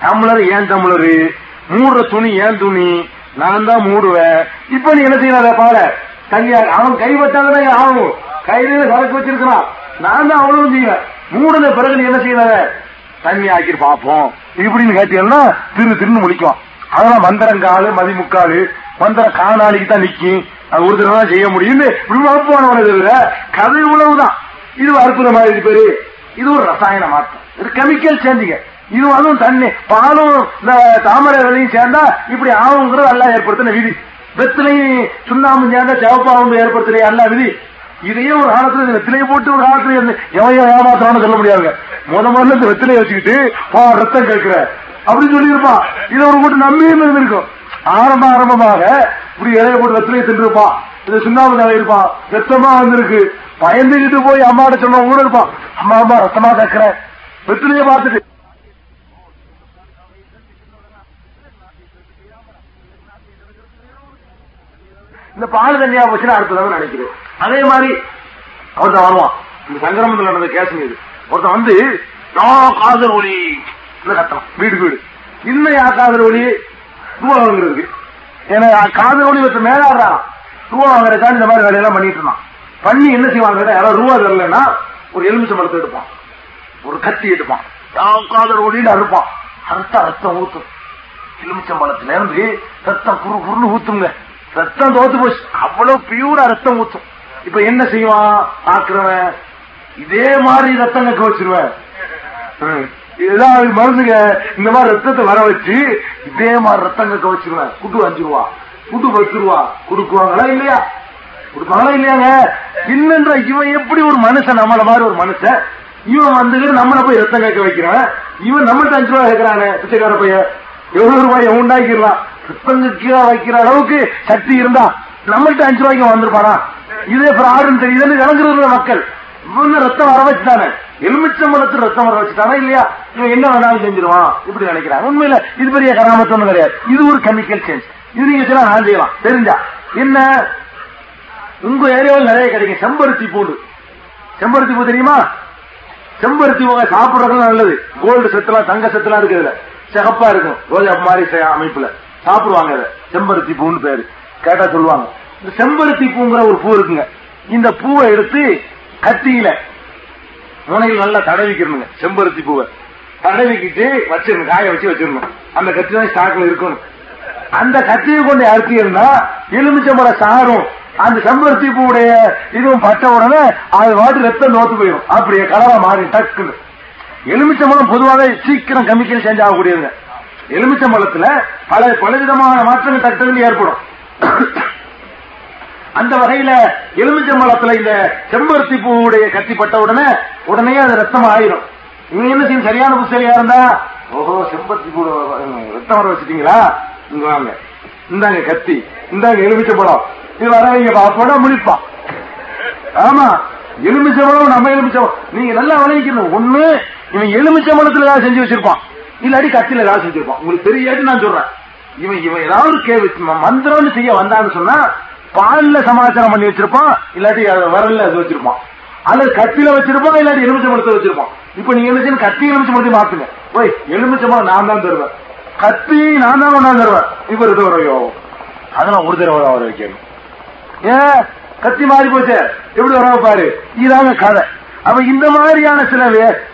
S1: டம்ளர் ஏன் டம்ளரு? மூடுற துணி ஏன் துணி? நான் தான் மூடுவேன். இப்ப நீ என்ன செய்யறாத பாரு. தண்ணியா அவன் கைப்பட்டாதான் ஆகும். கையில சரக்கு வச்சிருக்கிறான். நான் தான் அவ்வளவு செய்வேன். மூடுன பிறகு நீ என்ன செய்யறாத தண்ணி ஆக்கி பார்ப்போம். இப்படின்னு கேட்டீங்கன்னா திரு திருன்னு முடிக்கும் அதெல்லாம் மந்திரங்காலு மதிமுக்காலு. மந்திர காணாளிக்கு தான் நிக்கும். அது ஒரு தடவை தான் செய்ய முடியும்னு போனவன இதுல கதை உழவுதான் இது அற்புதமா இது பேரு. இது ஒரு ரசாயன மாற்றம். இது கெமிக்கல் சேர்ந்தீங்க இது அதுவும் தண்ணி. பாலும் இந்த தாமரை விலையும் சேர்ந்தா இப்படி ஆகுங்கிறது எல்லாம் ஏற்படுத்தின விதி. வெத்திலையும் சுண்ணாம்பு சேர்ந்தா சிவப்பாவும் ஏற்படுத்துற எல்லாம் விதி. இதையே ஒரு காலத்துல இந்த வெத்திலையை போட்டு ஒரு காலத்துல இருந்து எவையோ ஏமாத்துறான்னு சொல்ல முடியாதுங்க முத முதல்ல இந்த வெத்திலையை வச்சுக்கிட்டு ரத்தம் கேட்கிற. அப்படின்னு சொல்லியிருப்பான் இதை ஒரு கூட்டம் நம்பியும் இருந்திருக்கும். ஆரம்ப ஆரம்பமாக இப்படி இலைய போட்டு வெத்திலையை தின்றுப்பான் இது சுண்ணாம்பு தலை இருப்பான் ரத்தமா வந்திருக்கு. பயந்துகிட்டு போய் அம்மாட்ட சொன்ன கூட இருப்பான் அம்மா அம்மா ரத்தமா கேட்கிறேன். வெத்திலையை பார்த்துட்டு. இந்த பால் தண்ணியா போச்சுன்னா அடுத்ததான் நினைக்கிறேன். அதே மாதிரி ஒருத்தன் வருவான். இந்த சங்கிரமத்தில் நடந்த கேஸ் இது. ஒருத்தன் வந்து நான் காதல் ஒளி கத்தலாம் வீடு வீடு. இன்னும் யா காதல் ஒளி ரூபா வாங்குறதுக்கு ஏன்னா காதல் ஒளி ஒருத்தர் மேலாடுறான் ரூபா வாங்குறதுக்காக இந்த மாதிரி வேலையெல்லாம் பண்ணிட்டு இருந்தான். பண்ணி என்ன செய்வாங்க யாராவது ரூபா தரலன்னா ஒரு எலுமிச்சை மரத்தை எடுப்பான். ஒரு கத்தி எடுப்பான். யா காதல் ஒளின்னு அறுப்பான். அறுத்தா ரத்தம் ஊத்தும். எலுமிச்சம்பழத்துல இருந்து ரத்தம் குறு குறுன்னு ஊத்துங்க. ரத்தம் தோத்து போச்சு. அவ்வளவு பியூரா ரத்தம் ஊத்தும். இப்ப என்ன செய்வான்? ஆக்குறவன் இதே மாதிரி ரத்தம் கக்க வச்சிருவேன் ம். இதுதான் மருந்துங்க இந்த மாதிரி ரத்தத்தை வர வச்சு இதே மாதிரி ரத்தம் கக்க வச்சிருவேன் குட்டு அஞ்சு ரூபா குட்டு பத்து ரூபா கொடுக்குவாங்களா இல்லையா? கொடுப்பாங்களா இல்லையாங்க? இல்லன்ற இவன் எப்படி ஒரு மனுஷன் நம்மள மாதிரி ஒரு மனுஷன்? இவன் வந்து நம்மள போய் ரத்தம் கேட்க வைக்கிறான். இவன் நம்மள்ட்ட அஞ்சு ரூபா கேட்கிறானே பிச்சைக்கார பையன். எவ்வளவு ரூபாய் உண்டாக்கிடலாம்? ரத்தம் கீழே வைக்கிற அளவுக்கு சக்தி இருந்தா நம்மள்ட்ட அஞ்சு ரூபாய்க்கு வந்திருப்பானா? இதே பிராடுன்னு தெரியுதுன்னு இறங்குறது மக்கள். இவன் ரத்தம் வர வச்சுட்டானே. எலுமிச்சம்பழத்து ரத்தம் வர வச்சுட்டானா இல்லையா? இவன் என்ன வேணாலும் செஞ்சிருவான் இப்படி நினைக்கிறான். உண்மையில இது பெரிய கராமத்து ஒண்ணு கிடையாது. இது ஒரு கெமிக்கல் சேஞ்ச் இது நீங்க சொல்லலாம் நான் செய்யலாம் தெரிஞ்சா? என்ன? உங்க ஏரியாவில் நிறைய கிடைக்கும். செம்பருத்தி பூண்டு. செம்பருத்தி பூ தெரியுமா? செம்பருத்தி பூ சாப்பிடுறது நல்லது. கோல்டு செத்துலாம் தங்க செத்துலாம் இருக்குதுல சிகப்பா இருக்கும். ரோஜா மாதிரி அமைப்புல. சாப்பிடுவாங்க அதை செம்பருத்தி பூன்னு பேரு. கேட்டா சொல்லுவாங்க. இந்த செம்பருத்தி பூங்கிற ஒரு பூ இருக்குங்க. இந்த பூவை எடுத்து கத்தியில. முனையில் நல்லா தடவிக்கணுங்க. செம்பருத்தி பூவை. தடவிக்கிட்டு வச்சிடணும் காய வச்சு வச்சிடணும். அந்த கத்தி தான் ஸ்டாக்ல இருக்கணும். அந்த கத்தியை கொண்டு அறுத்தீங்கன்னா எலுமிச்சம்பழ சாரும் அந்த செம்பருத்தி பூவுடைய இதுவும் பட்ட உடனே அது வாட்டு ரத்தம் நோத்து போயிடும். அப்படியே கலரா மாறி டக்குன்னு. எலுமிச்சம்பழம் பொதுவாக சீக்கிரம் கெமிக்கல் சேஞ்ச் ஆகக்கூடியதுங்க. எலுமிச்சம்பழத்துல பல பலவிதமான மாற்றங்கள் டக்குன்னு ஏற்படும். அந்த வகையில எலுமிச்சம்பழத்துல இந்த செம்பருத்தி பூவுடைய கத்தி பட்ட உடனே உடனே அது ரத்தம் ஆயிரும் இவங்க என்ன செய்யும் சரியான புத்தகையா இருந்தா ஓஹோ செம்பருத்தி பூ ரத்தம் வர வச்சுட்டீங்களா? இங்க வாங்க. இந்தாங்க கத்தி இந்தாங்க எலுமிச்சம்பழம். இது வரவங்க பாப்போட முடிப்பான் ஆமா எலுமிச்சம்பழம் நம்ம எலுமிச்சம்பழம். நீங்க நல்லா விளைவிக்கணும். ஒண்ணு இவன் எலுமிச்சம்பழத்துல ஏதாவது செஞ்சு வச்சிருப்பான். இல்லாட்டி கத்தில ஏதாவது செஞ்சிருப்பான் உங்களுக்கு தெரியாது நான் சொல்றேன். இவன் இவன் ஏதாவது கேள்வி மந்திரம்னு செய்ய வந்தான்னு சொன்னா பால்ல சமாச்சாரம் பண்ணி வச்சிருப்பான் இல்லாட்டி வரல அது வச்சிருப்பான். அல்லது கத்தில வச்சிருப்பான் இல்லாட்டி எலுமிச்சம்பழத்தை வச்சிருப்பான். இப்ப நீங்க என்ன செய்யணும் கத்தி எலுமிச்சம்பழத்தை மாத்துங்க. ஓய் எலுமிச்சம்பழம் நான் தான் தருவேன். கத்தி நான் தான் கொண்டாந்து தருவேன். இவர் இது வரையோ அதெல்லாம் ஒரு தடவை வர வைக்கணும். ஏன்? கத்தி மாறி போச்சு. எப்படி வர பாரு? இதாங்க கதை. அப்ப இந்த மாதிரியான சில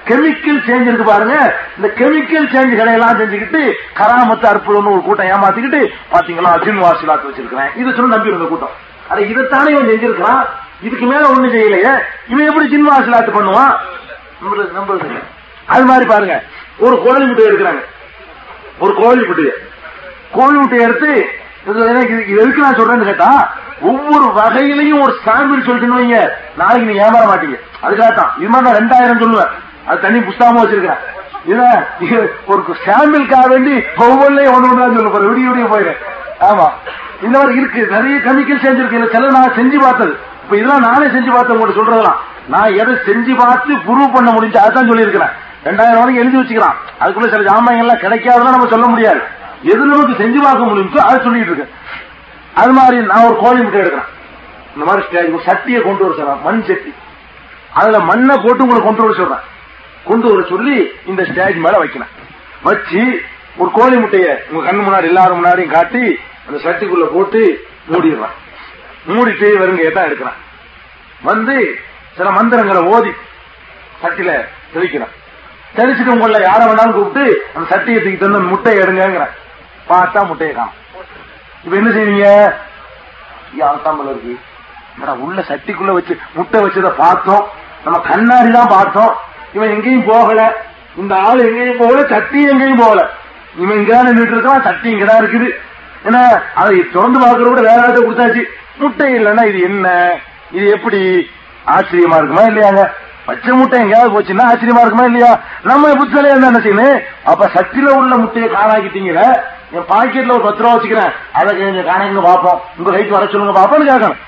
S1: கெமிக்கல் சேஞ்ச் இருக்கு பாருங்க. இந்த கெமிக்கல் சேஞ்ச் கடையெல்லாம் செஞ்சுக்கிட்டு கராமத்து அற்புதம்னு ஒரு கூட்டம் ஏமாத்திக்கிட்டு பாத்தீங்களா அர்ஜுன் வாசிலாத்து வச்சிருக்கிறேன். இதை சொல்லி நம்பி இருந்த கூட்டம். அதை இதைத்தானே இவன் செஞ்சிருக்கான் இதுக்கு மேல ஒண்ணும் செய்யலையே. இவன் எப்படி ஜின்வாசிலாத்து பண்ணுவான்? நம்புறது நம்புறது அது மாதிரி பாருங்க. ஒரு கோழி முட்டை எடுக்கிறாங்க. ஒரு கோழி முட்டையை. கோழி முட்டையை எடுத்து இது எனக்கு இது- எதுக்கு நான் சொல்றேன்னு கேட்டா ஒவ்வொரு வகையிலையும் ஒரு சாம்பிள் சொல்லிட்டு வைங்க. நாளைக்கு நீ ஏமாற மாட்டீங்க. அதுக்காக தான். இது மாதிரி நான் ரெண்டாயிரம் சொல்லுவேன். அது தனி புஸ்தகமா வச்சிருக்கிறேன். இத ஒரு சாம்பிளுக்காக வேண்டி ஒவ்வொன்றையும் ஒன்று ஒன்றா சொல்ல போறேன். விடிய விடிய போயிடுறேன். ஆமா. இந்த மாதிரி இருக்கு. நிறைய கெமிக்கல் சேர்ந்துருக்கு இல்ல சில நான் செஞ்சு பார்த்தது. இப்ப இதெல்லாம் நானே செஞ்சு பார்த்தேன் உங்கள்ட்ட சொல்றதெல்லாம். நான் எதை செஞ்சு பார்த்து ப்ரூவ் பண்ண முடிஞ்சு அதான் சொல்லியிருக்கிறேன். ரெண்டாயிரம் வரைக்கும் எழுதி வச்சுக்கிறான் அதுக்குள்ள சில ஜாமான்கள் எல்லாம் கிடைக்காதுன்னா நம்ம சொல்ல முடியாது. எது நமக்கு செஞ்சு பார்க்க முடியுமோ அதை சொல்லிட்டு இருக்கேன் அது மாதிரி நான் ஒரு கோழி முட்டை எடுக்கிறேன். இந்த மாதிரி ஸ்டேஜ் சட்டியை கொண்டு வர சொல்றேன் மண் சட்டி. அதுல மண்ணை போட்டு உங்களை கொண்டு வர சொல்றேன். கொண்டு வர சொல்லி இந்த ஸ்டேஜ் மேல வைக்கிறேன். வச்சு ஒரு கோழி முட்டைய உங்க கண்ணு முன்னாடி எல்லாரும் முன்னாடியும் காட்டி அந்த சட்டிக்குள்ள போட்டு மூடிடுறேன். மூடிட்டு வெறுங்கையை தான் எடுக்கிறான். வந்து சில மந்திரங்களை ஓதி சட்டில தெளிக்கிறான். தெளிச்சுட்டு உங்கள யார வேணாலும் கூப்பிட்டு அந்த சட்டியை தூக்கி தந்து அந்த முட்டையை எடுங்கிறேன் பார்த்தா முட்டையை காணும். இப்ப என்ன செய்வீங்க? யாத்தாம்பல இருக்கு. என்னடா உள்ள சட்டிக்குள்ள வச்சு முட்டை வச்சத பார்த்தோம். நம்ம கண்ணாடி தான் பார்த்தோம். இவன் எங்கேயும் போகல. இந்த ஆள் எங்கேயும் போகல சட்டி எங்கேயும் போகல. இவன் இங்கதான் நின்றுட்டு இருக்கான் சட்டி இங்கதான் இருக்குது. ஏன்னா அதை திறந்து பார்க்கற கூட வேற இடத்த கொடுத்தாச்சு. முட்டை இல்லைன்னா இது என்ன? இது எப்படி? ஆச்சரியமா இருக்குமா இல்லையாங்க? பச்சை முட்டை எங்கேயாவது போச்சுன்னா ஆச்சரியமா இருக்குமா இல்லையா? நம்ம புத்தலையா என்ன செய்யணும்? அப்ப சட்டில உள்ள முட்டையை காணாக்கிட்டீங்களே என் பாக்கெட்ல ஒரு பத்து ரூபா வச்சுக்கிறேன். அதை கொஞ்சம் காணங்க பார்ப்போம். உங்க கைக்கு வர சொல்லுங்க பார்ப்போம்னு கேட்கணும்.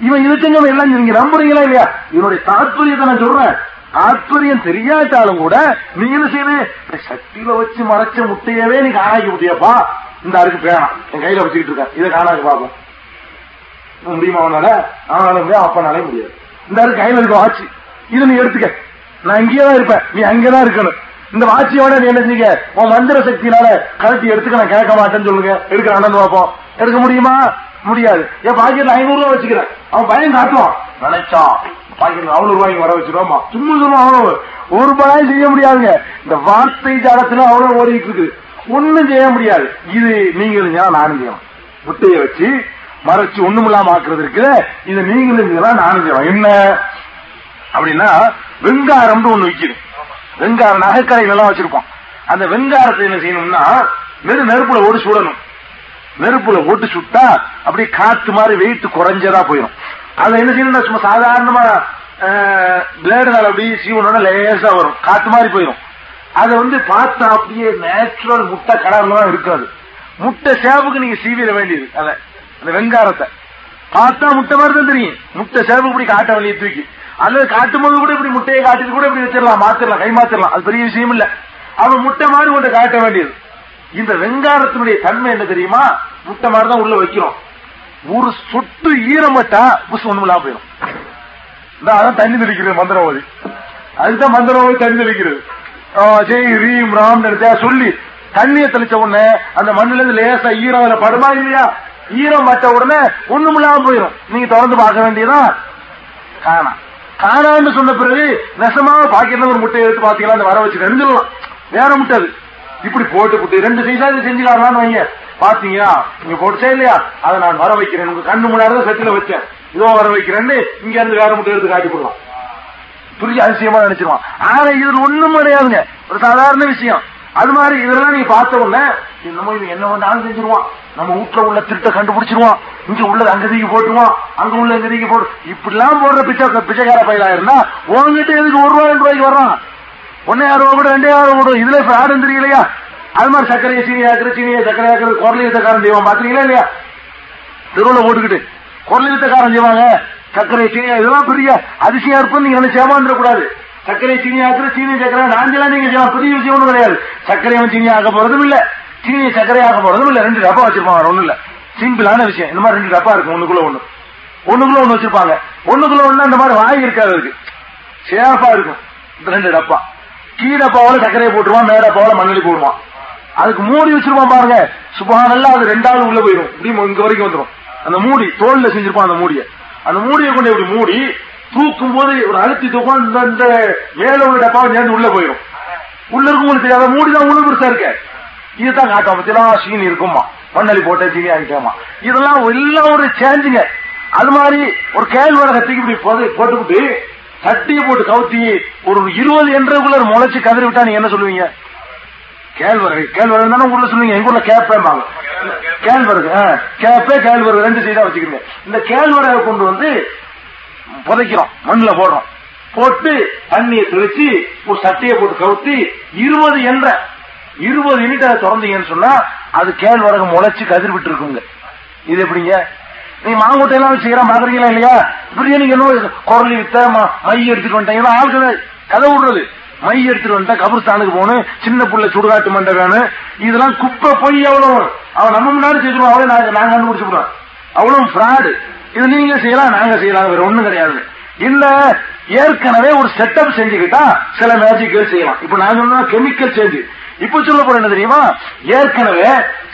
S1: இவன் இருக்குங்க எல்லாம் நீங்க நம்புறீங்களா இல்லையா? இவனுடைய தாற்பயத்தை நான் சொல்றேன். தாற்பயம் தெரியாட்டாலும் கூட நீங்க என்ன செய்யணும் சக்தியில சட்டியில வச்சு மறைச்ச முட்டையவே நீ காணாக்கி முட்டியப்பா இந்த அருக்கு பேணாம் என் கையில வச்சுக்கிட்டு இருக்கேன். இதை காணாக்கி பார்ப்போம். முடியுமா அவனால அவனால முடியாது அப்பனாலே முடியாது. இந்த அருக்கு கையில இருக்க வாட்சி இதை நீ எடுத்துக்க. நான் இங்கேயே தான் இருப்பேன். நீ அங்கேதான் இருக்கணும். இந்த வாட்சியோட நீ என்ன செய்ய உன் மந்திர சக்தியினால கழட்டி எடுத்துக்க நான் கேட்க மாட்டேன்னு சொல்லுங்க. எடுக்கிற அண்ணன் பார்ப்போம்? எடுக்க முடியுமா? முடியாது. என் பாக்கெட்ல ஐநூறு ரூபா வச்சுக்கிறேன். அவன் பயம் காட்டுவான். நினைச்சான். பாக்கெட் அவ்வளவு ரூபாய்க்கு வர வச்சிருவாமா சும்மா சும்மா அவ்வளவு. ஒரு ரூபாயும் செய்ய முடியாதுங்க. இந்த வார்த்தை ஜாலத்துல அவ்வளவு ஓடிட்டு இருக்கு ஒண்ணும் செய்ய முடியாது. இது நீங்களும் நானும் செய்யணும் முட்டையை வச்சு மறைச்சு ஒண்ணுமில்லாம ஆக்குறது இருக்குது இது நீங்களும் நானும் செய்யணும் என்ன? அப்படின்னா வெங்காரம்னு ஒண்ணு விற்கிது வெங்காரம் நகைக்கடையில எல்லாம் வச்சிருப்போம் அந்த வெங்காரத்தை என்ன செய்யணும்னா வெறும் நெருப்புல ஓடி சுடணும். நெருப்புல ஓட்டு சுட்டா அப்படியே காத்து மாதிரி வெயிட் குறைஞ்சதா போயிடும் அதை என்ன செய்யணும்னா சும்மா சாதாரணமா பிளேடுனால அப்படியே சீவனோட லேசா வரும். காத்து மாதிரி போயிடும் அதை வந்து பார்த்தா அப்படியே நேச்சுரல் முட்டை கலர்ல இருக்காது. முட்டை சேவுக்கு நீங்க சீவிட வேண்டியது. அத அந்த வெங்காரத்தை பார்த்தா முட்டை மாதிரி தான் தெரியும். முட்டை சேவு இப்படி காட்ட வெளியே தூக்கி. அல்லது காட்டும் போது கூட இப்படி முட்டையை காட்டிட்டு கூட இப்படி வச்சிடலாம் மாத்திரலாம் கை மாத்திரலாம். அது பெரிய விஷயம் இல்ல. அவன் முட்டை மாதிரி கொண்டு காட்ட வேண்டியது. இந்த வெங்காரத்தினுடைய தன்மை என்ன தெரியுமா? முட்டை மாதிரி தான் உள்ள வைக்கிறோம். ஒரு சொட்டு ஈரமட்டா புஷ் ஒண்ணுமில்லாம போயிடும். இந்த அதான் தண்ணி தெளிக்கிறது மந்திரவாதி. அதுதான் மந்திரவாதி தண்ணி தெளிக்கிறது. ஜெய் ரீம் ராம் சொல்லி தண்ணியை தெளிச்ச உடனே அந்த மண்ணுல இருந்து லேசா ஈரம் அதுல படுமா இல்லையா? ஈரம் பட்ட உடனே ஒண்ணுமில்லாம போயிடும். நீங்க தொடர்ந்து பார்க்க வேண்டியதான் காணா காணான்னு சொன்ன பிறகு நெசமா பாக்கெட்ல ஒரு முட்டையை எடுத்து பாத்தீங்களா அந்த வர வச்சு தெரிஞ்சிடலாம் வேற முட்டை அது. இப்படி போட்டு போட்டு ரெண்டு சைஸா இது செஞ்சுக்கலாம்னு வைங்க. பாத்தீங்களா இங்க போட்டுச்சே இல்லையா? அதை நான் வர வைக்கிறேன். உங்க கண்ணு முன்னாடி தான் செட்டில வச்சேன். இதோ வர வைக்கிறேன்னு இங்க இருந்து வேற முட்டை எடுத்து காட்டி போடலாம். புரிய அதிசயமா நினைச்சிருவான். ஆனா இதுல ஒண்ணும் கிடையாதுங்க. ஒரு சாதாரண விஷயம். அது மாதிரி இதெல்லாம் நீ பார்த்த உடனே என்னமோ இவன் என்ன வந்தாலும் செஞ்சிருவான். நம்ம வீட்டுல உள்ள திருட்ட கண்டுபிடிச்சிருவான். இங்க உள்ளது அங்க தூக்கி போட்டுருவான். அங்க உள்ள இங்க தூக்கி போட்டு இப்படிலாம் போடுற பிச்சை பிச்சைக்கார பயிலா இருந்தா உங்ககிட்ட எதுக்கு ஒரு ரூபாய் ரெண்டு ரூபாய்க்கு வர்றான்? ஒன்னே ரூபா கூட ரெண்டே ரூபா கூட இதுல ஃபிராடுன்னு தெரியலையா? அது மாதிரி சர்க்கரையை சீனி ஆக்குற சீனியை சர்க்கரை ஆக்குறது குரல் யுத்தக்காரன் செய்வான். பாத்தீங்களா இல்லையா? தெருவில் போட்டுக்கிட்டு குரல் யுத்தக்காரன் செய்வாங்க. சர்க்கரை சீனியா இதெல்லாம் பெரிய அதிசயம் இருப்புன்னு நீங்க நினைச்சு ஏமாந்துட கூடாது. சர்க்கரை சீனி ஆக்குற சீனி சர்க்கரை நாஞ்செல்லாம் நீங்க செய்யலாம். பெரிய விஷயம் ஒன்றும் கிடையாது. சர்க்கரையும் சீனி ஆக்க போறதும் இல்ல. சீனி சர்க்கரை ஆக்க போறதும் இல்ல. ரெண்டு டப்பா வச்சிருப்பாங்க. வேற இல்ல. சிம்பிளான விஷயம். இந்த மாதிரி ரெண்டு டப்பா இருக்கும். ஒண்ணுக்குள்ள ஒண்ணு. ஒண்ணுக்குள்ள ஒண்ணு வச்சிருப்பாங்க. ஒண்ணுக்குள்ள ஒண்ணு அந்த மாதிரி வாய் இருக்காது அதுக்கு. சேஃபா இருக்கும். இந்த ரெண்டு டப்பா. கீ டப்பாவில சர்க்கரையை போட்டுருவான். மேல டப்பாவில மண்ணெளி போடுவான். அதுக்கு மூடி வச்சிருப்பான் பாருங்க. சுபஹானல்லாஹ் அது ரெண்டாவது உள்ள போயிடும் இப்படி இங்க வரைக்கும் வந்துடும் அந்த மூடி தோல்ல செஞ்சிருப்பான் அந்த மூடியை. அந்த மூடியை கொண்டு இப்படி மூடி தூக்கும் போது ஒரு அழுத்தி தூக்கம் இந்த இந்த மேல டப்பாவை சேர்ந்து உள்ள போயிடும் உள்ள இருக்கும் உங்களுக்கு தெரியாத மூடி தான் உள்ள பெருசா இருக்க. இதுதான் காட்டும் பத்திலாம் சீன் இருக்குமா மண்ணலி போட்ட சீனி ஆகிட்டோமா இதெல்லாம் எல்லாம் ஒரு சேஞ்சுங்க அது மாதிரி ஒரு கேழ்வரகத்துக்கு இப்படி போட்டுக்கிட்டு சட்டியை போட்டு கவுத்தி ஒரு இருபது என்றக்குள்ள முளைச்சு கதறி விட்டா நீங்க என்ன சொல்லுவீங்க? கேழ்வரகு கேழ்வரகு தானே ஊர்ல சொல்லுவீங்க. எங்க ஊர்ல கேப்பேம்பாங்க கேழ்வரகு கேப்பே கேழ்வரகு ரெண்டு சைடா வச்சுக்கிறீங்க இந்த கேழ்வரகை கொண்டு வந்து புதைக்கிறோம். மண்ணுல போடுறோம். போட்டு தண்ணியை தெளிச்சு ஒரு சட்டையை போட்டு கவுத்தி இருபது என்ற இருபது யூனிட் அதை திறந்தீங்கன்னு சொன்னா அது கேழ்வரகு முளைச்சு கதிர் விட்டு இருக்குங்க இது எப்படிங்க? நீங்க மாங்கொட்டை எல்லாம் வச்சுக்கிறா பாக்குறீங்களா இல்லையா? இப்படியே நீங்க என்ன குரலி வித்த மை எடுத்துட்டு வந்துட்டீங்கன்னா ஆளுக்கு கதை விடுறது. மை எடுத்துட்டு வந்துட்டா கபர்ஸ்தானுக்கு போகணும். சின்ன புள்ள சுடுகாட்டு மண்டை வேணும். இதெல்லாம் குப்பை போய் எவ்வளவு? அவன் நம்ம முன்னாடி செஞ்சிருவோம் அவளே நாங்க நாங்க கண்டுபிடிச்சுடுவோம் அவ்வளவு ஃப்ராடு இது நீங்க செய்யலாம் நாங்க செய்யலாம் வேற ஒண்ணும் கிடையாது. இல்ல ஏற்கனவே ஒரு செட்டப் செஞ்சுக்கிட்டா சில மேஜிக்கல் செய்யலாம். இப்ப நான் சொன்னா கெமிக்கல் சேஞ்சு இப்ப சொல்ல போற என்ன தெரியுமா? ஏற்கனவே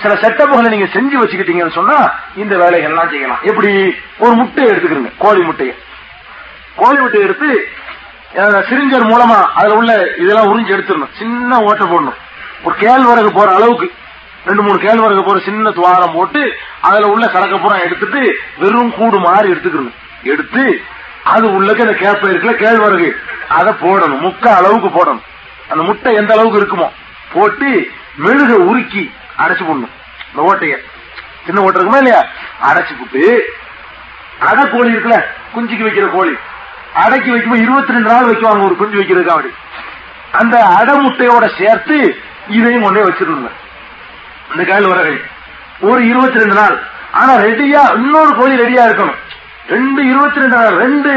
S1: சில செட்டப்புகளை நீங்க செஞ்சு வச்சுக்கிட்டீங்கன்னு சொன்னா இந்த வேலைகள்லாம் செய்யலாம். எப்படி? ஒரு முட்டையை எடுத்துக்கிறீங்க கோழி முட்டையை. கோழி முட்டையை எடுத்து சிரிஞ்சர் மூலமா அதுல உள்ள இதெல்லாம் உறிஞ்சு எடுத்துடணும். சின்ன ஓட்டை போடணும். ஒரு கேழ்வரகு போற அளவுக்கு. ரெண்டு மூணு கேழ்வரகு போற சின்ன துவாரம் போட்டு அதுல உள்ள கடக்க புறம் எடுத்துட்டு வெறும் கூடு மாதிரி எடுத்துக்கணும். எடுத்து அது உள்ளக்கு அந்த கேப்பை இருக்குல்ல கேழ்வரகு அதை போடணும். முக்க அளவுக்கு போடணும். அந்த முட்டை எந்த அளவுக்கு இருக்குமோ போட்டு மெழுக உருக்கி அடைச்சு போடணும். இந்த ஓட்டைய. சின்ன ஓட்டை இருக்குமா இல்லையா? அடைச்சு போட்டு அடை கோழி இருக்குல்ல குஞ்சுக்கு வைக்கிற கோழி. அடைக்கு வைக்கும்போது இருபத்தி ரெண்டு நாள் வைக்குவாங்க ஒரு குஞ்சு வைக்கிறதுக்கு அப்படி அந்த அடை முட்டையோட சேர்த்து இதையும் கொண்டே வச்சிருந்தேன் இந்த காயில் ஒரு இருபத்தி ரெண்டு நாள். ஆனா ரெடியா இன்னொரு கோழி ரெடியா இருக்கணும். ரெண்டு இருபத்தி ரெண்டு நாள் ரெண்டு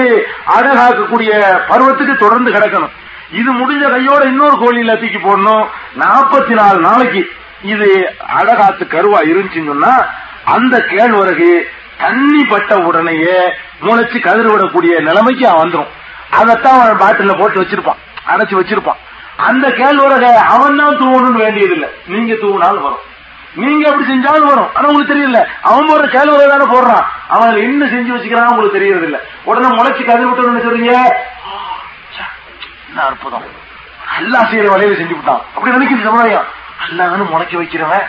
S1: அழகாக்கக்கூடிய பருவத்துக்கு தொடர்ந்து கிடக்கணும். இது முடிஞ்ச கையோட இன்னொரு கோழியில தூக்கி போடணும். நாற்பத்தி நாலு நாளைக்கு இது அழகாத்து கருவா இருந்துச்சுன்னு சொன்னா அந்த கேழ்வரகு தண்ணி பட்ட உடனேயே முளைச்சு கதிர் விடக்கூடிய நிலைமைக்கு அவன் வந்துடும் அதைத்தான் அவன் பாட்டில போட்டு வச்சிருப்பான். அடைச்சு வச்சிருப்பான். அந்த கேழ்வரகை அவன் தான் தூவணும்னு வேண்டியதில்லை. நீங்க தூவினாலும் வரும். நீங்க அப்படி செஞ்சாலும் வரும். ஆனா உங்களுக்கு தெரியல. அவன் போடுற கேள்வி தானே போடுறான். அவன் அதுல என்ன செஞ்சு வச்சுக்கிறான் உங்களுக்கு தெரியறது இல்ல உடனே முளைச்சு கதிர் விட்டு என்ன சொல்றீங்க? என்ன அற்புதம். அல்லா செய்யற வேலையில செஞ்சு விட்டான். அப்படி நினைக்குது சமுதாயம். அல்லாஹ்னு முளைக்க வைக்கிறவன்.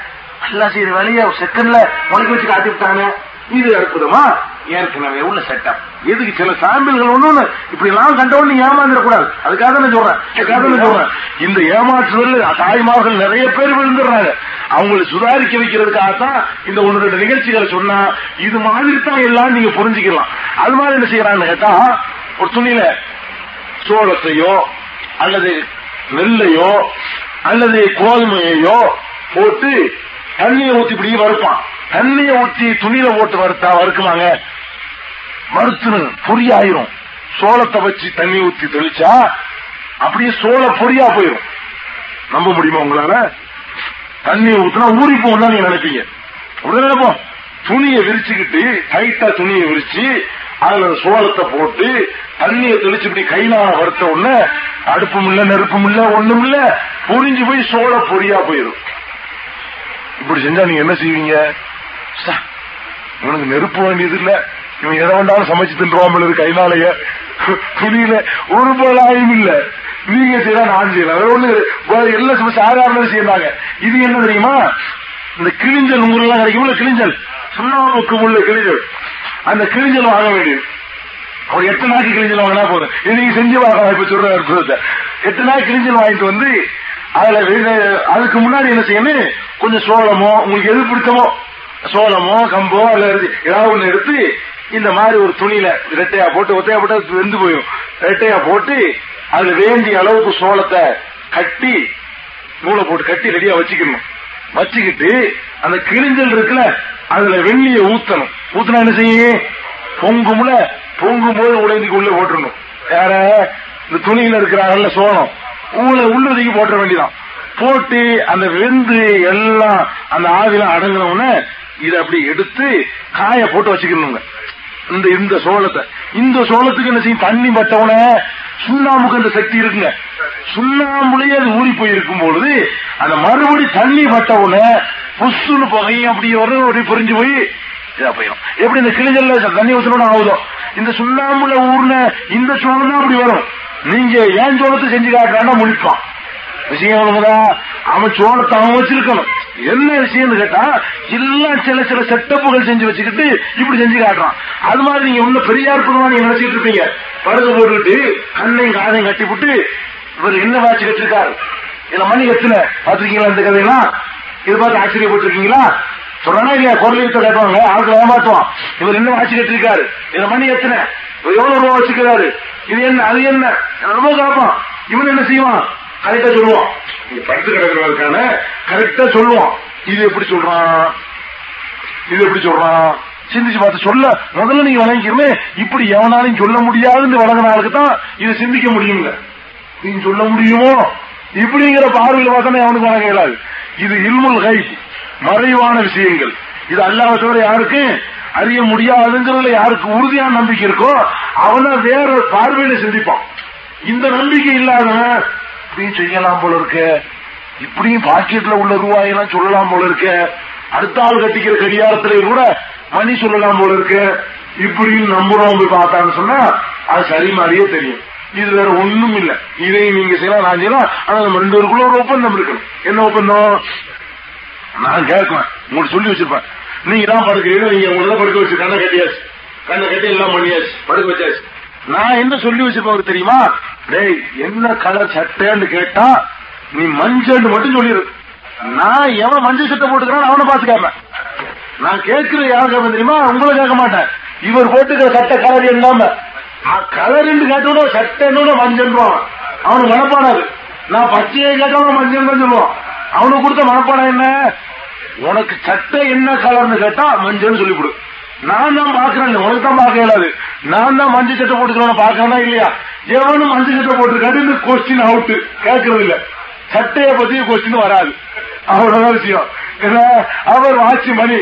S1: அல்லா செய்யற வேலையை செகண்ட்ல முளைக்க வச்சு காட்டி விட்டானே. இது அற்புதமா? ஏற்கனவே உள்ள செட்டப் எதுக்கு சில சாம்பிள்கள் ஒண்ணு இப்படி எல்லாம் கண்டவொன்னு ஏமாந்துடக்கூடாது. அதுக்காக தான் நான் சொல்றேன். அதுக்காக நான் சொல்றேன். இந்த ஏமாற்றுதல் தாய்மார்கள் நிறைய பேர் விழுந்துடுறாங்க. அவங்களை சுதாரிக்க வைக்கிறதுக்காகத்தான் இந்த ஒன்று ரெண்டு நிகழ்ச்சிகளை சொன்னா இது மாதிரி தான் எல்லாம் நீங்க புரிஞ்சுக்கலாம். அது மாதிரி என்ன செய்யறான்னு கேட்டா ஒரு துணியில சோளத்தையோ அல்லது நெல்லையோ அல்லது கோதுமையையோ போட்டு தண்ணியை ஊத்தி இப்படி வறுப்பான். தண்ணியை ஊத்தி துணியில போட்டு வறுத்தா வறுக்குமாங்க? வறுத்துன்னு பொறியாயிரும். சோளத்தை வச்சு தண்ணி ஊத்தி தெளிச்சா அப்படியே சோள பொறியா போயிரும். நம்ப முடியுமா உங்களால? தண்ணி ஊத்துனா ஊறி போகும் தான் நீங்க நினைப்பீங்க. அப்படிதான் நினைப்போம் துணியை விரிச்சுக்கிட்டு டைட்டா துணியை விரிச்சு அதுல சோளத்தை போட்டு தண்ணியை தெளிச்சு இப்படி கைனால வறுத்த உடனே அடுப்பும் இல்ல நெருப்பும் இல்ல ஒண்ணும் இல்ல பொறிஞ்சு போய் சோள பொறியா போயிடும் இப்படி செஞ்சா நீங்க என்ன செய்வீங்க? சா, இவனுக்கு நெருப்பு வேண்டியது இல்ல இவன் எதை வேண்டாலும் சமைச்சு தின்றுவான் இருக்கு கைனாலேயே துணியில ஒரு போலாயும் இல்ல. நீங்க செய்யலாம் நான் செய்யலாம் வேற ஒண்ணு எல்லாம் சும்மா சாதாரண செய்யறாங்க. இது என்ன தெரியுமா? இந்த கிழிஞ்சல் ஊர்லாம் கிடைக்கும்ல கிழிஞ்சல். சுண்ணாம்புக்கு உள்ள கிழிஞ்சல். அந்த கிழிஞ்சல் வாங்க வேண்டியது. ஒரு எட்டு நாளைக்கு கிழிஞ்சல் வாங்கினா போதும்? இது நீங்க செஞ்சு வாங்க இப்ப சொல்ற அற்புதத்தை எட்டு நாள் கிழிஞ்சல் வாங்கிட்டு வந்து அதுல வெ- அதுக்கு முன்னாடி என்ன செய்யணும் கொஞ்சம் சோளமோ உங்களுக்கு எது பிடிச்சமோ சோளமோ கம்போ அல்ல ஏதாவது ஒண்ணு எடுத்து இந்த மாதிரி ஒரு துணியில ரெட்டையா போட்டு ஒத்தையா போட்டு வெந்து போயிடும். ரெட்டையா போட்டு அதுல வேண்டிய அளவுக்கு சோளத்தை கட்டி நூலை போட்டு கட்டி ரெடியா வச்சுக்கணும். வச்சுக்கிட்டு அந்த கிழிஞ்சல் இருக்குல்ல அதுல வெள்ளிய ஊத்தணும். ஊத்தினா என்ன செய்யும் பொங்கும்ல பொங்கும் போது உடைந்துக்கு உள்ள போட்டுடணும். யார? இந்த துணியில இருக்கிறாங்கல்ல சோளம். உள்ள உள்ளதுக்கு போட்டுற வேண்டியதான் போட்டு அந்த வெந்து எல்லாம் அந்த ஆவிலாம் அடங்கினவுடனே இதை அப்படி எடுத்து காய போட்டு வச்சுக்கணுங்க. இந்த இந்த சோளத்தை. இந்த சோளத்துக்கு என்ன செய்யும்? தண்ணி பட்டவுடனே சுண்ணாம்புக்கு அந்த சக்தி இருக்குங்க. சுண்ணாம்புலயே அது ஊறி போயிருக்கும் பொழுது அந்த மறுபடி தண்ணி பட்டவுடனே புஷ்ஷுன்னு புகையும் அப்படி வரும் அப்படி புரிஞ்சு போய் இதா போயிடும். எப்படி இந்த கிழிஞ்சல்ல தண்ணி ஊற்றணும் ஆகுதோ? இந்த சுண்ணாம்புல ஊர்ன இந்த சோளம் தான் அப்படி வரும். நீங்க ஏன் சோளத்தை செஞ்சு காட்டுறான்னா முடிப்பான் விஷயம் எவ்வளவுதா அவன் சோளத்தை அவன் வச்சிருக்கணும். என்ன விஷயம்னு கேட்டா எல்லாம் சில சில செட்டப்புகள் செஞ்சு வச்சுக்கிட்டு இப்படி செஞ்சு காட்டுறான் அது மாதிரி நீங்க ஒண்ணு பெரியார் அற்புதமா நீங்க நினைச்சிட்டு இருப்பீங்க. படுக்க போட்டுக்கிட்டு கண்ணையும் காதையும் கட்டிவிட்டு இவர் என்ன வாட்சி கட்டிருக்காரு? இதுல மணி எத்தனை? பாத்திருக்கீங்களா இந்த கதையெல்லாம்? இது பார்த்து ஆச்சரியப்பட்டிருக்கீங்களா? சொல்றானா இல்லையா? குரல் கேட்பாங்க ஆளுக்கு ஏமாற்றுவான் இவர் என்ன வாட்சி கட்டிருக்காரு? இதுல மணி எத்தனை? எவ்வளவு ரூபா வச்சுக்கிறாரு இது என்ன அது என்ன? ரொம்ப காப்பான் இவன் என்ன செய்வான்? கரெக்டா சொல்லுவான். நீங்க படுத்து கிடக்கிறவருக்கான கரெக்டா சொல்லுவான். இது எப்படி சொல்றான்? இது எப்படி சொல்றான்? சிந்திச்சு பார்த்து சொல்ல முதல்ல நீங்க வழங்கிக்கிறமே இப்படி எவனாலையும் சொல்ல முடியாதுன்னு வழங்கினாலுக்கு தான் இதை சிந்திக்க முடியுங்க நீங்க சொல்ல முடியுமோ? இப்படிங்கிற பார்வையில் பார்த்தா அவனுக்கு வழங்க இயலாது இது இல்முல் கை மறைவான விஷயங்கள். இது அல்லாஹ் தவிர யாருக்கு? அறிய முடியாதுங்கிறதுல யாருக்கு உறுதியான நம்பிக்கை இருக்கோ அவனா வேற பார்வையில சிந்திப்பான். இந்த நம்பிக்கை இல்லாத இப்படியும் செய்யலாம் போல இருக்கு. இப்படியும் பாக்கெட்ல உள்ள ரூபாயெல்லாம் சொல்லலாம் போல இருக்கு. அடுத்த ஆள் கட்டிக்கிற கடிகாரத்திலே கூட மணி சொல்லலாம் போல இருக்கு. இப்படியும் நம்புறோம் போய் பார்த்தான்னு சொன்னா அது சரி மாதிரியே தெரியும். இது வேற ஒண்ணும் இல்ல இதையும் நீங்க செய்யலாம் நான் செய்யலாம். ஆனா நம்ம ரெண்டு பேருக்குள்ள ஒரு ஒப்பந்தம் இருக்கணும். என்ன ஒப்பந்தம்? நான் கேட்குவேன் உங்களுக்கு சொல்லி வச்சிருப்பேன். நீங்க தான் படுக்கிறீங்க நீங்க உங்களை படுக்க வச்சு கண்ணை கட்டியாச்சு. கண்ணை கட்டி எல்லாம் பண்ணியாச்சு படுக்க வச்சாச்சு. நான் என்ன சொல்லி வச்சிருப்பேன் தெரியுமா? டேய் என்ன கலர் சட்டைன்னு கேட்டா நீ மஞ்சள் மட்டும் சொல்லிடு நான் எவன் மஞ்சள் சட்டை போட்டுக்கிறான் அவனை பார்த்து கேட்பேன். நான் கேட்கிறது யாருக்காம தெரியுமா? உங்களை கேட்க மாட்டேன். இவர் போட்டுக்கிற சட்டை கலர் இல்லாம. கலர் கேட்டோட சட்டைன்னு மஞ்சள் அவனுக்கு மனப்பாடாது நான் பச்சையை கேட்டவன மஞ்சள் தான் சொல்லுவான். அவனுக்கு கொடுத்த மனப்பாடம் என்ன? உனக்கு சட்டை என்ன கலர்னு கேட்டா மஞ்சள்னு சொல்லிவிடு நான் தான் பாக்குறேன் உனக்கு தான் பார்க்க இயலாது. நான் தான் மஞ்சள் சட்டை போட்டுக்கிறவன பாக்கறா இல்லையா? எவனும் மஞ்சள் சட்டை போட்டிருக்காரு இந்த கொஸ்டின் அவுட் கேட்கறது இல்ல. சட்டைய பத்தி கொஸ்டின் வராது. அவ்வளவுதான் விஷயம். அவர் வாட்சி மணி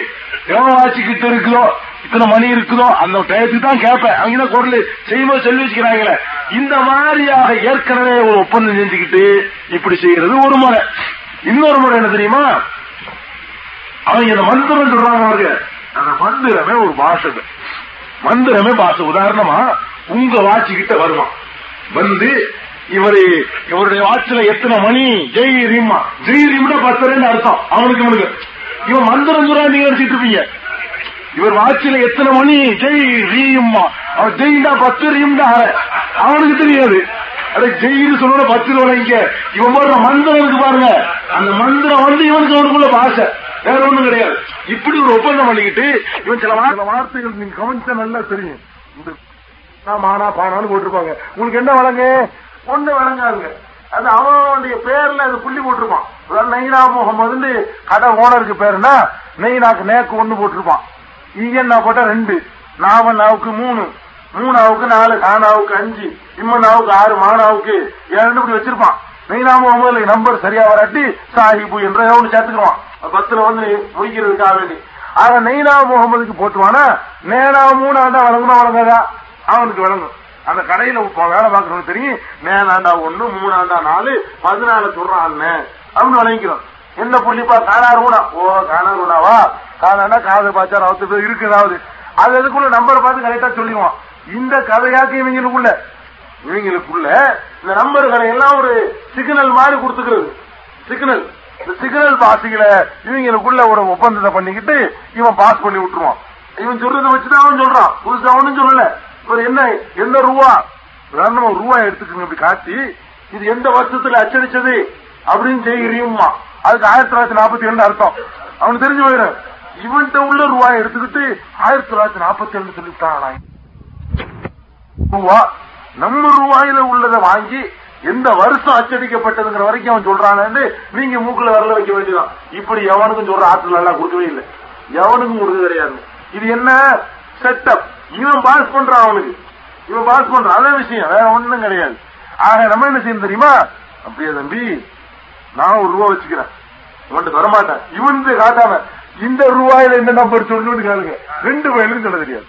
S1: எவன் வாட்சி கிட்ட இருக்குதோ இத்தனை மணி இருக்குதோ அந்த டயத்துக்கு தான் கேட்பேன். அவங்க என்ன குரல்? செய்யும்போது சொல்லி வச்சுக்கிறாங்களே. இந்த மாதிரியாக ஏற்கனவே ஒரு ஒப்பந்தம் செஞ்சுக்கிட்டு இப்படி செய்யறது ஒரு முறை. இன்னொரு முறை என்ன தெரியுமா? அவங்க இந்த மந்திரம் சொல்றாங்க அவருக்கு அந்த மந்திரமே ஒரு பாஷை மந்திரமே பாஷை. உதாரணமா உங்க வாட்சி கிட்ட வருமா? வந்து இவரு இவருடைய வாட்சில எத்தனை மணி? ஜெய் ரீமா ஜெய் ரீம்னா பத்தரைன்னு அர்த்தம். அவனுக்கு இவனுக்கு. இவன் மந்திரம் சொல்றா நீங்க நினைச்சிட்டு இருப்பீங்க. இவர் வாட்சில எத்தனை மணி? ஜெய் ரீம்மா. அவன் ஜெய்டா பத்து ரீம்டா அவனுக்கு தெரியாது. அதை ஜெயின்னு சொல்லணும் பத்து இங்க. இவன் போடுற மந்திரம் இருக்கு பாருங்க. அந்த மந்திரம் வந்து இவனுக்கு அவனுக்குள்ள பாஷை வேற ஒண்ணும் கிடையாது. இப்படி ஒரு ஒப்பந்தம் பண்ணிக்கிட்டு இவன் சில வார்த்தைகள் நீங்க கவனிச்சா நல்லா தெரியும். இந்த நான் மானா பானான்னு போட்டிருப்பாங்க. உங்களுக்கு என்ன வழங்க? ஒண்ணு வழங்காதுங்க. அது அவனுடைய பேர்ல அது புள்ளி போட்டிருப்பான். நைனா முகமது கடை ஓனருக்கு பேருனா நெய்னாக்கு நேக்கு ஒண்ணு போட்டிருப்பான். ஈயன்னா போட்டா ரெண்டு நாவனாவுக்கு மூணு. மூணாவுக்கு நாலு கானாவுக்கு அஞ்சு இம்மனாவுக்கு ஆறு மானாவுக்கு ஏழு இப்படி வச்சிருப்பான். நெய்னா முகமது நம்பர் சரியா வராட்டி சாஹிபு என்ற ஒன்று சேர்த்துக்குவான் பத்துல வந்து முடிக்கிறதுக்காக வேண்டி ஆக நெய்னா முகமதுக்கு போட்டுவானா? நேனா மூணாண்டா வழங்கணும் வழங்காதா? அவனுக்கு வழங்கும். அந்த கடையில வேலை பார்க்கறவனுக்கு தெரியும். நேனாண்டா ஒண்ணு மூணாண்டா நாலு பதினாலு சொல்றான் அண்ணன் அப்படின்னு வழங்கிக்கிறோம். என்ன புள்ளிப்பா காணாருடா ஓ காணாருடாவா காணாண்டா காது பாச்சா ரவுத்து இருக்கு அது அதுக்குள்ள நம்பர் பார்த்து கரெக்டா சொல்லிடுவான். இந்த கதையாக்கு இவங்களுக்குள்ள. இவங்களுக்குள்ள இந்த நம்பர்களை எல்லாம் ஒரு சிக்னல் மாதிரி கொடுத்துக்கிறது. சிக்னல் இந்த சிக்னல் பாசிகளை இவங்களுக்குள்ள ஒரு ஒப்பந்தத்தை பண்ணிக்கிட்டு இவன் பாஸ் பண்ணி விட்டுருவான். இவன் சொல்றதை வச்சுதான் அவன் சொல்றான். புதுசா அவனும் சொல்லல. இவர் என்ன எந்த ரூபா? உதாரணமா ஒரு ரூபாய் எடுத்துக்கங்க அப்படி காட்டி. இது எந்த வருஷத்துல அச்சடிச்சது அப்படின்னு செய்கிறியுமா அதுக்கு ஆயிரத்தி தொள்ளாயிரத்தி நாற்பத்தி ரெண்டு அர்த்தம். அவனுக்கு தெரிஞ்சு போயிடும். இவன்கிட்ட உள்ள ரூபாய் எடுத்துக்கிட்டு ஆயிரத்தி தொள்ளாயிரத்தி நாற்பத்தி ரெண்டு சொல்லிவிட்டான் ரூபா நம்ம ரூபாயில உள்ளதை வாங்கி எந்த வருஷம் அச்சடிக்கப்பட்டதுங்கிற வரைக்கும் அவன் சொல்றான்னு நீங்க மூக்குல வரல வைக்க வேண்டியதான் இப்படி எவனுக்கும் சொல்ற ஆற்றல் எல்லாம் கொடுக்கவே இல்லை. எவனுக்கும் கொடுக்க கிடையாது. இது என்ன? செட்டப். இவன் பாஸ் பண்றான் அவனுக்கு. இவன் பாஸ் பண்றான். அதே விஷயம். வேற ஒண்ணும் கிடையாது. ஆக நம்ம என்ன செய்யணும் தெரியுமா? அப்படியே தம்பி நான் ஒரு ரூபா வச்சுக்கிறேன். இவன்ட்டு தரமாட்டேன். இவன் காட்டாம இந்த ரூபாயில என்ன நம்பர் சொல்லுன்னு கேளுங்க. ரெண்டு வயலுக்கும் சொல்ல தெரியாது.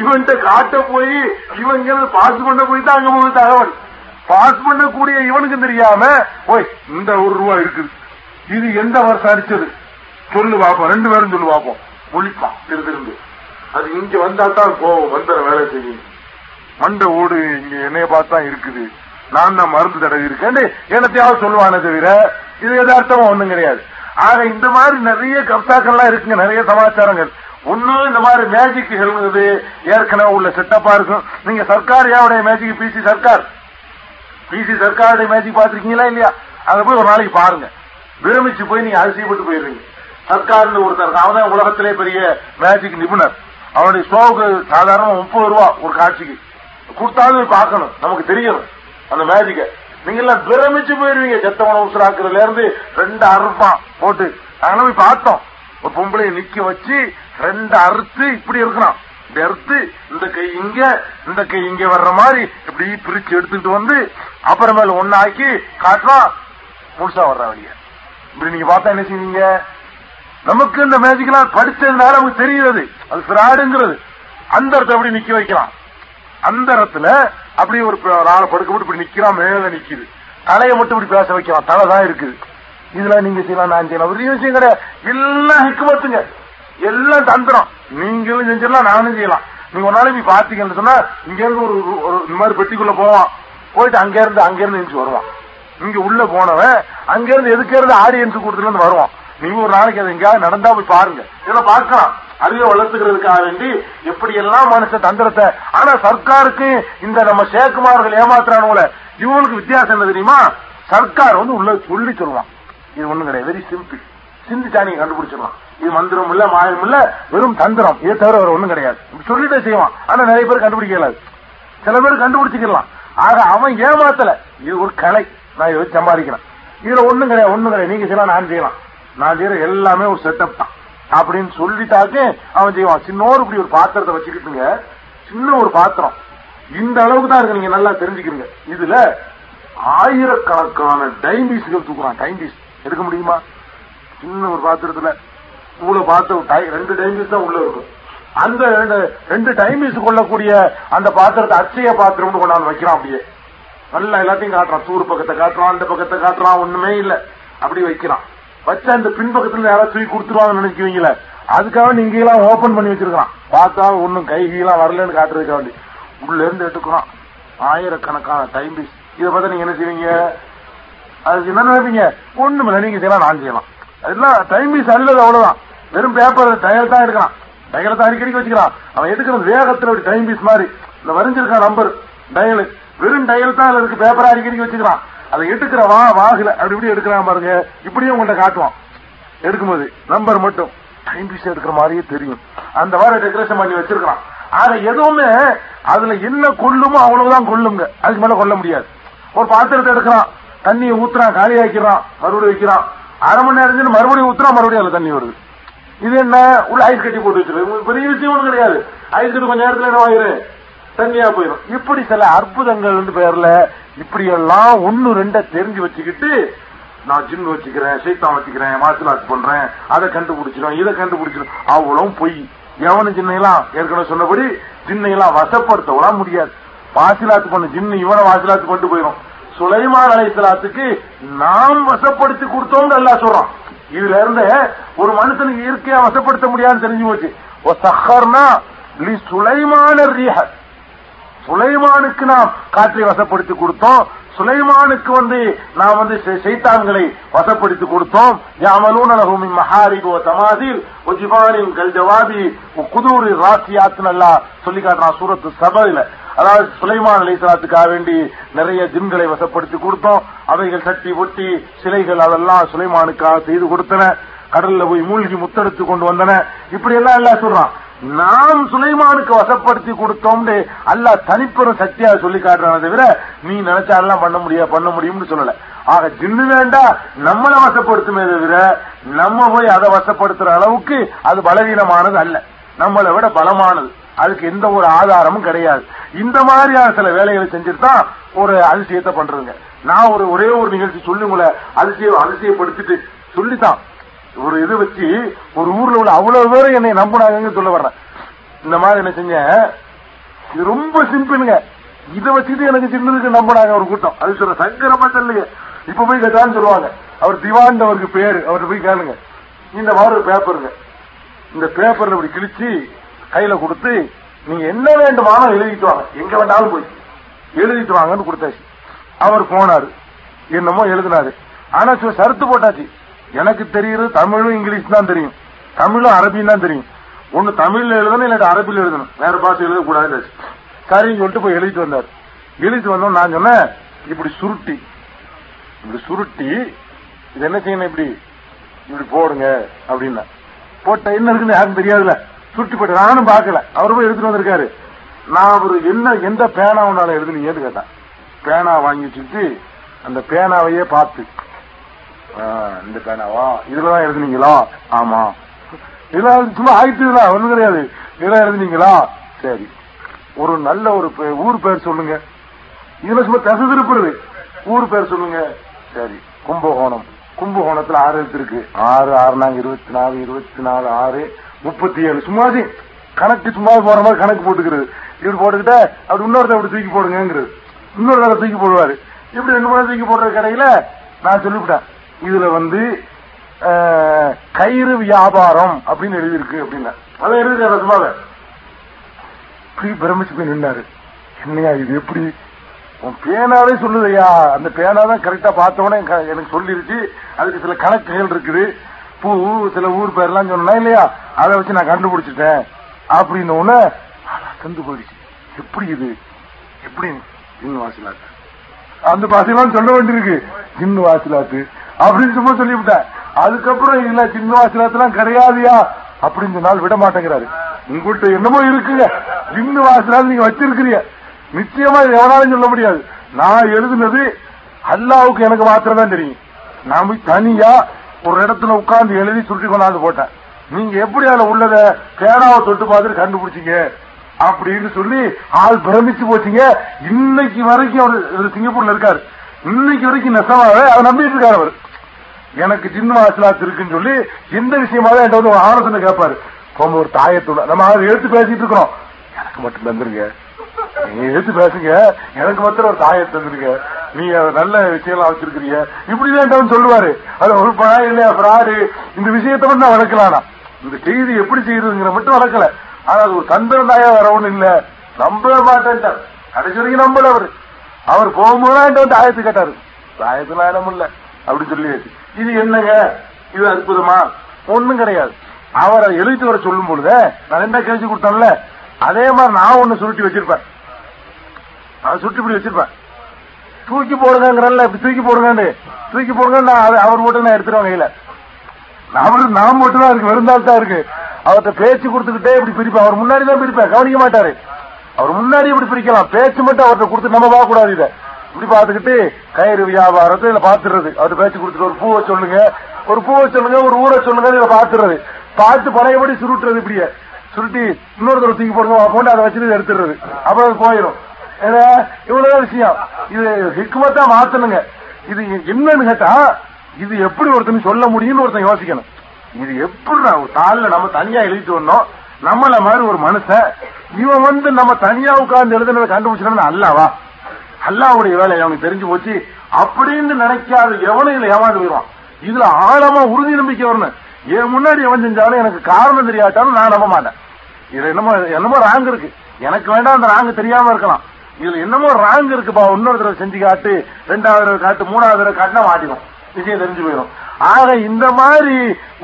S1: இவன்கிட்ட காட்ட போய் இவங்க பாஸ் பண்ண போய் தான் அங்க போய் தகவல். பாஸ் பண்ணக்கூடிய இவனுக்கு தெரியாம ஓய் இந்த ஒரு ரூபா இருக்குது. இது எந்த வருஷம் அடிச்சது? சொல்லு பாப்போம். ரெண்டு பேரும் சொல்லு பாப்போம். ஒழிப்பான் திரு திருந்து அது இங்க வந்தா தான் போவோம் வந்தர வேலை செய்யும். மண்ட ஓடு இங்க என்னைய பார்த்தா இருக்குது. நான் தான் மருந்து தடவி இருக்கேன். என்னத்தையாவது சொல்லுவானே தவிர இது எதார்த்தமா ஒண்ணும் கிடையாது. ஆக இந்த மாதிரி நிறைய கர்த்தாக்கள்லாம் இருக்குங்க. நிறைய சமாச்சாரங்கள். ஒண்ணு இந்த மாதிரி மேஜிக்குகள் ஏற்கனவே உள்ள செட்டப்பா இருக்கும். நீங்க சர்க்காரியாவுடைய மேஜிக் பிசி சர்க்கார். பிசி சர்க்காருடைய மேஜிக் பாத்திருக்கீங்களா இல்லையா? அதை போய் ஒரு நாளைக்கு பாருங்க. விரமிச்சு போய் நீங்க அதிசயப்பட்டு போயிருவீங்க சர்க்கார்னு ஒருத்தர் அவன் தான் உலகத்திலே பெரிய மேஜிக் நிபுணர். அவனுடைய ஷோவுக்கு சாதாரண முப்பது ரூபா ஒரு காட்சிக்கு. கொடுத்தாலும் பார்க்கணும். நமக்கு தெரியணும் அந்த மேஜிக்க நீங்க எல்லாம் பிரமிச்சு போயிருவீங்க செத்தவன உசுராக்குறதுல இருந்து ரெண்டு அறுப்பான் போட்டு. அதெல்லாம் போய் பார்த்தோம். ஒரு பொம்பளைய நிக்க வச்சு ரெண்டு அறுத்து இப்படி இருக்கிறான் இந்த அறுத்து இந்த கை இங்க இந்த கை இங்க வர்ற மாதிரி இப்படி பிரிச்சு எடுத்துட்டு வந்து அப்புறமேல ஒன்னாக்கி காட்டுறான் முழுசா வர்ற வழிய. இப்படி நீங்க பார்த்தா என்ன செய்வீங்க? நமக்கு இந்த மேஜிக்லாம் படிச்சதுனால நமக்கு தெரியுது அது பிராடுங்கிறது அந்த இடத்த அப்படி நிக்க வைக்கலாம். அந்த இடத்துல அப்படி ஒரு ஒரு ஆளை படுக்க போட்டு இப்படி நிக்கிறான் மேல நிக்குது. தலையை மட்டும் இப்படி பேச வைக்கலாம். தலை தான் இருக்குது. இதுல நீங்க செய்யலாம் நான் செய்யலாம். ஒரு விஷயம் கிடையாது. எல்லாம் ஹிக்குமத்துங்க. எல்லாம் தந்திரம். நீங்களும் செஞ்சிடலாம் நானும் செய்யலாம். நீங்க ஒரு நாளைக்கு பாத்தீங்கன்னு சொன்னா இங்க இருந்து ஒரு ஒரு- இந்த மாதிரி பெட்டிக்குள்ள போவான். போயிட்டு அங்க இருந்து அங்க இருந்து எழுந்து வருவான். இங்க உள்ள போனவன் அங்க இருந்து எதுக்கு இருந்து ஆடியன்ஸ் கொடுத்துல இருந்து வருவான். நீங்க ஒரு நாளைக்கு அது எங்கேயாவது நடந்தா போய் பாருங்க. இதெல்லாம் பார்க்கலாம். அறிவை வளர்த்துக்கிறதுக்காக வேண்டி எப்படி எல்லாம் மனுஷ தந்திரத்தை ஆனா சர்க்காருக்கு இந்த நம்ம சேக்குமார்கள் ஏமாத்துறானுல இவங்களுக்கு வித்தியாசம் என்ன தெரியுமா? சர்க்கார் வந்து உள்ள சொல்லி சொல்லுவான் இது ஒண்ணும் கிடையாது. வெரி சிம்பிள் சிந்திச்சா நீங்க கண்டுபிடிச்சிடலாம். இது மந்திரம் இல்ல மாயம் இல்ல வெறும் தந்திரம். இதை தவிர வேற ஒண்ணும் கிடையாது. சொல்லிட்டே செய்வான். ஆனா நிறைய பேர் கண்டுபிடிக்க இயலாது. சில பேர் கண்டுபிடிச்சிக்கலாம். ஆக அவன் ஏமாத்தல. இது ஒரு கலை. நான் இதை சம்பாதிக்கிறேன். இதுல ஒண்ணும் கிடையாது ஒண்ணும் கிடையாது. நீங்க செய்யலாம் நான் செய்யலாம். நான் செய்யற எல்லாமே ஒரு செட்டப் தான். அப்படின்னு சொல்லிட்டாக்க அவன் செய்வான். சின்னோரு இப்படி ஒரு பாத்திரத்தை வச்சுக்கிட்டுங்க சின்ன ஒரு பாத்திரம். இந்த அளவுக்கு தான் இருக்கு. நீங்க நல்லா தெரிஞ்சுக்கிறீங்க. இதுல ஆயிரக்கணக்கான டைம்பீஸ்கள் தூக்குறான். டைம்பீஸ் எடுக்க முடியுமா? சின்ன ஒரு பாத்திரத்துல இவ்வளவு பாத்திரம் டை- ரெண்டு டைம்பீஸ் தான் உள்ள இருக்கும். அந்த ரெண்டு ரெண்டு டைம்பீஸ் கொள்ளக்கூடிய அந்த பாத்திரத்தை அச்சய பாத்திரம்னு கொண்டாந்து வைக்கிறான் அப்படியே. நல்லா எல்லாத்தையும் காட்டுறான். தூர் பக்கத்தை காட்டுறான் அந்த பக்கத்தை காட்டுறான் ஒண்ணுமே இல்ல. அப்படி வைக்கிறான். வச்ச அந்த பின்பக்கத்துல யாராவது தூக்கி கொடுத்துருவாங்கன்னு நினைக்குவீங்களே அதுக்காக நீங்க எல்லாம் ஓபன் பண்ணி வச்சிருக்கான் பார்த்தா ஒன்னும் கை கீழாம் வரலன்னு காட்டுறதுக்காக வேண்டி. உள்ள இருந்து எடுத்துக்கிறோம் ஆயிரக்கணக்கான டைம் பீஸ் இதை பார்த்தா நீங்க என்ன செய்வீங்க? அதுக்கு என்ன நினைப்பீங்க? ஒண்ணுமில்ல நீங்க செய்யலாம் நான் செய்யலாம். அதெல்லாம் டைம் பீஸ் அல்லது அவ்வளவுதான். வெறும் பேப்பர் டயர் தான் இருக்கான். டயலை தான் அடிக்கடிக்கு வச்சுக்கிறான். அவன் எடுக்கிறது வேகத்துல ஒரு டைம் பீஸ் மாதிரி. இந்த வரைஞ்சிருக்கான் நம்பர் டயல் வெறும் டயல் தான் இருக்கு. பேப்பரை அடிக்கடிக்கு வச்சுக்கிறான். அதை எடுக்கிற வா வாகுல. அப்படி இப்படி எடுக்கிறான் பாருங்க. இப்படியும் உங்கள்ட்ட காட்டுவான். எடுக்கும்போது நம்பர் மட்டும். டைம் பீஸ் எடுக்கிற மாதிரியே தெரியும். அந்த வாரம் டெக்கரேஷன் பண்ணி வச்சிருக்கான் ஆக எதுவுமே அதுல என்ன கொள்ளுமோ அவ்வளவுதான் கொள்ளுங்க. அதுக்கு மேல கொள்ள முடியாது. ஒரு பாத்திரத்தை எடுக்கிறான். தண்ணியை ஊத்துறான் காலியாக்கிறான் மறுபடியும் வைக்கிறான். அரை மணி நேரம் மறுபடியும் ஊத்துனா மறுபடியும் அதுல தண்ணி வருது. இது என்ன? உள்ள ஐஸ் கட்டி போட்டு வச்சிருக்கு பெரிய விஷயம் கிடையாது. ஐஸ் கட்டி கொஞ்ச நேரத்துல என்ன ஆயிரு தண்ணியா போயிடும் இப்படி சில அற்புதங்கள் வந்து பேர்ல இப்படி எல்லாம் ஒன்னு ரெண்ட தெரிஞ்சு வச்சுக்கிட்டு நான் ஜின் வச்சுக்கிறேன் சைத்தான் வச்சுக்கிறேன் மார்ஷல் பண்றேன் அதை கண்டுபிடிச்சிடும் இதை கண்டுபிடிச்சிடும் அவ்வளவும் பொய். எவனு ஜின்னையெல்லாம் ஏற்கனவே சொன்னபடி ஜின்னையெல்லாம் வசப்படுத்தவெல்லாம் முடியாது. வாசிலாத்து பண்ண ஜின்னு இவனை வாசிலாத்து கொண்டு போயிடும் சுலைமான் அலைசலாத்துக்கு நாம் வசப்படுத்தி கொடுத்தோம் அல்லா சொல்றான். இதுல இருந்து ஒரு மனுஷனுக்கு இயற்கையா வசப்படுத்த முடியாதுன்னு தெரிஞ்சு போச்சு. சஹர்னா சுலைமான ரீஹ சுலைமானுக்கு நாம் காற்றை வசப்படுத்தி கொடுத்தோம். சுலைமானுக்கு வந்து நாம் வந்து சைத்தான்களை வசப்படுத்தி கொடுத்தோம். யாமலூன லஹும் மின் தமாதில் வ ஜிபாலின் கல் ஜவாதி வ குதூரி ராசியாத் நல்லா சொல்லி காட்டுறான் சூரத்து சபையில அதாவது சுலைமான் அலைசலாத்துக்காக வேண்டி நிறைய ஜின்களை வசப்படுத்தி கொடுத்தோம். அவைகள் சட்டி ஒட்டி சிலைகள் அதெல்லாம் சுலைமானுக்காக செய்து கொடுத்தன. கடல்ல போய் மூழ்கி முத்தெடுத்து கொண்டு வந்தன. இப்படி எல்லாம் எல்லாம் சொல்றான். நாம் சுலைமானுக்கு வசப்படுத்தி கொடுத்தோம்னு அல்ல தனிப்பெரும் சக்தியா சொல்லி காட்டுறான தவிர நீ நினைச்சாலாம் பண்ண முடியா பண்ண முடியும்னு சொல்லல. ஆக ஜின்னு வேண்டா நம்மளை வசப்படுத்துமே தவிர நம்ம போய் அதை வசப்படுத்துற அளவுக்கு அது பலவீனமானது அல்ல. நம்மளை விட பலமானது. அதுக்கு எந்த ஒரு ஆதாரமும் கிடையாது. இந்த மாதிரியான சில வேலைகளை செஞ்சுட்டு தான் ஒரு அதிசயத்தை பண்றதுங்க. நான் ஒரு ஒரே ஒரு நிகழ்ச்சி சொல்லி உங்களை அதிசயம் அதிசயப்படுத்திட்டு சொல்லித்தான். ஒரு இது வச்சு ஒரு ஊர்ல உள்ள அவ்வளவு பேரும் என்னை நம்பினாங்கன்னு சொல்ல வர்றேன். இந்த மாதிரி என்ன செஞ்சேன் இது ரொம்ப சிம்பிளுங்க. இதை வச்சுட்டு எனக்கு சின்னதுக்கு நம்பினாங்க ஒரு கூட்டம். அது சொல்ற சங்கரமா சொல்லுங்க இப்ப போய் கேட்டான்னு சொல்லுவாங்க. அவர் திவான் அவருக்கு பேரு. அவர்கிட்ட போய் கேளுங்க. இந்த மாதிரி ஒரு பேப்பருங்க இந்த பேப்பர்ல இப்படி கிழிச்சு கையில கொடுத்து நீங்க என்ன வேண்டுமானோ எழுதிட்டு வாங்க. எங்க வேண்டாலும் போய். எழுதிட்டு வாங்கன்னு கொடுத்தாச்சு. அவர் போனாரு. என்னமோ எழுதினாரு. ஆனா சில சருத்து போட்டாச்சு. எனக்கு தெரியுது தமிழும் இங்கிலீஷ் தான் தெரியும். தமிழும் அரபியும் தான் தெரியும். ஒன்னு தமிழ்ல எழுதணும் இல்லாட்டி அரபியில் எழுதணும். வேற பாஷை எழுதக்கூடாது சரின்னு சொல்லிட்டு போய் எழுதிட்டு வந்தார். எழுதிட்டு வந்தோம் நான் சொன்னேன் இப்படி சுருட்டி. இப்படி சுருட்டி இது என்ன செய்யணும் இப்படி? இப்படி போடுங்க அப்படின்னா. போட்ட என்ன இருக்குன்னு யாருக்கும் தெரியாதுல்ல. சுட்டு போட்டு நானும் பார்க்கல. அவரு போய் எடுத்துட்டு வந்திருக்காரு. நான் அவரு என்ன எந்த பேனா உன்னால எழுதுனீங்கன்னு கேட்டேன். பேனா வாங்கி வச்சுட்டு அந்த பேனாவையே பார்த்து ஆ, இந்த பேனாவா? இதுலதான் எழுதுனீங்களா? ஆமா. இதெல்லாம் சும்மா ஆயிட்டுங்களா? ஒண்ணும் கிடையாது. இதெல்லாம் எழுதுனீங்களா? சரி. ஒரு நல்ல ஒரு ஊர் பேர் சொல்லுங்க. இதுல சும்மா தசு திருப்புறது. ஊர் பேர் சொல்லுங்க. சரி. கும்பகோணம். கும்பகோணத்துல ஆறு எழுத்து இருக்கு. ஆறு ஆறு நாங்க இருபத்தி நாலு இருபத்தி நாலு ஆறு. முப்பத்தி ஏழு. சும்மா கணக்கு சும்மா போற மாதிரி கணக்கு போட்டுக்கிறது. இப்படி போட்டுக்கிட்ட அப்படி இன்னொருத்த அப்படி தூக்கி போடுங்கிறது இன்னொரு தூக்கி போடுவாரு. இப்படி ரெண்டு மூணு தூக்கி போடுற கடையில நான் சொல்லிவிட்டேன். இதுல வந்து கயிறு வியாபாரம் அப்படின்னு எழுதியிருக்கு அப்படின்னா. அதை எழுதிருக்காரு சும்மாவே. இப்படி பிரமிச்சு போய் நின்னாரு. என்னையா இது எப்படி? உன் பேனாவே சொல்லுதையா அந்த பேனா தான் கரெக்டா பார்த்த எனக்கு சொல்லிருச்சு. அதுக்கு சில கணக்குகள் இருக்குது. பூ சில ஊர் பேர்லாம் சொன்னா இல்லையா அதை வச்சு நான் கண்டுபிடிச்சிட்டேன். அப்படின்னு உடனே கண்டு போயிடுச்சு. எப்படி இது? எப்படி ஜின்னு வாசிலாத்து. அந்த பாசையெல்லாம் சொல்ல வேண்டியிருக்கு. ஜின்னு வாசிலாத்து. அப்படின்னு சும்மா சொல்லிவிட்டேன். அதுக்கப்புறம் இல்ல சின்ன வாசிலாத்துலாம் கிடையாதுயா. அப்படின்னு சொன்னால் விட மாட்டேங்கிறாரு. உங்கள்கிட்ட என்னமோ இருக்குங்க ஜின்னு வாசிலாத்து நீங்க வச்சிருக்கிறீங்க. நிச்சயமா எவனாலும் சொல்ல முடியாது. நான் எழுதுனது அல்லாவுக்கு எனக்கு மாத்திரம் தான் தெரியும். நான் போய் தனியா ஒரு இடத்துல உட்கார்ந்து எழுதி சுருட்டி கொண்டாந்து போட்டேன். நீங்க எப்படி அதுல உள்ளத பேனாவை தொட்டு பார்த்துட்டு கண்டுபிடிச்சீங்க? அப்படின்னு சொல்லி ஆள் பிரமிச்சு போச்சுங்க. இன்னைக்கு வரைக்கும் அவர் சிங்கப்பூர்ல இருக்காரு. இன்னைக்கு வரைக்கும் நெசமாவே அவர் நம்பிட்டு இருக்காரு அவர். எனக்கு சின்ன ஆசலாத்து இருக்குன்னு சொல்லி எந்த விஷயமாவே என்கிட்ட வந்து ஒரு ஆலோசனை கேட்பாரு. ஒரு தாயத்தோட நம்ம அதை எடுத்து பேசிட்டு இருக்கிறோம். எனக்கு மட்டும் தந்துருங்க. நீங்க எடுத்து பேசுங்க? எனக்கு மாத்திரம் ஒரு தாயத்தை தந்துருங்க. நீ நல்ல விஷயம் வச்சிருக்கிறீங்க. இப்படிதான் சொல்லுவாரு. அது ஒரு பழம் இல்லையா பிராரு. இந்த விஷயத்த மட்டும் நான் வளர்க்கலானா இந்த செய்தி எப்படி செய்யுதுங்கிற மட்டும் வளர்க்கல. ஆனா அது ஒரு தந்திரந்தாயா வர ஒண்ணு இல்ல. நம்பவே மாட்டேன்ட்டார். கடைசி வரைக்கும் நம்பல அவரு. அவர் போகும்போது வந்து ஆயத்து கேட்டாரு. ஆயத்துல இடம் இல்ல அப்படி சொல்லியாச்சு. இது என்னங்க? இது அற்புதமா? ஒண்ணும் கிடையாது. அவரை எழுதிட்டு வர சொல்லும் பொழுது நான் என்ன கேள்வி கொடுத்தேன்ல? அதே மாதிரி நான் ஒண்ணு சுருட்டி வச்சிருப்பேன். அதை சுருட்டி இப்படி வச்சிருப்பேன். தூக்கி போடுங்கிறல்ல இப்படி தூக்கி போடுங்க தூக்கி போடுங்க நான் அதை அவர் மட்டும் நான் எடுத்துருவேன் கையில. அவரு நான் மட்டும் தான் இருக்கு வெறுந்தால் தான் இருக்கு. அவர்கிட்ட பேச்சு கொடுத்துக்கிட்டே இப்படி பிரிப்பேன். அவர் முன்னாடி தான் பிரிப்பேன் கவனிக்க மாட்டாரு. அவர் முன்னாடி இப்படி பிரிக்கலாம். பேச்சு மட்டும் அவர்கிட்ட கொடுத்து நம்ம பார்க்க கூடாது இதை. இப்படி பார்த்துக்கிட்டு கயிறு வியாபாரத்தை இதுல பாத்துறது அவர்கிட்ட பேச்சு கொடுத்துட்டு ஒரு பூவை சொல்லுங்க ஒரு பூவை சொல்லுங்க ஒரு ஊரை சொல்லுங்க இதுல பாத்துறது பார்த்து பழையபடி சுருட்டுறது இப்படியே. சுருட்டி இன்னொருத்தர் தூக்கி போடுவோம். போட்டு அதை வச்சுட்டு எடுத்துடுறது. அப்புறம் அது போயிடும் இவ்வளவுதான் விஷயம். இது ஹிக்மத்தா மாத்தணுங்க. இது என்னன்னு கேட்டா இது எப்படி ஒருத்தன் சொல்ல முடியும்னு ஒருத்தன் யோசிக்கணும். இது எப்படி தாளில் தாள்ல நம்ம தனியா எழுதிட்டு வந்தோம் நம்மள மாதிரி ஒரு மனுஷன் இவன் வந்து நம்ம தனியா உட்கார்ந்து எழுதுனதை கண்டுபிடிச்சோம்னா அல்லாவா? அல்லாவுடைய வேலை அவனுக்கு தெரிஞ்சு போச்சு. அப்படின்னு நினைக்காத எவனும் இதுல ஏமாந்து போயிடுவான். இதுல ஆழமா உறுதி நம்பிக்கை வரணும். என் முன்னாடி எவன் செஞ்சாலும் எனக்கு காரணம் தெரியாட்டாலும் நான் நம்ப மாட்டேன். இது என்னமோ என்னமோ ராங் இருக்கு. எனக்கு வேண்டாம் அந்த ராங் தெரியாம இருக்கலாம். இதுல என்னமோ ராங் இருக்குப்பா. இன்னொரு தடவை செஞ்சு காட்டு ரெண்டாவது தடவை காட்டு மூணாவது தடவை காட்டினா மாட்டிடும். விஷயம் தெரிஞ்சு போயிடும். ஆக இந்த மாதிரி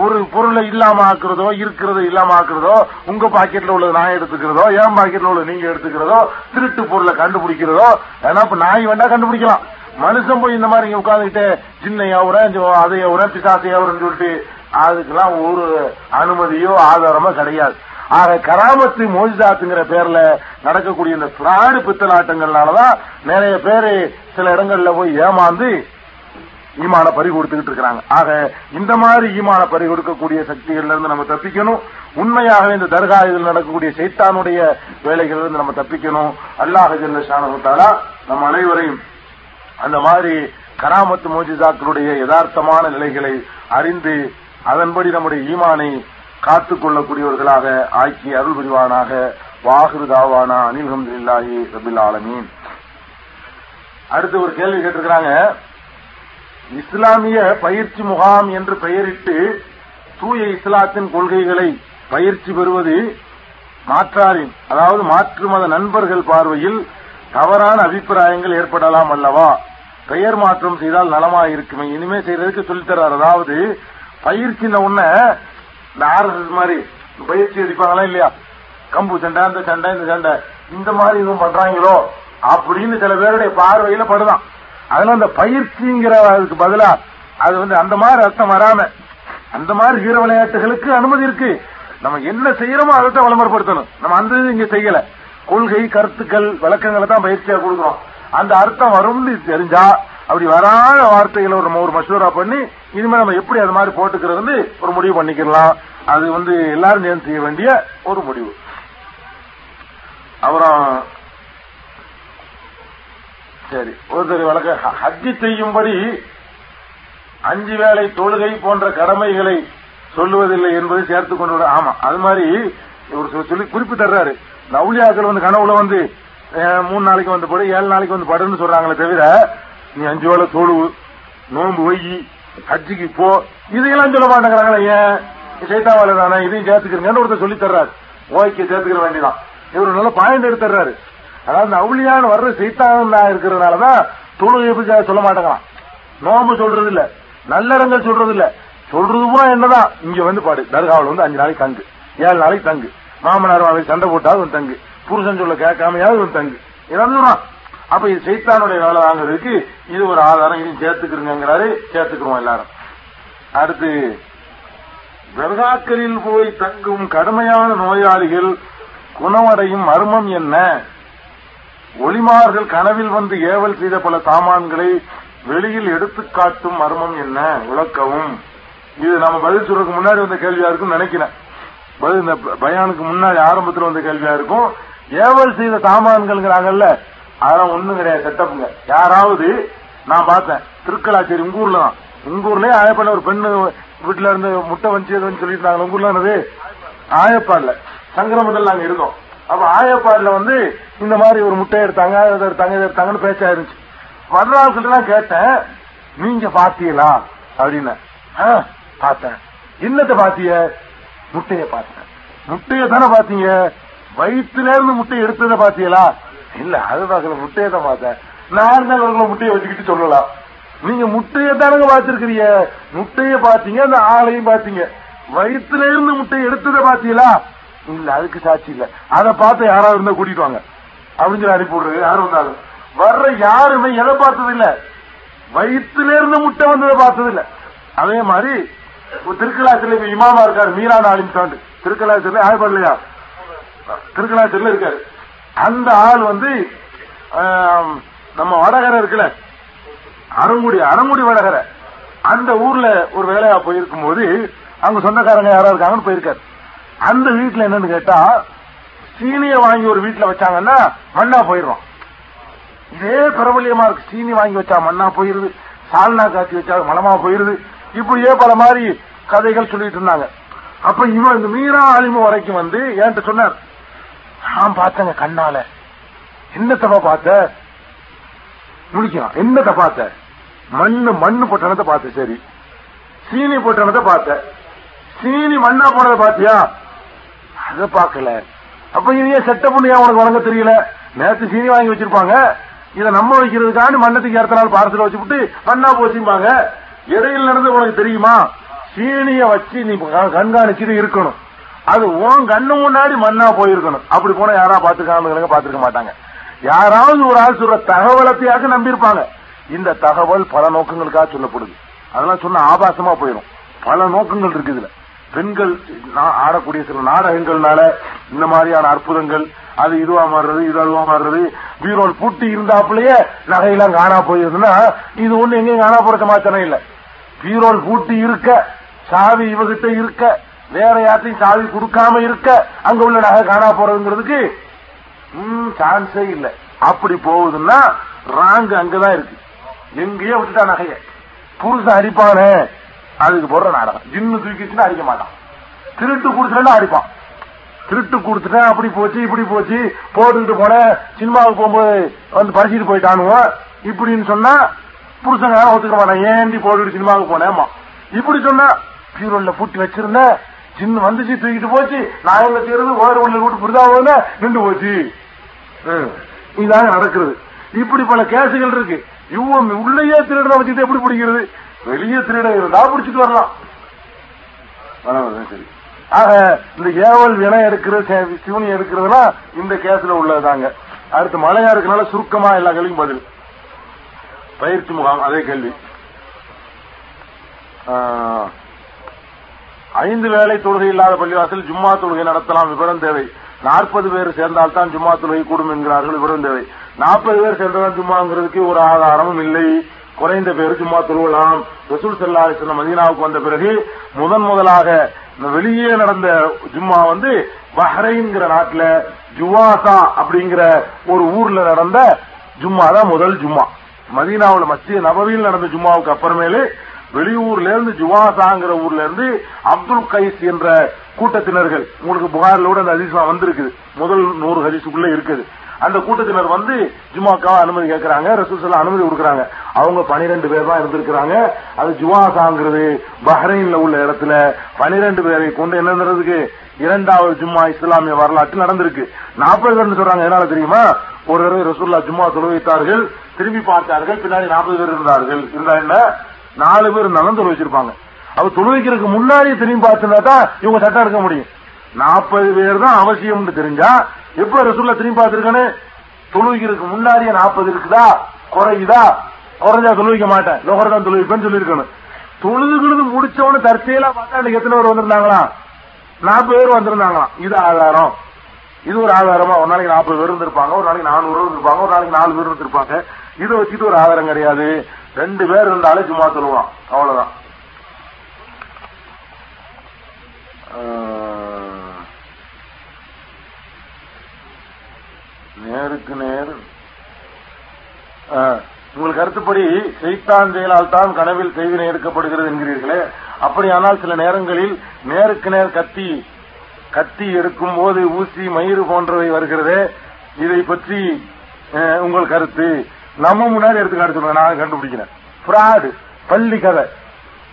S1: ஒரு பொருளை இல்லாம ஆக்குறதோ இருக்கிறதோ இல்லாம ஆக்குறதோ உங்க பாக்கெட்ல உள்ளது நான் எடுத்துக்கிறதோ என் பாக்கெட்ல உள்ள நீங்க எடுத்துக்கிறதோ திருட்டு பொருளை கண்டுபிடிக்கிறதோ ஏன்னா இப்ப நாய் வேண்டாம் கண்டுபிடிக்கலாம். மனுஷன் போய் இந்த மாதிரி இங்க உட்காந்துக்கிட்டு சின்ன எவரன் அதை எவரன் பிசாசு எவரன்னு சொல்லிட்டு அதுக்கெல்லாம் ஒரு அனுமதியோ ஆதாரமோ கிடையாது. ஆக கராமத்து மோஜிதாத்துங்கிற பேர்ல நடக்கக்கூடிய இந்த பிராடு பித்தலாட்டங்கள்னாலதான் நிறைய பேரு சில இடங்கள்ல போய் ஏமாந்து ஈமான பறி கொடுத்துக்கிட்டு இருக்கிறாங்க. ஆக இந்த மாதிரி ஈமான பறி கொடுக்கக்கூடிய சக்திகள்ல இருந்து நம்ம தப்பிக்கணும். உண்மையாகவே இந்த தர்கா இதில் நடக்கக்கூடிய சைத்தானுடைய வேலைகள் இருந்து நம்ம தப்பிக்கணும். அல்லாஹ் ஜல்ல நம்ம அனைவரையும் அந்த மாதிரி கராமத்து மோஜிதாக்களுடைய யதார்த்தமான நிலைகளை அறிந்து அதன்படி நம்முடைய ஈமானை காத்துக் கொள்ளக்கூடியவர்களாக ஆக்கி அருள் புரிவானாக வாகுரு தாவானா அனில் இல்லாஹி ரபில் ஆலமீன். அடுத்து ஒரு கேள்வி கேட்டிருக்கிறாங்க. இஸ்லாமிய பயிற்சி முகாம் என்று பெயரிட்டு தூய இஸ்லாத்தின் கொள்கைகளை பயிற்சி பெறுவது மாற்றாரின் அதாவது மாற்று மத நண்பர்கள் பார்வையில் தவறான அபிப்பிராயங்கள் ஏற்படலாம் அல்லவா? பெயர் மாற்றம் செய்தால் நலமா இருக்குமே இனிமே செய்யறதுக்கு சொல்லித்தரார் அதாவது பயிற்சின உன்ன இந்த ஆர்எஸ்எஸ் மாதிரி பயிற்சி அடிப்பாங்களா இல்லையா? கம்பு சண்டை அந்த சண்டை இந்த சண்டை. இந்த மாதிரி இதுவும் பண்றாங்களோ? அப்படின்னு சில பேருடைய பார்வையில படுதான். அதனால அந்த பயிற்சிங்கிற அதுக்கு பதிலா அது வந்து அந்த மாதிரி அர்த்தம் வராம அந்த மாதிரி வீர விளையாட்டுகளுக்கு அனுமதி இருக்கு. நம்ம என்ன செய்யறோமோ அதை தான் விளம்பரப்படுத்தணும். நம்ம அந்த இது இங்க செய்யல. கொள்கை கருத்துக்கள் விளக்கங்களை தான் பயிற்சியா கொடுக்குறோம். அந்த அர்த்தம் வரும்னு தெரிஞ்சா அப்படி வராத வார்த்தைகளை ஒரு நம்ம ஒரு மசூரா பண்ணி இனிமேல் நம்ம எப்படி அது மாதிரி போட்டுக்கிறது ஒரு முடிவு பண்ணிக்கலாம் அது வந்து எல்லாரும் சேர்ந்து செய்ய வேண்டிய ஒரு முடிவு. அப்புறம் சரி ஒருத்தர் வழக்க ஹஜ்ஜி செய்யும்படி அஞ்சு வேளை தொழுகை போன்ற கடமைகளை சொல்லுவதில்லை என்பதை சேர்த்துக் கொண்டு ஆமா அது மாதிரி இவர் சொல்லி குறிப்பு தர்றாரு. நவுலியாக்கள் வந்து கனவுல வந்து மூணு நாளைக்கு வந்து படு ஏழு நாளைக்கு வந்து படுன்னு சொல்றாங்களே தவிர நீ அஞ்சு வேலை தொழுவு நோன்பு வையி ஹஜ்ஜிக்கு போ. இதையெல்லாம் சொல்ல மாட்டேங்கிறாங்களே ஏன்? சைத்தாவால தானே? இதையும் சேர்த்துக்கிறீங்கன்னு ஒருத்தர் சொல்லி தர்றாரு? ஓகே சேர்த்துக்கிற வேண்டிதான். இவர் நல்ல பாயிண்ட் எடுத்துறாரு அதாவது இந்த அவுளியான்னு வர்ற சைத்தானா இருக்கிறதுனாலதான் தொழுகை எப்படி சொல்ல மாட்டேங்கிறான். நோம்பு சொல்றது இல்ல நல்லறங்கள் சொல்றது இல்ல சொல்றது பூரா என்னதான்? இங்க வந்து பாடு. தர்காவில் வந்து அஞ்சு நாளைக்கு தங்கு. ஏழு நாளைக்கு தங்கு. மாமனார் நாளைக்கு சண்டை போட்டாவது ஒரு தங்கு. புருஷன் சொல்ல கேட்காமையாவது ஒரு தங்கு. இதான் அப்ப இது சைத்தானுடைய வேலை வாங்குறதுக்கு இது ஒரு ஆதாரம். இதையும் சேர்த்துக்கிறோங்கிறாரு சேர்த்துக்கிறோம் எல்லாரும். அடுத்து தர்காக்களில் போய் தங்கும் கடுமையான நோயாளிகள் குணமடையும் மர்மம் என்ன? ஒளிமார்கள் கனவில் வந்து ஏவல் செய்த பல சாமான்களை வெளியில் எடுத்துக்காட்டும் மர்மம் என்ன? விளக்கவும். இது நம்ம பதில் சொல்றதுக்கு முன்னாடி வந்த கேள்வியா இருக்கும் நினைக்கிறேன். பதில் இந்த பயானுக்கு முன்னாடி ஆரம்பத்தில் வந்த கேள்வியா இருக்கும். ஏவல் செய்த சாமான்கள்ங்கிறாங்கல்ல அதெல்லாம் ஒண்ணும் கிடையாது செட்டப்புங்க யாராவது நான் பார்த்தேன் திருக்கலாச்சேரி உங்க ஊர்ல தான். உங்க ஊர்லயே ஆயப்பாடு ஒரு பெண்ணு வீட்டுல இருந்து முட்டை வஞ்சி எதுன்னு சொல்லிட்டு உங்க ஊர்ல என்னது? ஆயப்பாடுல. சங்கரமண்டல் நாங்க இருக்கோம். அப்ப ஆயப்பாடுல வந்து இந்த மாதிரி ஒரு முட்டை எடுத்தாங்க அதை எடுத்தாங்க இதை எடுத்தாங்கன்னு பேச்சா இருந்துச்சு. வர்றாள்கிட்ட கேட்டேன் நீங்க பாத்தீங்களா அப்படின்னு. "ஆ, பார்த்தேன். என்னத்த பாத்திய முட்டைய பார்த்தேன். முட்டைய தானே பாத்தீங்க வயிற்றுல இருந்து முட்டையை எடுத்ததை பாத்தீங்களா இல்ல அது பார்க்கல முட்டையை தான் பார்த்தேன். நான் தான் இவர்களை முட்டையை வச்சுக்கிட்டு சொல்லலாம். நீங்க முட்டையை தானங்க பாத்திருக்கிறீங்க முட்டைய பாத்தீங்க அந்த ஆளையும் பாத்தீங்க வயிற்றுல இருந்து முட்டையை எடுத்ததை பாத்தீங்களா இல்ல அதுக்கு சாட்சி இல்ல. அதை பார்த்து யாராவது இருந்தா கூட்டிட்டு வாங்க. அப்படின்னு சொல்லி அனுப்பி விடுறது யாரும் வந்தாலும். வர்ற யாருமே எதை பார்த்தது இல்ல வயிற்றுல இருந்து முட்டை வந்ததை பார்த்தது இல்ல அதே மாதிரி திருக்கலாச்சல இப்ப இமாமா இருக்காரு மீரா நாளின் சாண்டு. திருக்கலாச்சல ஆயப்படலையா திருக்கலாச்சல இருக்காரு. அந்த ஆள் வந்து நம்ம வடகரை இருக்குல்ல அரங்குடி அரங்குடி வடகரை. அந்த ஊர்ல ஒரு வேலையா போயிருக்கும் போது அங்க சொந்தக்காரங்க யாரா இருக்காங்கன்னு போயிருக்காரு. அந்த வீட்டுல என்னன்னு கேட்டா சீனிய வாங்கி ஒரு வீட்டுல வச்சாங்கன்னா மண்ணா போயிடுறோம். இதே பிரபலியமா இருக்கு. சீனி வாங்கி வச்சா மண்ணா போயிருது. சால்னா காத்தி வச்சா மலமா போயிருது. இப்படியே பல மாதிரி கதைகள் சொல்லிட்டு இருந்தாங்க. அப்ப இவன் இந்த மீரா ஆலிமு வரைக்கும் வந்து என்கிட்ட சொன்னார் நான் பார்த்தேங்க கண்ணால. என்னத்தப்பா பார்த்த? முடிக்கலாம் என்னத்தை பார்த்த? மண்ணு மண்ணு பொட்டணத்தை பார்த்த சரி. சீனி பொட்டணத்தை பார்த்த. சீனி மண்ணா போனதை பாத்தியா அதை பார்க்கல. அப்ப இது ஏன் செட்ட பண்ணி உனக்கு வழங்க தெரியல? நேத்து சீனி வாங்கி வச்சிருப்பாங்க. இதை நம்ம வைக்கிறதுக்காண்டி மண்ணத்துக்கு அடுத்த நாள் பார்சல் வச்சுவிட்டு மண்ணா போச்சுப்பாங்க இடையில் நடந்து உனக்கு தெரியுமா? சீனிய வச்சு நீ கண்காணிச்சுட்டு இருக்கணும். அது உன் கண்ணு முன்னாடி மண்ணா போயிருக்கணும். அப்படி போனா யாரா பாத்துக்காங்க பாத்துருக்க மாட்டாங்க. யாராவது ஒரு ஆள் சொல்ற தகவலத்தையாக நம்பியிருப்பாங்க. இந்த தகவல் பல நோக்கங்களுக்காக சொல்லப்படுது. அதெல்லாம் சொன்ன ஆபாசமா போயிடும். பல நோக்கங்கள் இருக்கு இதுல. பெண்கள் ஆடக்கூடிய சில நாடகங்கள்னால இந்த மாதிரியான அற்புதங்கள் அது இதுவா மாறுறது இது அதுவா மாறுறது பீரோல் பூட்டி இருந்தாப்புலயே நகையெல்லாம் காணா போயிருதுன்னா இது ஒண்ணு எங்கேயும் காணா போற சமாச்சாரம் இல்ல. பீரோல் பூட்டி இருக்க சாவி இவகிட்ட இருக்க வேற யார்த்தையும் சாவி கொடுக்காம இருக்க அங்க உள்ள நகை காணா போறதுங்கிறதுக்கு சான்ஸே இல்ல. அப்படி போகுதுன்னா ராங்கு அங்கதான் இருக்கு. எங்கேயோ விட்டுட்டா நகைய. புருஷன் அரிப்பானே அதுக்கு போடுற நாடகம். ஜின்னு தூக்கிச்சுன்னா அரிக்க மாட்டான். திருட்டு கொடுத்துட்டா அரிப்பான் திருட்டு கொடுத்துட்டேன் அப்படி போச்சு இப்படி போச்சு போட்டுக்கிட்டு போனேன் சினிமாவுக்கு போகும்போது வந்து படிச்சுட்டு போயிட்டானுவோ இப்படின்னு சொன்னா புருஷன் ஒத்துக்க மாட்டான். ஏண்டி போட்டுட்டு சினிமாவுக்கு போனேம்மா. இப்படி சொன்னா பியூரோல பூட்டி வச்சிருந்தேன் சின்ன வந்துச்சு தூக்கிட்டு போச்சு. நான் எங்க தீர்ந்து ஓர உள்ள கூட்டு புரிதா நின்று போச்சு. ம். இதாங்க நடக்கிறது. இப்படி பல கேசுகள் இருக்கு. இவன் உள்ளேயே திருடனை வச்சுட்டு எப்படி பிடிக்கிறது? வெளியே திருட இருந்தா பிடிச்சிட்டு வரலாம். சரி. ஆக இந்த ஏவல் வினை எடுக்கிறது சிவனி எடுக்கிறதுனா இந்த கேஸ்ல உள்ளதுதாங்க. அடுத்து மழையா இருக்கனால சுருக்கமா எல்லா கேள்வியும் பதில். பயிற்சி முகாம் அதே கேள்வி. ஐந்து வேலை தொழுகை இல்லாத பள்ளிவாசல் ஜும்மா தொழுகை நடத்தலாம் விவரம் தேவை. நாற்பது பேர் சேர்ந்தால்தான் ஜும்மா தொழுகை கூடும் என்கிறார்கள் விவரம் தேவை. நாற்பது பேர் சேர்ந்தால் ஜும்மாங்கிறதுக்கு ஒரு ஆதாரமும் இல்லை. குறைந்த பேர் ஜும்மா தொழுவலாம் ரசூல் செல்லா அலிஸ்லாம் மதீனாவுக்கு வந்த பிறகு முதன் முதலாக வெளியே நடந்த ஜும்மா வந்து பஹ்ரைன்கிற நாட்டில் ஜுவாசா அப்படிங்கிற ஒரு ஊர்ல நடந்த ஜும்மா தான் முதல் ஜும்மா. மதீனாவில் மத்திய நபவியில் நடந்த ஜும்மாவுக்கு அப்புறமேலு வெளியூர்ல இருந்து ஜுவாசாங்கிற ஊர்ல இருந்து அப்துல் கைஸ் என்ற கூட்டத்தினர்கள். உங்களுக்கு புகாரில் கூட அந்த ஹதீஸ் வந்திருக்குது. முதல் நூறு ஹதீஸுக்குள்ள இருக்குது. அந்த கூட்டத்தினர் வந்து ஜுமாக்காக அனுமதி கேட்கிறாங்க. ரசூசல்ல அனுமதி கொடுக்கறாங்க. அவங்க பனிரெண்டு பேர் தான் இருந்திருக்கிறாங்க. அது ஜுவாசாங்கிறது பஹ்ரைன்ல உள்ள இடத்துல பனிரெண்டு பேரை கொண்டு என்ன நடந்திருக்கு இரண்டாவது ஜும்மா இஸ்லாமிய வரலாற்றில் நடந்திருக்கு. நாற்பது பேர் சொல்றாங்க. என்னால தெரியுமா? ஒரு தடவை ரசூல்லா ஜும்மா தொழுவித்தார்கள் திரும்பி பார்த்தார்கள் பின்னாடி நாற்பது பேர் இருந்தார்கள். இருந்தா என்ன? நாலு பேர் இருந்தாலும் தொழு வச்சிருப்பாங்க அவ தொழுவிக்கிறதுக்கு முன்னாடி திரும்பி பார்த்துருந்தா தான் இவங்க சட்டம் எடுக்க முடியும். நாற்பது பேர் தான் அவசியம்னு தெரிஞ்சா எப்ப ரசூல்லா திரும்பி பார்த்திருக்கானு? தொழுவிக்கிறதுக்கு முன்னாடியே நாற்பது இருக்குதா? குறையுதா? குறைஞ்சா தொழுவிக்க மாட்டேன். லோகர் தான் தொழுவிப்பேன்னு சொல்லியிருக்கணும். தொழுதுகிறது முடிச்சவனு தற்செயலா பார்த்தா இன்னைக்கு எத்தனை பேர் வந்திருந்தாங்களா நாற்பது பேர் வந்திருந்தாங்களாம். இது ஆதாரம். இது ஒரு ஆதாரமா? ஒரு நாளைக்கு நாற்பது பேர் இருந்திருப்பாங்க. ஒரு நாளைக்கு நானூறு இருந்திருப்பாங்க. ஒரு நாளைக்கு நாலு பேர் இருந்திருப்பாங்க. இதை வச்சுட்டு ஒரு ஆதாரம் கிடையாது. ரெண்டு பேர் இருந்தாலே சும்மா சொல்லுவான். அவ்வளவுதான். நேருக்கு நேர். உங்கள் கருத்துப்படி செய்தான் செயலால் தான் கனவில் செய்வினை எடுக்கப்படுகிறது என்கிறீர்களே. அப்படியானால் சில நேரங்களில் நேருக்கு நேர் கத்தி கத்தி எடுக்கும் போது ஊசி மயிறு போன்றவை வருகிறதே. இதை பற்றி உங்கள் கருத்து.
S2: நம்ம முன்னாடி எடுத்துக்காட்டு சொல்றேன் நான் கண்டுபிடிக்கிறேன். ஃப்ராடு பள்ளி கதை.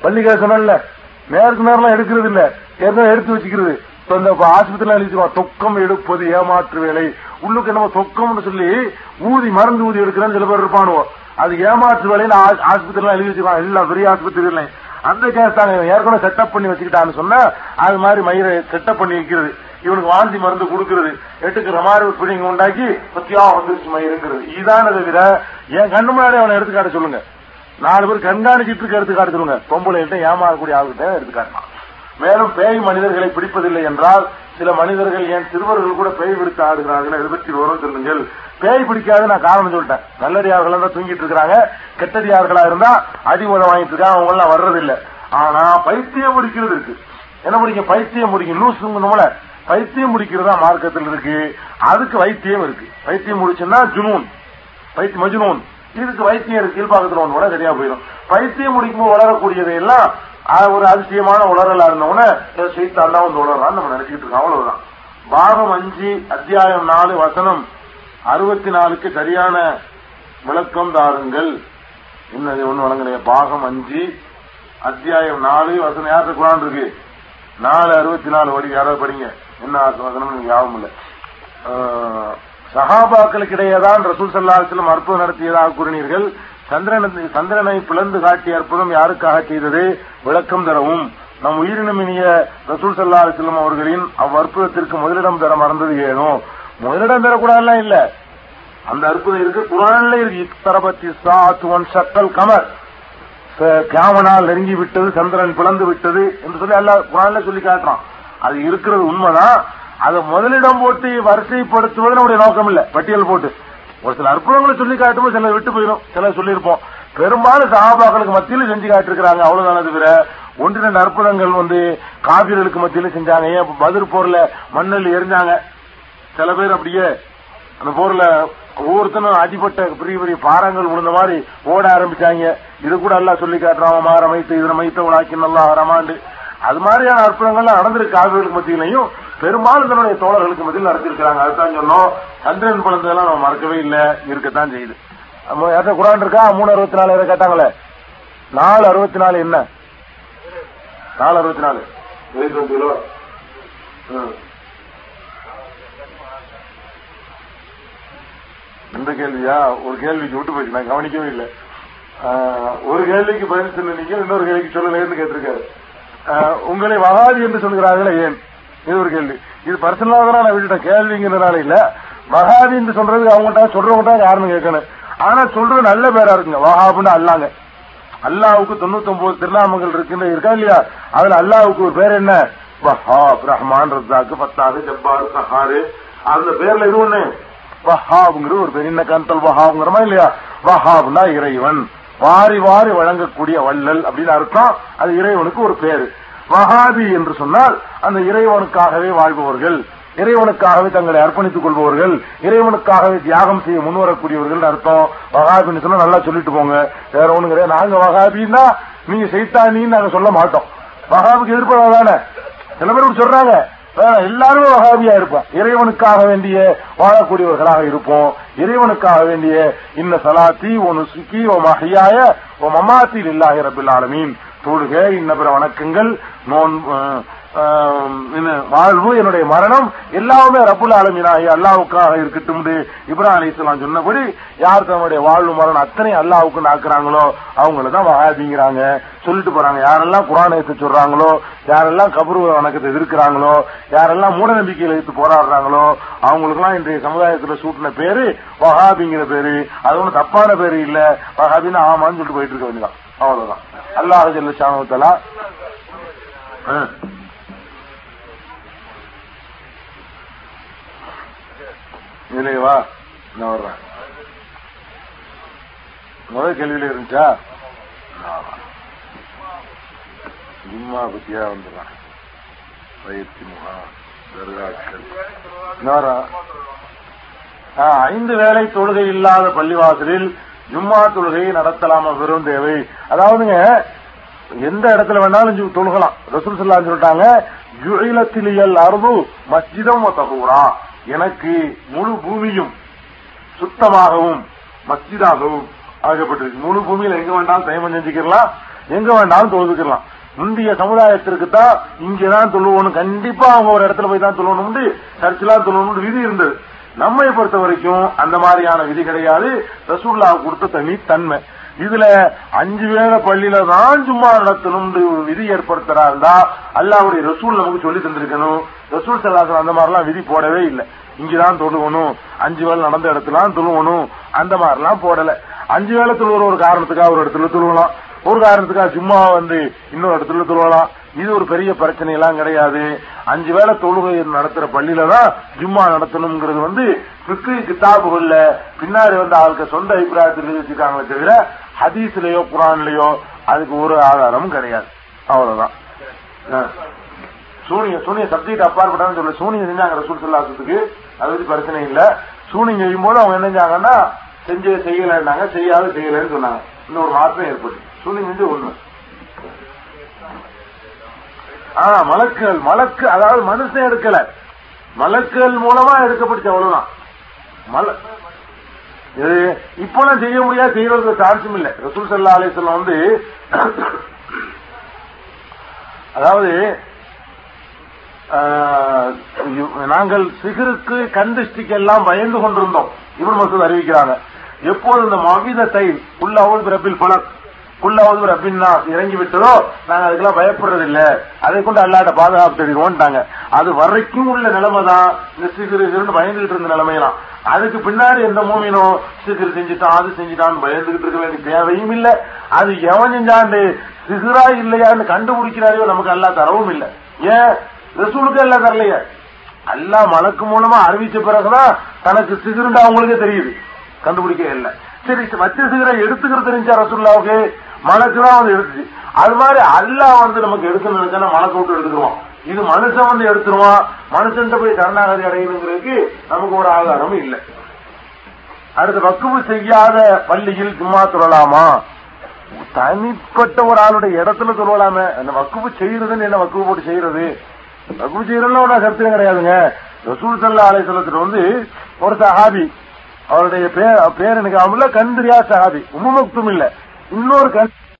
S2: பள்ளி கதை சொன்னல நேருக்கு நேரம் எடுக்கிறது இல்ல. ஏற்கனவே எடுத்து வச்சுக்கிறது. இப்ப இந்த ஆஸ்பத்திரியில எழுதிக்குவோம் தொக்கம் எடுப்பது ஏமாற்று வேலை. உள்ளுக்கு என்னமோ தொக்கம்னு சொல்லி ஊதி மருந்து ஊதி எடுக்கிறேன்னு சில பேர் இருப்பானுவோ. அது ஏமாற்று வேலைன்னு ஆஸ்பத்திரிலாம் எழுதி வச்சுக்கலாம் எல்லாம் பெரிய ஆஸ்பத்திரியில அந்த கேஸ் தாங்க ஏற்கனவே செட்டப் பண்ணி வச்சுக்கிட்டான்னு சொன்னா அது மாதிரி மயிரை செட்டப் பண்ணி வைக்கிறது. இவனுக்கு வாந்தி மருந்து கொடுக்கறது. எட்டுக்கு மாதிரி ஒரு பிடிங்க உண்டாக்கி பத்தியா வந்துருச்சு இருக்கிறது. இதான தவிர என் கண்ணு முன்னாடி அவனை எடுத்துக்காட்ட சொல்லுங்க. நாலு பேர் கண்காணிச்சிட்டு இருக்க எடுத்துக்காட்டு காட்ட சொல்லுங்க. பொம்பளைகிட்ட ஏமாறக்கூடிய ஆளுகிட்ட எடுத்துக்காட்டலாம் மேலும் பேய் மனிதர்களை பிடிப்பதில்லை என்றால் சில மனிதர்கள் ஏன் சிறுவர்கள் கூட பேய் பிடித்து ஆடுகிறார்கள்? இதை பற்றி விவரம் சொல்லுங்கள். பேய் பிடிக்காது நான் காரணம் சொல்லிட்டேன். நல்லடியார்கள் தான் தூங்கிட்டு இருக்கிறாங்க. கெட்டடியார்களா இருந்தா அடி உதவ வாங்கிட்டு இருக்காங்க. அவங்க எல்லாம் வர்றதில்லை. ஆனா பைத்தியம் பிடிக்கிறது இருக்கு. என்ன பிடிக்கும்? பைத்தியம் பிடிக்கும். லூஸ் நம்மள பைத்தியம் முடிக்கிறதா மார்க்கத்தில் இருக்கு. அதுக்கு வைத்தியம் இருக்கு. வைத்தியம் முடிச்சுன்னா ஜுனூன். பைத்தியம் மஜுனூன். இதுக்கு வைத்தியம் இருக்கு. கீழ்பாக்கத்தில் ஒன்று கூட சரியா போயிடும். பைத்தியம் முடிக்கும்போது வளரக்கூடியதை எல்லாம் ஒரு அதிசயமான உளறலா இருந்தவன சீத்தான் தான் வந்து உளறான்னு நம்ம நினைச்சிட்டு இருக்கோம். அவ்வளவுதான். பாகம் அஞ்சு அத்தியாயம் நாலு வசனம் அறுபத்தி நாலுக்கு சரியான விளக்கம் தாருங்கள். என்ன ஒண்ணு வழங்கலையே. பாகம் அஞ்சு அத்தியாயம் நாலு வசனம் யாருக்கு குரான் இருக்கு? நாலு அறுபத்தி நாலு வடி யாராவது படிங்க. என்ன வசனம் யாவும் ஞாபகம் இல்லை. ஆஹ், தான் இடையேதான் ரசூல் சல்லா அற்புதம் நடத்தியதாக கூறினீர்கள். சந்திரன் சந்திரனை பிளந்து காட்டிய அற்புதம் யாருக்காக செய்தது? விளக்கம் தரவும். நம் உயிரினமினிய ரசூல் சல்லா அலிஸ்லம் அவர்களின் அவ்வற்புதத்திற்கு முதலிடம் தர மறந்தது ஏனோ? முதலிடம் தரக்கூடாதுலாம் இல்ல. அந்த அற்புதம் இருக்கு. குரான்ல இருக்கு. இத்தரபத்தி சாத்துவன் சக்கல் கமர். கேமனால் கியாமனால் நெருங்கி விட்டது சந்திரன் பிளந்து விட்டது என்று சொல்லி அல்ல குரான்ல சொல்லி காட்டுறான். அது இருக்கிறது உண்மைதான். அதை முதலிடம் போட்டு வரிசைப்படுத்துவது நம்முடைய நோக்கம் இல்லை. பட்டியல் போட்டு. ஒரு சில அற்புதங்களை சொல்லி காட்டும்போது சில விட்டு போயிடும். சில சொல்லியிருப்போம். பெரும்பாலும் சகாபாக்களுக்கு மத்தியில் செஞ்சு காட்டிருக்கிறாங்க அவ்வளவுதானே தவிர ஒன்று ரெண்டு அற்புதங்கள் வந்து காவிர்களுக்கு மத்தியில் செஞ்சாங்க. ஏன்? பதில் போர்ல மண்ணில் எரிஞ்சாங்க. சில பேர் அப்படியே அந்த போர்ல ஒவ்வொருத்தனும் அடிபட்ட பெரிய பெரிய பாறங்கள் விழுந்த மாதிரி ஓட ஆரம்பிச்சாங்க. இது கூட எல்லாம் சொல்லி காட்டுறான் மாற மைத்து இதனை மைத்த உலாக்கி நல்லா ரமாண்டு. அது மாதிரியான அற்புதங்கள்லாம் நடந்திருக்கு ஆய்வுகளுக்கு மத்தியிலையும். பெரும்பாலும் தன்னுடைய தோழர்களுக்கு மத்தியில் நடத்திருக்கிறாங்க. அதுதான் சொன்னோம். சந்திரன் குழந்தைலாம் நம்ம மறக்கவே இல்லை. இருக்கத்தான் செய்யுது. நம்ம யார்கிட்ட குரான் இருக்கா? மூணு அறுபத்தி நாலு யாரை கேட்டாங்களே. நாலு அறுபத்தி நாலு என்ன? நாலு அறுபத்தி நாலு கிலோ ம் இந்த கேள்வியா? ஒரு கேள்விக்கு விட்டு போயிடுச்சு. நான் கவனிக்கவே இல்லை. ஒரு கேள்விக்கு பதில் நீங்கள் இன்னொரு கேள்விக்கு சொல்லலைன்னு கேட்டிருக்காரு. உங்களை வகாதி என்று சொல்கிறார்களே ஏன்? இது ஒரு கேள்வி. இது பர்சனலாக தான் நான் விட்டுட்டேன் கேள்விங்கிறனால இல்ல. வகாதி என்று சொல்றது அவங்கள்ட்ட சொல்றவங்க யாருன்னு கேட்கணும். ஆனா சொல்றது நல்ல பேரா இருக்குங்க. வகாபுன்னு அல்லாங்க. அல்லாவுக்கு தொண்ணூத்தி ஒன்பது திருநாமங்கள் இருக்குன்னு இருக்கா இல்லையா? அதுல அல்லாவுக்கு ஒரு பேர் என்ன? வஹாப் ரஹ்மான் ரத்தாக்கு பத்தாக ஜப்பாரு சஹாரு. அந்த பேர்ல இது ஒண்ணு. வஹாப்ங்கிற ஒரு பேர். என்ன கந்தல் வஹாப்ங்கிறமா இல்லையா? வஹாப்னா இறைவன். வாரி வாரி வழங்கக்கூடிய வள்ளல் அப்படின்னு அர்த்தம். அது இறைவனுக்கு ஒரு பேரு. வஹாபி என்று சொன்னால் அந்த இறைவனுக்காகவே வாழ்பவர்கள் இறைவனுக்காகவே தங்களை அர்ப்பணித்துக் கொள்பவர்கள் இறைவனுக்காகவே தியாகம் செய்ய முன்வரக்கூடியவர்கள் அர்த்தம். வகாபின்னு சொன்னா நல்லா சொல்லிட்டு போங்க. வேற ஒண்ணு கிடையாது. நாங்க வகாபின்னா நீங்க செய்தானின்னு நாங்க சொல்ல மாட்டோம். வகாபுக்கு எதிர்ப்பதானே சில பேர் சொல்றாங்க. எல்லாருமே வகாபியா இருப்போம் இறைவனுக்காக வேண்டிய வாழக்கூடியவர்களாக இருப்போம். இறைவனுக்காக வேண்டிய இன்ன சலாத்தி ஓ சுக்கி ஓ மஹியாய ஓ மமாத்தி இல்லாஹி ரபில் ஆலமீன். தொழுக இன்ன பிற வணக்கங்கள் நோன் வாழ்வு என்னுடைய மரணம் எல்லாமே ரப்புல் ஆலமீனாகி அல்லாவுக்காக இருக்கட்டும் இப்ராஹிம் அலிஸ்லாம் சொன்னபடி யார் தன்னுடைய வாழ்வு மரணம் அத்தனை அல்லாவுக்கு நாக்குறாங்களோ அவங்கள தான் வகாபிங்கிறாங்க சொல்லிட்டு போறாங்க யாரெல்லாம் குரான் எடுத்து சொல்றாங்களோ யாரெல்லாம் கபரு வணக்கத்தை எதிர்க்கிறாங்களோ யாரெல்லாம் மூட நம்பிக்கையில் எடுத்து போராடுறாங்களோ அவங்களுக்குலாம் இன்றைய சமுதாயத்தில் சூட்டின பேரு வஹாபிங்கிற பேரு. அது ஒன்றும் தப்பான பேரு இல்ல. வஹாபின்னு ஆமான்னு சொல்லிட்டு போயிட்டு இருக்க வேண்டியதான் அவ்வளவுதான். அல்லாஹ் ஜல்ல இதுலயே வா நான் வர்றேன். முதல் கேள்வியில இருந்துச்சா? வரேன். ஜும்மா பத்தியா வந்துடுறேன். பயிற்சி முகா தர்காக்கள். ஆ, ஐந்து வேளை தொழுகை இல்லாத பள்ளிவாசலில் ஜும்மா தொழுகையை நடத்தலாமா வெறும் தேவை? அதாவதுங்க எந்த இடத்துல வேணாலும் தொழுகலாம். ரசூல் ஸல்லல்லாஹு சொல்லிட்டாங்க ஜுஇலத்திலியல் அருது மஸ்ஜிதம் வ எனக்கு முழு பூமியும் சுத்தமாகவும் மஸ்ஜிதாகவும் ஆகப்பட்டிருக்கு முழு பூமியில எங்க வேண்டாலும் தயமம் செஞ்சுக்கலாம் எங்க வேண்டாலும் தொழுதுக்கலாம் முந்தைய சமுதாயத்திற்கு தான் இங்கதான் சொல்லுவோம் கண்டிப்பா அவங்க ஒரு இடத்துல போய் தான் தொழுவணும் சர்ச்சிலாம் சொல்லணும்னு விதி இருந்தது. நம்மை பொறுத்த வரைக்கும் அந்த மாதிரியான விதி கிடையாது. ரசூல்லா கொடுத்த தனி தன்மை. இதுல அஞ்சு வேளை பள்ளியில தான் சும்மா நடத்தணும் விதி ஏற்படுத்துறாருந்தா அல்லாவுடைய ரசூல் நமக்கு சொல்லி தந்திருக்கணும். ரசூல் சல்லாசன் அந்த மாதிரிலாம் விதி போடவே இல்லை. இங்கதான் தொழுவணும் அஞ்சு வேளை நடந்த இடத்துல தொழுவணும் அந்த மாதிரிலாம் போடல. அஞ்சு வேளை தொழுவுற ஒரு காரணத்துக்காக ஒரு இடத்துல தொழுவலாம் ஒரு காரணத்துக்காக சும்மா வந்து இன்னொரு இடத்துல தொழுவலாம் இது ஒரு பெரிய பிரச்சனை எல்லாம் கிடையாது. அஞ்சு வேளை தொழுகை நடத்துற பள்ளியில தான் ஜும்மா நடத்தணுங்கிறது வந்து பிக்கு கிதாபுகள்ல பின்னாடி வந்து ஆளுக்கு சொந்த அபிப்பிராயத்தில் வச்சிருக்காங்களே தவிர ஹதீஸ்லயோ குரான்லயோ அதுக்கு ஒரு ஆதாரமும் கிடையாது. அவ்வளவுதான். ஆ. சூனிய சூனிய சப்ஜெக்ட் அப்பாற்பட்டான்னு சொல்ல சூனியம் செஞ்சாங்க ரசூல் சொல்லாசத்துக்கு அது வந்து பிரச்சனை இல்ல. சூனியம் செய்யும் போது அவங்க என்ன செஞ்சாங்கன்னா செஞ்சு செய்யலைன்னாங்க செய்யாது செய்யலைன்னு சொன்னாங்க. இன்னொரு மாற்றம் ஏற்பட்டு சூனியம் செஞ்சு ஒண்ணு. ஆ மலக்குகள் மலக்கு அதாவது மனுஷன் எடுக்கல. மலக்குகள் மூலமா எடுக்கப்பட்டுச்சு அவ்வளவுதான். மல இது இப்பெல்லாம் செய்ய முடியாது செய்யறதுக்கு சாட்சியம் இல்ல. ரசூல் சல்லா அலிஸ்லாம் வந்து அதாவது ஆஹ், நாங்கள் சிகருக்கு கண்டிஷ்டிக்கு எல்லாம் பயந்து கொண்டிருந்தோம். இவன் மசூத் அறிவிக்கிறாங்க. எப்போது இந்த மவித தை உள்ள அவள் பிறப்பில் பலக் உள்ளாவது ரப்பின்னா இறங்கி விட்டதோ நாங்க அதுக்கெல்லாம் பயப்படுறது இல்ல அதை கொண்டு அல்லாட்ட பாதுகாப்பு தெரிவிக்கோன்ட்டாங்க அது வரைக்கும் உள்ள நிலைமை தான் இந்த சீக்கிரம் சிறுன்னு பயந்துகிட்டு இருந்த நிலைமையெல்லாம். அதுக்கு பின்னாடி எந்த மூமினோ சிகிரு செஞ்சுட்டான் அது செஞ்சுட்டான்னு பயந்துகிட்டு இருக்க வேண்டிய தேவையும் இல்ல. அது எவன் செஞ்சாண்டு சிகிரா இல்லையான்னு கண்டுபிடிக்கிறாரையோ நமக்கு அல்லா தரவும் இல்ல. ஏன்? ரசூலுக்கு எல்லாம் தரலையே. அல்லா மலக்கு மூலமா அறிவிச்ச பிறகுதான் தனக்கு சிகிருண்டா அவங்களுக்கே தெரியுது. கண்டுபிடிக்க இல்லை. சரி வச்சிருக்கிற எடுத்துக்கிற எடுத்துக்கிறது தெரிஞ்சா ரசுல்லாவுக்கு மனசுதான் வந்து எடுத்து. அது மாதிரி அல்லா வந்து நமக்கு எடுக்கணும் நினைச்சா மலக்கு விட்டு எடுத்துருவோம் இது மனுஷன் வந்து எடுத்துருவான் மனுஷன் போய் சரணாகதி அடையணுங்கிறதுக்கு நமக்கு ஒரு ஆதாரமும் இல்லை. அடுத்து வக்குவு செய்யாத பள்ளியில் சும்மா தொழலாமா தனிப்பட்ட ஒரு ஆளுடைய இடத்துல தொழலாமே அந்த வக்குவு செய்யறதுன்னு என்ன வக்குவு போட்டு செய்யறது? வக்குவு செய்யறதுல ஒரு கருத்து கிடையாதுங்க. ரசூல் சல்லா அலைசலத்துல வந்து ஒரு சஹாபி அவருடைய பேர் பேர் எனக்கு அவங்கள கந்திரியா சஹாபி உம்மக்தும் இல்ல. இன்னொரு கண்